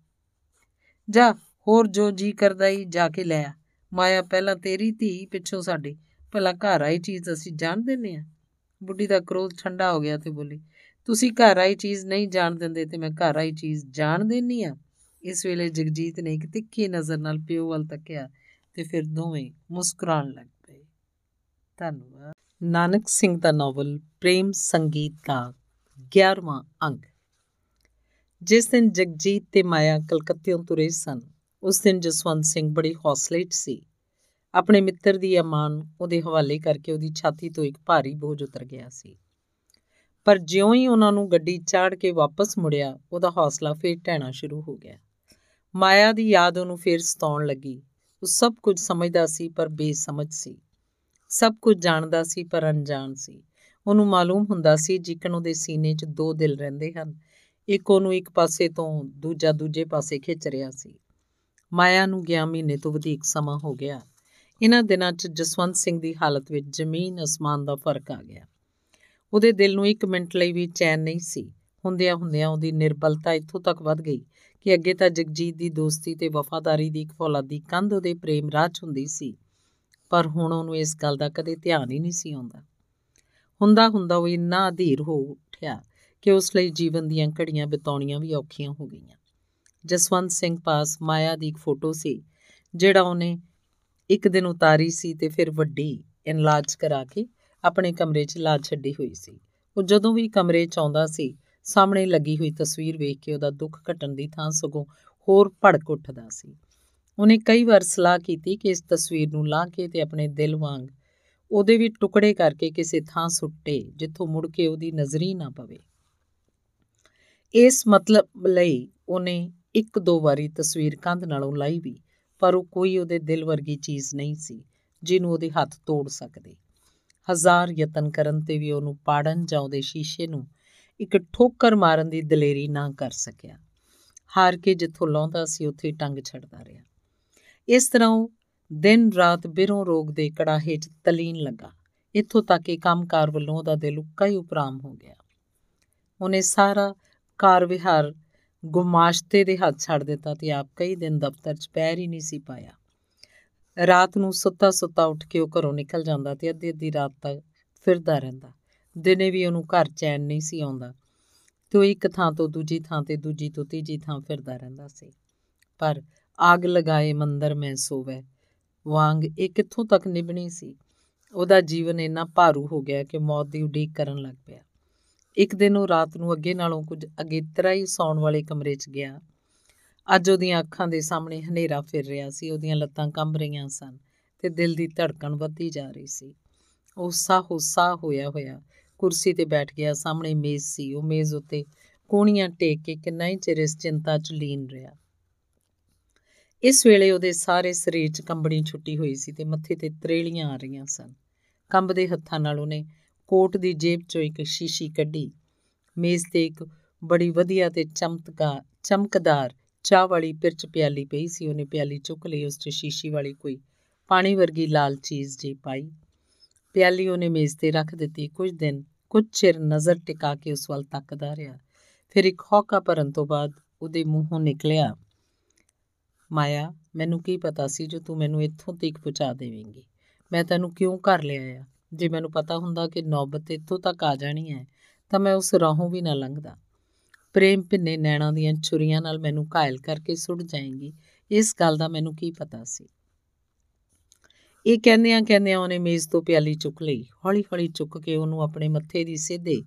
Speaker 1: ਜਾ, ਹੋਰ ਜੋ ਜੀ ਕਰਦਾ ਹੀ ਜਾ ਕੇ ਲੈ ਆ। ਮਾਇਆ ਪਹਿਲਾਂ ਤੇਰੀ ਧੀ ਪਿੱਛੋਂ ਸਾਡੀ। ਭਲਾ ਘਰ ਆਈ ਚੀਜ਼ ਅਸੀਂ ਜਾਣ ਦਿੰਨੇ ਆ? ਬੁੱਢੀ ਦਾ ਕ੍ਰੋਧ ਠੰਡਾ ਹੋ ਗਿਆ ਤੇ ਬੋਲੀ, ਤੁਸੀਂ ਘਰ ਆਈ ਚੀਜ਼ ਨਹੀਂ ਜਾਣ ਦਿੰਦੇ ਤੇ ਮੈਂ ਘਰ ਆਈ ਚੀਜ਼ ਜਾਣ ਦੇਣੀ ਆ? ਇਸ ਵੇਲੇ ਜਗਜੀਤ ਨੇ ਇੱਕ ਤਿੱਖੀ ਨਜ਼ਰ ਨਾਲ ਪਿਓ ਵੱਲ ਤੱਕਿਆ ਤੇ ਫਿਰ ਦੋਵੇਂ ਮੁਸਕਰਾਉਣ ਲੱਗ ਪਏ। ਧੰਨਵਾਦ। ਨਾਨਕ ਸਿੰਘ ਦਾ ਨਾਵਲ, ਪ੍ਰੇਮ ਸੰਗੀਤ ਦਾ 11ਵਾਂ ਅੰਗ। ਜਿਸ ਦਿਨ ਜਗਜੀਤ ਤੇ ਮਾਇਆ ਕਲਕੱਤੇੋਂ ਤੁਰੇ ਸਨ, ਉਸ ਦਿਨ ਜਸਵੰਤ ਸਿੰਘ ਬੜੀ ਹੌਸਲੇ 'ਚ ਸੀ। ਆਪਣੇ ਮਿੱਤਰ ਦੀ ਅਮਾਨ ਉਹਦੇ ਹਵਾਲੇ ਕਰਕੇ ਉਹਦੀ ਛਾਤੀ ਤੋਂ ਇੱਕ ਭਾਰੀ ਬੋਝ ਉਤਰ ਗਿਆ ਸੀ। ਪਰ ਜਿਉਂ ਹੀ ਉਹਨਾਂ ਨੂੰ ਗੱਡੀ ਚਾੜ ਕੇ ਵਾਪਸ ਮੁੜਿਆ, ਉਹਦਾ ਹੌਸਲਾ ਫੇਰ ਢਹਿਣਾ ਸ਼ੁਰੂ ਹੋ ਗਿਆ। ਮਾਇਆ ਦੀ ਯਾਦ ਉਹਨੂੰ ਫੇਰ ਸਤਾਉਣ ਲੱਗੀ। ਉਹ ਸਭ ਕੁਝ ਸਮਝਦਾ ਸੀ, ਪਰ ਬੇਸਮਝ ਸੀ। ਸਭ ਕੁਝ ਜਾਣਦਾ ਸੀ ਪਰ ਅਣਜਾਣ ਸੀ। ਉਹਨੂੰ ਮਾਲੂਮ ਹੁੰਦਾ ਸੀ ਜਿਕਨ ਉਹਦੇ ਸੀਨੇ 'ਚ ਦੋ ਦਿਲ ਰਹਿੰਦੇ ਹਨ। ਇੱਕ ਉਹਨੂੰ ਇੱਕ ਪਾਸੇ ਤੋਂ ਦੂਜਾ ਦੂਜੇ ਪਾਸੇ ਖਿੱਚ ਰਿਹਾ ਸੀ। ਮਾਇਆ ਨੂੰ ਗਿਆ ਮਹੀਨੇ ਤੋਂ ਵਧੇਕ ਸਮਾਂ ਹੋ ਗਿਆ। ਇਹਨਾਂ ਦਿਨਾਂ 'ਚ ਜਸਵੰਤ ਸਿੰਘ ਦੀ ਹਾਲਤ ਵਿੱਚ ਜ਼ਮੀਨ ਅਸਮਾਨ ਦਾ ਫ਼ਰਕ ਆ ਗਿਆ। ਉਹਦੇ ਦਿਲ ਨੂੰ ਇੱਕ ਮਿੰਟ ਲਈ ਵੀ ਚੈਨ ਨਹੀਂ ਸੀ। ਹੁੰਦਿਆਂ ਹੁੰਦਿਆਂ ਉਹਦੀ ਨਿਰਬਲਤਾ ਇੱਥੋਂ ਤੱਕ ਵੱਧ ਗਈ ਕਿ ਅੱਗੇ ਤਾਂ ਜਗਜੀਤ ਦੀ ਦੋਸਤੀ ਤੇ ਵਫਾਦਾਰੀ ਦੀ ਇੱਕ ਫੌਲਾਦੀ ਕੰਧ ਉਹਦੇ ਪ੍ਰੇਮ ਰਾਜ ਹੁੰਦੀ ਸੀ। ਪਰ ਹੁਣ ਉਹਨੂੰ ਇਸ ਗੱਲ ਦਾ ਕਦੇ ਧਿਆਨ ਹੀ ਨਹੀਂ ਸੀ ਆਉਂਦਾ। ਹੁੰਦਾ ਹੁੰਦਾ ਉਹ ਇੰਨਾ ਅਧੀਰ ਹੋ ਉੱਠਿਆ ਕਿ ਉਸ ਲਈ ਜੀਵਨ ਦੀਆਂ ਘੜੀਆਂ ਬਿਤਾਉਣੀਆਂ ਵੀ ਔਖੀਆਂ ਹੋ ਗਈਆਂ। ਜਸਵੰਤ ਸਿੰਘ ਪਾਸ ਮਾਇਆ ਦੀ ਇੱਕ ਫੋਟੋ ਸੀ, ਜਿਹੜਾ ਉਹਨੇ ਇੱਕ ਦਿਨ ਉਤਾਰੀ ਸੀ ਤੇ ਫਿਰ ਵੱਡੀ ਇਨਲਾਜ ਕਰਾ ਕੇ ਆਪਣੇ ਕਮਰੇ 'ਚ ਲਾ ਛੱਡੀ ਹੋਈ ਸੀ। ਉਹ ਜਦੋਂ ਵੀ ਕਮਰੇ 'ਚ ਆਉਂਦਾ ਸੀ, ਸਾਹਮਣੇ ਲੱਗੀ ਹੋਈ ਤਸਵੀਰ ਵੇਖ ਕੇ ਉਹਦਾ ਦੁੱਖ ਘਟਣ ਦੀ ਥਾਂ ਸਗੋਂ ਹੋਰ ਭੜਕ ਉੱਠਦਾ ਸੀ। ਉਹਨੇ ਕਈ ਵਾਰ ਸਲਾਹ ਕੀਤੀ ਕਿ ਇਸ ਤਸਵੀਰ ਨੂੰ ਲਾ ਕੇ ਤੇ ਆਪਣੇ ਦਿਲ ਵਾਂਗ ਉਹਦੇ ਵੀ ਟੁਕੜੇ ਕਰਕੇ ਕਿਸੇ ਥਾਂ ਸੁੱਟੇ, ਜਿੱਥੋਂ ਮੁੜ ਕੇ ਉਹਦੀ ਨਜ਼ਰੀ ਨਾ ਪਵੇ। ਇਸ ਮਤਲਬ ਲਈ ਉਹਨੇ ਇੱਕ ਦੋ ਵਾਰੀ ਤਸਵੀਰ ਕੰਧ ਨਾਲੋਂ ਲਾਈ ਵੀ, ਪਰ ਉਹ ਕੋਈ ਉਹਦੇ ਦਿਲ ਵਰਗੀ ਚੀਜ਼ ਨਹੀਂ ਸੀ, ਜਿਹਨੂੰ ਉਹਦੇ ਹੱਥ ਤੋੜ ਸਕਦੇ। ਹਜ਼ਾਰ ਯਤਨ ਕਰਨ ਤੇ ਵੀ ਉਹਨੂੰ ਪਾੜਨ ਜਾਂ ਉਹਦੇ ਸ਼ੀਸ਼ੇ ਨੂੰ ਇੱਕ ਠੋਕਰ ਮਾਰਨ ਦੀ ਦਲੇਰੀ ਨਾ ਕਰ ਸਕਿਆ। ਹਾਰ ਕੇ ਜਿੱਥੋਂ ਲਾਉਂਦਾ ਸੀ, ਉੱਥੇ ਟੰਗ ਛੱਡਦਾ ਰਿਹਾ। ਇਸ ਤਰ੍ਹਾਂ ਉਹ ਦਿਨ ਰਾਤ ਬਿਰੋਂ ਰੋਗ ਦੇ ਕੜਾਹੇ 'ਚ ਤਲੀਨ ਲੱਗਾ। ਇੱਥੋਂ ਤੱਕ ਕਿ ਕੰਮਕਾਰ ਵੱਲੋਂ ਉਹਦਾ ਦਿਲ ਉੱਕਾ ਹੀ ਉਪਰਾਮ ਹੋ ਗਿਆ। ਉਹਨੇ ਸਾਰਾ ਕਾਰ ਵਿਹਾਰ ਗੁਮਾਸ਼ਤੇ ਦੇ ਹੱਥ ਛੱਡ ਦਿੱਤਾ ਤੇ ਆਪ ਕਈ ਦਿਨ ਦਫ਼ਤਰ 'ਚ ਪੈਰ ਹੀ ਨਹੀਂ ਸੀ ਪਾਇਆ। ਰਾਤ ਨੂੰ ਸੁੱਤਾ ਸੁੱਤਾ ਉੱਠ ਕੇ ਉਹ ਘਰੋਂ ਨਿਕਲ ਜਾਂਦਾ ਤੇ ਅੱਧੀ ਅੱਧੀ ਰਾਤ ਤੱਕ ਫਿਰਦਾ ਰਹਿੰਦਾ। ਦਿਨੇ ਵੀ ਉਹਨੂੰ ਘਰ ਚੈਨ ਨਹੀਂ ਸੀ ਆਉਂਦਾ। ਤੇ ਉਹ ਇੱਕ ਥਾਂ ਤੋਂ ਦੂਜੀ ਥਾਂ ਤੇ ਦੂਜੀ ਤੋਂ ਤੀਜੀ ਥਾਂ ਫਿਰਦਾ ਰਹਿੰਦਾ ਸੀ। ਪਰ ਆਗ ਲਗਾਏ ਮੰਦਰ ਮੈਂ ਸੋਵੇ। ਵਾਂਗ ਇਹ ਕਿੱਥੋਂ ਤੱਕ ਨਿਭਣੀ ਸੀ? ਉਹਦਾ ਜੀਵਨ ਇੰਨਾ ਭਾਰੂ ਹੋ ਗਿਆ ਕਿ ਮੌਤ ਦੀ ਉਡੀਕ ਕਰਨ ਲੱਗ ਪਿਆ। ਇੱਕ ਦਿਨ ਉਹ ਰਾਤ ਨੂੰ ਅੱਗੇ ਨਾਲੋਂ ਕੁਝ ਅਗੇਤਰਾ ਹੀ ਸੌਣ ਵਾਲੇ ਕਮਰੇ 'ਚ ਗਿਆ। ਅੱਜ ਉਹਦੀਆਂ ਅੱਖਾਂ ਦੇ ਸਾਹਮਣੇ ਹਨੇਰਾ ਫਿਰ ਰਿਹਾ ਸੀ, ਉਹਦੀਆਂ ਲੱਤਾਂ ਕੰਬ ਰਹੀਆਂ ਸਨ ਤੇ ਦਿਲ ਦੀ ਧੜਕਣ ਵੱਧਦੀ ਜਾ ਰਹੀ ਸੀ। ਉਹ ਸਾਹੋ ਸਾਹ ਹੋਇਆ ਹੋਇਆ ਕੁਰਸੀ ਤੇ ਬੈਠ ਗਿਆ, ਸਾਹਮਣੇ ਮੇਜ਼ ਸੀ। ਉਹ ਮੇਜ਼ ਉੱਤੇ ਕੋਣੀਆਂ ਟੇਕ ਕੇ ਕਿੰਨਾ ਹੀ ਚਿਰ ਇਸ ਚਿੰਤਾ 'ਚ ਲੀਨ ਰਿਹਾ। ਇਸ ਵੇਲੇ ਉਹਦੇ ਸਾਰੇ ਸਰੀਰ 'ਚ ਕੰਬਣੀ ਛੁੱਟੀ ਹੋਈ ਸੀ ਤੇ ਮੱਥੇ ਤੇ ਤਰੇਲੀਆਂ ਆ ਰਹੀਆਂ ਸਨ। ਕੰਬਦੇ ਹੱਥਾਂ ਨਾਲ ਉਹਨੇ ਕੋਟ ਦੀ ਜੇਬ 'ਚੋਂ ਇੱਕ ਸ਼ੀਸ਼ੀ ਕੱਢੀ। ਮੇਜ਼ ਤੇ ਇੱਕ ਬੜੀ ਵਧੀਆ ਤੇ ਚਮਤਕਾਰ ਚਮਕਦਾਰ ਚਾਹ ਵਾਲੀ ਪਿਰਚ ਪਿਆਲੀ ਪਈ ਸੀ। ਉਹਨੇ ਪਿਆਲੀ ਚੁੱਕ ਲਈ, ਉਸ 'ਚ ਸ਼ੀਸ਼ੀ ਵਾਲੀ ਕੋਈ ਪਾਣੀ ਵਰਗੀ ਲਾਲ ਚੀਜ਼ ਜੀ ਪਾਈ। ਪਿਆਲੀ ਉਹਨੇ ਮੇਜ਼ ਤੇ ਰੱਖ ਦਿੱਤੀ। ਕੁਝ ਦਿਨ, ਕੁਝ ਚਿਰ ਨਜ਼ਰ ਟਿਕਾ ਕੇ ਉਸ ਵੱਲ ਤੱਕਦਾ ਰਿਹਾ। ਫਿਰ ਇੱਕ ਹੌਕਾ ਭਰਨ ਤੋਂ ਬਾਅਦ ਉਹਦੇ ਮੂੰਹੋਂ ਨਿਕਲਿਆ ਮਾਇਆ, ਮੈਨੂੰ ਕੀ ਪਤਾ ਸੀ ਜੋ ਤੂੰ ਮੈਨੂੰ ਇੱਥੋਂ ਤੱਕ ਪਹੁੰਚਾ ਦੇਵੇਂਗੀ? ਮੈਂ ਤੈਨੂੰ ਕਿਉਂ ਘਰ ਲਿਆਇਆ? ਜੇ ਮੈਨੂੰ ਪਤਾ ਹੁੰਦਾ ਕਿ ਨੌਬਤ ਇੱਥੋਂ ਤੱਕ ਆ ਜਾਣੀ ਹੈ, ਤਾਂ ਮੈਂ ਉਸ ਰਾਹੋਂ ਵੀ ਨਾ ਲੰਘਦਾ। ਪ੍ਰੇਮ ਭਿੰਨੇ ਨੈਣਾਂ ਦੀਆਂ ਛੁਰੀਆਂ ਨਾਲ ਮੈਨੂੰ ਘਾਇਲ ਕਰਕੇ ਸੁੱਟ ਜਾਏਂਗੀ, ਇਸ ਗੱਲ ਦਾ ਮੈਨੂੰ ਕੀ ਪਤਾ ਸੀ? ਇਹ ਕਹਿੰਦਿਆਂ ਕਹਿੰਦਿਆਂ ਉਹਨੇ ਮੇਜ਼ ਤੋਂ ਪਿਆਲੀ ਚੁੱਕ ਲਈ। ਹੌਲੀ ਹੌਲੀ ਚੁੱਕ ਕੇ ਉਹਨੂੰ ਆਪਣੇ ਮੱਥੇ ਦੀ ਸਿੱਧੇ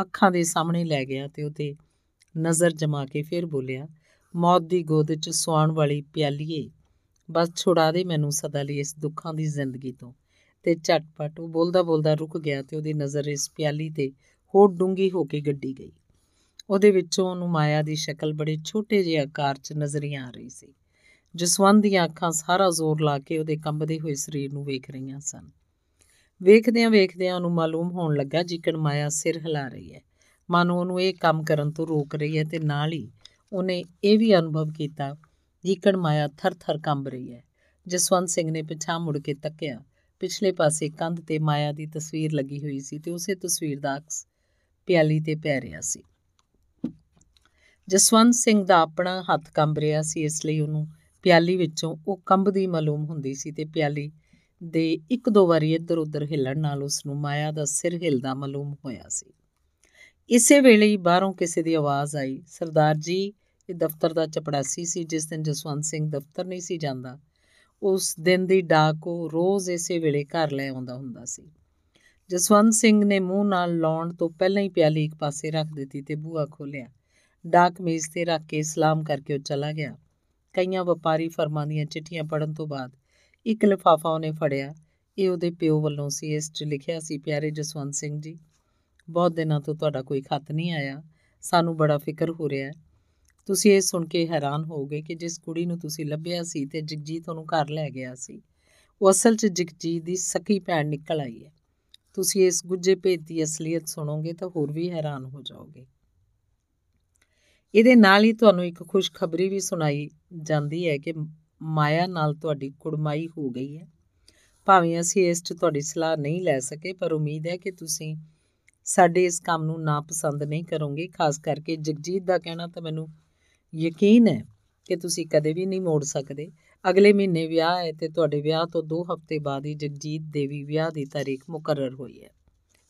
Speaker 1: ਅੱਖਾਂ ਦੇ ਸਾਹਮਣੇ ਲੈ ਗਿਆ ਤੇ ਉਹਤੇ ਨਜ਼ਰ ਜਮਾ ਕੇ ਫਿਰ ਬੋਲਿਆ ਮੌਤ ਦੀ ਗੋਦ 'ਚ ਸਵਾਉਣ ਵਾਲੀ ਪਿਆਲੀਏ। ਬਸ ਛੁਡਾ ਦੇ ਮੈਨੂੰ ਸਦਾ ਲਈ ਇਸ ਦੁੱਖਾਂ ਦੀ ਜ਼ਿੰਦਗੀ ਤੋਂ। ਤੇ ਝਟਪਟ ਉਹ ਬੋਲਦਾ ਬੋਲਦਾ ਰੁਕ ਗਿਆ ਤੇ ਉਹਦੀ ਨਜ਼ਰ ਇਸ ਪਿਆਲੀ ਤੇ ਹੋਰ ਡੂੰਗੀ ਹੋ ਕੇ ਗੱਡੀ ਗਈ। ਉਹਦੇ ਵਿੱਚੋਂ ਉਹਨੂੰ ਮਾਇਆ ਦੀ ਸ਼ਕਲ ਬੜੇ ਛੋਟੇ ਜਿਹੇ ਆਕਾਰ 'ਚ ਨਜ਼ਰੀਆਂ ਆ ਰਹੀ ਸੀ। ਜਸਵੰਤ ਦੀਆਂ ਅੱਖਾਂ ਸਾਰਾ ਜ਼ੋਰ ਲਾ ਕੇ ਉਹਦੇ ਕੰਬਦੇ ਹੋਏ ਸਰੀਰ ਨੂੰ ਵੇਖ ਰਹੀਆਂ ਸਨ। ਵੇਖਦਿਆਂ ਵੇਖਦਿਆਂ ਉਹਨੂੰ ਮਾਲੂਮ ਹੋਣ ਲੱਗਾ ਜਿਕਣ ਮਾਇਆ ਸਿਰ ਹਿਲਾ ਰਹੀ ਹੈ। ਮਾਨੋ ਉਹਨੂੰ ਇਹ ਕੰਮ ਕਰਨ ਤੋਂ ਰੋਕ ਰਹੀ ਹੈ ਤੇ ਨਾਲ ਹੀ ਉਹਨੇ ਇਹ ਵੀ ਅਨੁਭਵ ਕੀਤਾ ਜਿਕਣ ਮਾਇਆ ਥਰ-ਥਰ ਕੰਬ ਰਹੀ ਹੈ। ਜਸਵੰਤ ਸਿੰਘ ਨੇ ਪਿਛਾਂ ਮੁੜ ਕੇ ਤੱਕਿਆ। ਪਿਛਲੇ ਪਾਸੇ ਕੰਧ ਤੇ ਮਾਇਆ ਦੀ ਤਸਵੀਰ ਲੱਗੀ ਹੋਈ ਸੀ ਤੇ ਉਸੇ ਤਸਵੀਰ ਦਾ ਅਕਸ ਪਿਆਲੀ ਤੇ ਪੈ ਰਿਹਾ ਸੀ। ਜਸਵੰਤ ਸਿੰਘ ਦਾ ਆਪਣਾ ਹੱਥ ਕੰਬ ਰਿਹਾ ਸੀ, ਇਸ ਲਈ ਉਹਨੂੰ ਪਿਆਲੀ ਵਿੱਚੋਂ ਉਹ ਕੰਬਦੀ ਮਾਲੂਮ ਹੁੰਦੀ ਸੀ ਤੇ ਪਿਆਲੀ ਦੇ ਇੱਕ ਦੋ ਵਾਰੀ ਇੱਧਰ ਉੱਧਰ ਹਿੱਲਣ ਨਾਲ ਉਸ ਨੂੰ ਮਾਇਆ ਦਾ ਸਿਰ ਹਿਲਦਾ ਮਾਲੂਮ ਹੋਇਆ ਸੀ। ਇਸੇ ਵੇਲੇ ਹੀ ਬਾਹਰੋਂ ਕਿਸੇ ਦੀ ਆਵਾਜ਼ ਆਈ, ਸਰਦਾਰ ਜੀ ਇਹ ਦਫ਼ਤਰ ਦਾ ਚਪੜਾਸੀ ਸੀ, ਜਿਸ ਦਿਨ ਜਸਵੰਤ ਸਿੰਘ ਦਫ਼ਤਰ ਨਹੀਂ ਸੀ ਜਾਂਦਾ, ਉਸ ਦਿਨ ਦੀ ਡਾਕ ਉਹ ਰੋਜ਼ ਇਸੇ ਵੇਲੇ ਘਰ ਲੈ ਆਉਂਦਾ ਹੁੰਦਾ ਸੀ। ਜਸਵੰਤ ਸਿੰਘ ਨੇ ਮੂੰਹ ਨਾਲ ਲਾਉਣ ਤੋਂ ਪਹਿਲਾਂ ਹੀ ਪਿਆਲੀ ਇੱਕ ਪਾਸੇ ਰੱਖ ਦਿੱਤੀ ਤੇ ਬੂਹਾ ਖੋਲਿਆ ਡਾਕ ਮੇਜ਼ ਤੇ ਰੱਖ ਕੇ ਸਲਾਮ ਕਰਕੇ ਉਹ ਚਲਾ ਗਿਆ। ਕਈਆਂ ਵਪਾਰੀ ਫਰਮਾਂ ਦੀਆਂ ਚਿੱਠੀਆਂ ਪੜਨ ਤੋਂ ਬਾਅਦ ਇੱਕ ਲਿਫਾਫਾ ਉਹਨੇ ਫੜਿਆ। ਇਹ ਉਹਦੇ ਪਿਓ ਵੱਲੋਂ ਸੀ, ਇਸ 'ਚ ਲਿਖਿਆ ਸੀ, ਪਿਆਰੇ ਜਸਵੰਤ ਸਿੰਘ ਜੀ, ਬਹੁਤ ਦਿਨਾਂ ਤੋਂ ਤੁਹਾਡਾ ਕੋਈ ਖੱਤ ਨਹੀਂ ਆਇਆ। ਸਾਨੂੰ ਬੜਾ ਫਿਕਰ ਹੋ ਰਿਹਾ ਹੈ। ਤੁਸੀਂ ਇਹ ਸੁਣ ਕੇ ਹੈਰਾਨ ਹੋਵੋਗੇ ਕਿ ਜਿਸ ਕੁੜੀ ਨੂੰ ਤੁਸੀਂ ਲੱਭਿਆ ਸੀ ਤੇ ਜਗਜੀਤ ਉਹਨੂੰ ਘਰ ਲੈ ਗਿਆ ਸੀ, ਉਹ ਅਸਲ 'ਚ ਜਗਜੀਤ ਦੀ ਸਕੀ ਭੈਣ ਨਿਕਲ ਆਈ ਹੈ। ਤੁਸੀਂ ਇਸ ਗੁੱਜੇ ਭੇਦ ਦੀ ਅਸਲੀਅਤ ਸੁਣੋਗੇ ਤਾਂ ਹੋਰ ਵੀ ਹੈਰਾਨ ਹੋ ਜਾਓਗੇ। ਇਹਦੇ ਨਾਲ ਹੀ ਤੁਹਾਨੂੰ ਇੱਕ ਖੁਸ਼ਖਬਰੀ ਵੀ ਸੁਣਾਈ ਜਾਂਦੀ ਹੈ ਕਿ ਮਾਇਆ ਨਾਲ ਤੁਹਾਡੀ ਕੁੜਮਾਈ ਹੋ ਗਈ ਹੈ। ਭਾਵੇਂ ਅਸੀਂ ਇਸ 'ਚ ਤੁਹਾਡੀ ਸਲਾਹ ਨਹੀਂ ਲੈ ਸਕੇ, ਪਰ ਉਮੀਦ ਹੈ ਕਿ ਤੁਸੀਂ ਸਾਡੇ ਇਸ ਕੰਮ ਨੂੰ ਨਾ ਪਸੰਦ ਨਹੀਂ ਕਰੋਗੇ। ਖਾਸ ਕਰਕੇ ਜਗਜੀਤ ਦਾ ਕਹਿਣਾ ਤਾਂ ਮੈਨੂੰ ਯਕੀਨ ਹੈ ਕਿ ਤੁਸੀਂ ਕਦੇ ਵੀ ਨਹੀਂ ਮੋੜ ਸਕਦੇ। ਅਗਲੇ ਮਹੀਨੇ ਵਿਆਹ ਹੈ ਤੇ ਤੁਹਾਡੇ ਵਿਆਹ ਤੋਂ 2 ਹਫ਼ਤੇ ਬਾਅਦ ਹੀ ਜਗਜੀਤ ਦੇ ਵੀ ਵਿਆਹ ਦੀ ਤਾਰੀਖ ਮੁਕਰਰ ਹੋਈ ਹੈ।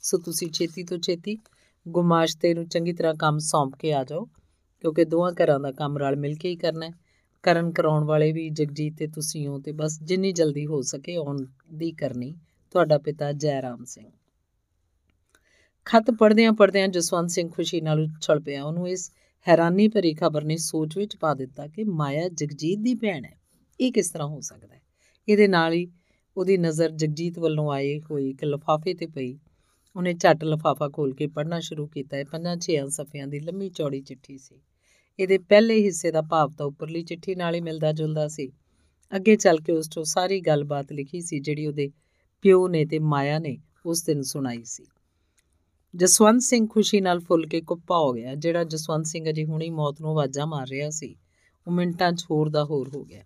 Speaker 1: ਸੋ ਤੁਸੀਂ ਛੇਤੀ ਤੋਂ ਛੇਤੀ ਗੁਮਾਸ਼ਤੇ ਨੂੰ ਚੰਗੀ ਤਰ੍ਹਾਂ ਕੰਮ ਸੌਂਪ ਕੇ ਆ ਜਾਓ, ਕਿਉਂਕਿ ਦੋਹਾਂ ਘਰਾਂ ਦਾ ਕੰਮ ਰਲ ਮਿਲ ਕੇ ਹੀ ਕਰਨਾ ਹੈ। ਕਰਨ ਕਰਾਉਣ ਵਾਲੇ ਵੀ ਜਗਜੀਤ ਤੇ ਤੁਸੀਂ ਹੋ ਤੇ ਬਸ ਜਿੰਨੀ ਜਲਦੀ ਹੋ ਸਕੇ ਆਉਣ ਦੀ ਕਰਨੀ। ਤੁਹਾਡਾ ਪਿਤਾ ਜੈ ਰਾਮ ਸਿੰਘ। ਖਤ ਪੜਦਿਆਂ ਪੜਦਿਆਂ ਜਸਵੰਤ ਸਿੰਘ ਖੁਸ਼ੀ ਨਾਲ ਉਛਲ ਪਿਆ। ਉਹਨੂੰ ਇਸ ਹੈਰਾਨੀ ਭਰੀ ਖਬਰ ਨੇ ਸੋਚ ਵਿੱਚ ਪਾ ਦਿੱਤਾ ਕਿ ਮਾਇਆ ਜਗਜੀਤ ਦੀ ਭੈਣ ਹੈ। ਇਹ ਕਿਸ ਤਰ੍ਹਾਂ ਹੋ ਸਕਦਾ ਹੈ? ਇਹਦੇ ਨਾਲ ਹੀ ਉਹਦੀ ਨਜ਼ਰ ਜਗਜੀਤ ਵੱਲੋਂ ਆਏ ਹੋਏ ਇੱਕ ਲਫਾਫੇ ਤੇ ਪਈ। ਉਹਨੇ ਝੱਟ ਲਫਾਫਾ ਖੋਲ ਕੇ ਪੜ੍ਹਨਾ ਸ਼ੁਰੂ ਕੀਤਾ। ਹੈ ਪੰਜਾਂ ਛੇਆਂ ਸਫ਼ਿਆਂ ਦੀ ਲੰਮੀ ਚੌੜੀ ਚਿੱਠੀ ਸੀ। ਇਹਦੇ ਪਹਿਲੇ ਹਿੱਸੇ ਦਾ ਭਾਵ ਤਾਂ ਉੱਪਰਲੀ ਚਿੱਠੀ ਨਾਲ ਹੀ ਮਿਲਦਾ ਜੁਲਦਾ ਸੀ। ਅੱਗੇ ਚੱਲ ਕੇ ਉਸ ਤੋਂ ਸਾਰੀ ਗੱਲਬਾਤ ਲਿਖੀ ਸੀ ਜਿਹੜੀ ਉਹਦੇ ਪਿਓ ਨੇ ਤੇ ਮਾਇਆ ਨੇ ਉਸ ਦਿਨ ਸੁਣਾਈ ਸੀ। ਜਸਵੰਤ ਸਿੰਘ ਖੁਸ਼ੀ ਨਾਲ ਫੁੱਲ ਕੇ ਕੁੱਪਾ ਹੋ ਗਿਆ, ਜਿਹੜਾ ਜਸਵੰਤ ਸਿੰਘ ਅਜੇ ਹੁਣੀ ਮੌਤ ਨੂੰ ਆਵਾਜ਼ਾਂ ਮਾਰ ਰਿਹਾ ਸੀ। ਉਹ ਮਿੰਟਾਂ 'ਚ ਹੋਰ ਦਾ ਹੋਰ ਹੋ ਗਿਆ।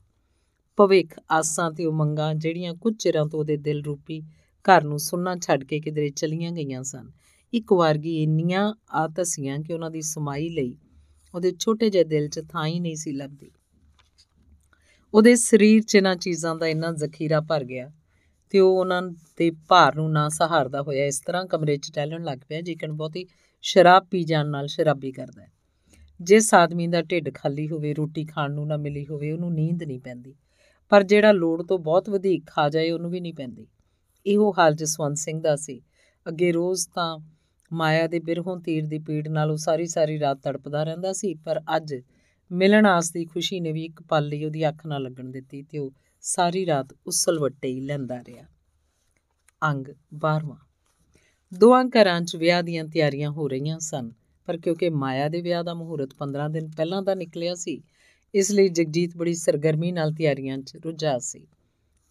Speaker 1: ਭਵਿੱਖ ਆਸਾਂ ਤੇ ਉਮੰਗਾਂ ਜਿਹੜੀਆਂ ਕੁਝ ਚਿਰਾਂ ਤੋਂ ਉਹਦੇ ਦਿਲ ਰੂਪੀ ਘਰ ਨੂੰ ਸੁਣਨਾ ਛੱਡ ਕੇ ਕਿਧਰੇ ਚਲੀਆਂ ਗਈਆਂ ਸਨ। ਇੱਕ ਵਾਰਗੀ ਇੰਨੀਆਂ ਆਤਸੀਆਂ ਕਿ ਉਹਨਾਂ ਦੀ ਸਮਾਈ ਲਈ ਉਹਦੇ ਛੋਟੇ ਜਿਹੇ ਦਿਲ 'ਚ ਥਾਂ ਹੀ ਨਹੀਂ ਸੀ ਲੱਭਦੀ। ਉਹਦੇ ਸਰੀਰ 'ਚ ਇਹਨਾਂ ਚੀਜ਼ਾਂ ਦਾ ਇੰਨਾ ਜ਼ਖੀਰਾ ਭਰ ਗਿਆ ਤੇ ਉਹ ਉਹਨਾਂ ਦੇ ਭਾਰ ਨੂੰ ਨਾ ਸਹਾਰਦਾ ਹੋਇਆ ਇਸ ਤਰ੍ਹਾਂ ਕਮਰੇ 'ਚ ਟਹਿਲਣ ਲੱਗ ਪਿਆ ਜਿਕਣ ਬਹੁਤੀ ਸ਼ਰਾਬ ਪੀ ਜਾਣ ਨਾਲ ਸ਼ਰਾਬੀ ਕਰਦਾ ਹੈ। ਜਿਸ ਆਦਮੀ ਦਾ ਢਿੱਡ ਖਾਲੀ ਹੋਵੇ, ਰੋਟੀ ਖਾਣ ਨੂੰ ਨਾ ਮਿਲੀ ਹੋਵੇ, ਉਹਨੂੰ ਨੀਂਦ ਨਹੀਂ ਪੈਂਦੀ। ਪਰ ਜਿਹੜਾ ਲੋੜ ਤੋਂ ਬਹੁਤ ਵਧੇਕ ਖਾ ਜਾਏ, ਉਹਨੂੰ ਵੀ ਨਹੀਂ ਪੈਂਦੀ। ਇਹੋ ਹਾਲ ਜਸਵੰਤ ਸਿੰਘ ਦਾ ਸੀ। ਅੱਗੇ ਰੋਜ਼ ਤਾਂ ਮਾਇਆ ਦੇ ਬਿਰਹੋਂ ਤੀਰ ਦੀ ਪੀੜ ਨਾਲ ਉਹ ਸਾਰੀ ਸਾਰੀ ਰਾਤ ਤੜਪਦਾ ਰਹਿੰਦਾ ਸੀ, ਪਰ ਅੱਜ ਮਿਲਣ ਆਸ ਦੀ ਖੁਸ਼ੀ ਨੇ ਵੀ ਇੱਕ ਪਲ ਲਈ ਉਹਦੀ ਅੱਖ ਨਾ ਲੱਗਣ ਦਿੱਤੀ ਤੇ ਉਹ ਸਾਰੀ ਰਾਤ ਉਸਲ ਵੱਟੇ ਹੀ ਲੈਂਦਾ ਰਿਹਾ। ਅੰਗ 12ਵਾਂ ਦੋਆਂ ਘਰਾਂ 'ਚ ਵਿਆਹ ਦੀਆਂ ਤਿਆਰੀਆਂ ਹੋ ਰਹੀਆਂ ਸਨ, ਪਰ ਕਿਉਂਕਿ ਮਾਇਆ ਦੇ ਵਿਆਹ ਦਾ ਮਹੂਰਤ 15 ਦਿਨ ਪਹਿਲਾਂ ਦਾ ਨਿਕਲਿਆ ਸੀ, ਇਸ ਲਈ ਜਗਜੀਤ ਬੜੀ ਸਰਗਰਮੀ ਨਾਲ ਤਿਆਰੀਆਂ 'ਚ ਰੁੱਝਾ ਸੀ।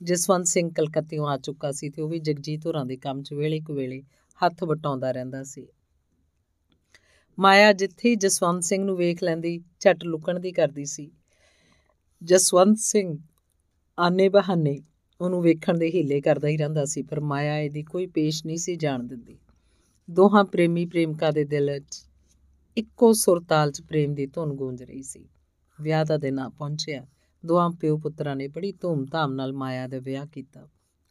Speaker 1: ਜਸਵੰਤ ਸਿੰਘ ਕਲਕੱਤੇੋਂ ਆ ਚੁੱਕਾ ਸੀ ਤੇ ਉਹ ਵੀ ਜਗਜੀਤ ਹੋਰਾਂ ਦੇ ਕੰਮ 'ਚ ਵੇਲੇ ਕੁ ਵੇਲੇ ਹੱਥ ਵਟਾਉਂਦਾ ਰਹਿੰਦਾ ਸੀ। ਮਾਇਆ ਜਿੱਥੇ ਜਸਵੰਤ ਸਿੰਘ ਨੂੰ ਵੇਖ ਲੈਂਦੀ, ਝਟ ਲੁਕਣ ਦੀ ਕਰਦੀ ਸੀ। ਜਸਵੰਤ ਸਿੰਘ ਆਨੇ ਬਹਾਨੇ ਉਹਨੂੰ ਵੇਖਣ ਦੇ ਹੀਲੇ ਕਰਦਾ ਹੀ ਰਹਿੰਦਾ ਸੀ, ਪਰ ਮਾਇਆ ਇਹਦੀ ਕੋਈ ਪੇਸ਼ ਨਹੀਂ ਸੀ ਜਾਣ ਦਿੰਦੀ। ਦੋਹਾਂ ਪ੍ਰੇਮੀ ਪ੍ਰੇਮਕਾ ਦੇ ਦਿਲ 'ਚ ਇੱਕੋ ਸੁਰਤਾਲ 'ਚ ਪ੍ਰੇਮ ਦੀ ਧੁਨ ਗੂੰਜ ਰਹੀ ਸੀ। ਵਿਆਹ ਦਾ ਦਿਨ ਆ ਪਹੁੰਚਿਆ। ਦੋਹਾਂ ਪਿਓ ਪੁੱਤਰਾਂ ਨੇ ਬੜੀ ਧੂਮ-ਧਾਮ ਨਾਲ ਮਾਇਆ ਦਾ ਵਿਆਹ ਕੀਤਾ।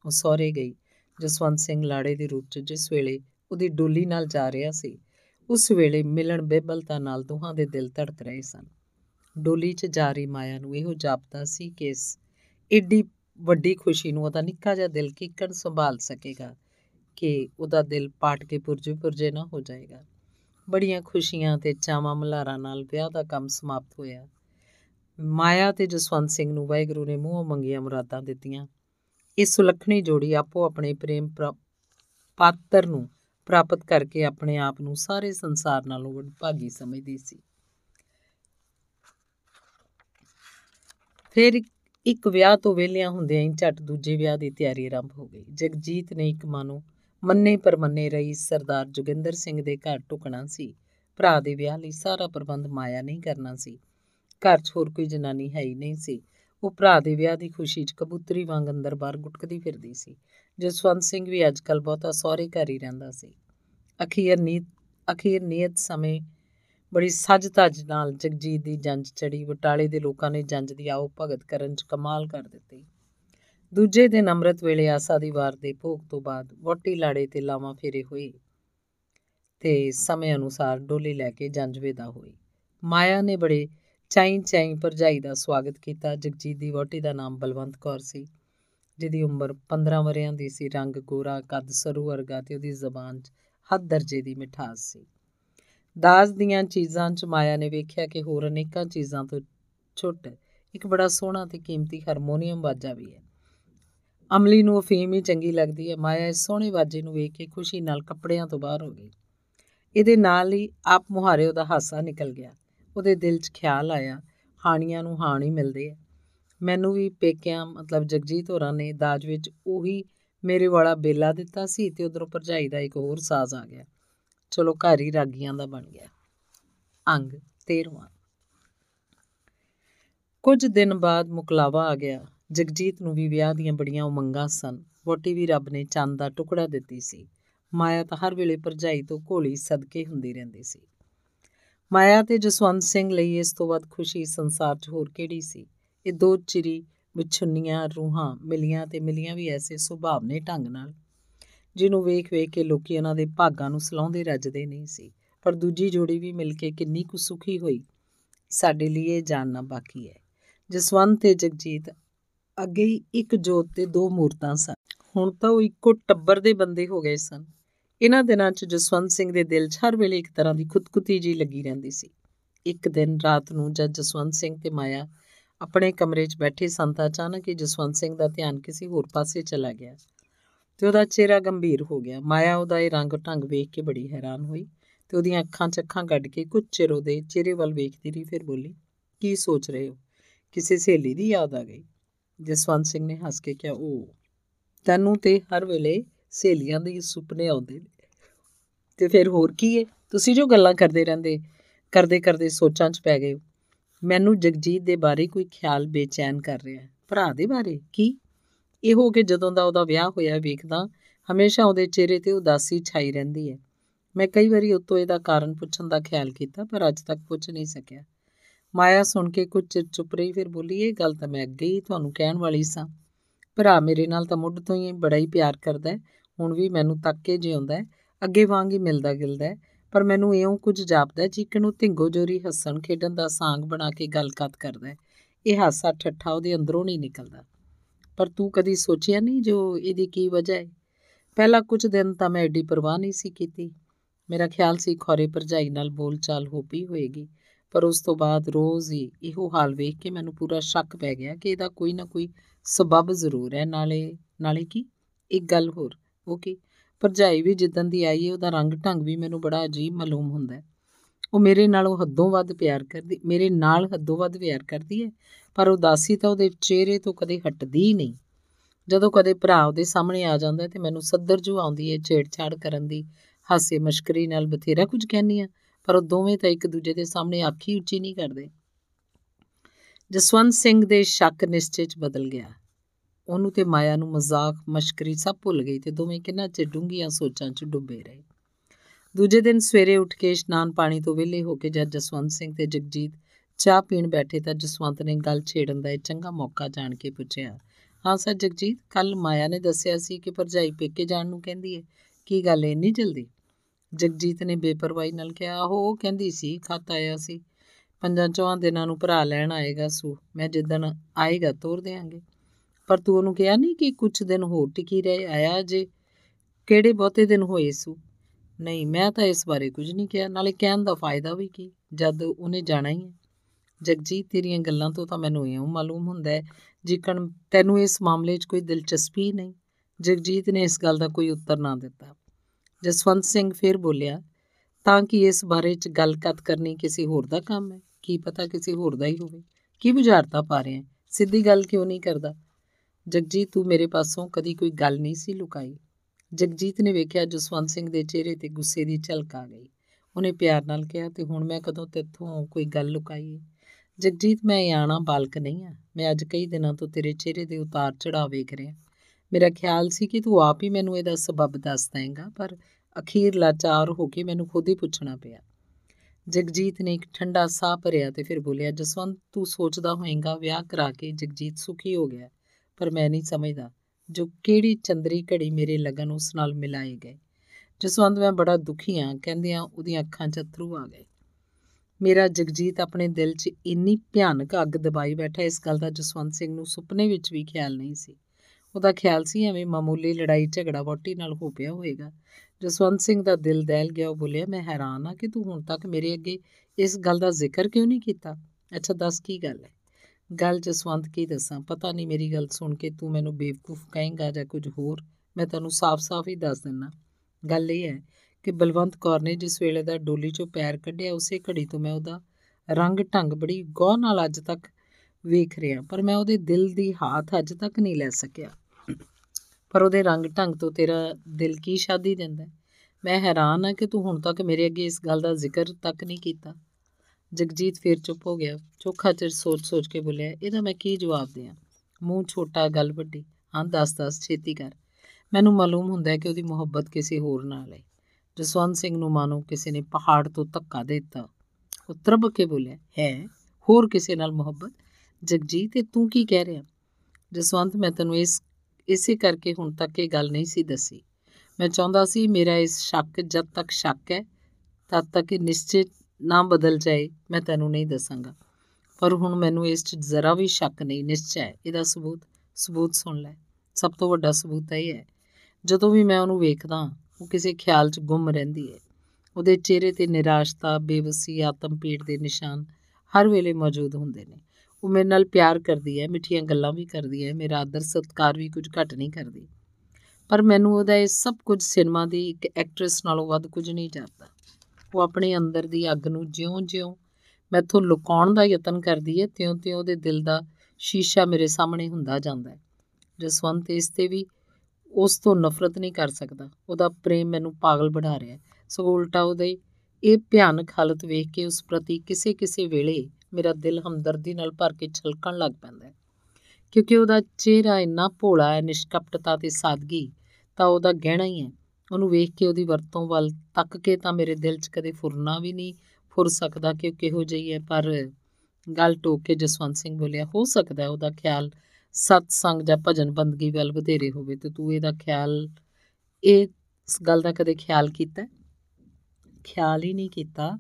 Speaker 1: ਉਹ ਸਹੁਰੇ ਗਈ, ਜਸਵੰਤ ਸਿੰਘ ਲਾੜੇ ਦੇ ਰੂਪ 'ਚ ਜਿਸ ਵੇਲੇ ਉਹਦੀ ਡੋਲੀ ਨਾਲ ਜਾ ਰਿਹਾ ਸੀ, ਉਸ ਵੇਲੇ ਮਿਲਣ ਬੇਬਲਤਾ ਨਾਲ ਦੋਹਾਂ ਦੇ ਦਿਲ ਧੜਕ ਰਹੇ ਸਨ। ਡੋਲੀ 'ਚ ਜਾ ਰਹੀ ਮਾਇਆ ਨੂੰ ਇਹੋ ਜਾਪਦਾ ਸੀ ਕਿ ਇਸ ਏਡੀ ਵੱਡੀ ਖੁਸ਼ੀ ਨੂੰ ਉਹਦਾ ਨਿੱਕਾ ਜਿਹਾ ਦਿਲ ਕਿੱਕਣ ਸੰਭਾਲ ਸਕੇਗਾ ਕਿ ਉਹਦਾ ਦਿਲ ਪਾਟ ਕੇ ਪੁਰਜੇ ਪੁਰਜੇ ਨਾ ਹੋ ਜਾਏਗਾ। ਬੜੀਆਂ ਖੁਸ਼ੀਆਂ ਤੇ ਚਾਵਾਂ ਮਲਾਰਾਂ ਨਾਲ ਵਿਆਹ ਦਾ ਕੰਮ ਸਮਾਪਤ ਹੋਇਆ। ਮਾਇਆ ਤੇ ਜਸਵੰਤ ਸਿੰਘ ਨੂੰ ਵਾਹਿਗੁਰੂ ਨੇ ਮੂੰਹੋਂ ਮੰਗੀਆਂ ਮੁਰਾਦਾਂ ਦਿੱਤੀਆਂ। ਇਹ ਸੁਲੱਖਣੀ ਜੋੜੀ ਆਪੋ ਆਪਣੇ ਪ੍ਰੇਮ ਪਾਤਰ ਨੂੰ ਪ੍ਰਾਪਤ ਕਰਕੇ ਆਪਣੇ ਆਪ ਨੂੰ ਸਾਰੇ ਸੰਸਾਰ ਨਾਲੋਂ ਵਡਭਾਗੀ ਸਮਝਦੀ ਸੀ। ਫਿਰ ਇੱਕ ਵਿਆਹ ਤੋਂ ਵਿਹਲਿਆਂ ਹੁੰਦਿਆਂ ਹੀ ਝਟ ਦੂਜੇ ਵਿਆਹ ਦੀ ਤਿਆਰੀ ਆਰੰਭ ਹੋ ਗਈ। ਜਗਜੀਤ ਨੇ ਇੱਕ ਮਾਨੋ ਮੰਨੇ ਪਰਮੰਨੇ ਰਹੀ ਸਰਦਾਰ ਜੋਗਿੰਦਰ ਸਿੰਘ ਦੇ ਘਰ ਟੁਕਣਾ ਸੀ। ਭਰਾ ਦੇ ਵਿਆਹ ਲਈ ਸਾਰਾ ਪ੍ਰਬੰਧ ਮਾਇਆ ਨਹੀਂ ਕਰਨਾ ਸੀ। ਘਰ 'ਚ ਹੋਰ ਕੋਈ ਜਨਾਨੀ ਹੈ ਹੀ ਨਹੀਂ ਸੀ। ਉਹ ਭਰਾ ਦੇ ਵਿਆਹ ਦੀ ਖੁਸ਼ੀ 'ਚ ਕਬੂਤਰੀ ਵਾਂਗ ਅੰਦਰ ਬਾਹਰ ਗੁਟਕਦੀ ਫਿਰਦੀ ਸੀ। ਜਸਵੰਤ ਸਿੰਘ ਵੀ ਅੱਜਕੱਲ ਬਹੁਤਾ ਸਹੁਰੇ ਘਰ ਹੀ ਰਹਿੰਦਾ ਸੀ। ਅਖੀਰ ਨੀਤ, ਅਖੀਰ ਨੀਅਤ ਸਮੇਂ ਬੜੀ ਸੱਜ-ਧੱਜ ਨਾਲ ਜਗਜੀਤ ਦੀ ਜੰਜ ਚੜੀ ਬਟਾਲੇ ਦੇ ਲੋਕਾਂ ਨੇ ਜੰਜ ਦੀ ਆਓ ਭਗਤ ਕਰਨ 'ਚ ਕਮਾਲ ਕਰ ਦਿੱਤੀ। ਦੂਜੇ ਦਿਨ ਅੰਮ੍ਰਿਤ ਵੇਲੇ ਆਸਾ ਦੀ ਵਾਰ ਦੇ ਭੋਗ ਤੋਂ ਬਾਅਦ ਵੋਟੀ ਲਾੜੇ ਤੇ ਲਾਵਾਂ ਫੇਰੇ ਹੋਏ ਤੇ ਸਮੇਂ ਅਨੁਸਾਰ ਡੋਲੀ ਲੈ ਕੇ ਜੰਜ ਵਿਦਾ ਹੋਈ। ਮਾਇਆ ਨੇ ਬੜੇ ਚਾਈ ਚਾਈ ਭਰਜਾਈ ਦਾ ਸਵਾਗਤ ਕੀਤਾ। ਜਗਜੀਤ ਦੀ ਵੋਟੀ ਦਾ ਨਾਮ ਬਲਵੰਤ ਕੌਰ ਸੀ, ਜਿਹਦੀ ਉਮਰ 15 ਵਰਿਆਂ ਦੀ ਸੀ। ਰੰਗ ਗੋਰਾ, ਕੱਦ ਸਰੂ ਵਰਗਾ ਤੇ ਉਹਦੀ ਜ਼ਬਾਨ 'ਚ ਹੱਦ ਦਰਜੇ ਦੀ ਮਿਠਾਸ ਸੀ। ਦਾਸ ਦੀਆਂ ਚੀਜ਼ਾਂ 'ਚ ਮਾਇਆ ਨੇ ਵੇਖਿਆ ਕਿ ਹੋਰ ਅਨੇਕਾਂ ਚੀਜ਼ਾਂ ਤੋਂ ਛੁੱਟ ਇੱਕ ਬੜਾ ਸੋਹਣਾ ਤੇ ਕੀਮਤੀ ਹਾਰਮੋਨੀਅਮ ਵਾਜਾ ਵੀ ਹੈ। ਅਮਲੀ ਨੂੰ ਅਫੀਮ ਹੀ ਚੰਗੀ ਲੱਗਦੀ ਹੈ। ਮਾਇਆ ਇਸ ਸੋਹਣੇ ਵਾਜੇ ਨੂੰ ਵੇਖ ਕੇ ਖੁਸ਼ੀ ਨਾਲ ਕੱਪੜਿਆਂ ਤੋਂ ਬਾਹਰ ਹੋ ਗਈ। ਇਹਦੇ ਨਾਲ ਹੀ ਆਪ ਮੁਹਾਰੇ ਉਹਦਾ ਹਾਸਾ ਨਿਕਲ ਗਿਆ। ਉਹਦੇ ਦਿਲ 'ਚ ਖਿਆਲ ਆਇਆ। ਹਾਣੀਆਂ ਨੂੰ ਹਾਣ ਹੀ ਮਿਲਦੇ ਆ। ਮੈਨੂੰ ਵੀ ਪੇਕਿਆਂ, ਮਤਲਬ ਜਗਜੀਤ ਹੋਰਾਂ ਨੇ ਦਾਜ ਵਿੱਚ ਉਹੀ ਮੇਰੇ ਵਾਲਾ ਬੇਲਾ ਦਿੱਤਾ ਸੀ ਤੇ ਉਧਰੋਂ ਭਰਜਾਈ ਦਾ ਇੱਕ ਹੋਰ ਸਾਜ਼ ਆ ਗਿਆ। ਚਲੋ ਘਰ ਹੀ ਰਾਗੀਆਂ ਦਾ ਬਣ ਗਿਆ। ਅੰਗ 13ਵਾਂ ਕੁਝ ਦਿਨ ਬਾਅਦ ਮੁਕਲਾਵਾ ਆ ਗਿਆ। ਜਗਜੀਤ ਨੂੰ ਵੀ ਵਿਆਹ ਦੀਆਂ ਬੜੀਆਂ ਉਮੰਗਾਂ ਸਨ। ਵੋਟੀ ਵੀ ਰੱਬ ਨੇ ਚੰਦ ਦਾ ਟੁਕੜਾ ਦਿੱਤੀ ਸੀ। ਮਾਇਆ ਤਾਂ ਹਰ ਵੇਲੇ ਭਰਜਾਈ ਤੋਂ ਘੋਲੀ ਸਦਕੇ ਹੁੰਦੀ ਰਹਿੰਦੀ ਸੀ। ਮਾਇਆ ਤੇ ਜਸਵੰਤ ਸਿੰਘ ਲਈ ਇਸ ਤੋਂ ਵੱਧ ਖੁਸ਼ੀ ਸੰਸਾਰ 'ਚ ਹੋਰ ਕਿਹੜੀ ਸੀ? ਇਹ ਦੋ ਚਿਰੀ ਵਿਛੁੰਨੀਆਂ ਰੂਹਾਂ ਮਿਲੀਆਂ ਤੇ ਮਿਲੀਆਂ ਵੀ ਐਸੇ ਸੁਭਾਵਨੇ ਢੰਗ ਨਾਲ। ਜਿਹਨੂੰ ਵੇਖ ਵੇਖ ਕੇ ਲੋਕੀ ਉਹਨਾਂ ਦੇ ਭਾਗਾਂ ਨੂੰ ਸਲਾਉਂਦੇ ਰੱਜਦੇ ਨਹੀਂ ਸੀ। ਪਰ ਦੂਜੀ ਜੋੜੀ ਵੀ ਮਿਲ ਕੇ ਕਿੰਨੀ ਕੁ ਸੁਖੀ ਹੋਈ। ਸਾਡੇ ਲਈ ਇਹ ਜਾਣਨਾ ਬਾਕੀ ਹੈ। ਜਸਵੰਤ ਤੇ ਜਗਜੀਤ ਅੱਗੇ ਹੀ ਇੱਕ ਜੋਤ ਤੇ ਦੋ ਮੂਰਤਾਂ ਸਨ। ਹੁਣ ਤਾਂ ਉਹ ਇੱਕੋ ਟੱਬਰ ਦੇ ਬੰਦੇ ਹੋ ਗਏ ਸਨ। ਇਹਨਾਂ ਦਿਨਾਂ 'ਚ ਜਸਵੰਤ ਸਿੰਘ ਦੇ ਦਿਲ 'ਚ ਹਰ ਵੇਲੇ ਇੱਕ ਤਰ੍ਹਾਂ ਦੀ ਖੁਦਕੁਤੀ ਜੀ ਲੱਗੀ ਰਹਿੰਦੀ ਸੀ। ਇੱਕ ਦਿਨ ਰਾਤ ਨੂੰ ਜਦ ਜਸਵੰਤ ਸਿੰਘ ਤੇ ਮਾਇਆ ਆਪਣੇ ਕਮਰੇ 'ਚ ਬੈਠੇ ਸਨ ਤਾਂ ਅਚਾਨਕ ਹੀ ਜਸਵੰਤ ਸਿੰਘ ਦਾ ਧਿਆਨ ਕਿਸੇ ਹੋਰ ਪਾਸੇ ਚਲਾ ਗਿਆ। ਤੇ ਉਹਦਾ ਚਿਹਰਾ ਗੰਭੀਰ ਹੋ ਗਿਆ। ਮਾਇਆ ਉਹਦਾ ਇਹ ਰੰਗ ਢੰਗ ਵੇਖ ਕੇ ਬੜੀ ਹੈਰਾਨ ਹੋਈ ਤੇ ਉਹਦੀਆਂ ਅੱਖਾਂ 'ਚ ਅੱਖਾਂ ਕੱਢ ਕੇ ਕੁਝ ਚਿਰ ਉਹਦੇ ਚਿਹਰੇ ਵੱਲ ਵੇਖਦੀ ਰਹੀ, ਫਿਰ ਬੋਲੀ, ਕੀ ਸੋਚ ਰਹੇ ਹੋ? ਕਿਸੇ ਸਹੇਲੀ ਦੀ ਯਾਦ ਆ ਗਈ? ਜਸਵੰਤ ਸਿੰਘ ਨੇ ਹੱਸ ਕੇ ਕਿਹਾ ਉਹ ਤੈਨੂੰ ਤੇ ਹਰ ਵੇਲੇ ਸਹੇਲੀਆਂ ਦੇ ਸੁਪਨੇ ਆਉਂਦੇ ਨੇ। ਤੇ ਫਿਰ ਹੋਰ ਕੀ ਹੈ ਤੁਸੀਂ ਜੋ ਗੱਲਾਂ ਕਰਦੇ ਰਹਿੰਦੇ, ਕਰਦੇ ਕਰਦੇ ਸੋਚਾਂ 'ਚ ਪੈ ਗਏ ਹੋ। ਮੈਨੂੰ ਜਗਜੀਤ ਦੇ ਬਾਰੇ ਕੋਈ ਖਿਆਲ ਬੇਚੈਨ ਕਰ ਰਿਹਾ ਹੈ। ਭਰਾ ਦੇ ਬਾਰੇ? ਕੀ? ਇਹੋ ਕਿ ਜਦੋਂ ਦਾ ਉਹਦਾ ਵਿਆਹ ਹੋਇਆ ਵੇਖਦਾ, ਹਮੇਸ਼ਾ ਉਹਦੇ ਚਿਹਰੇ ਤੇ ਉਦਾਸੀ ਛਾਈ ਰਹਿੰਦੀ ਹੈ। ਮੈਂ ਕਈ ਵਾਰੀ ਉਤੋਂ ਇਹਦਾ ਕਾਰਨ ਪੁੱਛਣ ਦਾ ਖਿਆਲ ਕੀਤਾ, ਪਰ ਅੱਜ ਤੱਕ ਪੁੱਛ ਨਹੀਂ ਸਕਿਆ। ਮਾਇਆ ਸੁਣ ਕੇ ਕੁਝ ਚਿਰ ਚੁੱਪ ਰਹੀ, ਫਿਰ ਬੋਲੀ, ਇਹ ਗੱਲ ਤਾਂ ਮੈਂ ਅੱਗੇ ਹੀ ਤੁਹਾਨੂੰ ਕਹਿਣ ਵਾਲੀ ਸਾਂ। ਭਰਾ ਮੇਰੇ ਨਾਲ ਤਾਂ ਮੁੱਢ ਤੋਂ ਹੀ ਬੜਾ ਹੀ ਪਿਆਰ ਕਰਦਾ ਹੈ। ਹੁਣ ਵੀ ਮੈਨੂੰ ਤੱਕ ਕੇ ਜਿਉਂਦਾ ਹੈ। ਅੱਗੇ ਵਾਂਗ ਹੀ ਮਿਲਦਾ ਗਿਲਦਾ ਹੈ। ਪਰ ਮੈਨੂੰ ਇਉਂ ਕੁਝ ਜਾਪਦਾ ਜਿੱਕਣ ਨੂੰ ਢਿੰਗੋ ਜੋਰੀ ਹੱਸਣ ਖੇਡਣ ਦਾ ਸਾਂਗ ਬਣਾ ਕੇ ਗੱਲਕਤ ਕਰਦਾ ਹੈ। ਇਹ ਹਾਸਾ ਠੱਠਾ ਉਹਦੇ ਅੰਦਰੋਂ ਨਹੀਂ ਨਿਕਲਦਾ। ਪਰ ਤੂੰ ਕਦੀ ਸੋਚਿਆ ਨਹੀਂ ਜੋ ਇਹਦੀ ਕੀ ਵਜ੍ਹਾ ਹੈ ਪਹਿਲਾਂ ਕੁਝ ਦਿਨ ਤਾਂ ਮੈਂ ਐਡੀ ਪਰਵਾਹ ਨਹੀਂ ਸੀ ਕੀਤੀ। ਮੇਰਾ ਖਿਆਲ ਸੀ ਖੋਰੇ ਭਰਜਾਈ ਨਾਲ ਬੋਲਚਾਲ ਹੋ ਪਈ ਹੋਏਗੀ, ਪਰ ਉਸ ਤੋਂ ਬਾਅਦ ਰੋਜ਼ ਹੀ ਇਹੋ ਹਾਲ ਵੇਖ ਕੇ ਮੈਨੂੰ ਪੂਰਾ ਸ਼ੱਕ ਪੈ ਗਿਆ ਕਿ ਇਹਦਾ ਕੋਈ ਨਾ ਕੋਈ ਸਬਬ ਜ਼ਰੂਰ ਹੈ। ਨਾਲੇ ਨਾਲੇ ਕੀ? ਇੱਕ ਗੱਲ ਹੋਰ, ਉਹ ਕੀ? ਭਰਜਾਈ ਵੀ ਜਿੱਦਨ ਦੀ ਆਈ ਹੈ ਉਹਦਾ ਰੰਗ ਢੰਗ ਵੀ ਮੈਨੂੰ ਬੜਾ ਅਜੀਬ ਮਾਲੂਮ ਹੁੰਦਾ ਹੈ। ਉਹ ਮੇਰੇ ਨਾਲੋਂ ਹੱਦੋਂ ਵੱਧ ਪਿਆਰ ਕਰਦੀ, ਮੇਰੇ ਨਾਲ ਹੱਦੋਂ ਵੱਧ ਪਿਆਰ ਕਰਦੀ ਹੈ, ਪਰ ਉਦਾਸੀ ਤਾਂ ਉਹਦੇ ਚਿਹਰੇ ਤੋਂ ਕਦੇ ਹਟਦੀ ਹੀ ਨਹੀਂ। ਜਦੋਂ ਕਦੇ ਭਰਾ ਉਹਦੇ ਸਾਹਮਣੇ ਆ ਜਾਂਦਾ ਤੇ ਮੈਨੂੰ ਸੱਦਰ ਜੂ ਆਉਂਦੀ ਹੈ, ਛੇੜਛਾੜ ਕਰਨ ਦੀ ਹਾਸੇ ਮਸ਼ਕਰੀ ਨਾਲ ਬਥੇਰਾ ਕੁਝ ਕਹਿੰਨੀ ਆ ਪਰ ਉਹ ਦੋਵੇਂ ਤਾਂ ਇੱਕ ਦੂਜੇ ਦੇ ਸਾਹਮਣੇ ਅੱਖੀ ਉੱਚੀ ਨਹੀਂ ਕਰਦੇ। ਜਸਵੰਤ ਸਿੰਘ ਦੇ ਸ਼ੱਕ ਨਿਸ਼ਚੇ 'ਚ ਬਦਲ ਗਿਆ। ਉਹਨੂੰ ਤੇ ਮਾਇਆ ਨੂੰ ਮਜ਼ਾਕ, ਮਸ਼ਕਰੀ ਸਭ ਭੁੱਲ ਗਈ ਤੇ ਦੋਵੇਂ ਕਿੰਨਾ ਚਿਰ ਡੂੰਘੀਆਂ ਸੋਚਾਂ 'ਚ ਡੁੱਬੇ ਰਹੇ। ਦੂਜੇ ਦਿਨ ਸਵੇਰੇ ਉੱਠ ਕੇ ਇਸ਼ਨਾਨ ਪਾਣੀ ਤੋਂ ਵਿਹਲੇ ਹੋ ਕੇ ਜਦ ਜਸਵੰਤ ਸਿੰਘ ਤੇ ਜਗਜੀਤ ਚਾਹ ਪੀਣ ਬੈਠੇ ਤਾਂ ਜਸਵੰਤ ਨੇ ਗੱਲ ਛੇੜਨ ਦਾ ਇਹ ਚੰਗਾ ਮੌਕਾ ਜਾਣ ਕੇ ਪੁੱਛਿਆ। ਹਾਂ ਸਰ ਜਗਜੀਤ ਕੱਲ ਮਾਇਆ ਨੇ ਦੱਸਿਆ ਸੀ ਕਿ ਭਰਜਾਈ ਪੇਕੇ ਜਾਣ ਨੂੰ ਕਹਿੰਦੀ ਹੈ ਕੀ ਗੱਲ ਹੈ ਇੰਨੀ ਜਲਦੀ? ਜਗਜੀਤ ਨੇ ਬੇਪਰਵਾਹੀ ਨਾਲ ਕਿਹਾ, ਆਹੋ, ਉਹ ਕਹਿੰਦੀ ਸੀ, ਖਤ ਆਇਆ ਸੀ। ਪੰਜਾਂ ਚੌਹਾਂ ਦਿਨਾਂ ਨੂੰ ਭਰਾ ਲੈਣ ਆਏਗਾ ਸੂ, ਮੈਂ ਜਿੱਦਣ ਆਏਗਾ ਤੋਰ ਦੇਾਂਗੇ ਪਰ ਤੂੰ ਉਹਨੂੰ ਕਿਹਾ ਨਹੀਂ ਕਿ ਕੁਝ ਦਿਨ ਹੋਰ ਟਿਕੀ ਰਹੇ, ਆਇਆ ਜੇ ਕਿਹੜੇ ਬਹੁਤੇ ਦਿਨ ਹੋਏ ਸੂ? ਨਹੀਂ, ਮੈਂ ਤਾਂ ਇਸ ਬਾਰੇ ਕੁਝ ਨਹੀਂ ਕਿਹਾ। ਨਾਲੇ ਕਹਿਣ ਦਾ ਫਾਇਦਾ ਵੀ ਕੀ? ਜਦ ਉਹਨੇ ਜਾਣਾ ਹੀ ਹੈ। ਜਗਜੀਤ, ਤੇਰੀਆਂ ਗੱਲਾਂ ਤੋਂ ਤਾਂ ਮੈਨੂੰ ਇਉਂ ਮਾਲੂਮ ਹੁੰਦਾ ਹੈ ਜਿਕਣ ਤੈਨੂੰ ਇਸ ਮਾਮਲੇ 'ਚ ਕੋਈ ਦਿਲਚਸਪੀ ਨਹੀਂ। ਜਗਜੀਤ ਨੇ ਇਸ ਗੱਲ ਦਾ ਕੋਈ ਉੱਤਰ ਨਾ ਦਿੱਤਾ। ਜਸਵੰਤ ਸਿੰਘ ਫਿਰ ਬੋਲਿਆ, ਤਾਂ ਕਿ ਇਸ ਬਾਰੇ 'ਚ ਗੱਲਕਤ ਕਰਨੀ ਕਿਸੇ ਹੋਰ ਦਾ ਕੰਮ ਹੈ? ਕੀ ਪਤਾ ਕਿਸੇ ਹੋਰ ਦਾ ਹੀ ਹੋਵੇ? ਕੀ ਬੁਝਾਰਤਾ ਪਾ ਰਿਹਾ ਸਿੱਧੀ ਗੱਲ ਕਿਉਂ ਨਹੀਂ ਕਰਦਾ? ਜਗਜੀਤ, ਤੂੰ ਮੇਰੇ ਪਾਸੋਂ ਕਦੀ ਕੋਈ ਗੱਲ ਨਹੀਂ ਸੀ ਲੁਕਾਈ। ਜਗਜੀਤ ਨੇ ਵੇਖਿਆ ਜਸਵੰਤ ਸਿੰਘ ਦੇ ਚਿਹਰੇ ਤੇ ਗੁੱਸੇ ਦੀ ਝਲਕ ਆ ਗਈ। ਉਹਨੇ ਪਿਆਰ ਨਾਲ ਕਿਹਾ, ਤੇ ਹੁਣ ਮੈਂ ਕਦੋਂ ਤੇਥੋਂ ਕੋਈ ਗੱਲ ਲੁਕਾਈ ਜਗਜੀਤ, ਮੈਂ ਆਣਾ ਬਾਲਕ ਨਹੀਂ ਆ। ਮੈਂ ਅੱਜ ਕਈ ਦਿਨਾਂ ਤੋਂ ਤੇਰੇ ਚਿਹਰੇ ਦੇ ਉਤਾਰ ਚੜਾਅ ਵੇਖ ਰਿਹਾ। ਮੇਰਾ ਖਿਆਲ ਸੀ ਕਿ ਤੂੰ ਆਪ ਹੀ ਮੈਨੂੰ ਇਹਦਾ ਸਬਬ ਦੱਸ ਦੇਂਗਾ ਪਰ ਅਖੀਰ ਲਾਚਾਰ ਹੋ ਕੇ ਮੈਨੂੰ ਖੁਦ ਹੀ ਪੁੱਛਣਾ ਪਿਆ। ਜਗਜੀਤ ਨੇ ਇੱਕ ਠੰਡਾ ਸਾਹ ਭਰਿਆ ਤੇ ਫਿਰ ਬੋਲਿਆ, ਜਸਵੰਤ, ਤੂੰ ਸੋਚਦਾ ਹੋਏਗਾ ਵਿਆਹ ਕਰਾ ਕੇ ਜਗਜੀਤ ਸੁਖੀ ਹੋ ਗਿਆ, ਪਰ ਮੈਂ ਨਹੀਂ ਸਮਝਦਾ। ਜੋ ਕਿਹੜੀ ਚੰਦਰੀ ਘੜੀ ਮੇਰੇ ਲਗਨ ਉਸ ਨਾਲ ਮਿਲਾਏ ਗਏ। ਜਸਵੰਤ ਮੈਂ ਬੜਾ ਦੁਖੀ ਹਾਂ ਕਹਿੰਦਿਆਂ ਉਹਦੀਆਂ ਅੱਖਾਂ 'ਚ ਅਥਰੂ ਆ ਗਏ। ਮੇਰਾ ਜਗਜੀਤ ਆਪਣੇ ਦਿਲ 'ਚ ਇੰਨੀ ਭਿਆਨਕ ਅੱਗ ਦਬਾਈ ਬੈਠਾ, ਇਸ ਗੱਲ ਦਾ ਜਸਵੰਤ ਸਿੰਘ ਨੂੰ ਸੁਪਨੇ ਵਿੱਚ ਵੀ ਖਿਆਲ ਨਹੀਂ ਸੀ। ਉਹਦਾ ਖਿਆਲ ਸੀ ਐਵੇਂ ਮਾਮੂਲੀ ਲੜਾਈ ਝਗੜਾ ਵੋਟੀ ਨਾਲ ਹੋ ਪਿਆ ਹੋਵੇਗਾ ਜਸਵੰਤ ਸਿੰਘ ਦਾ ਦਿਲ ਦਹਿਲ ਗਿਆ, ਉਹ ਬੋਲਿਆ, ਮੈਂ ਹੈਰਾਨ ਆ ਕਿ ਤੂੰ ਹੁਣ ਤੱਕ ਮੇਰੇ ਅੱਗੇ ਇਸ ਗੱਲ ਦਾ ਜ਼ਿਕਰ ਕਿਉਂ ਨਹੀਂ ਕੀਤਾ? ਅੱਛਾ, ਦੱਸ ਕੀ ਗੱਲ ਹੈ? ਗੱਲ ਜਸਵੰਤ ਕੀ ਦੱਸਾਂ? ਪਤਾ ਨਹੀਂ ਮੇਰੀ ਗੱਲ ਸੁਣ ਕੇ ਤੂੰ ਮੈਨੂੰ ਬੇਵਕੂਫ ਕਹੇਂਗਾ ਜਾਂ ਕੁਝ ਹੋਰ? ਮੈਂ ਤੈਨੂੰ ਸਾਫ਼-ਸਾਫ਼ ਹੀ ਦੱਸ ਦਿੰਨਾ। ਗੱਲ ਇਹ ਹੈ ਕਿ ਬਲਵੰਤ ਕੌਰ ਨੇ ਜਿਸ ਵੇਲੇ ਦਾ ਡੋਲੀ 'ਚੋਂ ਪੈਰ ਕੱਢਿਆ, ਉਸੇ ਘੜੀ ਤੋਂ ਮੈਂ ਉਹਦਾ ਰੰਗ ਢੰਗ ਬੜੀ ਗੌਰ ਨਾਲ ਅੱਜ ਤੱਕ ਵੇਖ ਰਿਹਾ। ਪਰ ਮੈਂ ਉਹਦੇ ਦਿਲ ਦੀ ਹਾਥ ਅੱਜ ਤੱਕ ਨਹੀਂ ਲੈ ਸਕਿਆ। ਪਰ ਉਹਦੇ ਰੰਗ ਢੰਗ ਤੋਂ ਤੇਰਾ ਦਿਲ ਕੀ ਸ਼ਾਦੀ ਦਿੰਦਾ ਮੈਂ ਹੈਰਾਨ ਆ ਕਿ ਤੂੰ ਹੁਣ ਤੱਕ ਮੇਰੇ ਅੱਗੇ ਇਸ ਗੱਲ ਦਾ ਜ਼ਿਕਰ ਤੱਕ ਨਹੀਂ ਕੀਤਾ। ਜਗਜੀਤ ਫੇਰ ਚੁੱਪ ਹੋ ਗਿਆ। ਚੋਖਾ ਚਿਰ ਸੋਚ-ਸੋਚ ਕੇ ਬੋਲਿਆ, ਇਹਦਾ ਮੈਂ ਕੀ ਜਵਾਬ ਦਿਆਂ? ਮੂੰਹ ਛੋਟਾ, ਗੱਲ ਵੱਡੀ। ਹਾਂ, ਦੱਸ ਦੱਸ, ਛੇਤੀ ਕਰ। ਮੈਨੂੰ ਮਾਲੂਮ ਹੁੰਦਾ ਹੈ ਕਿ ਉਹਦੀ ਮੁਹੱਬਤ ਕਿਸੇ ਹੋਰ ਨਾਲ ਹੈ। ਜਸਵੰਤ ਸਿੰਘ ਨੂੰ ਮਾਨੋ ਕਿਸੇ ਨੇ ਪਹਾੜ ਤੋਂ ਧੱਕਾ ਦੇ ਦਿੱਤਾ। ਉਹ ਤਰਬ ਕੇ ਬੋਲਿਆ, ਹੈ? ਹੋਰ ਕਿਸੇ ਨਾਲ ਮੁਹੱਬਤ? ਜਗਜੀਤ, ਇਹ ਤੂੰ ਕੀ ਕਹਿ ਰਿਹਾ? ਜਸਵੰਤ, ਮੈਂ ਤੈਨੂੰ ਇਸ, ਇਸੇ ਕਰਕੇ ਹੁਣ ਤੱਕ ਇਹ ਗੱਲ ਨਹੀਂ ਸੀ ਦੱਸੀ। ਮੈਂ ਚਾਹੁੰਦਾ ਸੀ ਮੇਰਾ ਇਸ ਸ਼ੱਕ ਜਦ ਤੱਕ ਸ਼ੱਕ ਹੈ, ਤਦ ਤੱਕ ਇਹ ਨਿਸ਼ਚਿਤ ਨਾ ਬਦਲ ਜਾਏ, ਮੈਂ ਤੈਨੂੰ ਨਹੀਂ ਦੱਸਾਂਗਾ। ਪਰ ਹੁਣ ਮੈਨੂੰ ਇਸ 'ਚ ਜ਼ਰਾ ਵੀ ਸ਼ੱਕ ਨਹੀਂ, ਨਿਸ਼ਚੈ ਹੈ, ਇਹਦਾ ਸਬੂਤ ਸਬੂਤ ਸੁਣ ਲੈ। ਸਭ ਤੋਂ ਵੱਡਾ ਸਬੂਤ ਇਹ ਹੈ, ਜਦੋਂ ਵੀ ਮੈਂ ਉਹਨੂੰ ਵੇਖਦਾ ਉਹ ਕਿਸੇ ਖਿਆਲ 'ਚ ਗੁੰਮ ਰਹਿੰਦੀ ਹੈ। ਉਹਦੇ ਚਿਹਰੇ ਤੇ ਨਿਰਾਸ਼ਤਾ, ਬੇਵਸੀ, ਆਤਮ ਪੀੜ ਦੇ ਨਿਸ਼ਾਨ ਹਰ ਵੇਲੇ ਮੌਜੂਦ ਹੁੰਦੇ ਨੇ। ਉਹ ਮੇਰੇ ਨਾਲ ਪਿਆਰ ਕਰਦੀ ਹੈ, ਮਿੱਠੀਆਂ ਗੱਲਾਂ ਵੀ ਕਰਦੀ ਹੈ, ਮੇਰਾ ਆਦਰ ਸਤਿਕਾਰ ਵੀ ਕੁਝ ਘੱਟ ਨਹੀਂ ਕਰਦੀ। ਪਰ ਮੈਨੂੰ ਉਹਦਾ ਇਹ ਸਭ ਕੁਝ ਸਿਨੇਮਾ ਦੀ ਇੱਕ ਐਕਟਰੈਸ ਨਾਲੋਂ ਵੱਧ ਕੁਝ ਨਹੀਂ ਜਾਪਦਾ। ਉਹ ਆਪਣੇ ਅੰਦਰ ਦੀ ਅੱਗ ਨੂੰ ਜਿਉਂ-ਜਿਉਂ ਮੈਥੋਂ ਲੁਕਾਉਣ ਦਾ ਯਤਨ ਕਰਦੀ ਹੈ ਤਿਉਂ-ਤਿਉਂ ਉਹਦੇ ਦਿਲ ਦਾ ਸ਼ੀਸ਼ਾ ਮੇਰੇ ਸਾਹਮਣੇ ਹੁੰਦਾ ਜਾਂਦਾ ਹੈ ਜਸਵੰਤ ਇਸ ਤੇ ਵੀ ਉਸ ਤੋਂ ਨਫ਼ਰਤ ਨਹੀਂ ਕਰ ਸਕਦਾ। ਉਹਦਾ ਪ੍ਰੇਮ ਮੈਨੂੰ ਪਾਗਲ ਬਣਾ ਰਿਹਾ ਹੈ ਸਗੋਂ ਉਲਟਾ ਉਹਦੇ ਇਹ ਭਿਆਨਕ ਹਾਲਤ ਵੇਖ ਕੇ ਉਸ ਪ੍ਰਤੀ ਕਿਸੇ ਕਿਸੇ ਵੇਲੇ ਮੇਰਾ ਦਿਲ ਹਮਦਰਦੀ ਨਾਲ ਭਰ ਕੇ ਛਲਕਣ ਲੱਗ ਪੈਂਦਾ ਹੈ ਕਿਉਂਕਿ ਉਹਦਾ ਚਿਹਰਾ ਇੰਨਾ ਭੋਲਾ ਹੈ ਨਿਸ਼ਕਪਟਤਾ ਤੇ ਸਾਦਗੀ, ਤਾਂ ਉਹਦਾ ਗਹਿਣਾ ਹੀ ਹੈ ਉਹਨੂੰ ਵੇਖ ਕੇ ਉਹਦੀ ਵਰਤੋਂ ਵੱਲ ਤੱਕ ਕੇ ਤਾਂ ਮੇਰੇ ਦਿਲ 'ਚ ਕਦੇ ਫੁਰਨਾ ਵੀ ਨਹੀਂ ਫੁਰ ਸਕਦਾ ਕਿ ਉਹ ਕਿਹੋ ਜਿਹੀ ਹੈ, ਪਰ ਗੱਲ ਟੋਕ ਕੇ ਜਸਵੰਤ ਸਿੰਘ ਬੋਲਿਆ, ਹੋ ਸਕਦਾ ਉਹਦਾ ਖਿਆਲ ਸਤ ਸੰਗ ਜਾਂ ਭਜਨ ਬੰਦਗੀ ਵੱਲ ਵਧੇਰੇ ਹੋਵੇ ਤੇ ਤੂੰ ਇਹਦਾ ਖਿਆਲ, ਇਹ ਇਸ ਗੱਲ ਦਾ ਕਦੇ ਖਿਆਲ ਕੀਤਾ ਖਿਆਲ ਹੀ ਨਹੀਂ ਕੀਤਾ,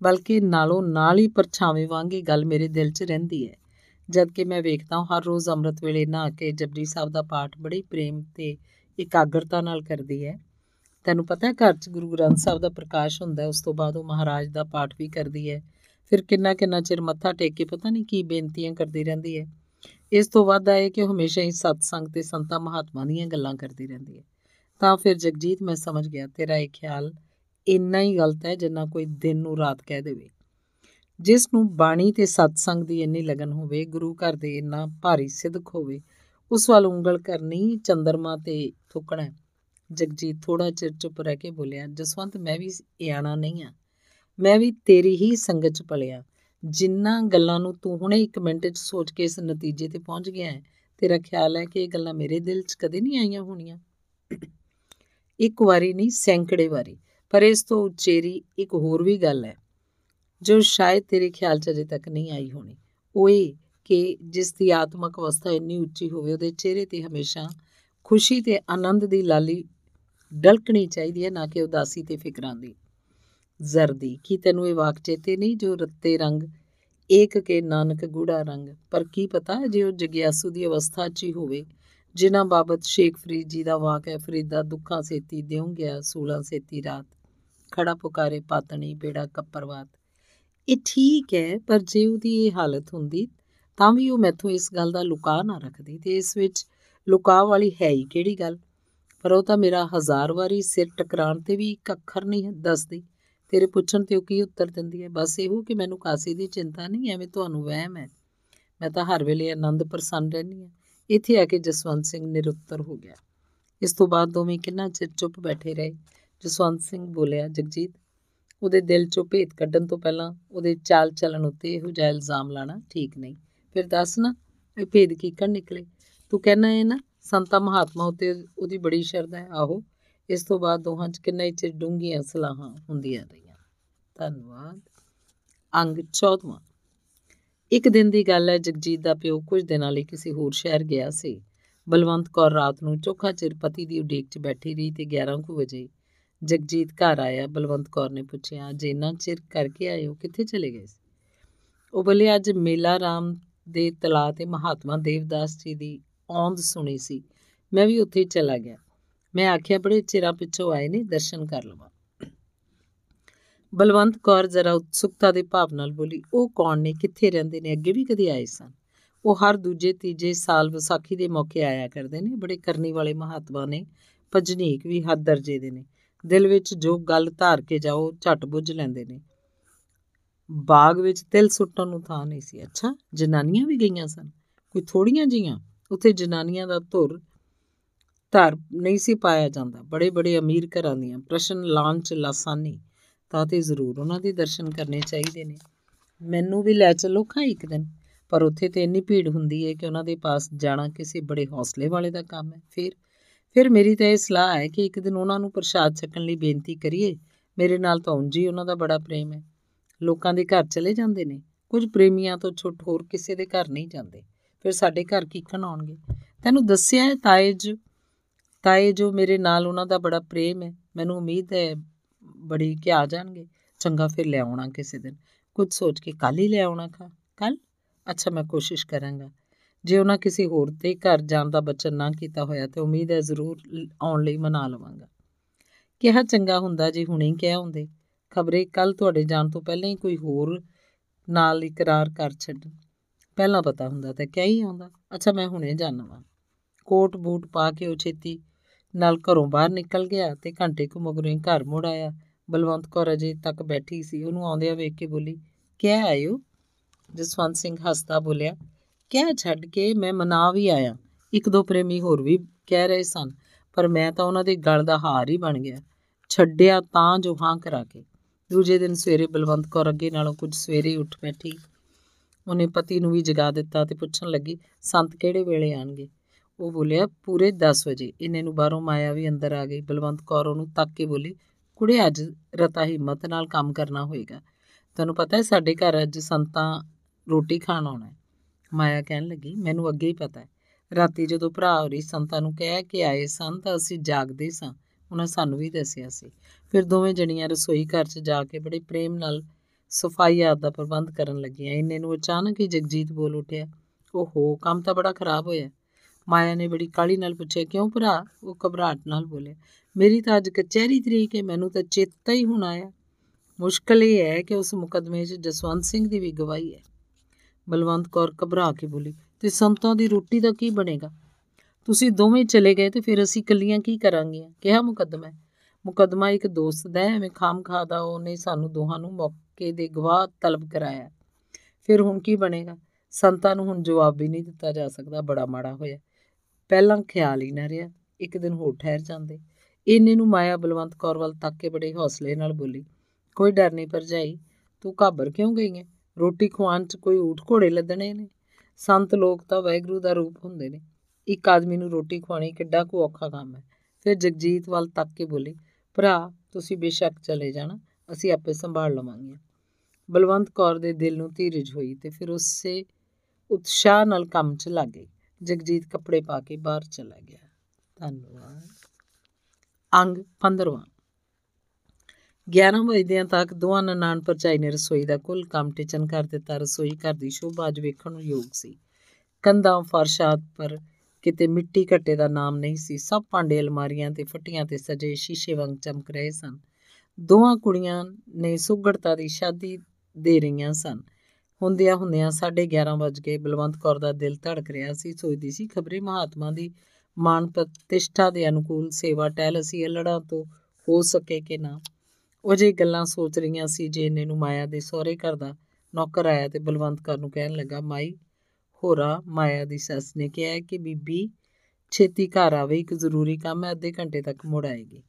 Speaker 1: ਬਲਕਿ ਨਾਲੋਂ ਨਾਲ ਹੀ ਪਰਛਾਵੇਂ ਵਾਂਗ ਇਹ ਗੱਲ ਮੇਰੇ ਦਿਲ 'ਚ ਰਹਿੰਦੀ ਹੈ। ਜਦ ਕਿ ਮੈਂ ਵੇਖਦਾ ਹਰ ਰੋਜ਼ ਅੰਮ੍ਰਿਤ ਵੇਲੇ ਨਹਾ ਕੇ ਜਪਜੀ ਸਾਹਿਬ ਦਾ ਪਾਠ ਬੜੀ ਪ੍ਰੇਮ ਤੇ ਇਕਾਗਰਤਾ ਨਾਲ ਕਰਦੀ ਹੈ। ਤੈਨੂੰ ਪਤਾ ਹੈ ਘਰ 'ਚ ਗੁਰੂ ਗ੍ਰੰਥ ਸਾਹਿਬ ਦਾ ਪ੍ਰਕਾਸ਼ ਹੁੰਦਾ ਹੈ, ਉਸ ਤੋਂ ਬਾਅਦ ਉਹ ਮਹਾਰਾਜ ਦਾ ਪਾਠ ਵੀ ਕਰਦੀ ਹੈ। ਫਿਰ ਕਿੰਨਾ ਕਿੰਨਾ ਚਿਰ ਮੱਥਾ ਟੇਕ ਕੇ ਪਤਾ ਨਹੀਂ ਕੀ ਬੇਨਤੀਆਂ ਕਰਦੀ ਰਹਿੰਦੀ ਹੈ। ਇਸ ਤੋਂ ਵੱਧ ਆਏ ਕਿ ਉਹ ਹਮੇਸ਼ਾ ਹੀ ਸਤਸੰਗ ਤੇ ਸੰਤਾਂ ਮਹਾਤਮਾ ਦੀਆਂ ਗੱਲਾਂ ਕਰਦੀ ਰਹਿੰਦੀ ਹੈ। ਤਾਂ ਫਿਰ ਜਗਜੀਤ, ਮੈਂ ਸਮਝ ਗਿਆ, ਤੇਰਾ ਇਹ ਖਿਆਲ ਇੰਨਾ ਹੀ ਗਲਤ ਹੈ ਜਿੰਨਾ ਕੋਈ ਦਿਨ ਨੂੰ ਰਾਤ ਕਹਿ ਦੇਵੇ। ਜਿਸ ਨੂੰ ਬਾਣੀ ਤੇ ਸਤਸੰਗ ਦੀ ਇੰਨੀ ਲਗਨ ਹੋਵੇ, ਗੁਰੂ ਘਰ ਦੇ ਇੰਨਾ ਭਾਰੀ ਸਿੱਧਕ ਹੋਵੇ, ਉਸ ਵੱਲ ਉਂਗਲ ਕਰਨੀ ਚੰਦਰਮਾ ਤੇ ਥੁੱਕਣਾ ਜਗਜੀਤ ਥੋੜਾ ਚਿਰ ਚੁੱਪ ਰਹਿ ਕੇ ਬੋਲਿਆ, ਜਸਵੰਤ, ਮੈਂ ਵੀ ਇਆਣਾ ਨਹੀਂ ਆ। ਮੈਂ ਵੀ ਤੇਰੀ ਹੀ ਸੰਗਤ 'ਚ ਪਲਿਆ। ਜਿੰਨਾ ਗੱਲਾਂ ਨੂੰ ਤੂੰ ਹੁਣੇ ਇੱਕ ਮਿੰਟ 'ਚ ਸੋਚ ਕੇ ਇਸ ਨਤੀਜੇ ਤੇ ਪਹੁੰਚ ਗਿਆ ਹੈ, ਤੇਰਾ ਖਿਆਲ ਹੈ ਕਿ ਇਹ ਗੱਲਾਂ ਮੇਰੇ ਦਿਲ 'ਚ ਕਦੇ ਨਹੀਂ ਆਈਆਂ ਹੋਣੀਆਂ? ਇੱਕ ਵਾਰੀ ਨਹੀਂ, ਸੈਂਕੜੇ ਵਾਰੀ। ਪਰ ਇਸ ਤੋਂ ਉਚੇਰੀ ਇੱਕ ਹੋਰ ਵੀ ਗੱਲ ਹੈ, ਜੋ ਸ਼ਾਇਦ ਤੇਰੇ ਖਿਆਲ 'ਚ ਅਜੇ ਤੱਕ ਨਹੀਂ ਆਈ ਹੋਣੀ। ਉਹ ਇਹ ਕਿ ਜਿਸ ਦੀ ਆਤਮਿਕ ਅਵਸਥਾ ਇੰਨੀ ਉੱਚੀ ਹੋਵੇ, ਉਹਦੇ ਚਿਹਰੇ ਤੇ ਹਮੇਸ਼ਾ ਖੁਸ਼ੀ ਤੇ ਆਨੰਦ ਦੀ ਲਾਲੀ ਡਲਕਣੀ ਚਾਹੀਦੀ ਹੈ, ਨਾ ਕਿ ਉਦਾਸੀ ਤੇ ਫਿਕਰਾਂ ਦੀ। ਜ਼ਰਦੀ ਕੀ ਤੈਨੂੰ ਇਹ ਵਾਕ ਚੇਤੇ ਨਹੀਂ ਜੋ ਰੱਤੇ ਰੰਗ, ਏਕ ਕੇ ਨਾਨਕ ਗੂੜਾ ਰੰਗ? ਪਰ ਕੀ ਪਤਾ ਜੇ ਉਹ ਜਗਿਆਸੂ ਦੀ ਅਵਸਥਾ 'ਚ ਹੀ ਹੋਵੇ, ਜਿਨ੍ਹਾਂ ਬਾਬਤ ਸ਼ੇਖ ਫਰੀਦ ਜੀ ਦਾ ਵਾਕ ਹੈ, ਫਰੀਦਾ ਦੁੱਖਾਂ ਸੇਤੀ ਦਿਉ ਗਿਆ, ਸੂਲਾਂ ਸੇਤੀ ਰਾਤ। ਖੜਾ ਪੁਕਾਰੇ ਪਾਤਣੀ, ਬੇੜਾ ਕੱਪਰਵਾਤ। ਇਹ ਠੀਕ ਹੈ, ਪਰ ਜੇ ਉਹਦੀ ਇਹ ਹਾਲਤ ਹੁੰਦੀ, ਤਾਂ ਵੀ ਉਹ ਮੈਥੋਂ ਇਸ ਗੱਲ ਦਾ ਲੁਕਾ ਨਾ ਰੱਖਦੀ ਤੇ ਇਸ ਵਿੱਚ ਲੁਕਾ ਵਾਲੀ ਹੈ ਹੀ ਕਿਹੜੀ ਗੱਲ? ਪਰ ਉਹ ਤਾਂ ਮੇਰਾ ਹਜ਼ਾਰ ਵਾਰੀ ਸਿਰ ਟਕਰਾਣ ਤੇ ਵੀ ਇੱਕ ਅੱਖਰ ਨਹੀਂ ਦੱਸਦੀ। ਤੇਰੇ ਪੁੱਛਣ ਤੇ ਉਹ ਕੀ ਉੱਤਰ ਦਿੰਦੀ ਹੈ? ਬਸ ਇਹੋ ਕਿ ਮੈਨੂੰ ਕਾਸੀ ਦੀ ਚਿੰਤਾ ਨਹੀਂ, ਐਵੇਂ ਤੁਹਾਨੂੰ ਵਹਿਮ ਹੈ। ਮੈਂ ਤਾਂ ਹਰ ਵੇਲੇ ਆਨੰਦ ਪ੍ਰਸੰਨ ਰਹਿੰਦੀ ਹਾਂ। ਇੱਥੇ ਆ ਕੇ ਜਸਵੰਤ ਸਿੰਘ ਨਿਰੁੱਤਰ ਹੋ ਗਿਆ। ਇਸ ਤੋਂ ਬਾਅਦ ਦੋਵੇਂ ਕਿੰਨਾ ਚਿਰ ਚੁੱਪ ਬੈਠੇ ਰਹੇ? ਜਸਵੰਤ ਸਿੰਘ ਬੋਲਿਆ, ਜਗਜੀਤ, ਉਹਦੇ ਦਿਲ ਚੋਂ ਭੇਤ ਕੱਢਣ ਤੋਂ ਪਹਿਲਾਂ ਉਹਦੇ ਚਾਲ ਚੱਲਣ ਉੱਤੇ ਇਹੋ ਜਿਹਾ ਇਲਜ਼ਾਮ ਲਾਣਾ ਠੀਕ ਨਹੀਂ। ਫਿਰ ਦੱਸ ਨਾ, ਇਹ ਭੇਦ ਕੀ ਕੱਢ ਨਿਕਲੇ? ਤੂੰ ਕਹਿਣਾ ਹੈ ਨਾ ਸੰਤਾ ਮਹਾਤਮਾ ਉਤੇ ਉਹਦੀ ਬੜੀ ਸ਼ਰਧਾ ਹੈ। ਆਹੋ ਇਸ ਤੋਂ ਬਾਅਦ ਦੋਹਾਂ 'ਚ ਕਿੰਨਾ ਹੀ ਚਿਰ ਡੂੰਘੀਆਂ ਸਲਾਹਾਂ ਹੁੰਦੀਆਂ ਰਹੀਆਂ। ਧੰਨਵਾਦ। ਅੰਗ 14ਵਾਂ ਇੱਕ ਦਿਨ ਦੀ ਗੱਲ ਹੈ, ਜਗਜੀਤ ਦਾ ਪਿਓ ਕੁਝ ਦਿਨਾਂ ਲਈ ਕਿਸੇ ਹੋਰ ਸ਼ਹਿਰ ਗਿਆ ਸੀ। ਬਲਵੰਤ ਕੌਰ ਰਾਤ ਨੂੰ ਚੋਖਾ ਚਿਰ ਪਤੀ ਦੀ ਉਡੀਕ 'ਚ ਬੈਠੀ ਰਹੀ ਤੇ 11 ਕੁ ਵਜੇ ਜਗਜੀਤ ਘਰ ਆਇਆ। ਬਲਵੰਤ ਕੌਰ ਨੇ ਪੁੱਛਿਆ, ਜੇ ਇੰਨਾ ਚਿਰ ਕਰਕੇ ਆਏ ਹੋ, ਕਿੱਥੇ ਚਲੇ ਗਏ ਸੀ? ਉਹ ਬਲੇ, ਅੱਜ ਮੇਲਾ ਰਾਮ ਦੇ ਤਲਾ ਤੇ ਮਹਾਤਮਾ ਦੇਵਦਾਸ ਜੀ ਦੀ ਔਂਦ ਸੁਣੀ ਸੀ। ਮੈਂ ਵੀ ਉੱਥੇ ਚਲਾ ਗਿਆ। ਮੈਂ ਆਖਿਆ, ਬੜੇ ਚਿਰਾਂ ਪਿੱਛੋਂ ਆਏ ਨੇ, ਦਰਸ਼ਨ ਕਰ ਲਵਾਂ। ਬਲਵੰਤ ਕੌਰ ਜ਼ਰਾ ਉਤਸੁਕਤਾ ਦੇ ਭਾਵ ਨਾਲ ਬੋਲੀ, ਉਹ ਕੌਣ ਨੇ? ਕਿੱਥੇ ਰਹਿੰਦੇ ਨੇ? ਅੱਗੇ ਵੀ ਕਦੇ ਆਏ ਸਨ? ਉਹ ਹਰ ਦੂਜੇ, ਤੀਜੇ ਸਾਲ ਵਿਸਾਖੀ ਦੇ ਮੌਕੇ ਆਇਆ ਕਰਦੇ ਨੇ। ਬੜੇ ਕਰਨੀ ਵਾਲੇ ਮਹਾਤਮਾ ਨੇ, ਭਜਨੀਕ ਵੀ ਹੱਦ ਦਰਜੇ ਦੇ ਨੇ। ਦਿਲ ਵਿੱਚ ਜੋ ਗੱਲ ਧਾਰ ਕੇ ਜਾਓ ਝਟ ਬੁੱਝ ਲੈਂਦੇ ਨੇ। ਬਾਗ ਵਿੱਚ ਤਿਲ ਸੁੱਟਣ ਨੂੰ ਥਾਂ ਨਹੀਂ ਸੀ। ਅੱਛਾ, ਜਨਾਨੀਆਂ ਵੀ ਗਈਆਂ ਸਨ? ਕੋਈ ਥੋੜੀਆਂ ਜੀਆਂ? ਉੱਥੇ ਜਨਾਨੀਆਂ ਦਾ ਧੁਰ ਧਰ ਨਹੀਂ ਸੀ ਪਾਇਆ ਜਾਂਦਾ। ਬੜੇ ਬੜੇ ਅਮੀਰ ਘਰਾਂ ਦੀਆਂ ਪ੍ਰਸ਼ਨ ਲਾਂਚ ਲਾਸਾਨੀ ਤਾਂ ਤੇ ਜ਼ਰੂਰ ਉਹਨਾਂ ਦੇ ਦਰਸ਼ਨ ਕਰਨੇ ਚਾਹੀਦੇ ਨੇ। ਮੈਨੂੰ ਵੀ ਲੈ ਚੱਲੋ ਖਾਂ ਇੱਕ ਦਿਨ। ਪਰ ਉੱਥੇ ਤੇ ਇੰਨੀ ਭੀੜ ਹੁੰਦੀ ਹੈ ਕਿ ਉਹਨਾਂ ਦੇ ਪਾਸ ਜਾਣਾ ਕਿਸੇ ਬੜੇ ਹੌਸਲੇ ਵਾਲੇ ਦਾ ਕੰਮ ਹੈ ਫਿਰ ਫਿਰ ਮੇਰੀ ਤਾਂ ਇਹ ਸਲਾਹ ਹੈ ਕਿ ਇੱਕ ਦਿਨ ਉਹਨਾਂ ਨੂੰ ਪ੍ਰਸ਼ਾਦ ਛਕਣ ਲਈ ਬੇਨਤੀ ਕਰੀਏ। ਮੇਰੇ ਨਾਲ ਤਾਂ ਉਂਝ ਹੀ ਉਹਨਾਂ ਦਾ ਬੜਾ ਪ੍ਰੇਮ ਹੈ। ਲੋਕਾਂ ਦੇ ਘਰ ਚਲੇ ਜਾਂਦੇ ਨੇ। ਕੁਝ ਪ੍ਰੇਮੀਆਂ ਤੋਂ ਛੁੱਟ ਹੋਰ ਕਿਸੇ ਦੇ ਘਰ ਨਹੀਂ ਜਾਂਦੇ। ਫਿਰ ਸਾਡੇ ਘਰ ਕੀਕਣ ਆਉਣਗੇ। ਤੈਨੂੰ ਦੱਸਿਆ ਹੈ ਤਾਏ ਜੀ, ਤਾਏ ਜੋ ਮੇਰੇ ਨਾਲ ਉਹਨਾਂ ਦਾ ਬੜਾ ਪ੍ਰੇਮ ਹੈ। ਮੈਨੂੰ ਉਮੀਦ ਹੈ ਬੜੀ ਕਿ ਆ ਜਾਣਗੇ। ਚੰਗਾ ਫਿਰ ਲੈ ਆਉਣਾ ਕਿਸੇ ਦਿਨ। ਕੁਝ ਸੋਚ ਕੇ ਕੱਲ ਹੀ ਲੈ ਆਉਣਾ ਖਾ। ਕੱਲ? ਅੱਛਾ, ਮੈਂ ਕੋਸ਼ਿਸ਼ ਕਰਾਂਗਾ। ਜੇ ਉਹਨਾਂ ਕਿਸੇ ਹੋਰ ਦੇ ਘਰ ਜਾਣ ਦਾ ਬਚਨ ਨਾ ਕੀਤਾ ਹੋਇਆ ਤੇ ਉਮੀਦ ਹੈ ਜ਼ਰੂਰ ਆਉਣ ਲਈ ਮਨਾ ਲਵਾਂਗਾ। ਕਿਹਾ ਚੰਗਾ ਹੁੰਦਾ ਜੇ ਹੁਣੇ ਹੀ ਕਹਿ ਹੁੰਦੇ ਖਬਰੇ ਕੱਲ ਤੁਹਾਡੇ ਜਾਣ ਤੋਂ ਪਹਿਲਾਂ ਹੀ ਕੋਈ ਹੋਰ ਨਾਲ ਇਕਰਾਰ ਕਰ ਛੱਡ ਪਹਿਲਾਂ ਪਤਾ ਹੁੰਦਾ ਤਾਂ ਕਿਆ ਹੀ ਆਉਂਦਾ। ਅੱਛਾ, ਮੈਂ ਹੁਣੇ ਜਾਣਾ ਵਾਂ। ਕੋਟ ਬੂਟ ਪਾ ਕੇ ਉਹ ਛੇਤੀ ਨਾਲ ਘਰੋਂ ਬਾਹਰ ਨਿਕਲ ਗਿਆ ਤੇ ਘੰਟੇ ਕੁ ਮਗਰੋਂ ਹੀ ਘਰ ਮੁੜ ਆਇਆ। ਬਲਵੰਤ ਕੌਰ ਅਜੇ ਤੱਕ ਬੈਠੀ ਸੀ। ਉਹਨੂੰ ਆਉਂਦਿਆਂ ਵੇਖ ਕੇ ਬੋਲੀ, ਕਿਆ ਆਇਓ? ਜਸਵੰਤ ਸਿੰਘ ਹੱਸਦਾ ਬੋਲਿਆ ਕਹਿ ਛੱਡ ਕੇ ਮੈਂ ਮਨਾ ਵੀ ਆਇਆ? ਇੱਕ ਦੋ ਪ੍ਰੇਮੀ ਹੋਰ ਵੀ ਕਹਿ ਰਹੇ ਸਨ, ਪਰ ਮੈਂ ਤਾਂ ਉਹਨਾਂ ਦੇ ਗਲ ਦਾ ਹਾਰ ਹੀ ਬਣ ਗਿਆ। ਛੱਡਿਆ ਤਾਂ ਜੋ ਹਾਂ ਕਰਾ ਕੇ। ਦੂਜੇ ਦਿਨ ਸਵੇਰੇ ਬਲਵੰਤ ਕੌਰ ਅੱਗੇ ਨਾਲੋਂ ਕੁਝ ਸਵੇਰੇ ਉੱਠ ਬੈਠੀ। ਉਹਨੇ ਪਤੀ ਨੂੰ ਵੀ ਜਗਾ ਦਿੱਤਾ ਤੇ ਪੁੱਛਣ ਲੱਗੀ, ਸੰਤ ਕਿਹੜੇ ਵੇਲੇ ਆਣਗੇ? ਉਹ ਬੋਲਿਆ, ਪੂਰੇ 10 ਵਜੇ। ਇੰਨੇ ਨੂੰ ਬਾਹਰੋਂ ਮਾਇਆ ਵੀ ਅੰਦਰ ਆ ਗਈ। ਬਲਵੰਤ ਕੌਰ ਉਹਨੂੰ ਤੱਕ ਕੇ ਬੋਲੀ, ਕੁੜੇ, ਅੱਜ ਰਤਾ ਹਿੰਮਤ ਨਾਲ ਕੰਮ ਕਰਨਾ ਹੋਏਗਾ। ਤੁਹਾਨੂੰ ਪਤਾ ਹੈ, ਸਾਡੇ ਘਰ ਅੱਜ ਸੰਤਾਂ ਰੋਟੀ ਖਾਣ ਆਉਣਾ ਮਾਇਆ ਕਹਿਣ ਲੱਗੀ, ਮੈਨੂੰ ਅੱਗੇ ਹੀ ਪਤਾ ਹੈ। ਰਾਤੀ ਜਦੋਂ ਭਰਾ ਹੋਰੀ ਸੰਤਾਂ ਨੂੰ ਕਹਿ ਕੇ ਆਏ ਸਨ ਤਾਂ ਅਸੀਂ ਜਾਗਦੇ ਸਾਂ। ਉਹਨਾਂ ਸਾਨੂੰ ਵੀ ਦੱਸਿਆ ਸੀ। ਫਿਰ ਦੋਵੇਂ ਜਣੀਆਂ ਰਸੋਈ ਘਰ 'ਚ ਜਾ ਕੇ ਬੜੇ ਪ੍ਰੇਮ ਨਾਲ ਸਫ਼ਾਈ ਆਦ ਦਾ ਪ੍ਰਬੰਧ ਕਰਨ ਲੱਗੀਆਂ। ਇੰਨੇ ਨੂੰ ਅਚਾਨਕ ਹੀ ਜਗਜੀਤ ਬੋਲ ਉੱਠਿਆ, ਓਹੋ, ਕੰਮ ਤਾਂ ਬੜਾ ਖਰਾਬ ਹੋਇਆ ਮਾਇਆ ਨੇ ਬੜੀ ਕਾਲੀ ਨਾਲ ਪੁੱਛਿਆ, ਕਿਉਂ ਭਰਾ? ਉਹ ਘਬਰਾਹਟ ਨਾਲ ਬੋਲਿਆ, ਮੇਰੀ ਤਾਂ ਅੱਜ ਕਚਹਿਰੀ ਤਰੀਕ ਹੈ, ਮੈਨੂੰ ਤਾਂ ਚੇਤਾ ਹੀ ਹੁਣ ਆਇਆ। ਮੁਸ਼ਕਲ ਇਹ ਹੈ ਕਿ ਉਸ ਮੁਕਦਮੇ 'ਚ ਜਸਵੰਤ ਸਿੰਘ ਦੀ ਵੀ ਗਵਾਹੀ ਹੈ। ਬਲਵੰਤ ਕੌਰ ਘਬਰਾ ਕੇ ਬੋਲੀ, ਤੇ ਸੰਤਾਂ ਦੀ ਰੋਟੀ ਦਾ ਕੀ ਬਣੇਗਾ? ਤੁਸੀਂ ਦੋਵੇਂ ਚਲੇ ਗਏ ਤੇ ਫਿਰ ਅਸੀਂ ਇਕੱਲੀਆਂ ਕੀ ਕਰਾਂਗੀਆਂ? ਕਿਹਾ ਮੁਕੱਦਮਾ ਮੁਕੱਦਮਾ ਇੱਕ ਦੋਸਤ ਦਾ ਐਵੇਂ ਖਾਮ ਖਾਦਾ ਉਹਨੇ ਸਾਨੂੰ ਦੋਹਾਂ ਨੂੰ ਮੌਕੇ ਦੇ ਗਵਾਹ ਤਲਬ ਕਰਾਇਆ। ਫਿਰ ਹੁਣ ਕੀ ਬਣੇਗਾ? ਸੰਤਾਂ ਨੂੰ ਹੁਣ ਜਵਾਬ ਵੀ ਨਹੀਂ ਦਿੱਤਾ ਜਾ ਸਕਦਾ, ਬੜਾ ਮਾੜਾ ਹੋਇਆ। ਪਹਿਲਾਂ ਖਿਆਲ ਹੀ ਨਾ ਰਿਹਾ, ਇੱਕ ਦਿਨ ਹੋਰ ਠਹਿਰ ਜਾਂਦੇ। ਇੰਨੇ ਨੂੰ ਮਾਇਆ ਬਲਵੰਤ ਕੌਰ ਵੱਲ ਤੱਕ ਕੇ ਬੜੇ ਹੌਸਲੇ ਨਾਲ ਬੋਲੀ, ਕੋਈ ਡਰ ਨਹੀਂ ਪਰਜਾਈ ਤੂੰ ਘਾਬਰ ਕਿਉਂ ਗਈ ਹੈ ਰੋਟੀ ਖਵਾਉਣ 'ਚ ਕੋਈ ਊਠ ਘੋੜੇ ਲੱਦਣੇ ਨੇ? ਸੰਤ ਲੋਕ ਤਾਂ ਵੈਗਰੂ ਦਾ ਰੂਪ ਹੁੰਦੇ ਨੇ। ਇੱਕ ਆਦਮੀ ਨੂੰ ਰੋਟੀ ਖਵਾਣੀ ਕਿੱਡਾ ਕੋ ਔਖਾ ਕੰਮ ਹੈ। ਫਿਰ ਜਗਜੀਤ ਵੱਲ ਤੱਕ ਕੇ ਬੋਲੀ, ਭਰਾ, ਤੁਸੀਂ ਬੇਸ਼ੱਕ ਚਲੇ ਜਾਣਾ, ਅਸੀਂ ਆਪੇ ਸੰਭਾਲ ਲਵਾਂਗੇ। ਬਲਵੰਤ ਕੌਰ ਦੇ ਦਿਲ ਨੂੰ ਧੀਰਜ ਹੋਈ ਤੇ ਫਿਰ ਉਸੇ ਉਤਸ਼ਾਹ ਨਾਲ ਕੰਮ 'ਚ ਲੱਗ ਗਈ। ਜਗਜੀਤ ਕੱਪੜੇ ਪਾ ਕੇ ਬਾਹਰ ਚਲਾ ਗਿਆ। ਧੰਨਵਾਦ। ਅੰਗ 15ਵਾਂ 11 ਵਜੇ ਤੱਕ ਦੋਵਾਂ ਨਨਾਣ ਪਰਚਾਈ ਨੇ ਰਸੋਈ ਦਾ ਕੁੱਲ ਕੰਮ ਟਿਚਨ ਕਰ ਦਿੱਤਾ। ਰਸੋਈ ਘਰ ਦੀ ਸ਼ੋਭਾ ਅੱਜ ਵੇਖਣ ਨੂੰ ਯੋਗ ਸੀ। ਕੰਧਾਂ ਫਰਸ਼ਾਤ ਪਰ ਕਿਤੇ ਮਿੱਟੀ ਘੱਟੇ ਦਾ ਨਾਮ ਨਹੀਂ ਸੀ। ਸਭ ਭਾਂਡੇ ਅਲਮਾਰੀਆਂ ਤੇ ਫੱਟੀਆਂ ਤੇ ਸਜੇ ਸ਼ੀਸ਼ੇ ਵਾਂਗ ਚਮਕ ਰਹੇ ਸਨ। ਦੋਵਾਂ ਕੁੜੀਆਂ ਨੇ ਸੁਗੜਤਾ ਦੀ ਸ਼ਾਦੀ ਦੇ ਰਹੀਆਂ ਸਨ। ਹੁੰਦਿਆਂ ਹੁੰਦਿਆਂ 11:30 ਵਜ ਗਏ ਬਲਵੰਤ ਕੌਰ ਦਾ ਦਿਲ ਧੜਕ ਰਿਹਾ ਸੀ। ਸੋਚਦੀ ਸੀ ਖਬਰੇ ਮਹਾਤਮਾ ਦੀ ਮਾਨ ਪ੍ਰਤਿਸ਼ਠਾ ਦੇ ਅਨੁਕੂਲ ਸੇਵਾ ਟਹਿਲ ਅਸੀਂ ਅਲੜਾ ਤੋਂ ਹੋ ਸਕੇ ਕਿ ਨਾ। ਉਹ ਜੇ ਗੱਲਾਂ ਸੋਚ ਰਹੀਆਂ ਸੀ ਜੇ ਇਹਨੇ ਨੂੰ ਮਾਇਆ ਦੇ ਸਹੁਰੇ ਘਰ ਦਾ ਨੌਕਰ ਆਇਆ ਤੇ ਬਲਵੰਤ ਕੌਰ ਨੂੰ ਕਹਿਣ ਲੱਗਾ, ਮਾਈ, ਹੋਰਾ ਮਾਇਆ ਦੀ ਸੱਸ ਨੇ ਕਿਹਾ ਕਿ ਬੀਬੀ ਛੇਤੀ ਘਰ ਆਵੇ, ਇੱਕ ਜ਼ਰੂਰੀ ਕੰਮ ਹੈ, ਅੱਧੇ ਘੰਟੇ ਤੱਕ ਮੁੜ ਆਏਗੀ।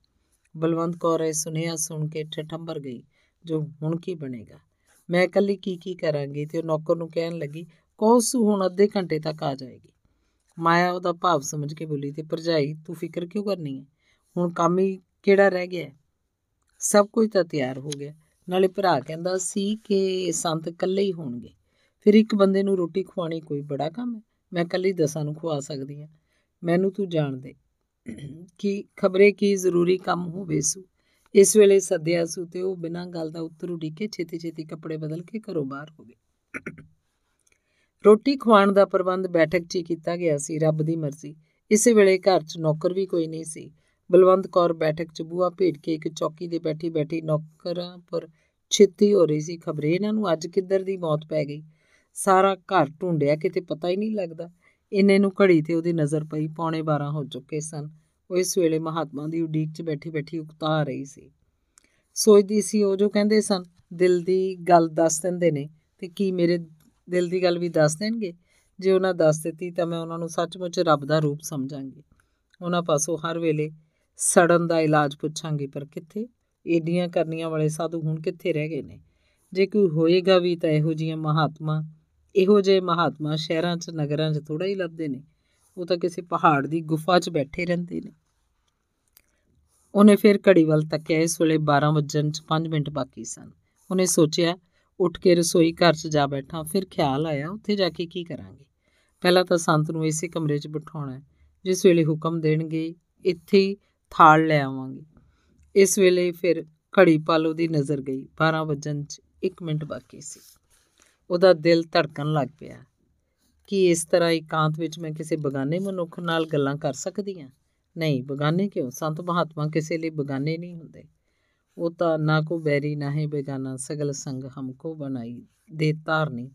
Speaker 1: ਬਲਵੰਤ ਕੌਰ ਇਹ ਸੁਨੇਹਾ ਸੁਣ ਕੇ ਠਠੰਬਰ ਗਈ, ਜੋ ਹੁਣ ਕੀ ਬਣੇਗਾ? ਮੈਂ ਇਕੱਲੀ ਕੀ ਕੀ ਕਰਾਂਗੀ? ਤੇ ਉਹ ਨੌਕਰ ਨੂੰ ਕਹਿਣ ਲੱਗੀ ਕੋਸੂ ਹੁਣ ਅੱਧੇ ਘੰਟੇ ਤੱਕ ਆ ਜਾਏਗੀ। ਮਾਇਆ ਉਹਦਾ ਭਾਵ ਸਮਝ ਕੇ ਬੋਲੀ, ਤੇ ਭਰਜਾਈ, ਤੂੰ ਫਿਕਰ ਕਿਉਂ ਕਰਨੀ ਹੈ? ਹੁਣ ਕੰਮ ਹੀ ਕਿਹੜਾ ਰਹਿ ਗਿਆ ਸਭ ਕੁਝ ਤਾਂ ਤਿਆਰ ਹੋ ਗਿਆ। ਨਾਲੇ ਭਰਾ ਕਹਿੰਦਾ ਸੀ ਕਿ ਸੰਤ ਇਕੱਲੇ ਹੀ ਹੋਣਗੇ। ਫਿਰ ਇੱਕ ਬੰਦੇ ਨੂੰ ਰੋਟੀ ਖਵਾਣੀ ਕੋਈ ਬੜਾ ਕੰਮ ਹੈ? ਮੈਂ ਇਕੱਲੀ ਦਸਾਂ ਨੂੰ ਖਵਾ ਸਕਦੀ ਹਾਂ। ਮੈਨੂੰ ਤੂੰ ਜਾਣ ਦੇ ਕਿ ਖਬਰੇ ਕੀ ਜ਼ਰੂਰੀ ਕੰਮ ਹੋਵੇ ਸੂ? ਇਸ ਵੇਲੇ ਸੱਦਿਆ ਸੂ ਤੇ ਉਹ ਬਿਨਾਂ ਗੱਲ ਦਾ ਉੱਤਰ ਉਡੀਕੇ ਛੇਤੀ ਛੇਤੀ ਕੱਪੜੇ ਬਦਲ ਕੇ ਘਰੋਂ ਬਾਹਰ ਹੋ ਗਏ। ਰੋਟੀ ਖਵਾਉਣ ਦਾ ਪ੍ਰਬੰਧ ਬੈਠਕ 'ਚ ਹੀ ਕੀਤਾ ਗਿਆ ਸੀ, ਰੱਬ ਦੀ ਮਰਜ਼ੀ। ਇਸੇ ਵੇਲੇ ਘਰ 'ਚ ਨੌਕਰ ਵੀ ਕੋਈ ਨਹੀਂ ਸੀ। ਬਲਵੰਤ ਕੌਰ ਬੈਠਕ 'ਚ ਬੂਆ ਭੇਟ ਕੇ ਇੱਕ ਚੌਕੀ ਦੇ ਬੈਠੀ ਬੈਠੀ ਨੌਕਰਾਂ ਪਰ ਛਿੱਤੀ ਹੋ ਰਹੀ ਸੀ ਖਬਰੇ। ਇਹਨਾਂ ਨੂੰ ਅੱਜ ਕਿੱਧਰ ਦੀ ਮੌਤ ਪੈ ਗਈ? ਸਾਰਾ ਘਰ ਢੂੰਡਿਆ, ਕਿਤੇ ਪਤਾ ਹੀ ਨਹੀਂ ਲੱਗਦਾ। ਇੰਨੇ ਨੂੰ ਘੜੀ ਤੇ ਉਹਦੀ ਨਜ਼ਰ ਪਈ, ਪੌਣੇ 12 ਹੋ ਚੁੱਕੇ ਸਨ। ਉਹ ਇਸ ਵੇਲੇ ਮਹਾਤਮਾ ਦੀ ਉਡੀਕ 'ਚ ਬੈਠੀ ਬੈਠੀ ਉਕਤਾ ਰਹੀ ਸੀ। ਸੋਚਦੀ ਸੀ ਉਹ ਜੋ ਕਹਿੰਦੇ ਸਨ, ਦਿਲ ਦੀ ਗੱਲ ਦੱਸ ਦਿੰਦੇ ਨੇ, ਤੇ ਕੀ ਮੇਰੇ ਦਿਲ ਦੀ ਗੱਲ ਵੀ ਦੱਸ ਦੇਣਗੇ? ਜੇ ਉਹਨਾਂ ਦੱਸ ਦਿੱਤੀ ਤਾਂ ਮੈਂ ਉਹਨਾਂ ਨੂੰ ਸੱਚਮੁੱਚ ਰੱਬ ਦਾ ਰੂਪ ਸਮਝਾਂਗੀ। ਉਹਨਾਂ ਪਾਸੋਂ ਹਰ ਵੇਲੇ ਸੜਨ ਦਾ ਇਲਾਜ ਪੁੱਛਾਂਗੀ, ਪਰ ਕਿੱਥੇ? ਏਡੀਆਂ ਕਰਨੀਆਂ ਵਾਲੇ ਸਾਧੂ ਹੁਣ ਕਿੱਥੇ ਰਹਿ ਗਏ ਨੇ? ਜੇ ਕੋਈ ਹੋਏਗਾ ਵੀ ਤਾਂ ਇਹੋ ਜਿਹੀਆਂ ਮਹਾਤਮਾ, ਇਹੋ ਜਿਹੇ ਮਹਾਤਮਾ ਸ਼ਹਿਰਾਂ 'ਚ, ਨਗਰਾਂ 'ਚ ਥੋੜਾ ਹੀ ਲੱਭਦੇ ਨੇ। ਉਹ ਤਾਂ ਕਿਸੇ ਪਹਾੜ ਦੀ ਗੁਫਾ 'ਚ ਬੈਠੇ ਰਹਿੰਦੇ ਨੇ। ਉਹਨੇ ਫਿਰ ਘੜੀ ਵੱਲ ਤੱਕਿਆ, ਇਸ ਵੇਲੇ 12 ਵਜਣ 'ਚ 5 ਮਿੰਟ ਬਾਕੀ ਸਨ। ਉਹਨੇ ਸੋਚਿਆ, ਉੱਠ ਕੇ ਰਸੋਈ ਘਰ 'ਚ ਜਾ ਬੈਠਾ, ਫਿਰ ਖਿਆਲ ਆਇਆ, ਉੱਥੇ ਜਾ ਕੇ ਕੀ ਕਰਾਂਗੇ? ਪਹਿਲਾਂ ਤਾਂ ਸੰਤ ਨੂੰ ਇਸੇ ਕਮਰੇ 'ਚ ਬਿਠਾਉਣਾ ਜਿਸ ਵੇਲੇ ਹੁਕਮ ਦੇਣਗੇ, ਇੱਥੇ ਹੀ ਥਾਲ ਲੈ ਆਵਾਂਗੇ। ਇਸ ਵੇਲੇ ਫਿਰ ਘੜੀ ਪਲ ਉਹਦੀ ਨਜ਼ਰ ਗਈ 12 ਵਜਣ 'ਚ 1 ਮਿੰਟ ਬਾਕੀ ਸੀ। ਉਹਦਾ ਦਿਲ ਧੜਕਣ ਲੱਗ ਪਿਆ। ਕਿ ਇਸ ਤਰ੍ਹਾਂ ਇਕਾਂਤ ਵਿੱਚ ਮੈਂ ਕਿਸੇ ਬਗਾਨੇ ਮਨੁੱਖ ਨਾਲ ਗੱਲਾਂ ਕਰ ਸਕਦੀ ਹਾਂ? ਨਹੀਂ, ਬਗਾਨੇ ਕਿਉਂ? ਸੰਤ ਮਹਾਤਮਾ ਕਿਸੇ ਲਈ ਬਗਾਨੇ ਨਹੀਂ ਹੁੰਦੇ। ਉਹ ਤਾਂ ਨਾ ਕੋ ਬੈਰੀ, ਨਾ ਹੈ ਬੇਗਾਨਾ। ਸਗਲ ਸੰਗ ਹਮਕੋ ਬਣਾਈ ਦੇ ਤਾਰਨੀ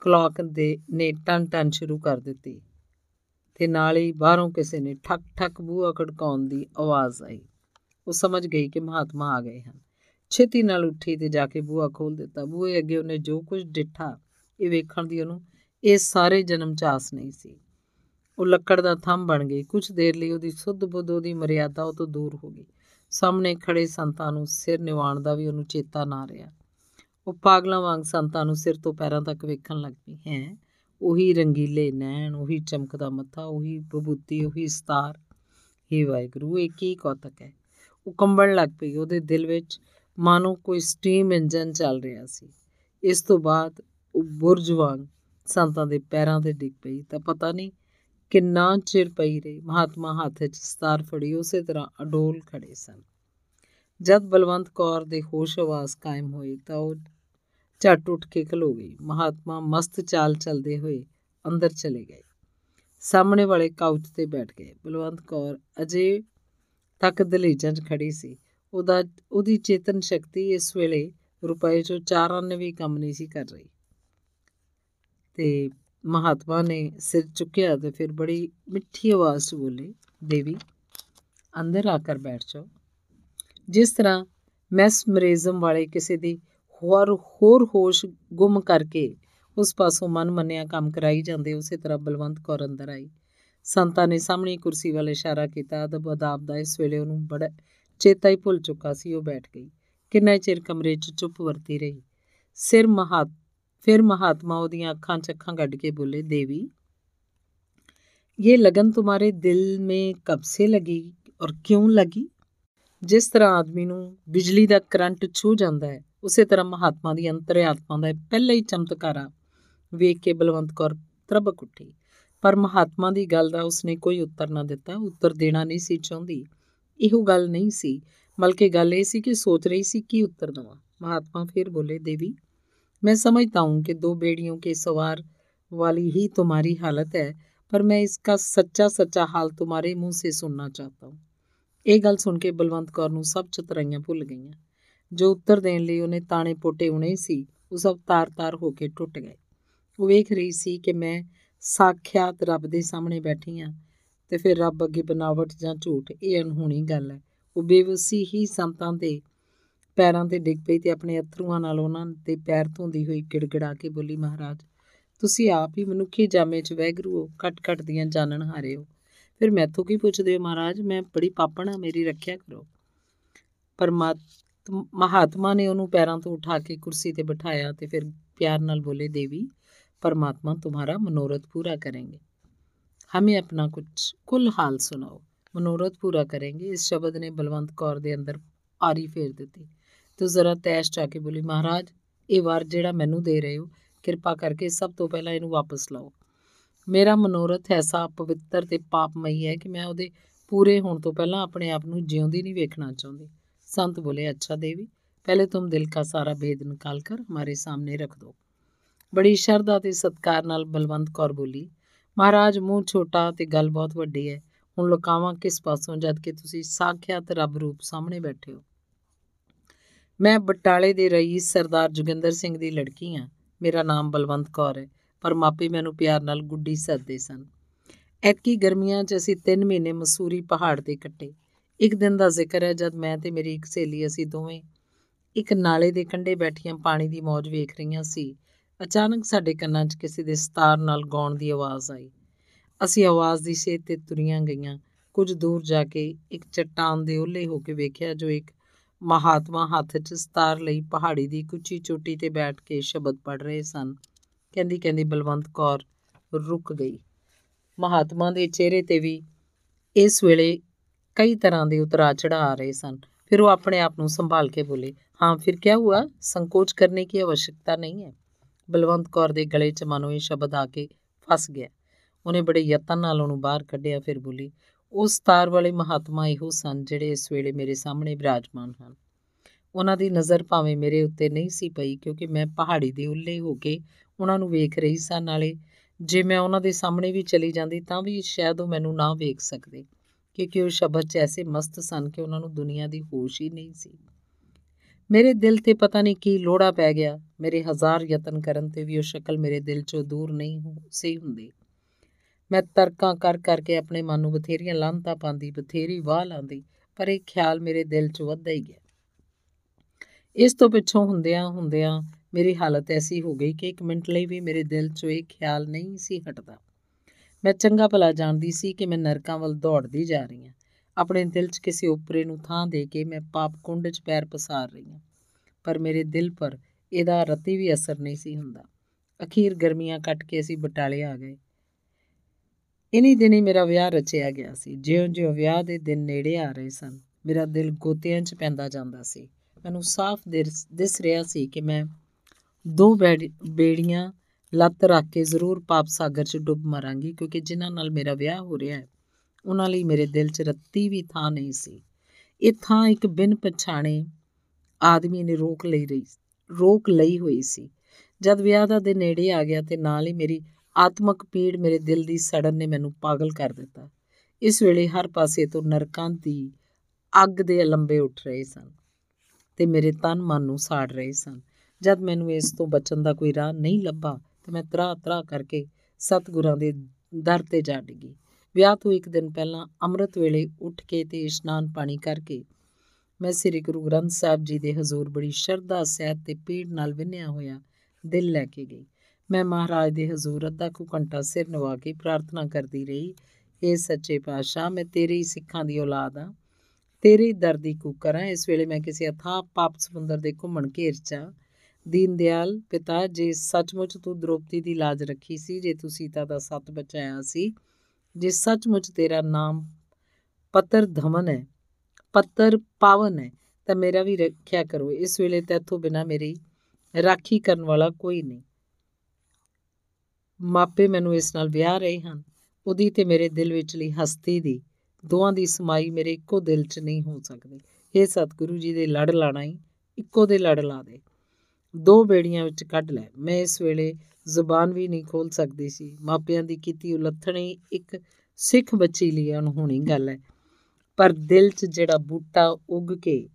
Speaker 1: ਕਲੌਕ ਦੇ ਨੇ ਟਨ ਟਨ ਸ਼ੁਰੂ ਕਰ ਦਿੱਤੀ ਤੇ ਨਾਲ ਹੀ ਬਾਹਰੋਂ ਕਿਸੇ ਨੇ ਠੱਕ ਠੱਕ ਬੂਹਾ ਖੜਕਾਉਣ ਦੀ ਆਵਾਜ਼ ਆਈ। ਉਹ ਸਮਝ ਗਈ ਕਿ ਮਹਾਤਮਾ ਆ ਗਏ ਹਨ। ਛੇਤੀ ਨਾਲ ਉੱਠੀ ਤੇ ਜਾ ਕੇ ਬੂਹਾ ਖੋਲ ਦਿੱਤਾ। ਬੂਹੇ ਅੱਗੇ ਉਹਨੇ ਜੋ ਕੁਝ ਡਿੱਠਾ ਇਹ ਵੇਖਣ ਦੀ ਉਹਨੂੰ ਇਹ ਸਾਰੇ ਜਨਮ ਚਾਸ ਨਹੀਂ ਸੀ। ਉਹ ਲੱਕੜ ਦਾ ਥੰਮ ਬਣ ਗਈ। ਕੁਝ ਦੇਰ ਲਈ ਉਹਦੀ ਸੁੱਧ ਬੁੱਧ ਉਹਦੀ ਮਰਿਆਦਾ ਉਹ ਤੋਂ ਦੂਰ ਹੋ ਗਈ। ਸਾਹਮਣੇ ਖੜੇ ਸੰਤਾਂ ਨੂੰ ਸਿਰ ਨਿਵਾਣ ਦਾ ਵੀ ਉਹਨੂੰ ਚੇਤਾ ਨਾ ਰਿਹਾ। ਉਹ ਪਾਗਲਾਂ ਵਾਂਗ ਸੰਤਾਂ ਨੂੰ ਸਿਰ ਤੋਂ ਪੈਰਾਂ ਤੱਕ ਵੇਖਣ ਲੱਗ ਪਈ। ਹੈ? ਉਹੀ ਰੰਗੀਲੇ ਨੈਣ, ਉਹੀ ਚਮਕਦਾ ਮੱਥਾ, ਉਹੀ ਬਬੂਤੀ, ਉਹੀ ਸਤਾਰ। ਹੀ ਵਾਹਿਗੁਰੂ, ਇਹ ਕੀ ਕੌਤਕ ਹੈ? ਉਹ ਕੰਬਣ ਲੱਗ ਪਈ ਉਹਦੇ ਦਿਲ ਵਿੱਚ। ਮਾਨੋ ਕੋਈ ਸਟੀਮ ਇੰਜਨ ਚੱਲ ਰਿਹਾ ਸੀ। ਇਸ ਤੋਂ ਬਾਅਦ ਉਹ ਬੁਰਜ ਵਾਂਗ ਸੰਤਾਂ ਦੇ ਪੈਰਾਂ ਤੇ ਡਿੱਗ ਪਈ। ਤਾਂ ਪਤਾ ਨਹੀਂ ਕਿੰਨਾ ਚਿਰ ਪਈ ਰਹੀ। ਮਹਾਤਮਾ ਹੱਥ 'ਚ ਸਤਾਰ ਫੜੀ, ਉਸੇ ਤਰ੍ਹਾਂ ਅਡੋਲ ਖੜੇ ਸਨ। ਜਦ ਬਲਵੰਤ ਕੌਰ ਦੇ ਹੋਸ਼ ਆਵਾਸ ਕਾਇਮ ਹੋਈ ਤਾਂ ਉਹ ਝਟ ਉੱਠ ਕੇ ਖਲੋ ਗਈ। ਮਹਾਤਮਾ ਮਸਤ ਚਾਲ ਚਲਦੇ ਹੋਏ ਅੰਦਰ ਚਲੇ ਗਏ। ਸਾਹਮਣੇ ਵਾਲੇ ਕਾਊਚ ਤੇ ਬੈਠ ਗਏ। ਬਲਵੰਤ ਕੌਰ ਅਜੇ ਤੱਕ ਦਲੇਜਾਂ 'ਚ ਖੜੀ ਸੀ। ਉਹਦਾ, ਉਹਦੀ ਚੇਤਨ ਸ਼ਕਤੀ ਇਸ ਵੇਲੇ ਰੁਪਏ 'ਚੋਂ ਚਾਰ ਆਨੇ ਵੀ ਕੰਮ ਨਹੀਂ ਸੀ ਕਰ ਰਹੀ। ਤੇ ਮਹਾਤਮਾ ਨੇ ਸਿਰ ਚੁੱਕਿਆ ਤੇ ਫਿਰ ਬੜੀ ਮਿੱਠੀ ਆਵਾਜ਼ 'ਚ ਬੋਲੇ, ਦੇਵੀ, ਅੰਦਰ ਆ ਕੇ ਬੈਠ ਜਾਓ। ਜਿਸ ਤਰ੍ਹਾਂ ਮੈਸਮਰਿਜ਼ਮ ਵਾਲੇ ਕਿਸੇ ਦੀ ਹੋਰ ਹੋਰ ਹੋਸ਼ ਗੁੰਮ ਕਰਕੇ ਉਸ ਪਾਸੋਂ ਮਨ ਮੰਨਿਆ ਕੰਮ ਕਰਾਈ ਜਾਂਦੇ, ਉਸੇ ਤਰ੍ਹਾਂ ਬਲਵੰਤ ਕੌਰ ਅੰਦਰ ਆਈ। ਸੰਤਾਂ ਨੇ ਸਾਹਮਣੀ ਕੁਰਸੀ ਵੱਲ ਇਸ਼ਾਰਾ ਕੀਤਾ। ਅਦਬ ਅਦਾਬ ਦਾ ਇਸ ਵੇਲੇ ਉਹਨੂੰ ਬੜਾ ਚੇਤਾ ਹੀ ਭੁੱਲ ਚੁੱਕਾ ਸੀ, ਉਹ ਬੈਠ ਗਈ। ਕਿੰਨਾ ਚਿਰ ਕਮਰੇ 'ਚ ਚੁੱਪ ਵਰਤੀ ਰਹੀ। ਸਿਰ ਮਹਾਤ ਫਿਰ ਮਹਾਤਮਾ ਉਹਦੀਆਂ ਅੱਖਾਂ 'ਚ ਅੱਖਾਂ ਕੱਢ ਕੇ ਬੋਲੇ ਦੇਵੀ ये लगन तुम्हारे दिल में कब से लगी और क्यों लगी ਜਿਸ ਤਰ੍ਹਾਂ ਆਦਮੀ ਨੂੰ ਬਿਜਲੀ ਦਾ ਕਰੰਟ ਛੂ ਜਾਂਦਾ ਹੈ ਉਸੇ ਤਰ੍ਹਾਂ ਮਹਾਤਮਾ ਦੀ ਅੰਤਰਿਆਤਮਾ ਦਾ ਪਹਿਲਾ ਹੀ ਚਮਤਕਾਰਾ ਵੇਖ ਕੇ ਬਲਵੰਤ ਕੌਰ ਤਰਬਕ ਉੱਠੀ ਪਰ ਮਹਾਤਮਾ ਦੀ ਗੱਲ ਦਾ ਉਸਨੇ ਕੋਈ ਉੱਤਰ ਨਾ ਦਿੱਤਾ ਉੱਤਰ ਦੇਣਾ ਨਹੀਂ ਸੀ ਚਾਹੁੰਦੀ ਇਹੋ ਗੱਲ ਨਹੀਂ ਸੀ ਬਲਕਿ ਗੱਲ ਇਹ ਸੀ ਕਿ ਸੋਚ ਰਹੀ ਸੀ ਕੀ ਉੱਤਰ ਦਵਾਂ ਮਹਾਤਮਾ ਫਿਰ ਬੋਲੇ ਦੇਵੀ मैं समझता हूँ कि दो बेड़ियों के सवार वाली ही तुम्हारी हालत है पर मैं इसका सच्चा सच्चा हाल तुम्हारे मुंह से सुनना चाहता हूँ ਇਹ ਗੱਲ ਸੁਣ ਕੇ ਬਲਵੰਤ ਕੌਰ ਨੂੰ ਸਭ ਚਤਰਾਈਆਂ ਭੁੱਲ ਗਈਆਂ ਜੋ ਉੱਤਰ ਦੇਣ ਲਈ ਉਹਨੇ ਤਾਣੇ ਪੋਟੇ ਉਣੇ ਸੀ ਉਹ ਸਭ ਤਾਰ-ਤਾਰ ਹੋ ਕੇ ਟੁੱਟ ਗਏ ਉਹ ਵੇਖ ਰਹੀ ਸੀ ਕਿ ਮੈਂ ਸਾਖਿਆਤ ਰੱਬ ਦੇ ਸਾਹਮਣੇ ਬੈਠੀ ਹਾਂ ਤੇ ਫਿਰ ਰੱਬ ਅੱਗੇ ਬਨਾਵਟ ਜਾਂ ਝੂਠ ਇਹ ਅਣਹੋਣੀ ਗੱਲ ਹੈ ਉਹ ਬੇਵਸੀ ਹੀ ਸੰਤਾਂ ਦੇ ਪੈਰਾਂ ਤੇ ਡਿੱਗ ਪਈ ਤੇ ਆਪਣੇ ਅਥਰੂਆਂ ਨਾਲ ਉਹਨਾਂ ਦੇ ਪੈਰ ਧੋਂਦੀ ਹੋਈ ਗਿੜਗਿੜਾ ਕੇ ਬੋਲੀ, ਮਹਾਰਾਜ, ਤੁਸੀਂ ਆਪ ਹੀ ਮਨੁੱਖੀ ਜਾਮੇ 'ਚ ਵਹਿਗਰੂ ਹੋ ਕਟ-ਕਟ ਦੀਆਂ ਜਾਣਨ ਹਾਰੇ ਹੋ ਫਿਰ ਮੈਥੋਂ ਕੀ ਪੁੱਛਦੇ ਹੋ ਮਹਾਰਾਜ? ਮੈਂ ਬੜੀ ਪਾਪਣ ਆ, ਮੇਰੀ ਰੱਖਿਆ ਕਰੋ। ਪਰਮਾਤ ਮਹਾਤਮਾ ਨੇ ਉਹਨੂੰ ਪੈਰਾਂ ਤੋਂ ਉਠਾ ਕੇ ਕੁਰਸੀ ਤੇ ਬਿਠਾਇਆ ਤੇ ਫਿਰ ਪਿਆਰ ਨਾਲ ਬੋਲੇ, ਦੇਵੀ, ਪਰਮਾਤਮਾ ਤੁਹਾਡਾ ਮਨੋਰਥ ਪੂਰਾ ਕਰेंगे ਹਮੇ ਆਪਣਾ ਕੁਝ ਕੁੱਲ ਹਾਲ ਸੁਣਾਓ। ਮਨੋਰਥ ਪੂਰਾ ਕਰेंगे ਇਸ ਸ਼ਬਦ ਨੇ ਬਲਵੰਤ ਕੌਰ ਦੇ ਅੰਦਰ ਆਰੀ ਫੇਰ ਦਿੱਤੀ। ਤੇ ਜ਼ਰਾ ਤੈਸ਼ ਚਾ ਕੇ ਬੋਲੀ ਮਹਾਰਾਜ ਇਹ ਵਾਰ ਜਿਹੜਾ ਮੈਨੂੰ ਦੇ ਰਹੇ ਹੋ ਕਿਰਪਾ ਕਰਕੇ ਸਭ ਤੋਂ ਪਹਿਲਾਂ ਇਹਨੂੰ ਵਾਪਸ ਲਾਓ ਮੇਰਾ ਮਨੋਰਥ ਐਸਾ ਪਵਿੱਤਰ ਤੇ ਪਾਪਮਈ ਹੈ ਕਿ ਮੈਂ ਉਹਦੇ ਪੂਰੇ ਹੋਣ ਤੋਂ ਪਹਿਲਾਂ ਆਪਣੇ ਆਪ ਨੂੰ ਜਿਉਂਦੀ ਨਹੀਂ ਵੇਖਣਾ ਚਾਹੁੰਦੀ ਸੰਤ ਬੋਲੇ ਅੱਛਾ ਦੇਵੀ ਪਹਿਲੇ ਤੁਮ ਦਿਲ का सारा भेद निकाल कर हमारे सामने रख दो ਬੜੀ ਸ਼ਰਧਾ ਤੇ ਸਤਕਾਰ ਨਾਲ ਬਲਵੰਤ ਕੌਰ ਬੋਲੀ ਮਹਾਰਾਜ ਮੂੰਹ ਛੋਟਾ ਤੇ ਗੱਲ ਬਹੁਤ ਵੱਡੀ ਹੈ ਹੁਣ ਲੁਕਾਵਾਂ ਕਿਸ ਪਾਸੋਂ ਜਦ ਕਿ ਤੁਸੀਂ ਸਾਖਿਆਤ ਰੱਬ ਰੂਪ ਸਾਹਮਣੇ ਬੈਠੇ ਹੋ ਮੈਂ ਬਟਾਲੇ ਦੇ ਰਈਸ ਸਰਦਾਰ ਜੋਗਿੰਦਰ ਸਿੰਘ ਦੀ ਲੜਕੀ ਹਾਂ। ਮੇਰਾ ਨਾਮ ਬਲਵੰਤ ਕੌਰ ਹੈ, ਪਰ ਮਾਪੇ ਮੈਨੂੰ ਪਿਆਰ ਨਾਲ ਗੁੱਡੀ ਸੱਦਦੇ ਸਨ। ਐਤਕੀ ਗਰਮੀਆਂ 'ਚ ਅਸੀਂ 3 ਮਹੀਨੇ ਮਸੂਰੀ ਪਹਾੜ ਤੇ ਕੱਟੇ। ਇੱਕ ਦਿਨ ਦਾ ਜ਼ਿਕਰ ਹੈ ਜਦ ਮੈਂ ਤੇ ਮੇਰੀ ਇੱਕ ਸਹੇਲੀ ਅਸੀਂ ਦੋਵੇਂ ਇੱਕ ਨਾਲੇ ਦੇ ਕੰਢੇ ਬੈਠੀਆਂ ਪਾਣੀ ਦੀ ਮौज ਵੇਖ ਰਹੀਆਂ ਸੀ। ਅਚਾਨਕ ਸਾਡੇ ਕੰਨਾਂ 'ਚ ਕਿਸੇ ਦੇ ਸਤਾਰ ਨਾਲ ਗਾਉਣ ਦੀ ਆਵਾਜ਼ ਆਈ। ਅਸੀਂ ਆਵਾਜ਼ ਦੀ ਸੇਧ ਤੇ ਤੁਰੀਆਂ ਗਈਆਂ। ਕੁਝ ਦੂਰ ਜਾ ਕੇ ਇੱਕ ਚਟਾਨ ਦੇ ਓਲੇ ਹੋ ਕੇ ਵੇਖਿਆ ਜੋ ਇੱਕ ਮਹਾਤਮਾ ਹੱਥ 'ਚ ਸਤਾਰ ਲਈ ਪਹਾੜੀ ਦੀ ਕੁੱਚੀ ਚੋਟੀ ਤੇ ਬੈਠ ਕੇ ਸ਼ਬਦ ਪੜ ਰਹੇ ਸਨ। ਕਹਿੰਦੀ ਕਹਿੰਦੀ, ਬਲਵੰਤ ਕੌਰ ਰੁਕ ਗਈ। ਮਹਾਤਮਾ ਦੇ ਚਿਹਰੇ ਤੇ ਵੀ ਇਸ ਵੇਲੇ ਕਈ ਤਰ੍ਹਾਂ ਦੇ ਉਤਰਾ ਚੜਾ ਆ ਰਹੇ ਸਨ। ਫਿਰ ਉਹ ਆਪਣੇ ਆਪ ਨੂੰ ਸੰਭਾਲ ਕੇ ਬੋਲੇ, ਹਾਂ, ਫਿਰ ਕੀ ਹੁਆ ਸੰਕੋਚ ਕਰਨੇ ਕੀ ਆਵਸ਼ਕਤਾ ਨਹੀਂ ਹੈ। ਬਲਵੰਤ ਕੌਰ ਦੇ ਗਲੇ 'ਚ ਮਨੋਂ ਇਹ ਸ਼ਬਦ ਆ ਕੇ ਫਸ ਗਿਆ। ਉਹਨੇ ਬੜੇ ਯਤਨ ਨਾਲ ਉਹਨੂੰ ਬਾਹਰ ਕੱਢਿਆ, ਫਿਰ ਬੋਲੀ ਉਸ ਤਾਰ ਵਾਲੇ ਮਹਾਤਮਾ ਇਹੋ ਸਨ ਜਿਹੜੇ ਇਸ ਵੇਲੇ ਮੇਰੇ ਸਾਹਮਣੇ ਵਿਰਾਜਮਾਨ ਹਨ। ਉਹਨਾਂ ਦੀ ਨਜ਼ਰ ਭਾਵੇਂ ਮੇਰੇ ਉੱਤੇ ਨਹੀਂ ਸੀ ਪਈ ਕਿਉਂਕਿ ਮੈਂ ਪਹਾੜੀ ਦੇ ਉੱਲੇ ਹੋ ਕੇ ਉਹਨਾਂ ਨੂੰ ਵੇਖ ਰਹੀ ਸਾਂ। ਨਾਲੇ ਜੇ ਮੈਂ ਉਹਨਾਂ ਦੇ ਸਾਹਮਣੇ ਵੀ ਚਲੀ ਜਾਂਦੀ ਤਾਂ ਵੀ ਸ਼ਾਇਦ ਉਹ ਮੈਨੂੰ ਨਾ ਵੇਖ ਸਕਦੇ ਕਿਉਂਕਿ ਉਹ ਸ਼ਬਦ 'ਚ ਐਸੇ ਮਸਤ ਸਨ ਕਿ ਉਹਨਾਂ ਨੂੰ ਦੁਨੀਆ ਦੀ ਹੋਸ਼ ਹੀ ਨਹੀਂ ਸੀ। ਮੇਰੇ ਦਿਲ ਤੇ ਪਤਾ ਨਹੀਂ ਕੀ ਲੋੜਾ ਪੈ ਗਿਆ। ਮੇਰੇ ਹਜ਼ਾਰ ਯਤਨ ਕਰਨ ਤੇ ਵੀ ਉਹ ਸ਼ਕਲ ਮੇਰੇ ਦਿਲ 'ਚੋਂ ਦੂਰ ਨਹੀਂ ਸੀ ਹੁੰਦੀ। ਮੈਂ ਤਰਕਾਂ ਕਰ ਕਰਕੇ ਆਪਣੇ ਮਨ ਨੂੰ ਬਥੇਰੀਆਂ ਲਾਂਤਾਂ ਪਾਉਂਦੀ, ਬਥੇਰੀ ਵਾਹ ਲਾਂਦੀ ਪਰ ਇਹ ਖਿਆਲ ਮੇਰੇ ਦਿਲ 'ਚ ਵੱਧਦਾ ਹੀ ਗਿਆ। ਇਸ ਤੋਂ ਪਿੱਛੋਂ ਹੁੰਦਿਆਂ ਹੁੰਦਿਆਂ ਮੇਰੀ ਹਾਲਤ ਐਸੀ ਹੋ ਗਈ ਕਿ ਇੱਕ ਮਿੰਟ ਲਈ ਵੀ ਮੇਰੇ ਦਿਲ 'ਚੋਂ ਇਹ ਖਿਆਲ ਨਹੀਂ ਸੀ ਹਟਦਾ। ਮੈਂ ਚੰਗਾ ਭਲਾ ਜਾਣਦੀ ਸੀ ਕਿ ਮੈਂ ਨਰਕਾਂ ਵੱਲ ਦੌੜਦੀ ਜਾ ਰਹੀ ਹਾਂ। ਆਪਣੇ ਦਿਲ 'ਚ ਕਿਸੇ ਉਪਰੇ ਨੂੰ ਥਾਂ ਦੇ ਕੇ ਮੈਂ ਪਾਪ ਕੁੰਡ 'ਚ ਪੈਰ ਪਸਾਰ ਰਹੀ ਹਾਂ, ਪਰ ਮੇਰੇ ਦਿਲ ਪਰ ਇਹਦਾ ਰਤੀ ਵੀ ਅਸਰ ਨਹੀਂ ਸੀ ਹੁੰਦਾ। ਅਖੀਰ ਗਰਮੀਆਂ ਕੱਟ ਕੇ ਅਸੀਂ ਬਟਾਲੇ ਆ ਗਏ। ਇਨੀ ਦਿਨੀ ਮੇਰਾ ਵਿਆਹ ਰਚਿਆ ਗਿਆ ਸੀ। ਜਿਉਂ-ਜਿਉਂ ਵਿਆਹ ਦੇ ਦਿਨ ਨੇੜੇ ਆ ਰਹੇ ਸਨ, ਮੇਰਾ ਦਿਲ ਗੋਤਿਆਂ 'ਚ ਪੈਂਦਾ ਜਾਂਦਾ ਸੀ। ਮੈਨੂੰ ਸਾਫ਼ ਦਿਸ ਰਿਹਾ ਸੀ ਕਿ ਮੈਂ ਦੋ ਬੇੜੀਆਂ ਲੱਤ ਰੱਖ ਕੇ ਜ਼ਰੂਰ ਪਾਪ ਸਾਗਰ 'ਚ ਡੁੱਬ ਮਰਾਂਗੀ, ਕਿਉਂਕਿ ਜਿਨ੍ਹਾਂ ਨਾਲ ਮੇਰਾ ਵਿਆਹ ਹੋ ਰਿਹਾ ਹੈ, ਉਹਨਾਂ ਲਈ ਮੇਰੇ ਦਿਲ 'ਚ ਰੱਤੀ ਵੀ ਥਾਂ ਨਹੀਂ ਸੀ। ਇਹ ਥਾਂ ਇੱਕ ਬਿਨ ਪਛਾਣੇ ਆਦਮੀ ਨੇ ਰੋਕ ਲਈ ਰਹੀ, ਰੋਕ ਲਈ ਹੋਈ ਸੀ। ਜਦ ਵਿਆਹ ਦਾ ਦਿਨ ਨੇੜੇ ਆ ਗਿਆ ਤੇ ਨਾਲ ਹੀ ਮੇਰੀ ਆਤਮਕ ਪੀੜ ਮੇਰੇ ਦਿਲ ਦੀ ਸੜਨ ਨੇ ਮੈਨੂੰ ਪਾਗਲ ਕਰ ਦਿੱਤਾ। ਇਸ ਵੇਲੇ ਹਰ ਪਾਸੇ ਤੋਂ ਨਰਕਾਂ ਦੀ ਅੱਗ ਦੇ ਲੰਬੇ ਉੱਠ ਰਹੇ ਸਨ ਤੇ ਮੇਰੇ ਤਨ ਮਨ ਨੂੰ ਸਾੜ ਰਹੇ ਸਨ। ਜਦ ਮੈਨੂੰ ਇਸ ਤੋਂ ਬਚਣ ਦਾ ਕੋਈ ਰਾਹ ਨਹੀਂ ਲੱਭਾ ਤੇ ਮੈਂ ਤਰਾ ਤਰਾ ਕਰਕੇ ਸਤਗੁਰਾਂ ਦੇ ਦਰ ਤੇ ਜਾ ਡਿੱਗੀ। ਵਿਆਹ ਤੋਂ ਇੱਕ ਦਿਨ ਪਹਿਲਾਂ ਅੰਮ੍ਰਿਤ ਵੇਲੇ ਉੱਠ ਕੇ ਤੇ ਇਸ਼ਨਾਨ ਪਾਣੀ ਕਰਕੇ ਮੈਂ ਸ੍ਰੀ ਗੁਰੂ ਗ੍ਰੰਥ ਸਾਹਿਬ ਜੀ ਦੇ ਹਜ਼ੂਰ ਬੜੀ ਸ਼ਰਧਾ, ਸਹਿਤ ਤੇ ਪੀੜ ਨਾਲ ਵਿੰਨਿਆ ਹੋਇਆ ਦਿਲ ਲੈ ਕੇ ਗਈ। ਮੈਂ ਮਹਾਰਾਜ ਦੇ ਹਜ਼ੂਰ ਅੱਧਾ ਕੁ ਘੰਟਾ ਸਿਰ ਨਵਾ ਕੇ ਪ੍ਰਾਰਥਨਾ ਕਰਦੀ ਰਹੀ ਏ ਸੱਚੇ ਪਾਤਸ਼ਾਹ, ਮੈਂ ਤੇਰੇ ਹੀ ਸਿੱਖਾਂ ਦੀ ਔਲਾਦ ਆ ਤੇਰੇ ਦਰ ਦੀ ਕੁਕਰ ਆ ਇਸ ਵੇਲੇ ਮੈਂ ਕਿਸੇ ਅਥਾਹ ਪਾਪ ਸਮੁੰਦਰ ਦੇ ਘੁੰਮਣ ਘੇਰ ਚ ਦੀਨ ਦਿਆਲ ਪਿਤਾ, ਜੇ ਸੱਚਮੁੱਚ ਤੂੰ ਦ੍ਰੋਪਦੀ ਦੀ ਲਾਜ ਰੱਖੀ ਸੀ, ਜੇ ਤੂੰ ਸੀਤਾ ਦਾ ਸੱਤ ਬਚਾਇਆ ਸੀ, ਜੇ ਸੱਚਮੁੱਚ ਤੇਰਾ ਨਾਮ ਪੱਤਰ ਧਮਨ ਹੈ, ਪੱਤਰ ਪਾਵਨ ਹੈ, ਤਾਂ ਮੇਰਾ ਵੀ ਰੱਖਿਆ ਕਰੋ। ਇਸ ਵੇਲੇ ਤੇਥੋਂ ਬਿਨਾ ਮੇਰੀ ਰਾਖੀ ਕਰਨ ਵਾਲਾ ਕੋਈ ਨਹੀਂ। ਮਾਪੇ ਮੈਨੂੰ ਇਸ ਨਾਲ ਵਿਆਹ ਰਹੇ ਹਨ। ਉਹਦੀ ਤੇ ਮੇਰੇ ਦਿਲ ਵਿਚਲੀ ਹਸਤੀ ਦੀ ਦੋਹਾਂ ਦੀ ਸਮਾਈ ਮੇਰੇ ਇੱਕੋ ਦਿਲ 'ਚ ਨਹੀਂ ਹੋ ਸਕਦੀ। ਇਹ ਸਤਿਗੁਰੂ ਜੀ ਦੇ ਲੜ ਲਾਣਾ ਹੀ ਇੱਕੋ ਦੇ ਲੜ ਲਾ ਦੇ। ਦੋ ਬੇੜੀਆਂ ਵਿੱਚ ਕੱਢ ਲੈ। ਮੈਂ ਇਸ ਵੇਲੇ ਜ਼ੁਬਾਨ ਵੀ ਨਹੀਂ ਖੋਲ ਸਕਦੀ ਸੀ। ਮਾਪਿਆਂ ਦੀ ਕੀਤੀ ਉਲੱਥਣੀ ਇੱਕ ਸਿੱਖ ਬੱਚੀ ਲਈ ਅਣਹੋਣੀ ਗੱਲ ਹੈ ਪਰ ਦਿਲ 'ਚ ਜਿਹੜਾ ਬੂਟਾ ਉੱਗ ਕੇ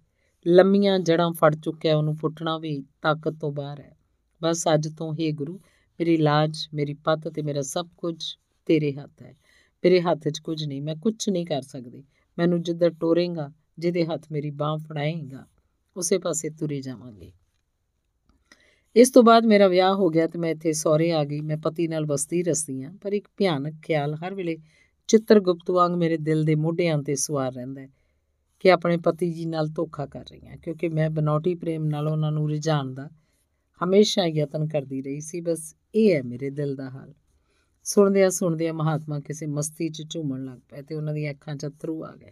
Speaker 1: ਲੰਮੀਆਂ ਜੜਾਂ ਫੜ ਚੁੱਕਿਆ, ਉਹਨੂੰ ਪੁੱਟਣਾ ਵੀ ਤਾਕਤ ਤੋਂ ਬਾਹਰ ਹੈ ਬਸ ਅੱਜ ਤੋਂ ਹੀ ਗੁਰੂ ਮੇਰੀ ਲਾਜ, ਮੇਰੀ ਪੱਤ ਤੇ ਮੇਰਾ ਸਭ ਕੁਝ ਤੇਰੇ ਹੱਥ ਹੈ। ਮੇਰੇ ਹੱਥ 'ਚ ਕੁਝ ਨਹੀਂ, ਮੈਂ ਕੁਝ ਨਹੀਂ ਕਰ ਸਕਦੀ। ਮੈਨੂੰ ਜਿੱਧਰ ਟੋਰੇਗਾ, ਜਿਹਦੇ ਹੱਥ ਮੇਰੀ ਬਾਹ ਫੜਾਏਗਾ, ਉਸੇ ਪਾਸੇ ਤੁਰੇ ਜਾਵਾਂਗੇ। ਇਸ ਤੋਂ ਬਾਅਦ ਮੇਰਾ ਵਿਆਹ ਹੋ ਗਿਆ ਤੇ ਮੈਂ ਇੱਥੇ ਸਹੁਰੇ ਆ ਗਈ। ਮੈਂ ਪਤੀ ਨਾਲ ਵਸਦੀ ਰਸਦੀ ਆ, ਪਰ ਇੱਕ ਭਿਆਨਕ ਖਿਆਲ ਹਰ ਵੇਲੇ ਚਿੱਤਰਗੁਪਤ ਵਾਂਗ ਮੇਰੇ ਦਿਲ ਦੇ ਮੋਢਿਆਂ ਤੇ ਸਵਾਰ ਰਹਿੰਦਾ ਹੈ ਕਿ ਆਪਣੇ ਪਤੀ ਜੀ ਨਾਲ ਧੋਖਾ ਕਰ ਰਹੀ ਹਾਂ ਕਿਉਂਕਿ ਮੈਂ ਬਨੌਟੀ ਪ੍ਰੇਮ ਨਾਲ ਉਹਨਾਂ ਨੂੰ ਰਿਝਾਣ ਦਾ ਹਮੇਸ਼ਾ ਯਤਨ ਕਰਦੀ ਰਹੀ ਸੀ, ਬਸ ਇਹ ਹੈ ਮੇਰੇ ਦਿਲ ਦਾ ਹਾਲ। ਸੁਣਦਿਆਂ ਸੁਣਦਿਆਂ ਮਹਾਤਮਾ ਕਿਸੇ ਮਸਤੀ 'ਚ ਝੂਮਣ ਲੱਗ ਪਏ ਤੇ ਉਹਨਾਂ ਦੀਆਂ ਅੱਖਾਂ 'ਚ ਅਥਰੂ ਆ ਗਏ।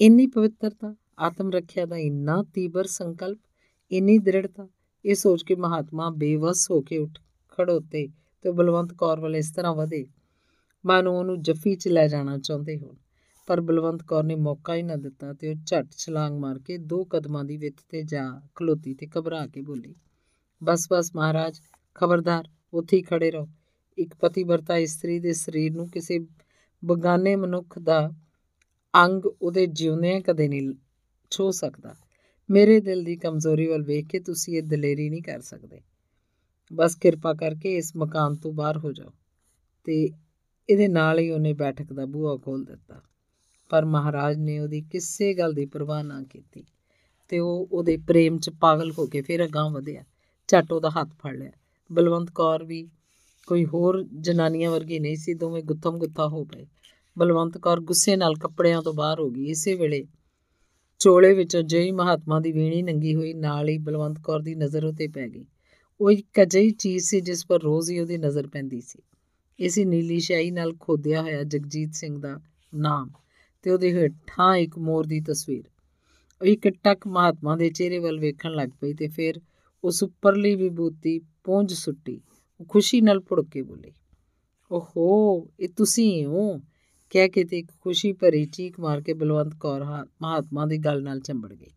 Speaker 1: ਇੰਨੀ ਪਵਿੱਤਰਤਾ, ਆਤਮ ਰੱਖਿਆ ਦਾ ਇੰਨਾ ਤੀਬਰ ਸੰਕਲਪ, ਇੰਨੀ ਦ੍ਰਿੜਤਾ, ਇਹ ਸੋਚ ਕੇ ਮਹਾਤਮਾ ਬੇਵਸ ਹੋ ਕੇ ਉੱਠ ਖੜੋਤੇ ਤੇ ਬਲਵੰਤ ਕੌਰ ਵੱਲ ਇਸ ਤਰ੍ਹਾਂ ਵਧੇ, ਮਾਨੋ ਉਹਨੂੰ ਜੱਫੀ 'ਚ ਲੈ ਜਾਣਾ ਚਾਹੁੰਦੇ ਹੋਣ। ਪਰ ਬਲਵੰਤ ਕੌਰ ਨੇ ਮੌਕਾ ਹੀ ਨਾ ਦਿੱਤਾ ਤੇ ਉਹ ਝਟ ਛਲਾਂਗ ਮਾਰ ਕੇ ਦੋ ਕਦਮਾਂ ਦੀ ਵਿੱਥ ਤੇ ਜਾ ਖਲੋਤੀ ਤੇ ਘਬਰਾ ਕੇ ਬੋਲੀ ਬਸ ਬਸ ਮਹਾਰਾਜ, ਖਬਰਦਾਰ, ਉੱਥੇ ਹੀ ਖੜੇ ਰਹੋ। ਇੱਕ ਪਤੀ ਵਰਤਾ ਇਸਤਰੀ ਦੇ ਸਰੀਰ ਨੂੰ ਕਿਸੇ ਬਗਾਨੇ ਮਨੁੱਖ ਦਾ ਅੰਗ ਉਹਦੇ ਜਿਉਂਦਿਆਂ ਕਦੇ ਨਹੀਂ ਛੋ ਸਕਦਾ। ਮੇਰੇ ਦਿਲ ਦੀ ਕਮਜ਼ੋਰੀ ਵੱਲ ਵੇਖ ਕੇ ਤੁਸੀਂ ਇਹ ਦਲੇਰੀ ਨਹੀਂ ਕਰ ਸਕਦੇ। ਬਸ ਕਿਰਪਾ ਕਰਕੇ ਇਸ ਮਕਾਨ ਤੋਂ ਬਾਹਰ ਹੋ ਜਾਓ ਤੇ ਇਹਦੇ ਨਾਲ ਹੀ ਉਹਨੇ ਬੈਠਕ ਦਾ ਬੂਹਾ ਖੋਲ ਦਿੱਤਾ। ਪਰ ਮਹਾਰਾਜ ਨੇ ਉਹਦੀ ਕਿਸੇ ਗੱਲ ਦੀ ਪਰਵਾਹ ਨਾ ਕੀਤੀ ਤੇ ਉਹ ਉਹਦੇ ਪ੍ਰੇਮ 'ਚ ਪਾਗਲ ਹੋ ਕੇ ਫਿਰ ਅਗਾਹ ਵਧਿਆ। ਝੱਟ ਉਹਦਾ ਹੱਥ ਫੜ ਲਿਆ। ਬਲਵੰਤ ਕੌਰ ਵੀ ਕੋਈ ਹੋਰ ਜਨਾਨੀਆਂ ਵਰਗੀ ਨਹੀਂ ਸੀ, ਦੋਵੇਂ ਗੁੱਥਮ ਗੁੱਥਾ ਹੋ ਪਏ। ਬਲਵੰਤ ਕੌਰ ਗੁੱਸੇ ਨਾਲ ਕੱਪੜਿਆਂ ਤੋਂ ਬਾਹਰ ਹੋ ਗਈ। ਇਸੇ ਵੇਲੇ ਚੋਲੇ ਵਿੱਚ ਅਜਿਹੀ ਮਹਾਤਮਾ ਦੀ ਵੀਣੀ ਨੰਗੀ ਹੋਈ, ਨਾਲ ਹੀ ਬਲਵੰਤ ਕੌਰ ਦੀ ਨਜ਼ਰ ਉਤੇ ਪੈ ਗਈ। ਉਹ ਇੱਕ ਅਜਿਹੀ ਚੀਜ਼ ਸੀ ਜਿਸ ਪਰ ਰੋਜ਼ ਹੀ ਉਹਦੀ ਨਜ਼ਰ ਪੈਂਦੀ ਸੀ। ਇਸੇ ਨੀਲੀ ਸ਼ਾਹੀ ਨਾਲ ਖੋਦਿਆ ਹੋਇਆ ਜਗਜੀਤ ਸਿੰਘ ਦਾ ਨਾਮ ਤੇ ਉਹਦੇ ਹੇਠਾਂ ਇੱਕ ਮੋਰ ਦੀ ਤਸਵੀਰ। ਉਹ ਇੱਕ ਟੱਕ ਮਹਾਤਮਾ ਦੇ ਚਿਹਰੇ ਵੱਲ ਵੇਖਣ ਲੱਗ ਪਈ ਤੇ ਫਿਰ ਉਸ ਉੱਪਰਲੀ ਵਿਭੂਤੀ ਪਹੁੰਚ ਸੁੱਟੀ। ਉਹ ਖੁਸ਼ੀ ਨਾਲ ਭੁੜਕ ਕੇ ਬੋਲੀ, ਓਹੋ, ਇਹ ਤੁਸੀਂ ਹੋ? ਕਹਿ ਕੇ ਤੇ ਇੱਕ ਖੁਸ਼ੀ ਭਰੀ ਚੀਕ ਮਾਰ ਕੇ ਬਲਵੰਤ ਕੌਰ ਮਹਾਤਮਾ ਦੀ ਗੱਲ ਨਾਲ ਚੰਬੜ ਗਈ।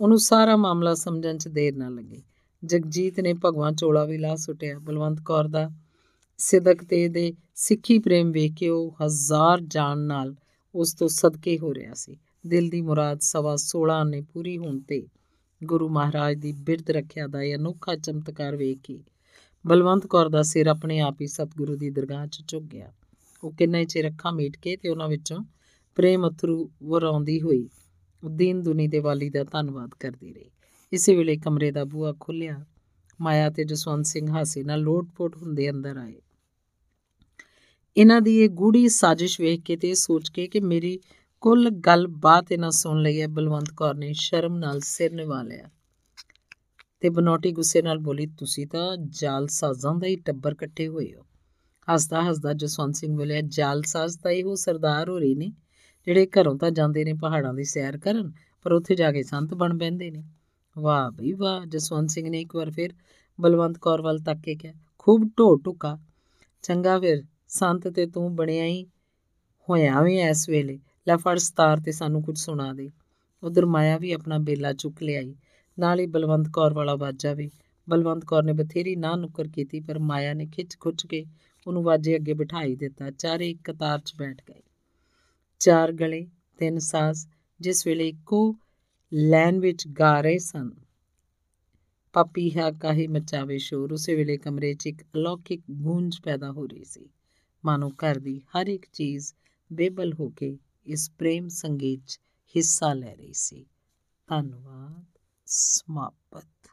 Speaker 1: ਉਹਨੂੰ ਸਾਰਾ ਮਾਮਲਾ ਸਮਝਣ 'ਚ ਦੇਰ ਨਾ ਲੱਗੀ। ਜਗਜੀਤ ਨੇ ਭਗਵਾਨ ਚੋਲਾ ਵੀ ਲਾ ਸੁੱਟਿਆ। ਬਲਵੰਤ ਕੌਰ ਦਾ ਸਿਦਕ ਤੇ ਦੇ ਸਿੱਖੀ ਪ੍ਰੇਮ ਵੇਖ ਕੇ ਉਹ ਹਜ਼ਾਰ ਜਾਨ ਨਾਲ ਉਸ ਤੋਂ ਸਦਕੇ ਹੋ ਰਿਹਾ ਸੀ। ਦਿਲ ਦੀ ਮੁਰਾਦ ਸਵਾ 16 ਨੇ ਪੂਰੀ ਹੋਣ ਤੇ ਗੁਰੂ ਮਹਾਰਾਜ ਦੀ ਬਿਰਧ ਰੱਖਿਆ ਦਾ ਇਹ ਅਨੋਖਾ ਚਮਤਕਾਰ ਵੇਖ ਕੇ ਬਲਵੰਤ ਕੌਰ ਦਾ ਸਿਰ ਆਪਣੇ ਆਪ ਹੀ ਸਤਿਗੁਰੂ ਦੀ ਦਰਗਾਹ 'ਚ ਝੁਕ ਗਿਆ। ਉਹ ਕਿੰਨੇ ਚਿਰ ਅੱਖਾਂ ਮੀਟ ਕੇ ਤੇ ਉਹਨਾਂ ਵਿੱਚੋਂ ਪ੍ਰੇਮ ਅਥਰੂ ਵਰਾਉਂਦੀ ਹੋਈ ਦੀਨ ਦੁਨੀ ਦੇ ਵਾਲੀ ਦਾ ਧੰਨਵਾਦ ਕਰਦੀ ਰਹੀ। ਇਸੇ ਵੇਲੇ ਕਮਰੇ ਦਾ ਬੂਹਾ ਖੁੱਲਿਆ ਮਾਇਆ ਤੇ ਜਸਵੰਤ ਸਿੰਘ ਹਾਸੇ ਨਾਲ ਲੋਟ-ਪੋਟ ਹੁੰਦੇ ਅੰਦਰ ਆਏ। ਇਹਨਾਂ ਦੀ ਇਹ ਗੂੜੀ ਸਾਜ਼ਿਸ਼ ਵੇਖ ਕੇ ਤੇ ਸੋਚ ਕੇ ਕਿ ਮੇਰੀ ਕੁੱਲ ਗੱਲਬਾਤ ਇਹਨਾਂ ਸੁਣ ਲਈ ਹੈ ਬਲਵੰਤ ਕੌਰ ਨੇ, ਸ਼ਰਮ ਨਾਲ ਸਿਰ ਨਿਵਾ ਲਿਆ। ਤੇ ਬਨੋਟੀ ਗੁੱਸੇ ਨਾਲ ਬੋਲੀ, ਤੁਸੀਂ ਤਾਂ ਜਾਲ ਸਾਜ਼ਾਂ ਦਾ ਹੀ ਟੱਬਰ ਇਕੱਠੇ ਹੋਏ ਹੋ। ਹੱਸਦਾ ਹੱਸਦਾ ਜਸਵੰਤ ਸਿੰਘ ਬੋਲਿਆ ਜਾਲ ਸਾਜ਼ ਤਾਂ ਇਹੋ ਸਰਦਾਰ ਹੋ ਰਹੀ ਨੇ, ਜਿਹੜੇ ਘਰੋਂ ਤਾਂ ਜਾਂਦੇ ਨੇ ਪਹਾੜਾਂ ਦੀ ਸੈਰ ਕਰਨ, ਪਰ ਉੱਥੇ ਜਾ ਕੇ ਸੰਤ ਬਣ ਬੈੰਦੇ ਨੇ। ਵਾਹ ਬਈ ਵਾਹ, ਜਸਵੰਤ ਸਿੰਘ ਨੇ ਇੱਕ ਵਾਰ ਫਿਰ ਬਲਵੰਤ ਕੌਰ ਵੱਲ ਤੱਕ ਕੇ ਕਿਹਾ, ਖੂਬ ਢੋ ਟੁਕਾ, ਚੰਗਾ ਫਿਰ, ਸੰਤ ਤੇ ਤੂੰ ਬਣਿਆ ਹੀ ਹੋਇਆ ਵੀ ਐਸ ਵੇਲੇ। ਲੈ ਫੜ ਸਤਾਰ ਤੇ ਸਾਨੂੰ ਕੁਝ ਸੁਣਾ ਦੇ। ਉਧਰ ਮਾਇਆ ਵੀ ਆਪਣਾ ਬੇਲਾ ਚੁੱਕ ਲਿਆਈ। ਨਾਲ ਹੀ ਬਲਵੰਤ ਕੌਰ ਵਾਲਾ ਵਾਜਾ ਵੀ। ਬਲਵੰਤ ਕੌਰ ਨੇ ਬਥੇਰੀ ਨਾ ਨੁਕਰ ਕੀਤੀ, ਪਰ ਮਾਇਆ ਨੇ ਖਿੱਚ ਖੁੱਚ ਕੇ ਉਹਨੂੰ ਵਾਜੇ ਅੱਗੇ ਬਿਠਾਈ ਦਿੱਤਾ। ਚਾਰੇ ਇੱਕ ਕਤਾਰ 'ਚ ਬੈਠ ਗਏ। ਚਾਰ ਗਲੇ, ਤਿੰਨ ਸਾਜ਼, ਜਿਸ ਵੇਲੇ ਇੱਕੋ ਲੈਨ ਵਿੱਚ ਗਾ ਰਹੇ ਸਨ। ਪਪੀਹਾ ਕਾਹੇ ਮਚਾਵੇ ਸ਼ੋਰ। ਉਸੇ ਵੇਲੇ ਕਮਰੇ 'ਚ ਇੱਕ ਅਲੌਕਿਕ ਗੂੰਜ ਪੈਦਾ ਹੋ ਰਹੀ ਸੀ। ਮਾਨੋ ਘਰ ਦੀ ਹਰ ਇੱਕ ਚੀਜ਼ ਬੇਬਲ ਹੋ ਕੇ ਇਸ ਪ੍ਰੇਮ ਸੰਗੀਤ 'ਚ ਹਿੱਸਾ ਲੈ ਰਹੀ ਸੀ। ਧੰਨਵਾਦ। ਸਮਾਪਤ।